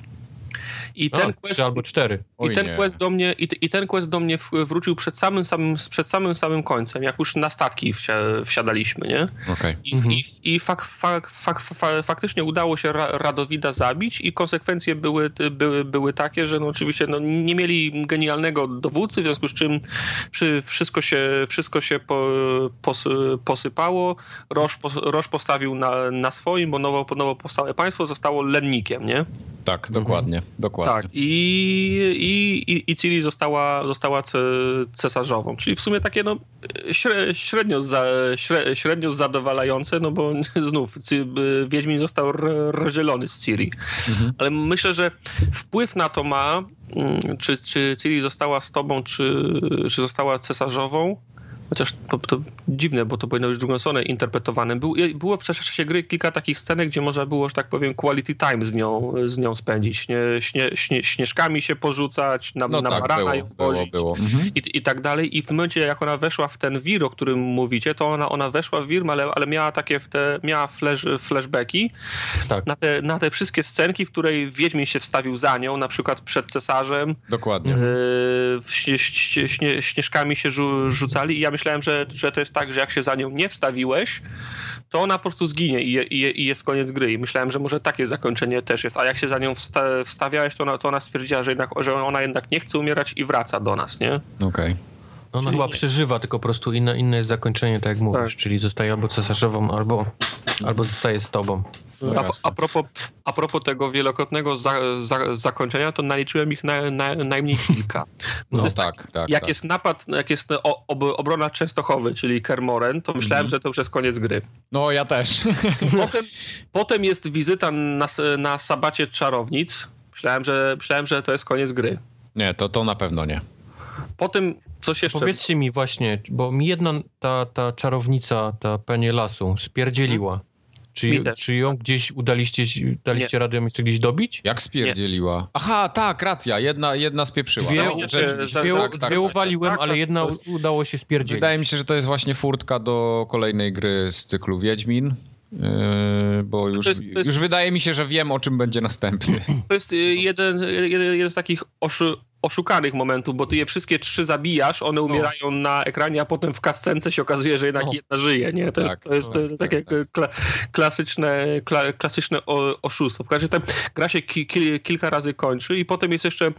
I A, ten quest, albo cztery. Oj i ten nie. quest do mnie, i, i ten quest do mnie wrócił przed samym, samym, przed samym, samym końcem, jak już na statki wsia, wsiadaliśmy, nie? Okej. I, Mhm. i, i fak, fak, fak, fak, faktycznie udało się Ra, Radowida zabić i konsekwencje były, były, były takie, że no oczywiście no, nie mieli genialnego dowódcy, w związku z czym przy, wszystko się, wszystko się po, pos, posypało. Roż, pos, Roż postawił na, na swoim, bo nowo, nowo powstałe państwo zostało lennikiem, nie? Tak, dokładnie. Dokładnie. Tak. I, i, i, i Ciri została, została ce, cesarzową. Czyli w sumie takie no, śre, średnio, za, śre, średnio zadowalające, no bo znów y, Wiedźmin został rozdzielony z Ciri. Mhm. Ale myślę, że wpływ na to ma, mm, czy, czy Ciri została z tobą, czy, czy została cesarzową. Chociaż to, to dziwne, bo to powinno być w drugą stronę interpretowane. Był, było w czasie gry kilka takich scenek, gdzie można było, że tak powiem, quality time z nią, z nią spędzić. Śnie, śnie, śnie, śnieżkami się porzucać, na, No na tak, barana było, ją było, wozić było. Mhm. i, i tak dalej. I w momencie, jak ona weszła w ten wir, o którym mówicie, to ona, ona weszła w wir, ale, ale miała takie w te, miała flash, flashbacki Tak. na te, na te wszystkie scenki, w której Wiedźmin się wstawił za nią, na przykład przed cesarzem, Dokładnie. yy, śnie, śnie, śnieżkami się rzu, rzucali i ja myślałem, że, że to jest tak, że jak się za nią nie wstawiłeś, to ona po prostu zginie i, i, i jest koniec gry. I myślałem, że może takie zakończenie też jest. A jak się za nią wsta, wstawiałeś, to ona, to ona stwierdziła, że, jednak, że ona jednak nie chce umierać i wraca do nas, nie? Okej. Ona Czyli chyba nie. przeżywa, tylko po prostu inne, inne jest zakończenie, tak jak mówisz, Tak. czyli zostaje albo cesarzową, albo, albo zostaje z tobą. No a, a, propos, a propos tego wielokrotnego za, za, zakończenia, to naliczyłem ich na, na, najmniej kilka. No to jest tak, tak. jak tak. jest napad, jak jest o, ob, obrona Częstochowy, czyli Kermoren, to myślałem, Mhm. że to już jest koniec gry. No ja też. Potem, potem jest wizyta na, na sabacie czarownic. Myślałem że, myślałem, że to jest koniec gry. Nie, to, to na pewno nie. Potem coś jeszcze. Powiedzcie mi właśnie, bo mi jedna ta, ta czarownica, ta penie lasu spierdzieliła. Czy, Mi też. czy ją gdzieś udaliście, daliście radę ją jeszcze gdzieś dobić? Jak spierdzieliła? Aha, tak, racja. Jedna, jedna spieprzyła. Dwie, No, rzeczywiście. dwie, tak, dwie tak, tak, uwaliłem, tak, ale tak, jedna to jest- udało się spierdzielić. Wydaje mi się, że to jest właśnie furtka do kolejnej gry z cyklu Wiedźmin. Yy, bo już, jest- to jest- już wydaje mi się, że wiem, o czym będzie następny. To jest y, jeden, jeden, jeden z takich oszy, oszukanych momentów, bo ty je wszystkie trzy zabijasz, one umierają na ekranie, a potem w kascence się okazuje, że jednak O. jedna żyje, nie? To, Tak, jest, to jest, to jest tak, takie tak. Kla, klasyczne, kla, klasyczne oszustwo. W każdym razie gra się ki, ki, kilka razy kończy i potem jest jeszcze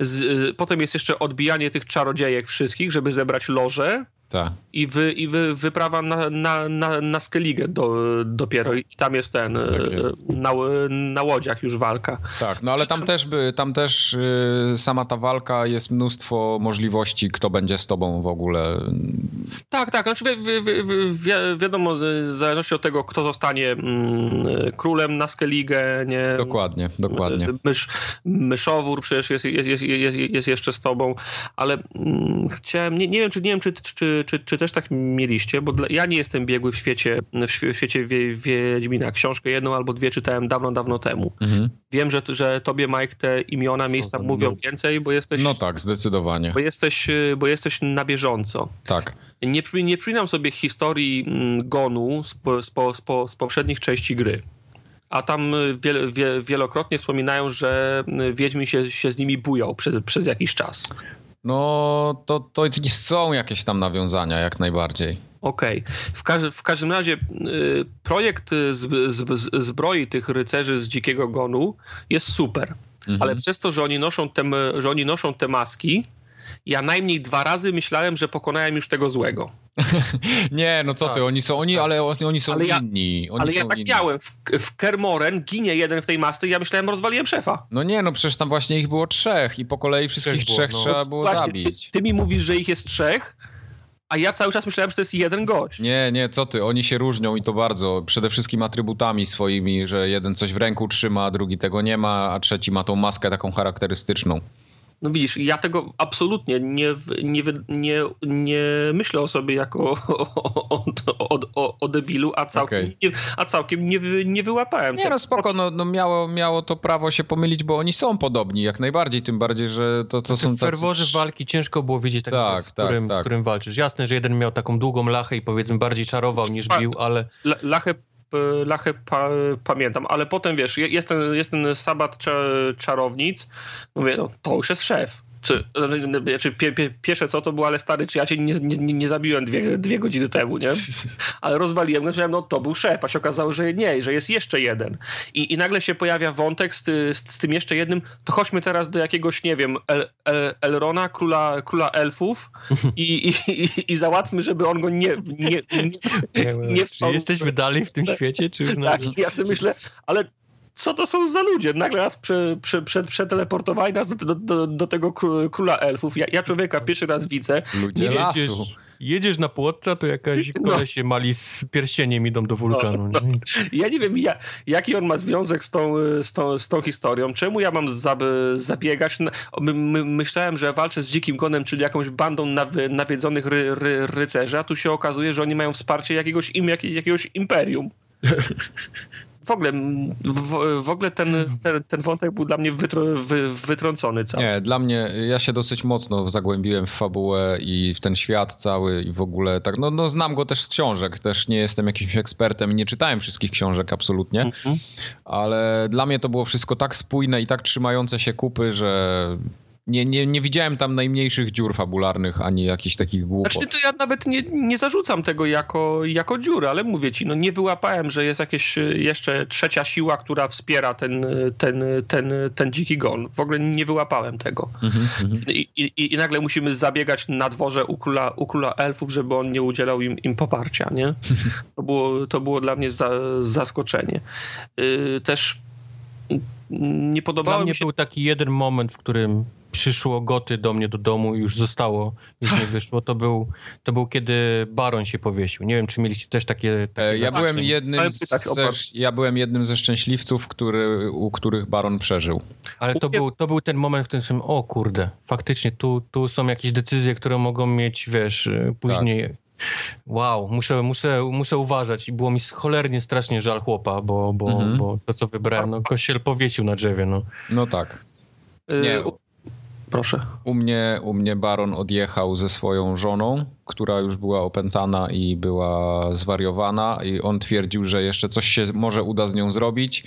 z, y, potem jest jeszcze odbijanie tych czarodziejek wszystkich, żeby zebrać loże Tak. i, wy, i wy, wyprawa na, na, na, na Skellige do, dopiero i tam jest ten, Tak jest. y, Na, na łodziach już walka. Tak, no ale tam też, by, tam też yy, sama ta walka jest mnóstwo możliwości, kto będzie z tobą w ogóle. Tak, tak. Znaczy, wi- wi- wi- wi- wi- wiadomo, w zależności od tego, kto zostanie mm, królem na Skellige, nie? Dokładnie, dokładnie. Mysz, myszowór przecież jest, jest, jest, jest, jest jeszcze z tobą, ale mm, chciałem, nie, nie wiem, czy nie wiem, czy, czy, czy, czy, czy też tak mieliście, bo dla, ja nie jestem biegły w świecie, w, świe- w świecie wie, Wiedźmina. Książkę jedną albo dwie czytałem dawno, dawno temu. Mhm. Wiem, że, że tobie, Mike, te imiona, Są miejsca mówią mną. więcej, bo jesteś, No tak, zdecydowanie. bo jesteś, bo jesteś na bieżąco. Tak. Nie, nie przypominam sobie historii mm, Gonu z, po, z, po, z, po, z poprzednich części gry. A tam y, wiel, wie, wielokrotnie wspominają, że y, Wiedźmin się, się z nimi bujał przez, przez jakiś czas. No to, to są jakieś tam nawiązania, jak najbardziej. Okej. W, każ- w każdym razie y, projekt y, z, z, z, zbroi tych rycerzy z Dzikiego Gonu jest super. Mhm. Ale przez to, że oni, noszą te, że oni noszą te maski, ja najmniej dwa razy myślałem, że pokonałem już tego złego. Nie, no co ty, Tak. oni są, oni, ale oni, są Ale ja- inni. Oni Ale ja są tak inni. miałem. W, w Kermoren ginie jeden w tej masce i ja myślałem, rozwaliłem szefa. No nie, no przecież tam właśnie ich było trzech i po kolei wszystkich Trzech było, no. trzeba było Właśnie, ty, zabić. ty mi mówisz, że ich jest trzech, a ja cały czas myślałem, że to jest jeden gość. Nie, nie, co ty, oni się różnią i to bardzo. Przede wszystkim atrybutami swoimi, że jeden coś w ręku trzyma, a drugi tego nie ma, a trzeci ma tą maskę taką charakterystyczną. No widzisz, ja tego absolutnie nie, nie, nie, nie myślę o sobie jako o, o, o, o debilu, a całkiem, Okej. nie, a całkiem nie, wy, nie wyłapałem Nie tego. no spoko, no, no miało, miało to prawo się pomylić, bo oni są podobni jak najbardziej, tym bardziej, że to, to są w ferworze tacy... walki ciężko było wiedzieć, tak, Tak, w, tak, którym, tak. w którym walczysz. Jasne, że jeden miał taką długą lachę i powiedzmy bardziej czarował niż bił, ale La- Lachę, lachę pa, pamiętam, ale potem wiesz, je- jest ten, jest ten sabat cza- czarownic, mówię, no to już jest szef. Czy, znaczy, pie, pie, pierwsze co to było, ale stary, czy ja cię nie, nie, nie zabiłem dwie, dwie godziny temu, nie? Ale rozwaliłem go, myślałem, no to był szef, a się okazało, że nie, że jest jeszcze jeden. I, i nagle się pojawia wątek z, z, z tym jeszcze jednym, to chodźmy teraz do jakiegoś, nie wiem, El, El, Elrona, króla, króla elfów i, i, i, i załatwmy, żeby on go nie, nie, nie, nie czy wspomniał. jesteśmy dalej w tym świecie, czy już. Tak, ja sobie myślę, ale co to są za ludzie? Nagle nas prze, prze, prze, przeteleportowali nas do, do, do, do tego kró- króla elfów. Ja, ja człowieka pierwszy raz widzę. Ludzie Nie lasu. Jedziesz, jedziesz na płotca, to jakaś No. kolesie mali z pierścieniem idą do wulkanu. No, nie? Ja nie wiem, ja, jaki on ma związek z tą, z tą, z tą historią. Czemu ja mam zab, zabiegać? My, my, myślałem, że walczę z dzikim gonem, czyli jakąś bandą nawy, nawiedzonych ry, ry, rycerzy, a tu się okazuje, że oni mają wsparcie jakiegoś, im, jak, jakiegoś imperium. W ogóle, w, w ogóle ten, ten, ten wątek był dla mnie wy, wytrącony cały. Nie, dla mnie, ja się dosyć mocno zagłębiłem w fabułę i w ten świat cały i w ogóle tak, no, no znam go też z książek, też nie jestem jakimś ekspertem nie czytałem wszystkich książek absolutnie, Mhm. ale dla mnie to było wszystko tak spójne i tak trzymające się kupy, że nie, nie, nie widziałem tam najmniejszych dziur fabularnych, ani jakichś takich głupot. Znaczy, to ja nawet nie, nie zarzucam tego jako, jako dziurę, ale mówię ci, no nie wyłapałem, że jest jakaś y, jeszcze trzecia siła, która wspiera ten, y, ten, y, ten, ten dziki gon. W ogóle nie wyłapałem tego. Mhm, mhm. I, i, I nagle musimy zabiegać na dworze u króla, u króla elfów, żeby on nie udzielał im, im poparcia, nie? To było, to było dla mnie za, zaskoczenie. Yy, też nie Dla podobało mnie mi się... był taki jeden moment, w którym przyszło goty do mnie do domu i już zostało, już nie wyszło. To był, to był kiedy Baron się powiesił. Nie wiem, czy mieliście też takie... takie E, Ja byłem jednym Bar- ja byłem jednym ze szczęśliwców, który, u których Baron przeżył. Ale to był, to był ten moment, w którym sobie, o kurde, faktycznie tu, tu są jakieś decyzje, które mogą mieć, wiesz, y, później... Tak. Wow, muszę, muszę, muszę uważać i było mi cholernie strasznie żal chłopa, bo, bo, Mhm. bo to, co wybrałem, no kościel powiesił na drzewie, no. No tak. Yy, Nie, Proszę. U mnie, u mnie Baron odjechał ze swoją żoną, która już była opętana i była zwariowana i on twierdził, że jeszcze coś się może uda z nią zrobić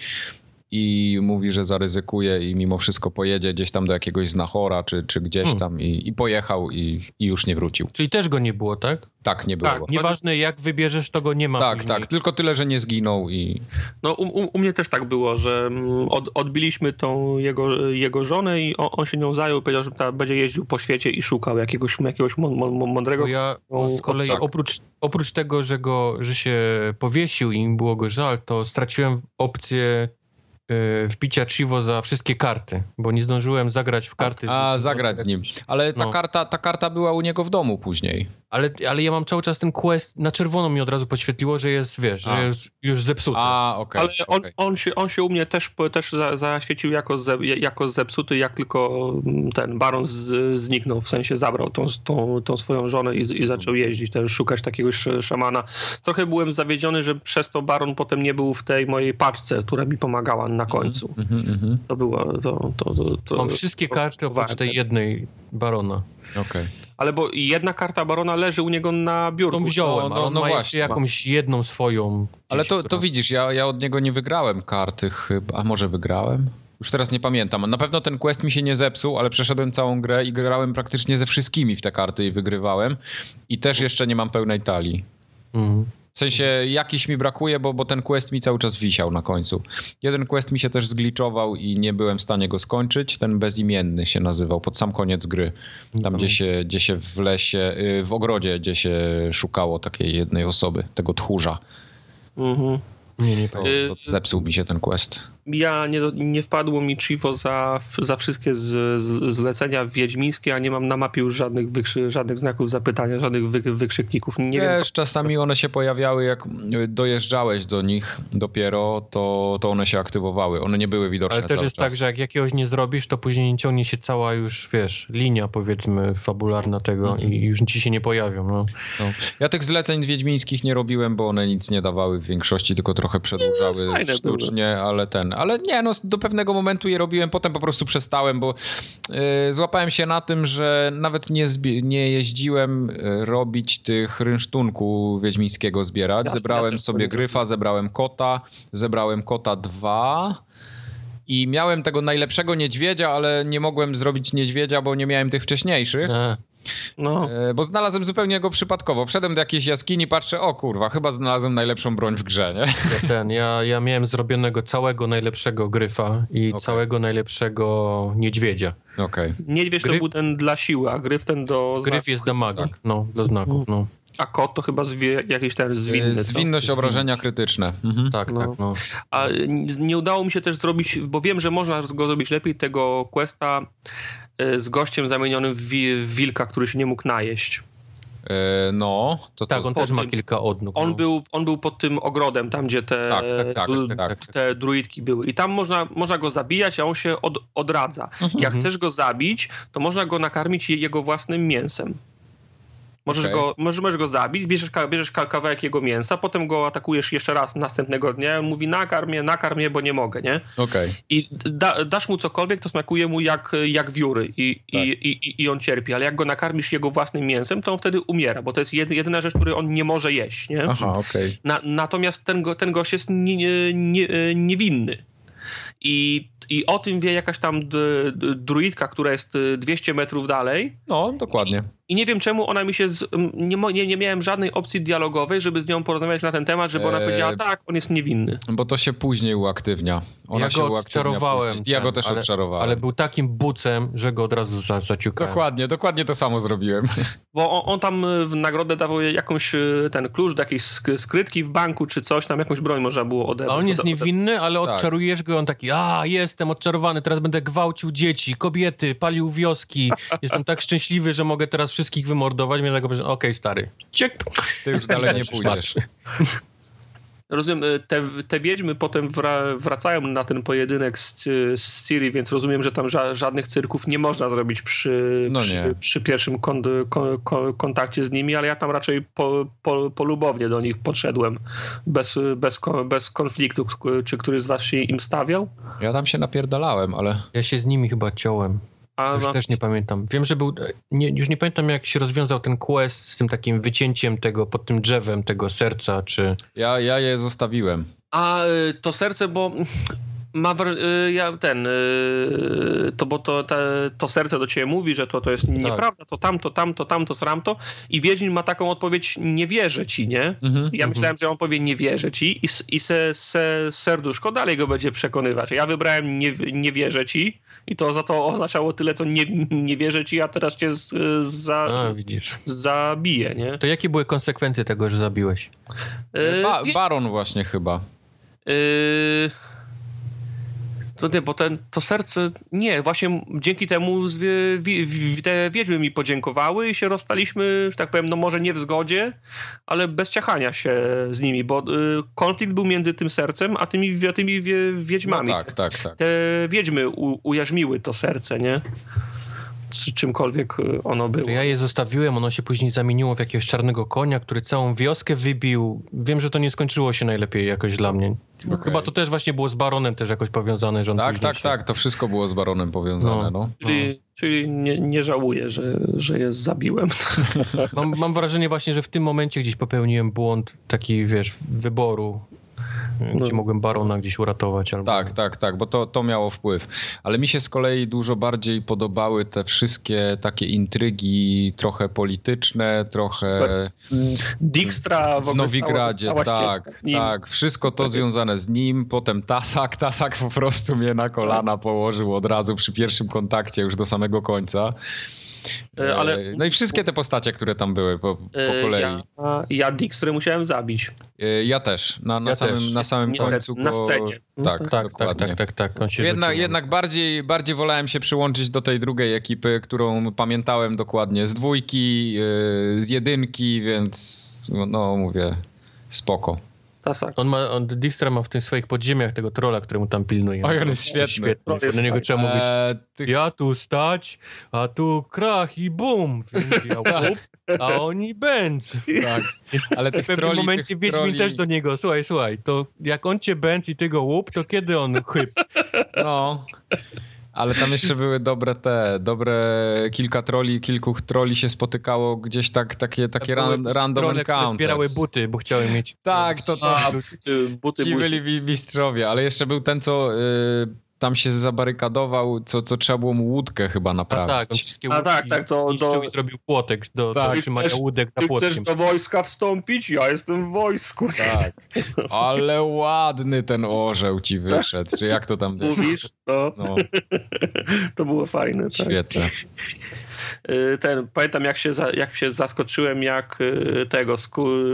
i mówi, że zaryzykuje i mimo wszystko pojedzie gdzieś tam do jakiegoś znachora czy, czy gdzieś Hmm. tam i, i pojechał i, i już nie wrócił. Czyli też go nie było, tak? Tak nie było. Tak, Tak, Nieważne jak wybierzesz, to go nie ma tak, później. tylko tyle, że nie zginął i No u, u, u mnie też tak było, że mm, od, odbiliśmy tą jego, jego żonę i on, on się nią zajął, powiedział, że ta, będzie jeździł po świecie i szukał jakiegoś, jakiegoś mą- mą- mądrego... Bo ja z kolei tak. oprócz, oprócz tego, że, go, że się powiesił i im było go żal, to straciłem opcję wbicia Chivo za wszystkie karty, bo nie zdążyłem zagrać w karty. A, zagrać z nim. Ale ta, No. karta, ta karta była u niego w domu później. Ale, ale ja mam cały czas ten quest, na czerwono mi od razu podświetliło, że jest, wiesz, A. że jest już zepsuty. A, okej. Ale on, okej. on, się, on się u mnie też, też za, zaświecił jako, ze, jako zepsuty, jak tylko mm, ten baron z, zniknął, w sensie zabrał tą, tą, tą swoją żonę i, i zaczął jeździć, też szukać takiegoś sz- szamana. Trochę byłem zawiedziony, że przez to baron potem nie był w tej mojej paczce, która mi pomagała na końcu. Mhm, mhm. To było, to, to, to, to Mam wszystkie to karty oprócz tej jednej barona. Okej. Ale bo jedna karta barona leży u niego na biurku. Tą wziąłem, no, no ma właśnie, jakąś jedną swoją. Ale to, to widzisz, ja, ja od niego nie wygrałem karty chyba. A może wygrałem? Już teraz nie pamiętam. Na pewno ten quest mi się nie zepsuł, ale przeszedłem całą grę i grałem praktycznie ze wszystkimi w te karty i wygrywałem. I też jeszcze nie mam pełnej talii. Mhm. W sensie jakiś mi brakuje, bo, bo ten quest mi cały czas wisiał na końcu. Jeden quest mi się też zgliczował i nie byłem w stanie go skończyć. Ten bezimienny się nazywał, pod sam koniec gry. Tam gdzie się, gdzie się w lesie, y, w ogrodzie, gdzie się szukało takiej jednej osoby, tego tchórza. Mhm. Nie, nie pamiętam. to zepsuł mi się ten quest. Ja nie, nie wpadło mi Chivo za, za wszystkie z, z, zlecenia wiedźmińskie, a nie mam na mapie już żadnych, wykrzy, żadnych znaków zapytania, żadnych wy, wykrzykników. Nie wiem, Wiesz, czasami one się pojawiały, jak dojeżdżałeś do nich dopiero, to, to one się aktywowały. One nie były widoczne Ale też cały jest czas. tak, że jak jakiegoś nie zrobisz, to później nie ciągnie się cała już, wiesz, linia powiedzmy fabularna tego Mhm. i już ci się nie pojawią. No. No. Ja tych zleceń wiedźmińskich nie robiłem, bo one nic nie dawały w większości, tylko trochę przedłużały fajne sztucznie, ale ten. Ale nie, no do pewnego momentu je robiłem, potem po prostu przestałem, bo y, złapałem się na tym, że nawet nie, nie jeździłem y, robić tych rynsztunku wiedźmińskiego zbierać. Ja- zebrałem ja sobie gryfa, zebrałem kota, zebrałem kota dwa. I miałem tego najlepszego niedźwiedzia, ale nie mogłem zrobić niedźwiedzia, bo nie miałem tych wcześniejszych. E, no, E, Bo znalazłem zupełnie go przypadkowo. Wszedłem do jakiejś jaskini, patrzę, o kurwa, chyba znalazłem najlepszą broń w grze, nie? ja ten, ja, ja miałem zrobionego całego najlepszego gryfa i Okej. całego najlepszego niedźwiedzia. Okej. niedźwiedź to Gryf- był ten dla siły, a gryf ten do Gryf znaków. jest damagą, tak. no, do znaków, no. A kot to chyba zwie, jakiś ten zwinny. E, co? Zwinność obrażenia krytyczne. Mhm. Tak, No. tak, no. A nie udało mi się też zrobić, bo wiem, że można go zrobić lepiej, tego questa z gościem zamienionym w, wi- w wilka, który się nie mógł najeść. E, no, to Tak, co? on też ma kilka odnóg. On, no. był, on był pod tym ogrodem, tam gdzie te, Tak, tak, tak, tak, tak. te druidki były. I tam można, można go zabijać, a on się od, odradza. Jak chcesz go zabić, to można go nakarmić je- jego własnym mięsem. Możesz, Okej. go, możesz, możesz go zabić, bierzesz, bierzesz ka- kawałek jego mięsa, potem go atakujesz jeszcze raz następnego dnia. On mówi nakarm mnie, nakarm mnie, bo nie mogę, nie? Okej. I da, dasz mu cokolwiek, to smakuje mu jak, jak wióry i, Tak. i, i, i on cierpi. Ale jak go nakarmisz jego własnym mięsem, to on wtedy umiera, bo to jest jedy, jedyna rzecz, której on nie może jeść, nie? Aha, okej. Na, natomiast ten, go, ten gość jest nie, nie, nie, niewinny. I, I o tym wie jakaś tam druidka, która jest y, 200 metrów dalej. No, dokładnie. I nie wiem czemu ona mi się. Z, nie, nie, nie miałem żadnej opcji dialogowej, żeby z nią porozmawiać na ten temat, żeby ona Eee, powiedziała, tak, on jest niewinny. Bo to się później uaktywnia. Ona ja się go uaktywnia odczarowałem. później. Ja go ten, też ale, odczarowałem. Ale był takim bucem, że go od razu za, zaciukałem. Dokładnie, dokładnie to samo zrobiłem. Bo on, on tam y, w nagrodę dawał jakąś y, ten klucz do jakiejś sk- skrytki w banku czy coś, tam jakąś broń można było A odebrać. on jest niewinny, ale Tak. odczarujesz go, on taki, a jestem odczarowany, teraz będę gwałcił dzieci, kobiety, palił wioski, jestem tak szczęśliwy, że mogę teraz wszystkich wymordować, więc ja go powiedziałem, okej stary, ciek. Ty już dalej nie pójdziesz. Rozumiem, y, te, te wiedźmy potem wra, wracają na ten pojedynek z, z Ciri, więc rozumiem, że tam ża, żadnych cyrków nie można zrobić przy, No przy, przy pierwszym kon, kon, kon, kontakcie z nimi, ale ja tam raczej po, po, polubownie do nich podszedłem, bez, bez, bez konfliktu. Czy któryś z was się im stawiał? Ja tam się napierdalałem, ale Ja się z nimi chyba ciąłem, A, już a- też nie pamiętam. Wiem, że był, nie, już nie pamiętam jak się rozwiązał ten quest z tym takim wycięciem tego, pod tym drzewem tego serca, czy... ja, ja je zostawiłem. A y, to serce, bo ma wr- y, ja ten, y, to bo to, te, to serce do ciebie mówi, że to, to jest nieprawda, to tamto, tamto, tamto, sramto i Wiedźmin ma taką odpowiedź, nie wierzę ci, nie? Mhm. Ja myślałem, że on powie nie wierzę ci i, s- i se, se serduszko dalej go będzie przekonywać. Ja wybrałem nie, nie wierzę ci i to za to oznaczało tyle, co nie, nie wierzę ci, a teraz cię z, za, A, widzisz. zabiję, nie? To jakie były konsekwencje tego, że zabiłeś? Y, Ba wie- baron właśnie chyba. Yy, To nie, bo ten, to serce, nie, właśnie dzięki temu zwie, wi, wi, te wiedźmy mi podziękowały i się rozstaliśmy, że tak powiem, no może nie w zgodzie, ale bez ciachania się z nimi, bo y, konflikt był między tym sercem, a tymi, a tymi wie, wiedźmami. No tak, tak, tak. Te wiedźmy u, ujarzmiły to serce, nie? Czy czymkolwiek y, ono było. Ja je zostawiłem, ono się później zamieniło w jakiegoś czarnego konia, który całą wioskę wybił. Wiem, że to nie skończyło się najlepiej jakoś dla mnie. Okay. Chyba to też właśnie było z Baronem też jakoś powiązane, że on Tak, tak, się... tak, to wszystko było z Baronem powiązane, no. no. Czyli, czyli nie, nie żałuję, że, że je zabiłem. Mam, mam wrażenie właśnie, że w tym momencie gdzieś popełniłem błąd taki, wiesz, wyboru gdzie no. mogłem Barona gdzieś uratować. Albo... Tak, tak, tak, bo to, to miało wpływ. Ale mi się z kolei dużo bardziej podobały te wszystkie takie intrygi trochę polityczne, trochę... Super. Dijkstra w, w Nowigradzie, cała, cała tak, tak. Wszystko Super to związane z nim. Potem Tasak, Tasak po prostu mnie na kolana położył od razu przy pierwszym kontakcie już do samego końca. E, ale... No i wszystkie te postacie, które tam były po, po e, kolei. Ja, ja Dijkstrę musiałem zabić. E, ja też. Na, na ja samym, też. Na samym Niestety, końcu. Na scenie. Tak, tak, tak, tak, tak, tak. Jednak, jednak bardziej, bardziej wolałem się przyłączyć do tej drugiej ekipy, którą pamiętałem dokładnie z dwójki, z jedynki, więc no mówię, spoko. Tasak. On ma, on, Dijkstra ma w tym swoich podziemiach tego trola, któremu tam pilnuje. Oj, on jest świetny. świetny. Jest Na niego trzeba mówić, eee, ty... ja tu stać, a tu krach i bum. Łup, a oni bęc. Tak. Ale w pewnym troli, momencie Wiedźmin troli... też do niego, słuchaj, słuchaj, to jak on cię bęc i ty go łup, to kiedy on chyb? No. Ale tam jeszcze były dobre te, dobre kilka troli, kilku troli się spotykało gdzieś tak, takie, takie ran, random trole, encounters. zbierały buty, bo chciały mieć... Tak, to to. A, buty, buty Ci byli mistrzowie, ale jeszcze był ten, co... Yy, tam się zabarykadował, co, co trzeba było mu łódkę chyba naprawić. A tak, wszystkie A tak, tak, to do... i zrobił płotek do, tak. do trzymania chcesz, łódek na ty płotkiem. chcesz do wojska wstąpić? Ja jestem w wojsku. Tak, ale ładny ten orzeł ci wyszedł, czy jak to tam było? Mówisz? No. no. to było fajne. Tak. Świetne. Y, ten, pamiętam jak się, za, jak się zaskoczyłem, jak y, tego,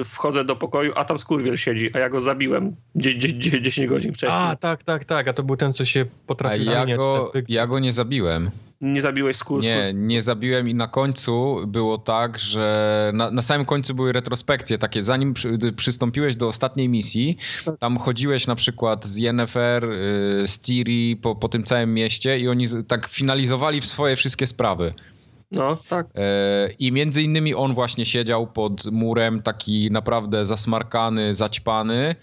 wchodzę do pokoju, a tam skurwiel siedzi, a ja go zabiłem 10 godzin wcześniej. A, tak, tak, tak, a to był ten, co się potrafił a ja go, ja go nie zabiłem. Nie zabiłeś skur? Nie, nie zabiłem i na końcu było tak, że na, na samym końcu były retrospekcje takie, zanim przy, przystąpiłeś do ostatniej misji, tam chodziłeś na przykład z Yennefer, y, z Ciri po, po tym całym mieście i oni tak finalizowali swoje wszystkie sprawy. No, tak. E, I między innymi on właśnie siedział pod murem, taki naprawdę zasmarkany, zaćpany.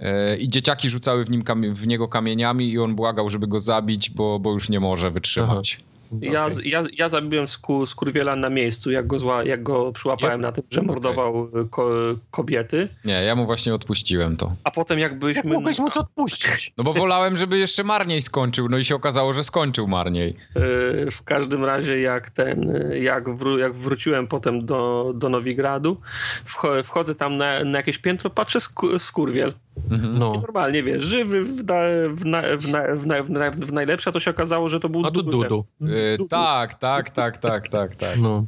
E, I dzieciaki rzucały w, nim w niego kamieniami i on błagał, żeby go zabić, bo, bo już nie może wytrzymać. Aha. Ja, okay. ja, ja zabiłem sku, skurwiela na miejscu, jak go, zła, jak go przyłapałem ja? na tym, że mordował okay. ko, kobiety. Nie, ja mu właśnie odpuściłem to. A potem jakbyśmy... Jak mogłeś mu to odpuścić? No bo wolałem, żeby jeszcze marniej skończył, no i się okazało, że skończył marniej. Yy, w każdym razie jak ten, jak, wró jak wróciłem potem do, do Nowigradu, wchodzę tam na, na jakieś piętro, patrzę sku, skurwiel. Mhm. No. Normalnie, wiesz, żywy w, na, w, na, w, na, w, na, w, najlepsza to się okazało, że to był A to Dudu. Dudu. Yy, tak, tak, tak, tak, tak, tak. No.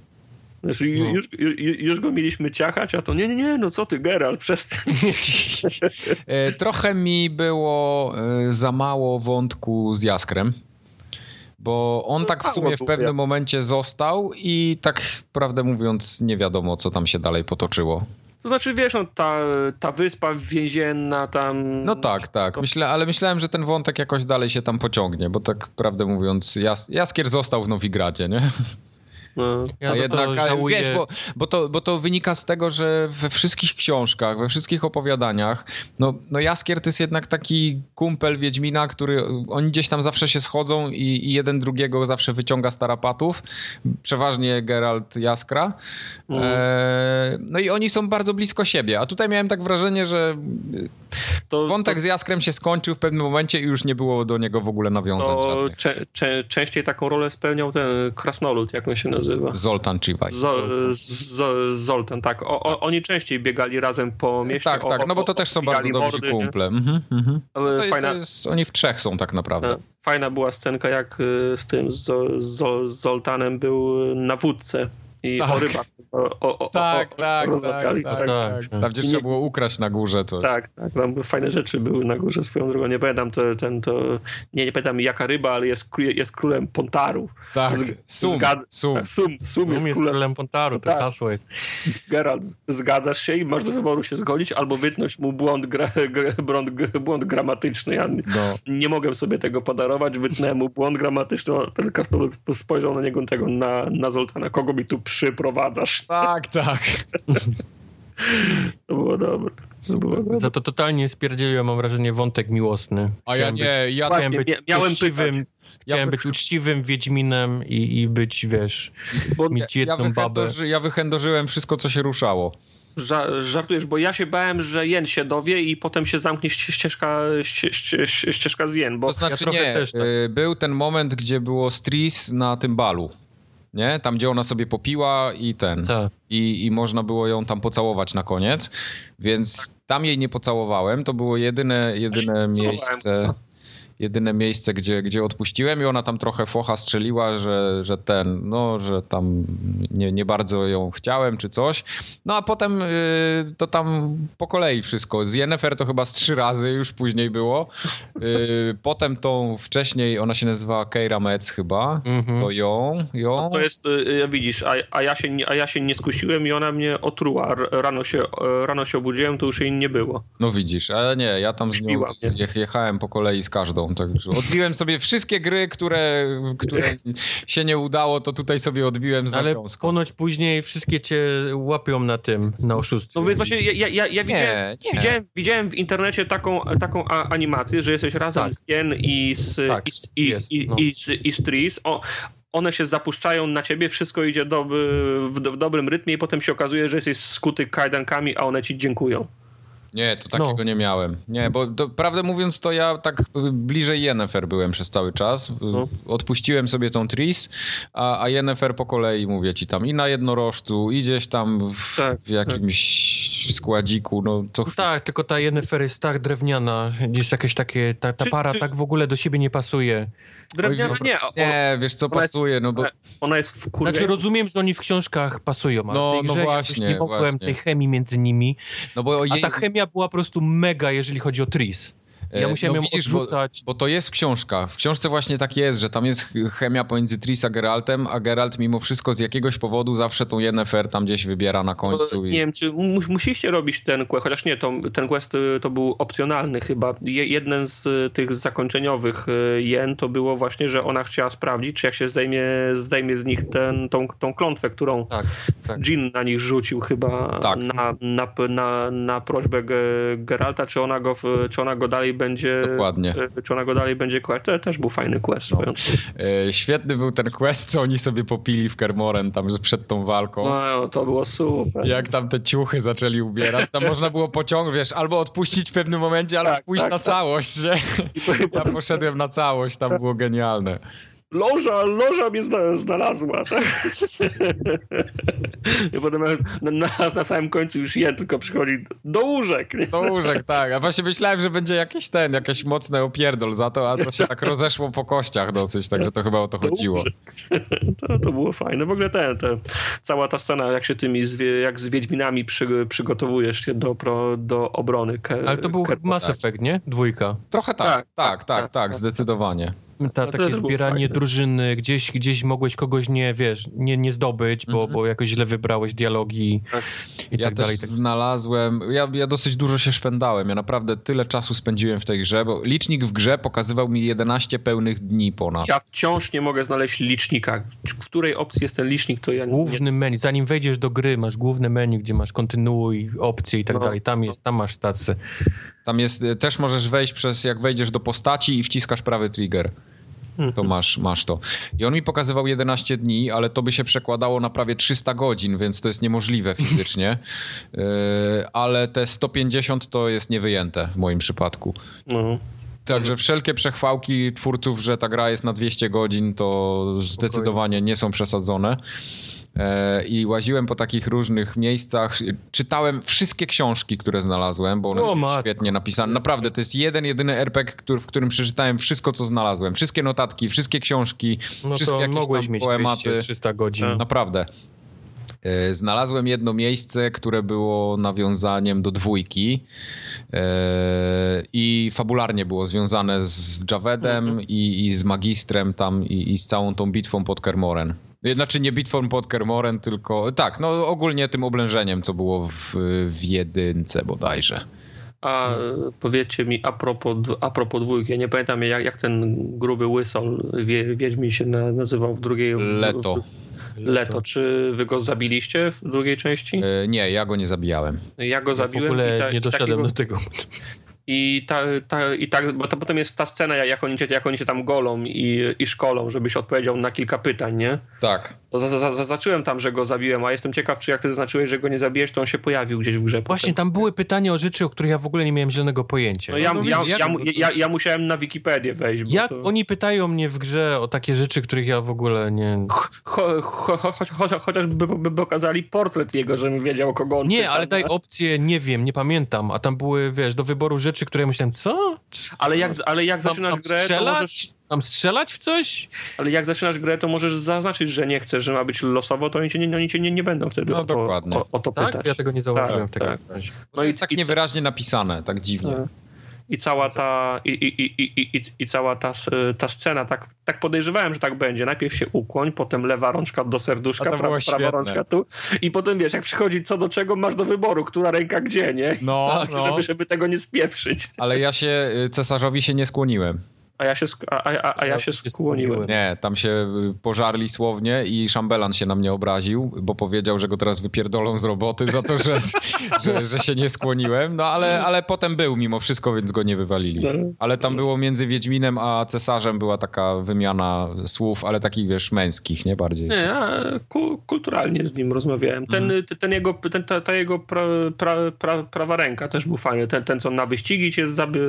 Wiesz, no. już, już, już, go mieliśmy ciachać, a to nie, nie, nie, no co ty, Geralt, przestań. E, trochę mi było e, za mało wątku z Jaskrem bo on tak w sumie w pewnym momencie został i tak prawdę mówiąc nie wiadomo, co tam się dalej potoczyło. To znaczy, wiesz, no, ta, ta wyspa więzienna tam... No tak, tak. Myślę, ale myślałem, że ten wątek jakoś dalej się tam pociągnie, bo tak prawdę mówiąc, Jas Jaskier został w Nowigradzie, nie? No. Ja a jednak, żałuję... wiesz, bo, bo, to, bo to wynika z tego, że we wszystkich książkach, we wszystkich opowiadaniach, no, no Jaskier to jest jednak taki kumpel Wiedźmina, który oni gdzieś tam zawsze się schodzą i, i jeden drugiego zawsze wyciąga z tarapatów. Przeważnie Geralt Jaskra. Mm. E, no i oni są bardzo blisko siebie, a tutaj miałem tak wrażenie, że to, wątek to... z Jaskrem się skończył w pewnym momencie i już nie było do niego w ogóle nawiązań to cze, cze, częściej taką rolę spełniał ten Krasnolud, jak on się nazywa nazywa? Zoltan Chivaj. Zoltan, tak. O, o, oni częściej biegali razem po mieście. Tak, tak, no bo to też są bardzo dobrzy mordy, kumple. Mhm, mhm. To, Fajna... to jest, oni w trzech są tak naprawdę. E, fajna była scenka, jak y, z tym z, z, z Zoltanem był na wódce i Tak. o rybach o, o, o, Tak, o, tak, rozmawiali. tak, tak. tak. Tam gdzie trzeba było ukraść na górze coś. Tak, tak, tam fajne rzeczy były na górze swoją drogą. Nie pamiętam to, ten, to nie, nie pamiętam jaka ryba, ale jest, jest królem Pontaru. Tak, Zg- sum, zgad- sum. Sum, sum Sum jest jest królem. królem Pontaru, to Tak. hasło jest. Geralt, z- zgadzasz się i masz do wyboru się zgodzić, albo wytnąć mu błąd, gra, błąd, błąd gramatyczny. Ja No. nie mogę sobie tego podarować, wytnąłem mu błąd gramatyczny, a ten krasnolud spojrzał na niego tego, na, na Zoltana, kogo mi tu przyprowadzasz? Tak, tak. To było dobre. To było dobre. Za to totalnie spierdzieliłem, mam wrażenie, wątek miłosny. A ja Chciałem nie, być, ja Właśnie, chciałem być mia- miałem uczciwym, chciałem Ja być uczciwym Wiedźminem i, i być, wiesz, Bo mieć ja, jedną babę. wychędoży, ja wychędożyłem wszystko, co się ruszało. ża- żartujesz, bo ja się bałem, że Jen się dowie i potem się zamknie ście- ścieżka, ście, ście, ścieżka z Jen, bo To znaczy trochę nie, też tak. y, był ten moment, gdzie było Stris na tym balu. Nie? Tam, gdzie ona sobie popiła i ten. Tak. I, I można było ją tam pocałować na koniec. Więc tam jej nie pocałowałem. To było jedyne, jedyne Całowałem. miejsce. Jedyne miejsce, gdzie, gdzie odpuściłem i ona tam trochę focha strzeliła, że, że ten, no, że tam nie, nie bardzo ją chciałem czy coś. No a potem y, to tam po kolei wszystko. Z Yennefer to chyba z trzy razy już później było. Y, potem tą wcześniej, ona się nazywa Keira Metz chyba, Mhm. to ją, ją. to jest, y, widzisz, a, a, ja się, nie- a ja się nie skusiłem i ona mnie otruła. Rano się, rano się obudziłem, to już jej nie było. No widzisz, ale nie, ja tam z nią je- jechałem po kolei z każdą. Także odbiłem sobie wszystkie gry, które, które się nie udało, to tutaj sobie odbiłem z Ale nawiązką. ponoć później wszystkie cię łapią na tym, na oszustwie. No więc właśnie ja, ja, ja, widziałem, nie. Widziałem, widziałem w internecie taką, taką a, animację, że jesteś razem Tak. z Jen i z, Tak, i, z- i, jest, i, no. i, z, i z Tris. O, one się zapuszczają na ciebie, wszystko idzie do, w, w dobrym rytmie i potem się okazuje, że jesteś skuty kajdankami, a one ci dziękują. Nie, to takiego No. nie miałem. Nie, bo to, prawdę mówiąc, to ja tak bliżej Yennefer byłem przez cały czas. No. Odpuściłem sobie tą Tris, a, a Yennefer po kolei, mówię ci tam, i na jednorożcu, i gdzieś tam w, Tak, w jakimś składziku, no to... Tak, tylko ta Yennefer jest tak drewniana, jest jakieś takie, ta, ta Czy- para czy- tak w ogóle do siebie nie pasuje. Drewniana Oj, nie, o, Nie, wiesz co ona jest- pasuje, no bo... ona jest w kurwie. Znaczy rozumiem, że oni w książkach pasują, ale No, w tej no grze właśnie, nie mogłem właśnie. tej chemii między nimi, No bo a jej- ta chemia była po prostu mega, jeżeli chodzi o Tris. Ja E, musiałem no ją widzisz, bo- odrzucać. Bo to jest w książkach. W książce właśnie tak jest, że tam jest ch- chemia pomiędzy Tris a Geraltem, a Geralt mimo wszystko z jakiegoś powodu zawsze tą Yennefer tam gdzieś wybiera na końcu. Nie I... wiem, czy mu- musieliście robić ten quest, chociaż nie, to, ten quest y, to był opcjonalny chyba. Je, jeden z y, tych zakończeniowych y, jen to było właśnie, że ona chciała sprawdzić, czy jak się zdejmie, zdejmie z nich ten, tą, tą klątwę, którą Tak, tak. Jin na nich rzucił chyba Tak. na, na, na, na prośbę Ge- Geralta, czy ona, go, czy ona go dalej będzie Dokładnie. y, czy ona go dalej będzie quest. To też był fajny quest. No. E, świetny był ten quest, co oni sobie popili w Kermoren tam przed tą walką. No, to było super. Jak tam te ciuchy zaczęli ubierać, tam można było pociągnąć, wiesz, albo odpuścić w pewnym momencie, albo Tak, pójść tak, na tak. całość, nie? Ja poszedłem na całość, tam było genialne. Loża, loża mnie zna, znalazła. Tak? I potem na, na, na samym końcu już je tylko przychodzi do łóżek. Nie? Do łóżek, tak. A właśnie myślałem, że będzie jakiś ten, jakieś mocne opierdol za to, a to się tak rozeszło po kościach dosyć, także to chyba o to Do chodziło. łóżek. To, to było fajne. W ogóle ten, ten, cała ta scena, jak się tymi, zwie, jak z Wiedźminami przy, przygotowujesz się do, pro, do obrony. Ke, Ale to był Mass. Effect, nie? Dwójka. Trochę tak, Tak, tak, tak, tak, tak, tak, tak. zdecydowanie. Ta, No takie zbieranie drużyny, gdzieś, gdzieś mogłeś kogoś nie, wiesz, nie, nie zdobyć, bo, Mhm. bo jakoś źle wybrałeś dialogi Tak. i Ja tak dalej. też Tak. znalazłem, ja, ja dosyć dużo się szpędałem, ja naprawdę tyle czasu spędziłem w tej grze, bo licznik w grze pokazywał mi 11 pełnych dni ponad. Ja wciąż nie mogę znaleźć licznika. W której opcji jest ten licznik, to ja nie... Główny menu, zanim wejdziesz do gry, masz główne menu, gdzie masz kontynuuj, opcje i tak No, dalej. Tam jest, tam masz stację. Tam jest, y, też możesz wejść przez, jak wejdziesz do postaci i wciskasz prawy trigger. To masz, masz to. I on mi pokazywał 11 dni, ale to by się przekładało na prawie 300 godzin, więc to jest niemożliwe fizycznie. Yy, ale te 150 to jest niewyjęte w moim przypadku. No. Także wszelkie przechwałki twórców, że ta gra jest na 200 godzin, to zdecydowanie nie są przesadzone. E, I łaziłem po takich różnych miejscach. Czytałem wszystkie książki, które znalazłem, bo one O, są matko. świetnie napisane. Naprawdę, to jest jeden, jedyny RPG, który, w którym przeczytałem wszystko, co znalazłem. Wszystkie notatki, wszystkie książki, No wszystkie jakieś mogłeś tam mieć poematy. 200, 300 godzin. Naprawdę. E, znalazłem jedno miejsce, które było nawiązaniem do dwójki e, i fabularnie było związane z Javedem mhm. i, i, z Magistrem tam i, i, z całą tą bitwą pod Kermoren. Znaczy nie bitwą pod Kermoren, tylko tak, no ogólnie tym oblężeniem, co było w, w jedynce bodajże. A powiedzcie mi, a propos, a propos dwójki, ja nie pamiętam jak, jak ten gruby łysol wie, Wiedźmin się nazywał w drugiej... Leto. W, Leto. Czy wy go zabiliście w drugiej części? E, nie, ja go nie zabijałem. Ja go zabiłem. W ogóle ta, nie doszedłem takiego... do tego. I, ta, ta, i tak, bo to potem jest ta scena, jak oni cię, jak oni cię tam golą i, i szkolą, żebyś odpowiedział na kilka pytań, nie? Tak. To zaznaczyłem tam, że go zabiłem, a jestem ciekaw, czy jak ty zaznaczyłeś, że go nie zabijesz, to on się pojawił gdzieś w grze. Właśnie, potem. tam były pytania o rzeczy, o których ja w ogóle nie miałem zielonego pojęcia. No, ja, no, ja, ja, ja, ja, musiałem na Wikipedię wejść. jak to... oni pytają mnie w grze o takie rzeczy, których ja w ogóle nie... Cho, cho, cho, cho, chociażby by, by pokazali portret jego, żebym wiedział, kogo on Nie, pyta, ale daj opcję, nie wiem, nie pamiętam, a tam były, wiesz, do wyboru rzeczy, które ja myślałem, co? Ale jak, ale jak zaczynasz grę, strzelać? to możesz... Tam strzelać w coś? Ale jak zaczynasz grę, to możesz zaznaczyć, że nie chcesz, że ma być losowo, to oni cię nie, oni cię nie, nie będą wtedy no, o, to, o, o to tak? pytać. Ja tego nie zauważyłem. Tak, tak. No, no i jest tak i niewyraźnie napisane, tak dziwnie. I cała ta, i, i, i, i, i cała ta, ta scena, tak, tak podejrzewałem, że tak będzie. Najpierw się ukłoń, potem lewa rączka do serduszka, pra, prawa rączka tu i potem wiesz, jak przychodzi co do czego, masz do wyboru, która ręka gdzie, nie? No, tak, no. Żeby, żeby tego nie spieprzyć. Ale ja się, y, cesarzowi się nie skłoniłem. A ja się, a, a, a ja się skłoniłem. Nie, tam się y, pożarli słownie i szambelan się na mnie obraził, bo powiedział, że go teraz wypierdolą z roboty za to, że, że, że się nie skłoniłem. No ale, ale potem był mimo wszystko, więc go nie wywalili. No. Ale tam było między Wiedźminem a cesarzem była taka wymiana słów, ale takich wiesz, męskich, nie bardziej. Nie, ja ku, kulturalnie z nim rozmawiałem. Ten, mm. ten jego, ten, ta, ta jego pra, pra, pra, prawa ręka też był fajny. Ten, ten co na wyścigi cię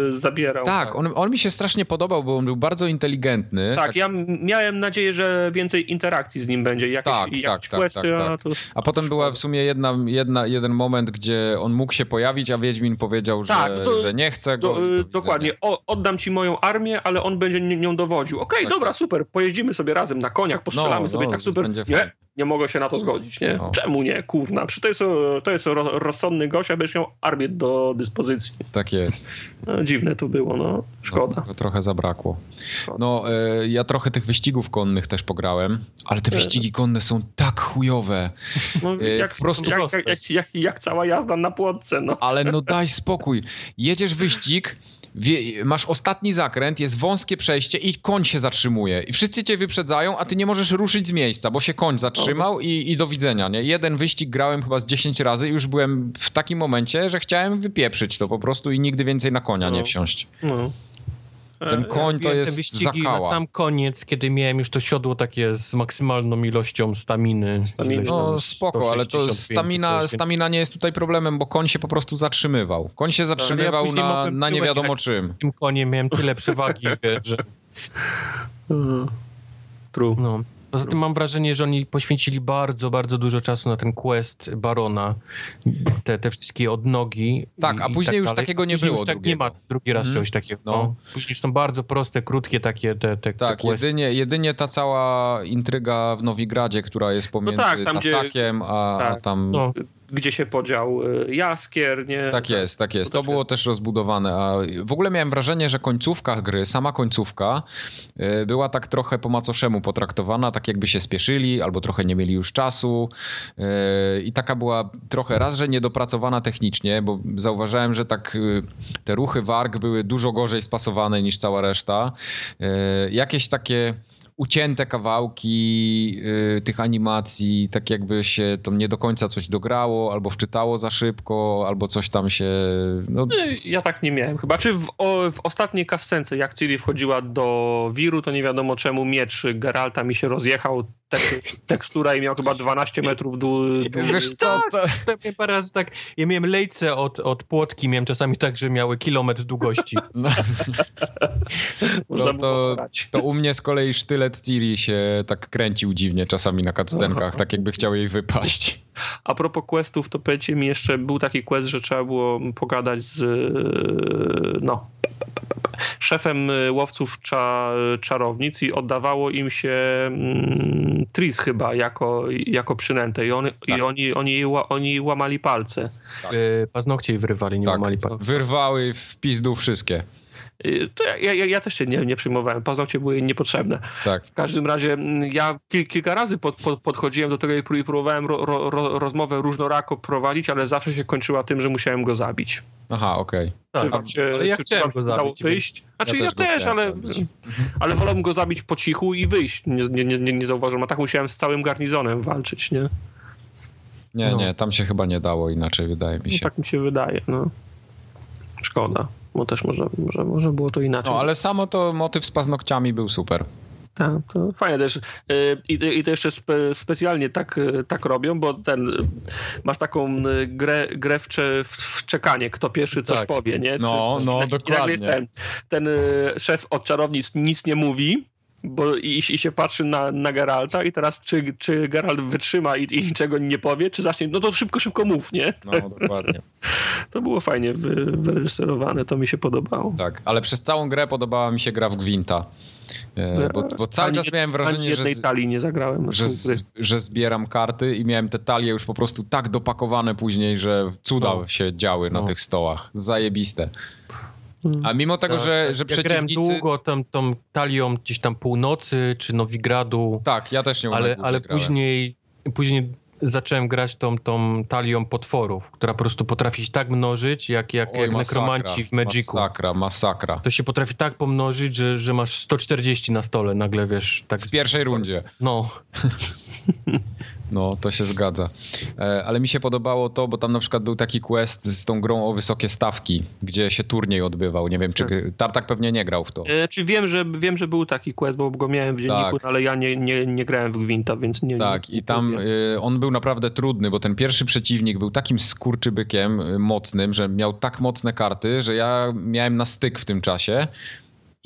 zabierał. Tak, on, on mi się strasznie podobał podobał, bo on był bardzo inteligentny. Tak, tak, ja miałem nadzieję, że więcej interakcji z nim będzie, jakieś, tak, jakieś tak, questy, tak, tak, tak. A, a potem była w sumie jedna, jedna, jeden moment, gdzie on mógł się pojawić, a Wiedźmin powiedział, że, tak, to, że nie chce go. Do, dokładnie, o, oddam ci moją armię, ale on będzie nią dowodził. Okej, okay, tak, dobra, super, pojeździmy sobie razem na koniach, postrzelamy no, sobie, no, tak super. Nie, nie mogę się na to zgodzić, nie? No. Czemu nie, kurna? Przy to jest, to jest rozsądny gość, abyś miał armię do dyspozycji. Tak jest. No, dziwne to było, no. Szkoda. No, trochę zabrakło. No, y, ja trochę tych wyścigów konnych też pograłem, ale te wyścigi konne są tak chujowe. No, y, jak, po prostu jak, jak, jak, jak, cała jazda na płotce, no. Ale no daj spokój. Jedziesz wyścig, wie, masz ostatni zakręt, jest wąskie przejście i koń się zatrzymuje. I wszyscy cię wyprzedzają, a ty nie możesz ruszyć z miejsca, bo się koń zatrzymał i, i do widzenia. Nie? Jeden wyścig grałem chyba z 10 razy i już byłem w takim momencie, że chciałem wypieprzyć to po prostu i nigdy więcej na konia no. nie wsiąść. No. Ten e, koń to jest wyścigi zakała. na sam koniec, kiedy miałem już to siodło takie z maksymalną ilością staminy. staminy. No spoko, ale to stamina, stamina nie jest tutaj problemem, bo koń się po prostu zatrzymywał. Koń się zatrzymywał ja na, na nie wiadomo czym. Tym koniem miałem tyle przewagi, że... True. No. Poza tym mam wrażenie, że oni poświęcili bardzo, bardzo dużo czasu na ten quest Barona, te, te wszystkie odnogi. Tak, a później tak już takiego nie później było. Tak, nie ma drugi raz hmm. czegoś takiego. No. Później są bardzo proste, krótkie takie te, te Tak, te jedynie, jedynie ta cała intryga w Nowigradzie, która jest pomiędzy no tak, tam, Tasakiem, gdzie, a, tak, a tam... No gdzie się podział y, jaskier, nie? Tak jest, tak jest. To, było też rozbudowane, a w ogóle miałem wrażenie, że końcówka gry, sama końcówka y, była tak trochę po macoszemu potraktowana, tak jakby się spieszyli, albo trochę nie mieli już czasu y, i taka była trochę raz, że niedopracowana technicznie, bo zauważyłem, że tak te ruchy warg były dużo gorzej spasowane niż cała reszta. Jakieś takie ucięte kawałki y, tych animacji, tak jakby się tam nie do końca coś dograło, albo wczytało za szybko, albo coś tam się... No... Ja tak nie miałem chyba. Czy w, o, w ostatniej kascence, jak Ciri wchodziła do wiru, to nie wiadomo czemu miecz Geralta mi się rozjechał, tek, tekstura i miał chyba 12 metrów dół. dół. Wiesz co, to... tak, parę razy tak, ja miałem lejce od, od płotki, miałem czasami tak, że miały kilometr długości. No. no to, to u mnie z kolei sztylet Ciri się tak kręcił dziwnie czasami na cutscenkach, tak jakby chciał jej wypaść. A propos questów, to powiedzcie mi jeszcze, był taki quest, że trzeba było pogadać z no, szefem y, łowców cza, czarownic i oddawało im się mm, Tris chyba jako, jako przynętę i, on, Tak. i oni, oni, oni łamali palce. Y, Paznokcie jej wyrywali, nie Tak, łamali pa- wyrwały w pizdu wszystkie. Y, To ja, ja, ja też się nie, nie przyjmowałem, paznokcie były niepotrzebne. Tak. W każdym razie mm, ja kil, kilka razy pod, pod, podchodziłem do tego i pró- i próbowałem ro, ro, ro, rozmowę różnorako prowadzić, ale zawsze się kończyła tym, że musiałem go zabić. Aha, okej. czy Tak, się, ale ja czy, czy chciałem się go zabić. wyjść? Znaczy ja, też go też, ale, zabić. ale wolałem go zabić po cichu i wyjść. Nie, nie, nie, nie, nie zauważyłem, a tak musiałem z całym garnizonem walczyć, nie? Nie, No. nie, tam się chyba nie dało inaczej, wydaje mi No, się. tak mi się wydaje, no. Szkoda, bo też może, może, może było to inaczej. No, ale samo to motyw z paznokciami był super. Tak, to fajne też. Y, I, I to jeszcze spe, specjalnie tak, y, tak robią, bo ten y, masz taką grę, grę w, cze, w, w czekanie, kto pierwszy coś Tak. powie, nie? No, no, i nagle dokładnie. jest ten, ten szef od czarownic nic nie mówi. Bo i, i się patrzy na, na Geralta i teraz czy, czy Geralt wytrzyma i, i niczego nie powie, czy zacznie, no to szybko, szybko mów, nie? No, dokładnie. To było fajnie wy, wyreżyserowane, to mi się podobało. Tak, ale przez całą grę podobała mi się gra w Gwinta. E, Bo, bo cały Ani czas miałem wrażenie, że, jednej z- talii nie zagrałem. że, z że zbieram karty i miałem te talie już po prostu tak dopakowane później, że cuda No. się działy na No. tych stołach. Zajebiste. A mimo tego, że, że Tak, ja przeciwnicy... długo tam, tą talią gdzieś tam północy, czy Nowigradu, Tak, ja też nie ale, ale grałem. później, później zacząłem grać tą, tą talią potworów, która po prostu potrafi się tak mnożyć, jak, jak, Oj, jak masakra, nekromanci w Magicu. Masakra, masakra. To się potrafi tak pomnożyć, że, że masz 140 na stole nagle, wiesz, tak... W pierwszej rundzie. No, No, to się zgadza. E, Ale mi się podobało to, bo tam na przykład był taki quest z tą grą o wysokie stawki, gdzie się turniej odbywał. Nie wiem, czy Tartak pewnie nie grał w to. E, Czy wiem, że wiem, że był taki quest, bo go miałem w dzienniku, Tak. ale ja nie, nie, nie grałem w Gwinta, więc nie Tak, nie, i tam y, on był naprawdę trudny, bo ten pierwszy przeciwnik był takim skurczybykiem y, mocnym, że miał tak mocne karty, że ja miałem na styk w tym czasie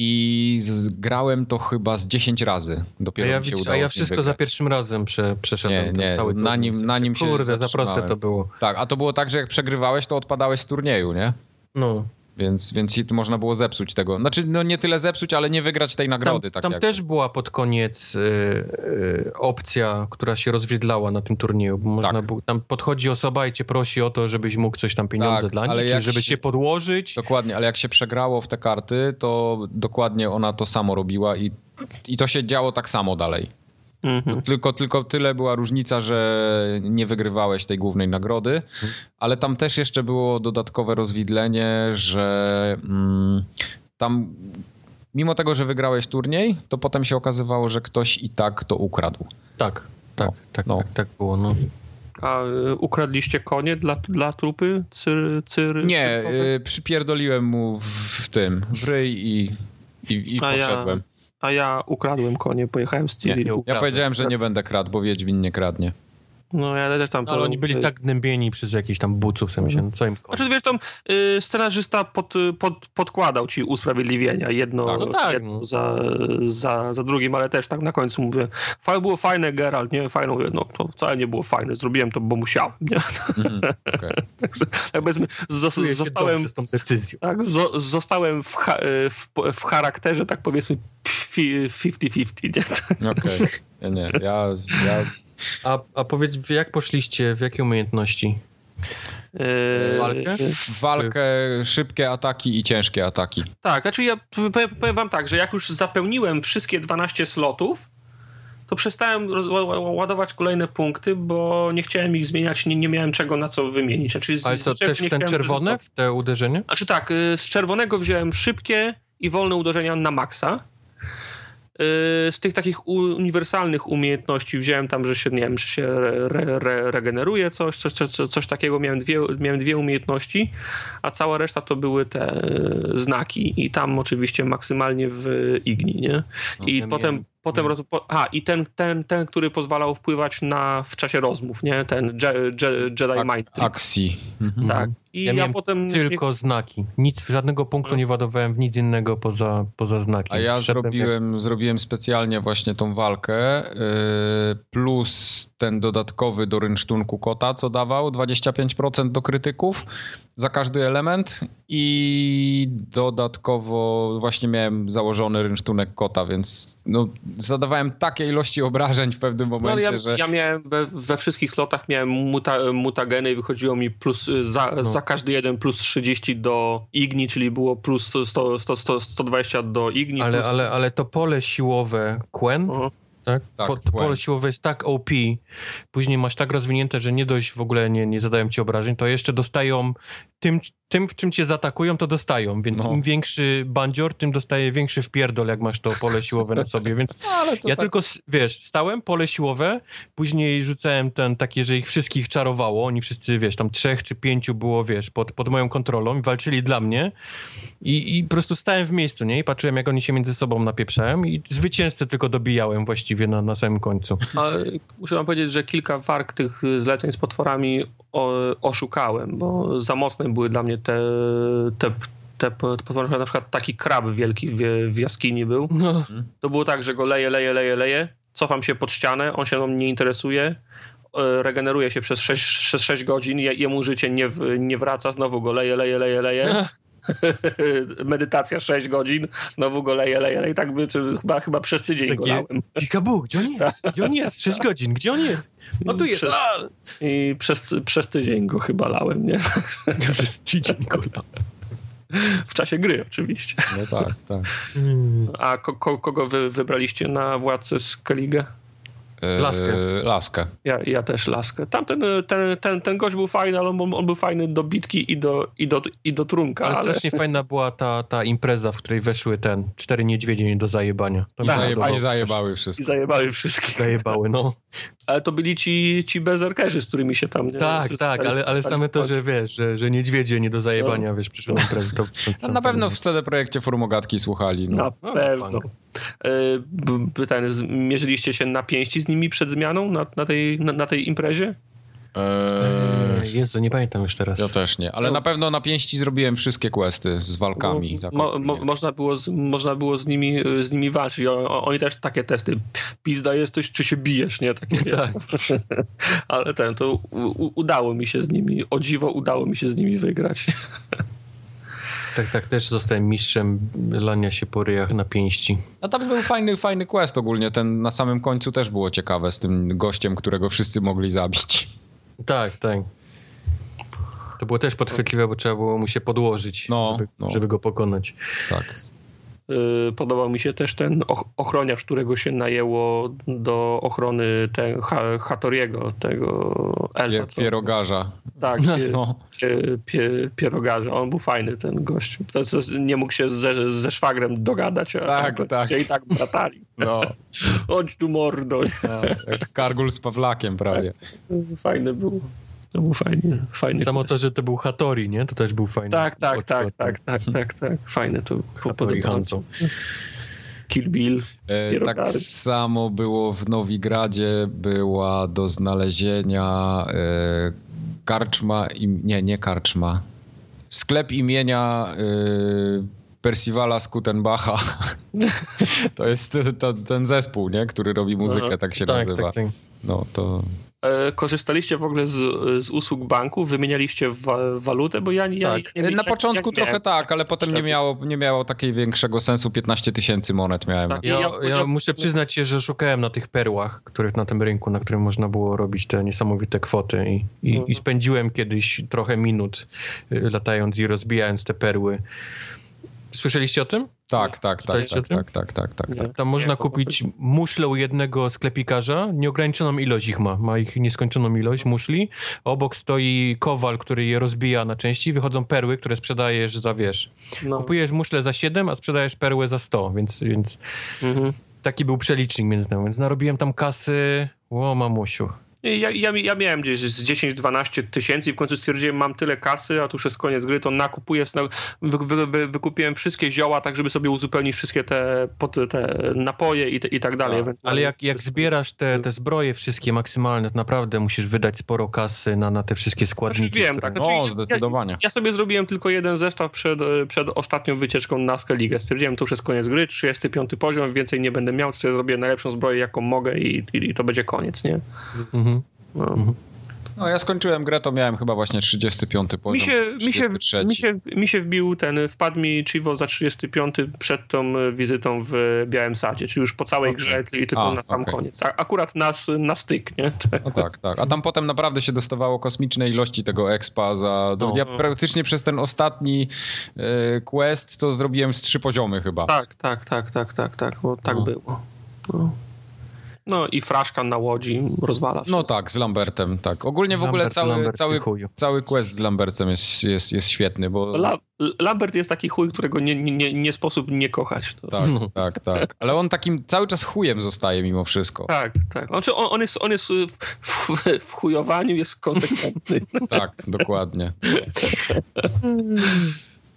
i z, grałem to chyba z 10 razy. a Dopiero ja, mi się udało a ja wszystko za pierwszym razem prze, przeszedłem. Nie, nie, cały na nim- sensie, na nim się Kurde, za proste to było. Tak, a to było tak, że jak przegrywałeś, to odpadałeś z turnieju, nie? No. Więc, więc i można było zepsuć tego. Znaczy, no nie tyle zepsuć, ale nie wygrać tej nagrody. Tam, tak tam jak... też była pod koniec y, y, opcja, która się rozwiedlała na tym turnieju, bo można Tak. było, tam podchodzi osoba i cię prosi o to, żebyś mógł coś tam pieniądze Tak, dla niej, czy żeby się- cię podłożyć. Dokładnie, ale jak się przegrało w te karty, to dokładnie ona to samo robiła i, i to się działo tak samo dalej. Mhm. Tylko, tylko tyle była różnica, że nie wygrywałeś tej głównej nagrody, ale tam też jeszcze było dodatkowe rozwidlenie, że mm, tam mimo tego, że wygrałeś turniej, to potem się okazywało, że ktoś i tak to ukradł. Tak, tak, No, tak, no. tak, tak było, no. A y, ukradliście konie dla, dla trupy? Cyr, cyr, Nie, cyrkowe? y, przypierdoliłem mu w, w tym, w ryj i, i, i A ja- poszedłem. A ja ukradłem konie, pojechałem z Nie, Ciri. ja powiedziałem, że nie będę kradł, bo Wiedźmin nie kradnie. No ja też tam to... Ale oni byli tak gnębieni przez jakichś tam buców, w sensie, no co im. Znaczy wiesz, tam y, scenarzysta pod, pod, podkładał ci usprawiedliwienia, jedno, Tak, no tak, jedno no. za, za, za drugim, ale też tak na końcu mówię, fajne było fajne, Geralt, nie, fajne, mówię, no to wcale nie było fajne, zrobiłem to, bo musiałem, nie? Mhm, okej. Tak, tak powiedzmy, zos, się zostałem, z tą decyzją. tak, zo, zostałem w, cha, w, w charakterze, tak powiedzmy, 50-50, nie? Tak. Okej. Nie, nie, ja, ja A, a powiedz, jak poszliście, w jakie umiejętności? Yy, Walkę? walkę, szybkie ataki i ciężkie ataki. Tak, znaczy ja powiem, wam tak, że jak już zapełniłem wszystkie 12 slotów, to przestałem ładować kolejne punkty, bo nie chciałem ich zmieniać, nie, nie miałem czego na co wymienić. Znaczy, z- Ale z co, niczego też ten w te uderzenie? Znaczy tak, y, z czerwonego wziąłem szybkie i wolne uderzenia na maksa. Y, Z tych takich uniwersalnych umiejętności wziąłem tam, że się, nie wiem, że się re, re, re, regeneruje coś, coś, coś, coś takiego. Miałem dwie, miałem dwie umiejętności, a cała reszta to były te y, znaki i tam oczywiście maksymalnie w igni, nie? I ja potem, miałem potem roz, po, a i ten, ten, ten, który pozwalał wpływać na w czasie rozmów, nie? Ten Je, Je, Jedi Mind Trick. Akcji. Mhm. Tak. I Ja ja, miałem potem Tylko znaki. Nic, żadnego punktu nie ładowałem w nic innego poza, poza znakiem. A ja zrobiłem, zrobiłem specjalnie właśnie tą walkę, yy, plus ten dodatkowy do rynsztunku kota, co dawał 25% do krytyków za każdy element i dodatkowo właśnie miałem założony rynsztunek kota, więc no, zadawałem takie ilości obrażeń w pewnym No, momencie, ja, że... ja miałem we, we wszystkich slotach miałem muta, mutageny i wychodziło mi plus za, No. za każdy jeden plus 30 do Igni, czyli było plus 100, 100, 100, 120 do Igni. Ale, plus... ale, ale to pole siłowe Quen, Aha. Tak? Tak, po, to Quen. pole siłowe jest tak OP, później masz tak rozwinięte, że nie dość w ogóle nie, nie zadają ci obrażeń, to jeszcze dostają tym, tym w czym cię zaatakują, to dostają, więc No. im większy bandzior, tym dostaje większy wpierdol, jak masz to pole siłowe na sobie, więc Ale to ja tak- tylko, wiesz, stałem, pole siłowe, później rzucałem ten takie, że ich wszystkich czarowało, oni wszyscy, wiesz, tam trzech czy pięciu było, wiesz, pod, pod moją kontrolą i walczyli dla mnie i, i po prostu stałem w miejscu, nie, i patrzyłem, jak oni się między sobą napieprzają i zwycięzcę tylko dobijałem właściwie na, na samym końcu. Ale muszę wam powiedzieć, że kilka warg tych zleceń z potworami oszukałem, bo za mocne były dla mnie te, te, te, potwory. Na przykład taki krab wielki w, w jaskini był. No, To było tak, że go leję, leję, leję, leję, cofam się pod ścianę, on się nie interesuje, e, regeneruje się przez 6, przez 6 godzin, je, jemu życie nie, nie wraca, znowu go leję, leję, leję, leję. Medytacja 6 godzin, znowu go leję, leję, leję. Tak by, czy, chyba, chyba przez tydzień go Takie- lałem. Pikabu, gdzie on jest? Gdzie on jest? 6 godzin, gdzie on jest? No tu jest, Przez-! I przez, przez tydzień go chyba lałem, nie? Przez tydzień, kurwa. W czasie gry oczywiście. No tak, tak. A ko, ko, kogo wy wybraliście na władcę Skellige? E, Laskę. Laskę. Ja, ja też laskę. Tamten ten, ten, ten gość był fajny, ale on, on był fajny do bitki i do, i do, i do trunka, Ale ale, strasznie fajna była ta, ta impreza, w której weszły ten, cztery niedźwiedzie nie do zajebania. To I, zajeba. I zajebały i wszystko. zajebały wszystkich. Zajebały, no. Ale to byli ci, ci bezerkerzy, z którymi się tam... Nie, Tak, tak, ale, ale same to, że wiesz, że, że niedźwiedzie nie do zajebania, wiesz, przyszły na imprezę. To, to, No, na pewno w CD Projekcie Formogatki słuchali. No. Na No, pewno. E, z- mierzyliście się na pięści z nimi przed zmianą na, na, tej, na, na tej imprezie? Eee, Jezu, nie pamiętam już teraz. ja też nie, ale na pewno na pięści zrobiłem wszystkie questy z walkami. Bo tak mo, można, było z, można było z nimi, z nimi walczyć. O, oni też takie testy. Pizda jesteś, czy się bijesz, nie? Takie. Tak. Ale ten, to u, udało mi się z nimi, o dziwo udało mi się z nimi wygrać. Tak, tak, też zostałem mistrzem lania się po ryjach na pięści. A tam był fajny, fajny quest ogólnie. Ten na samym końcu też było ciekawe z tym gościem, którego wszyscy mogli zabić. Tak, tak. To było też podchwytliwe, bo trzeba było mu się podłożyć, No, żeby, no. żeby go pokonać. Tak. Y, Podobał mi się też ten och- ochroniarz, którego się najęło do ochrony ten, ha, Hatoriego, tego elfa. Co- pierogarza. Tak, No. pie, pie, pierogarza. On był fajny, ten gość. Nie mógł się ze, ze szwagrem dogadać, a Tak, a tak. się i tak bratali. No. Chodź tu mordo. no. Jak Kargul z Pawlakiem prawie. Fajny był. To był fajny, fajny Samo to, że to był Hattori, nie? To też był fajny. Tak, tak, tak, tak, tak, tak, tak. Fajny to podobało. Kill Bill. E, tak samo było w Nowigradzie, była do znalezienia e, karczma, im, nie, nie karczma, sklep imienia e, Percivala Skutenbacha. to jest to, ten zespół, nie? który robi muzykę, tak się Tak, nazywa. tak, tak. No to korzystaliście w ogóle z, z usług banku? Wymienialiście wa, walutę? Bo ja, ja, tak. ja, ja Na ja- początku ja trochę miałem tak, ale potem nie miało, nie miało takiej większego sensu. 15 tysięcy monet miałem. Tak. Ja, Ja- muszę przyznać się, że szukałem na tych perłach, których na tym rynku, na którym można było robić te niesamowite kwoty i, i, Mhm. i spędziłem kiedyś trochę minut y, latając i rozbijając te perły. Słyszeliście o tym? Tak, tak, tak, tak, tak, tak, tak, tak, Nie. tak. Tam można Nie, kupić muszle u jednego sklepikarza, nieograniczoną ilość ich ma, ma ich nieskończoną ilość muszli. Obok stoi kowal, który je rozbija na części, wychodzą perły, które sprzedajesz za, wiesz, No. kupujesz muszle za 7, a sprzedajesz perłę za 100, więc, więc Mhm. taki był przelicznik między nami, więc narobiłem tam kasy, o mamusiu. Ja, ja, ja miałem gdzieś z 10-12 tysięcy i w końcu stwierdziłem, mam tyle kasy, a tu już jest koniec gry, to nakupuję, wy, wy, wy, wykupiłem wszystkie zioła, tak żeby sobie uzupełnić wszystkie te, te napoje i, te, i tak dalej. Tak, ale jak, jak zbierasz te, te zbroje wszystkie maksymalne, to naprawdę musisz wydać sporo kasy na, na te wszystkie składniki. Znaczy, wiem, które... tak. Znaczy, no, zdecydowanie. Ja, ja, sobie zrobiłem tylko jeden zestaw przed, przed ostatnią wycieczką na Skellige. Stwierdziłem, to już jest koniec gry, 35 poziom, więcej nie będę miał, sobie zrobię najlepszą zbroję, jaką mogę i, i, i to będzie koniec, nie? Mhm. No. Mhm. No ja skończyłem grę, to miałem chyba właśnie 35 poziom. Mi się, mi się, mi się, mi się wbił ten, wpadł mi Chivo za 35 przed tą wizytą w Białym Sadzie, czyli już po całej okay. grze i tylko A, na sam okay. koniec. A, akurat nas na styk, nie? No tak, tak. A tam potem naprawdę się dostawało kosmiczne ilości tego expa za... No. Ja praktycznie przez ten ostatni e, quest to zrobiłem z trzy poziomy chyba. Tak, tak, tak, tak, tak, tak, bo tak no. było. No. No i fraszka na łodzi rozwala no wszystko. No tak, z Lambertem, tak. Ogólnie w ogóle cały, cały, cały quest z Lambertem jest, jest, jest świetny, bo... La Lambert jest taki chuj, którego nie, nie, nie sposób nie kochać. To... Tak, tak, tak. Ale on takim cały czas chujem zostaje mimo wszystko. Tak, tak. Znaczy on, on jest, on jest w, w, w chujowaniu jest konsekwentny. tak, dokładnie.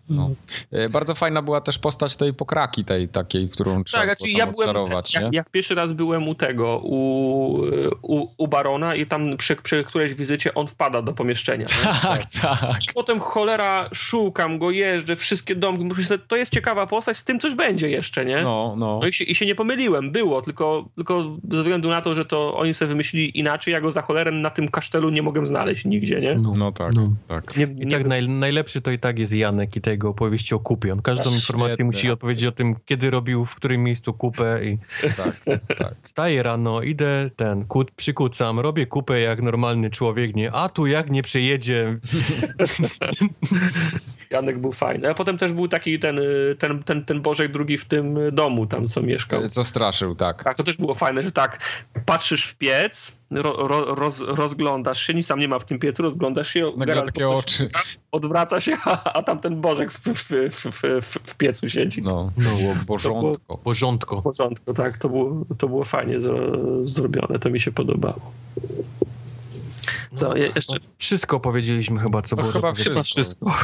No. E, bardzo fajna była też postać tej pokraki, tej takiej, którą trzeba tak, znaczy ja byłem, jak, jak, pierwszy raz byłem u tego, u, u, u Barona i tam przy, przy którejś wizycie on wpada do pomieszczenia. Tak, tak. I potem cholera, szukam go, jeżdżę, wszystkie domki, myślę, to jest ciekawa postać, z tym coś będzie jeszcze, nie? No, no. no i, się, i się nie pomyliłem, było, tylko, tylko ze względu na to, że to oni sobie wymyślili inaczej, ja go za cholerem na tym kasztelu nie mogę znaleźć nigdzie, nie? No, no tak, no. tak. Nie, nie, I tak naj, najlepszy to i tak jest Janek i tego opowieści o kupie. On każdą informację musi odpowiedzieć o tym, kiedy robił, w którym miejscu kupę i tak, tak. Wstaję rano, idę ten, kut, przykucam, robię kupę jak normalny człowiek, nie, a tu jak nie przejedzie. Janek był fajny. A potem też był taki ten, ten, ten, ten Bożek drugi w tym domu tam, co mieszkał. Co straszył, tak. Tak, to też było fajne, że tak, patrzysz w piec, ro, ro, roz, rozglądasz się, nic tam nie ma w tym piecu, rozglądasz się, Nagle takie oczy. Odwraca się, a, a tam ten Bożek w, w, w, w, w piecu siedzi. No, no porządko. Porządko. Porządko, tak, to było, to było fajnie zrobione, to mi się podobało. Co, no, jeszcze... Wszystko powiedzieliśmy chyba, co no, było chyba wszystko. wszystko.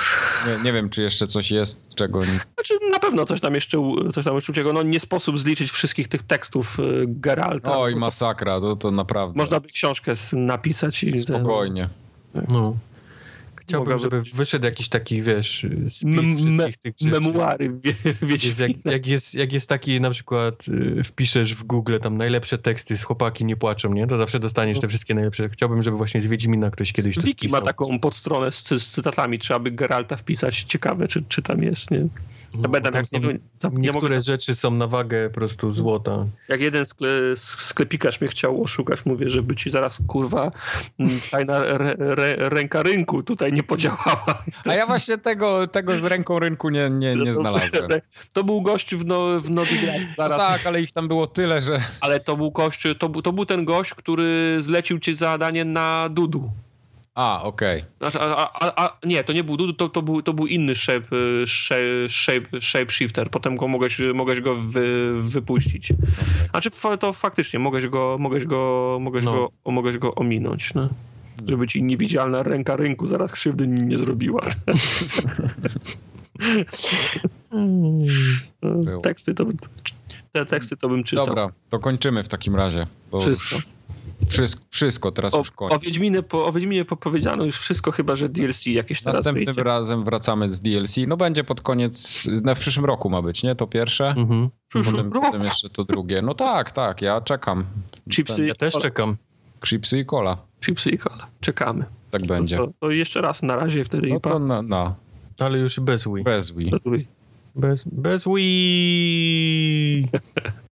Nie, nie, wiem, czy jeszcze coś jest, czego... Znaczy, na pewno coś tam jeszcze, coś tam jeszcze czego, no nie sposób zliczyć wszystkich tych tekstów y, Geralta. Oj, masakra, to, to naprawdę. Można by książkę napisać i... Spokojnie. No. Chciałbym, żeby wyszedł jakiś taki, wiesz, spis wszystkich tych rzeczy. Memuary, wie, wiecie. Jest, jak, jak, jest, jak jest taki na przykład, y, wpiszesz w Google tam najlepsze teksty z chłopaki nie płaczą, nie? To zawsze dostaniesz te wszystkie najlepsze. Chciałbym, żeby właśnie z Wiedźmina ktoś kiedyś to Wiki ma taką podstronę z, z cytatami, trzeba by Geralta wpisać. Ciekawe, czy, czy tam jest, nie? No, będę jak nie, nie niektóre mogę... rzeczy są na wagę po prostu złota. Jak jeden skle, sklepikarz mnie chciał oszukać, mówię, żeby ci zaraz kurwa tajna re, re, ręka rynku tutaj nie podziałała. A ja właśnie tego, tego z ręką rynku nie, nie, nie znalazłem. To był gość w, no, w Nowigrad zaraz. No tak, ale ich tam było tyle, że... Ale to był gość, to, to był ten gość, który zlecił ci zadanie na Dudu. A, okej. Okay. Znaczy, a, a, a, nie, to nie był Dudu, to, to, był, to był inny shape, shape, shape, shape shifter. Potem go mogłeś, mogłeś go wy, wypuścić. Okay. Znaczy to faktycznie mogłeś go, mogłeś go, mogłeś no. go, mogłeś go ominąć. No. Żeby ci niewidzialna ręka rynku zaraz krzywdy nie zrobiła. teksty to te teksty to bym czytał. Dobra, to kończymy w takim razie. Wszystko. Już... Wszystko, wszystko teraz o, już koniec. O Wiedźminie, po, o Wiedźminie powiedziano już wszystko, chyba że DLC jakieś teraz Następnym wyjdzie. razem wracamy z DLC. No będzie pod koniec, no w przyszłym roku ma być, nie? To pierwsze. Mhm. Potem, potem jeszcze to drugie. No tak, tak, ja czekam. Chipsy ja też czekam. Chipsy i cola. Chipsy i cola. Czekamy. Tak będzie. To, to jeszcze raz na razie wtedy. No to na, na. Ale już bez Wii. Bez Wii. Bez Wii. Bez, bez Wii.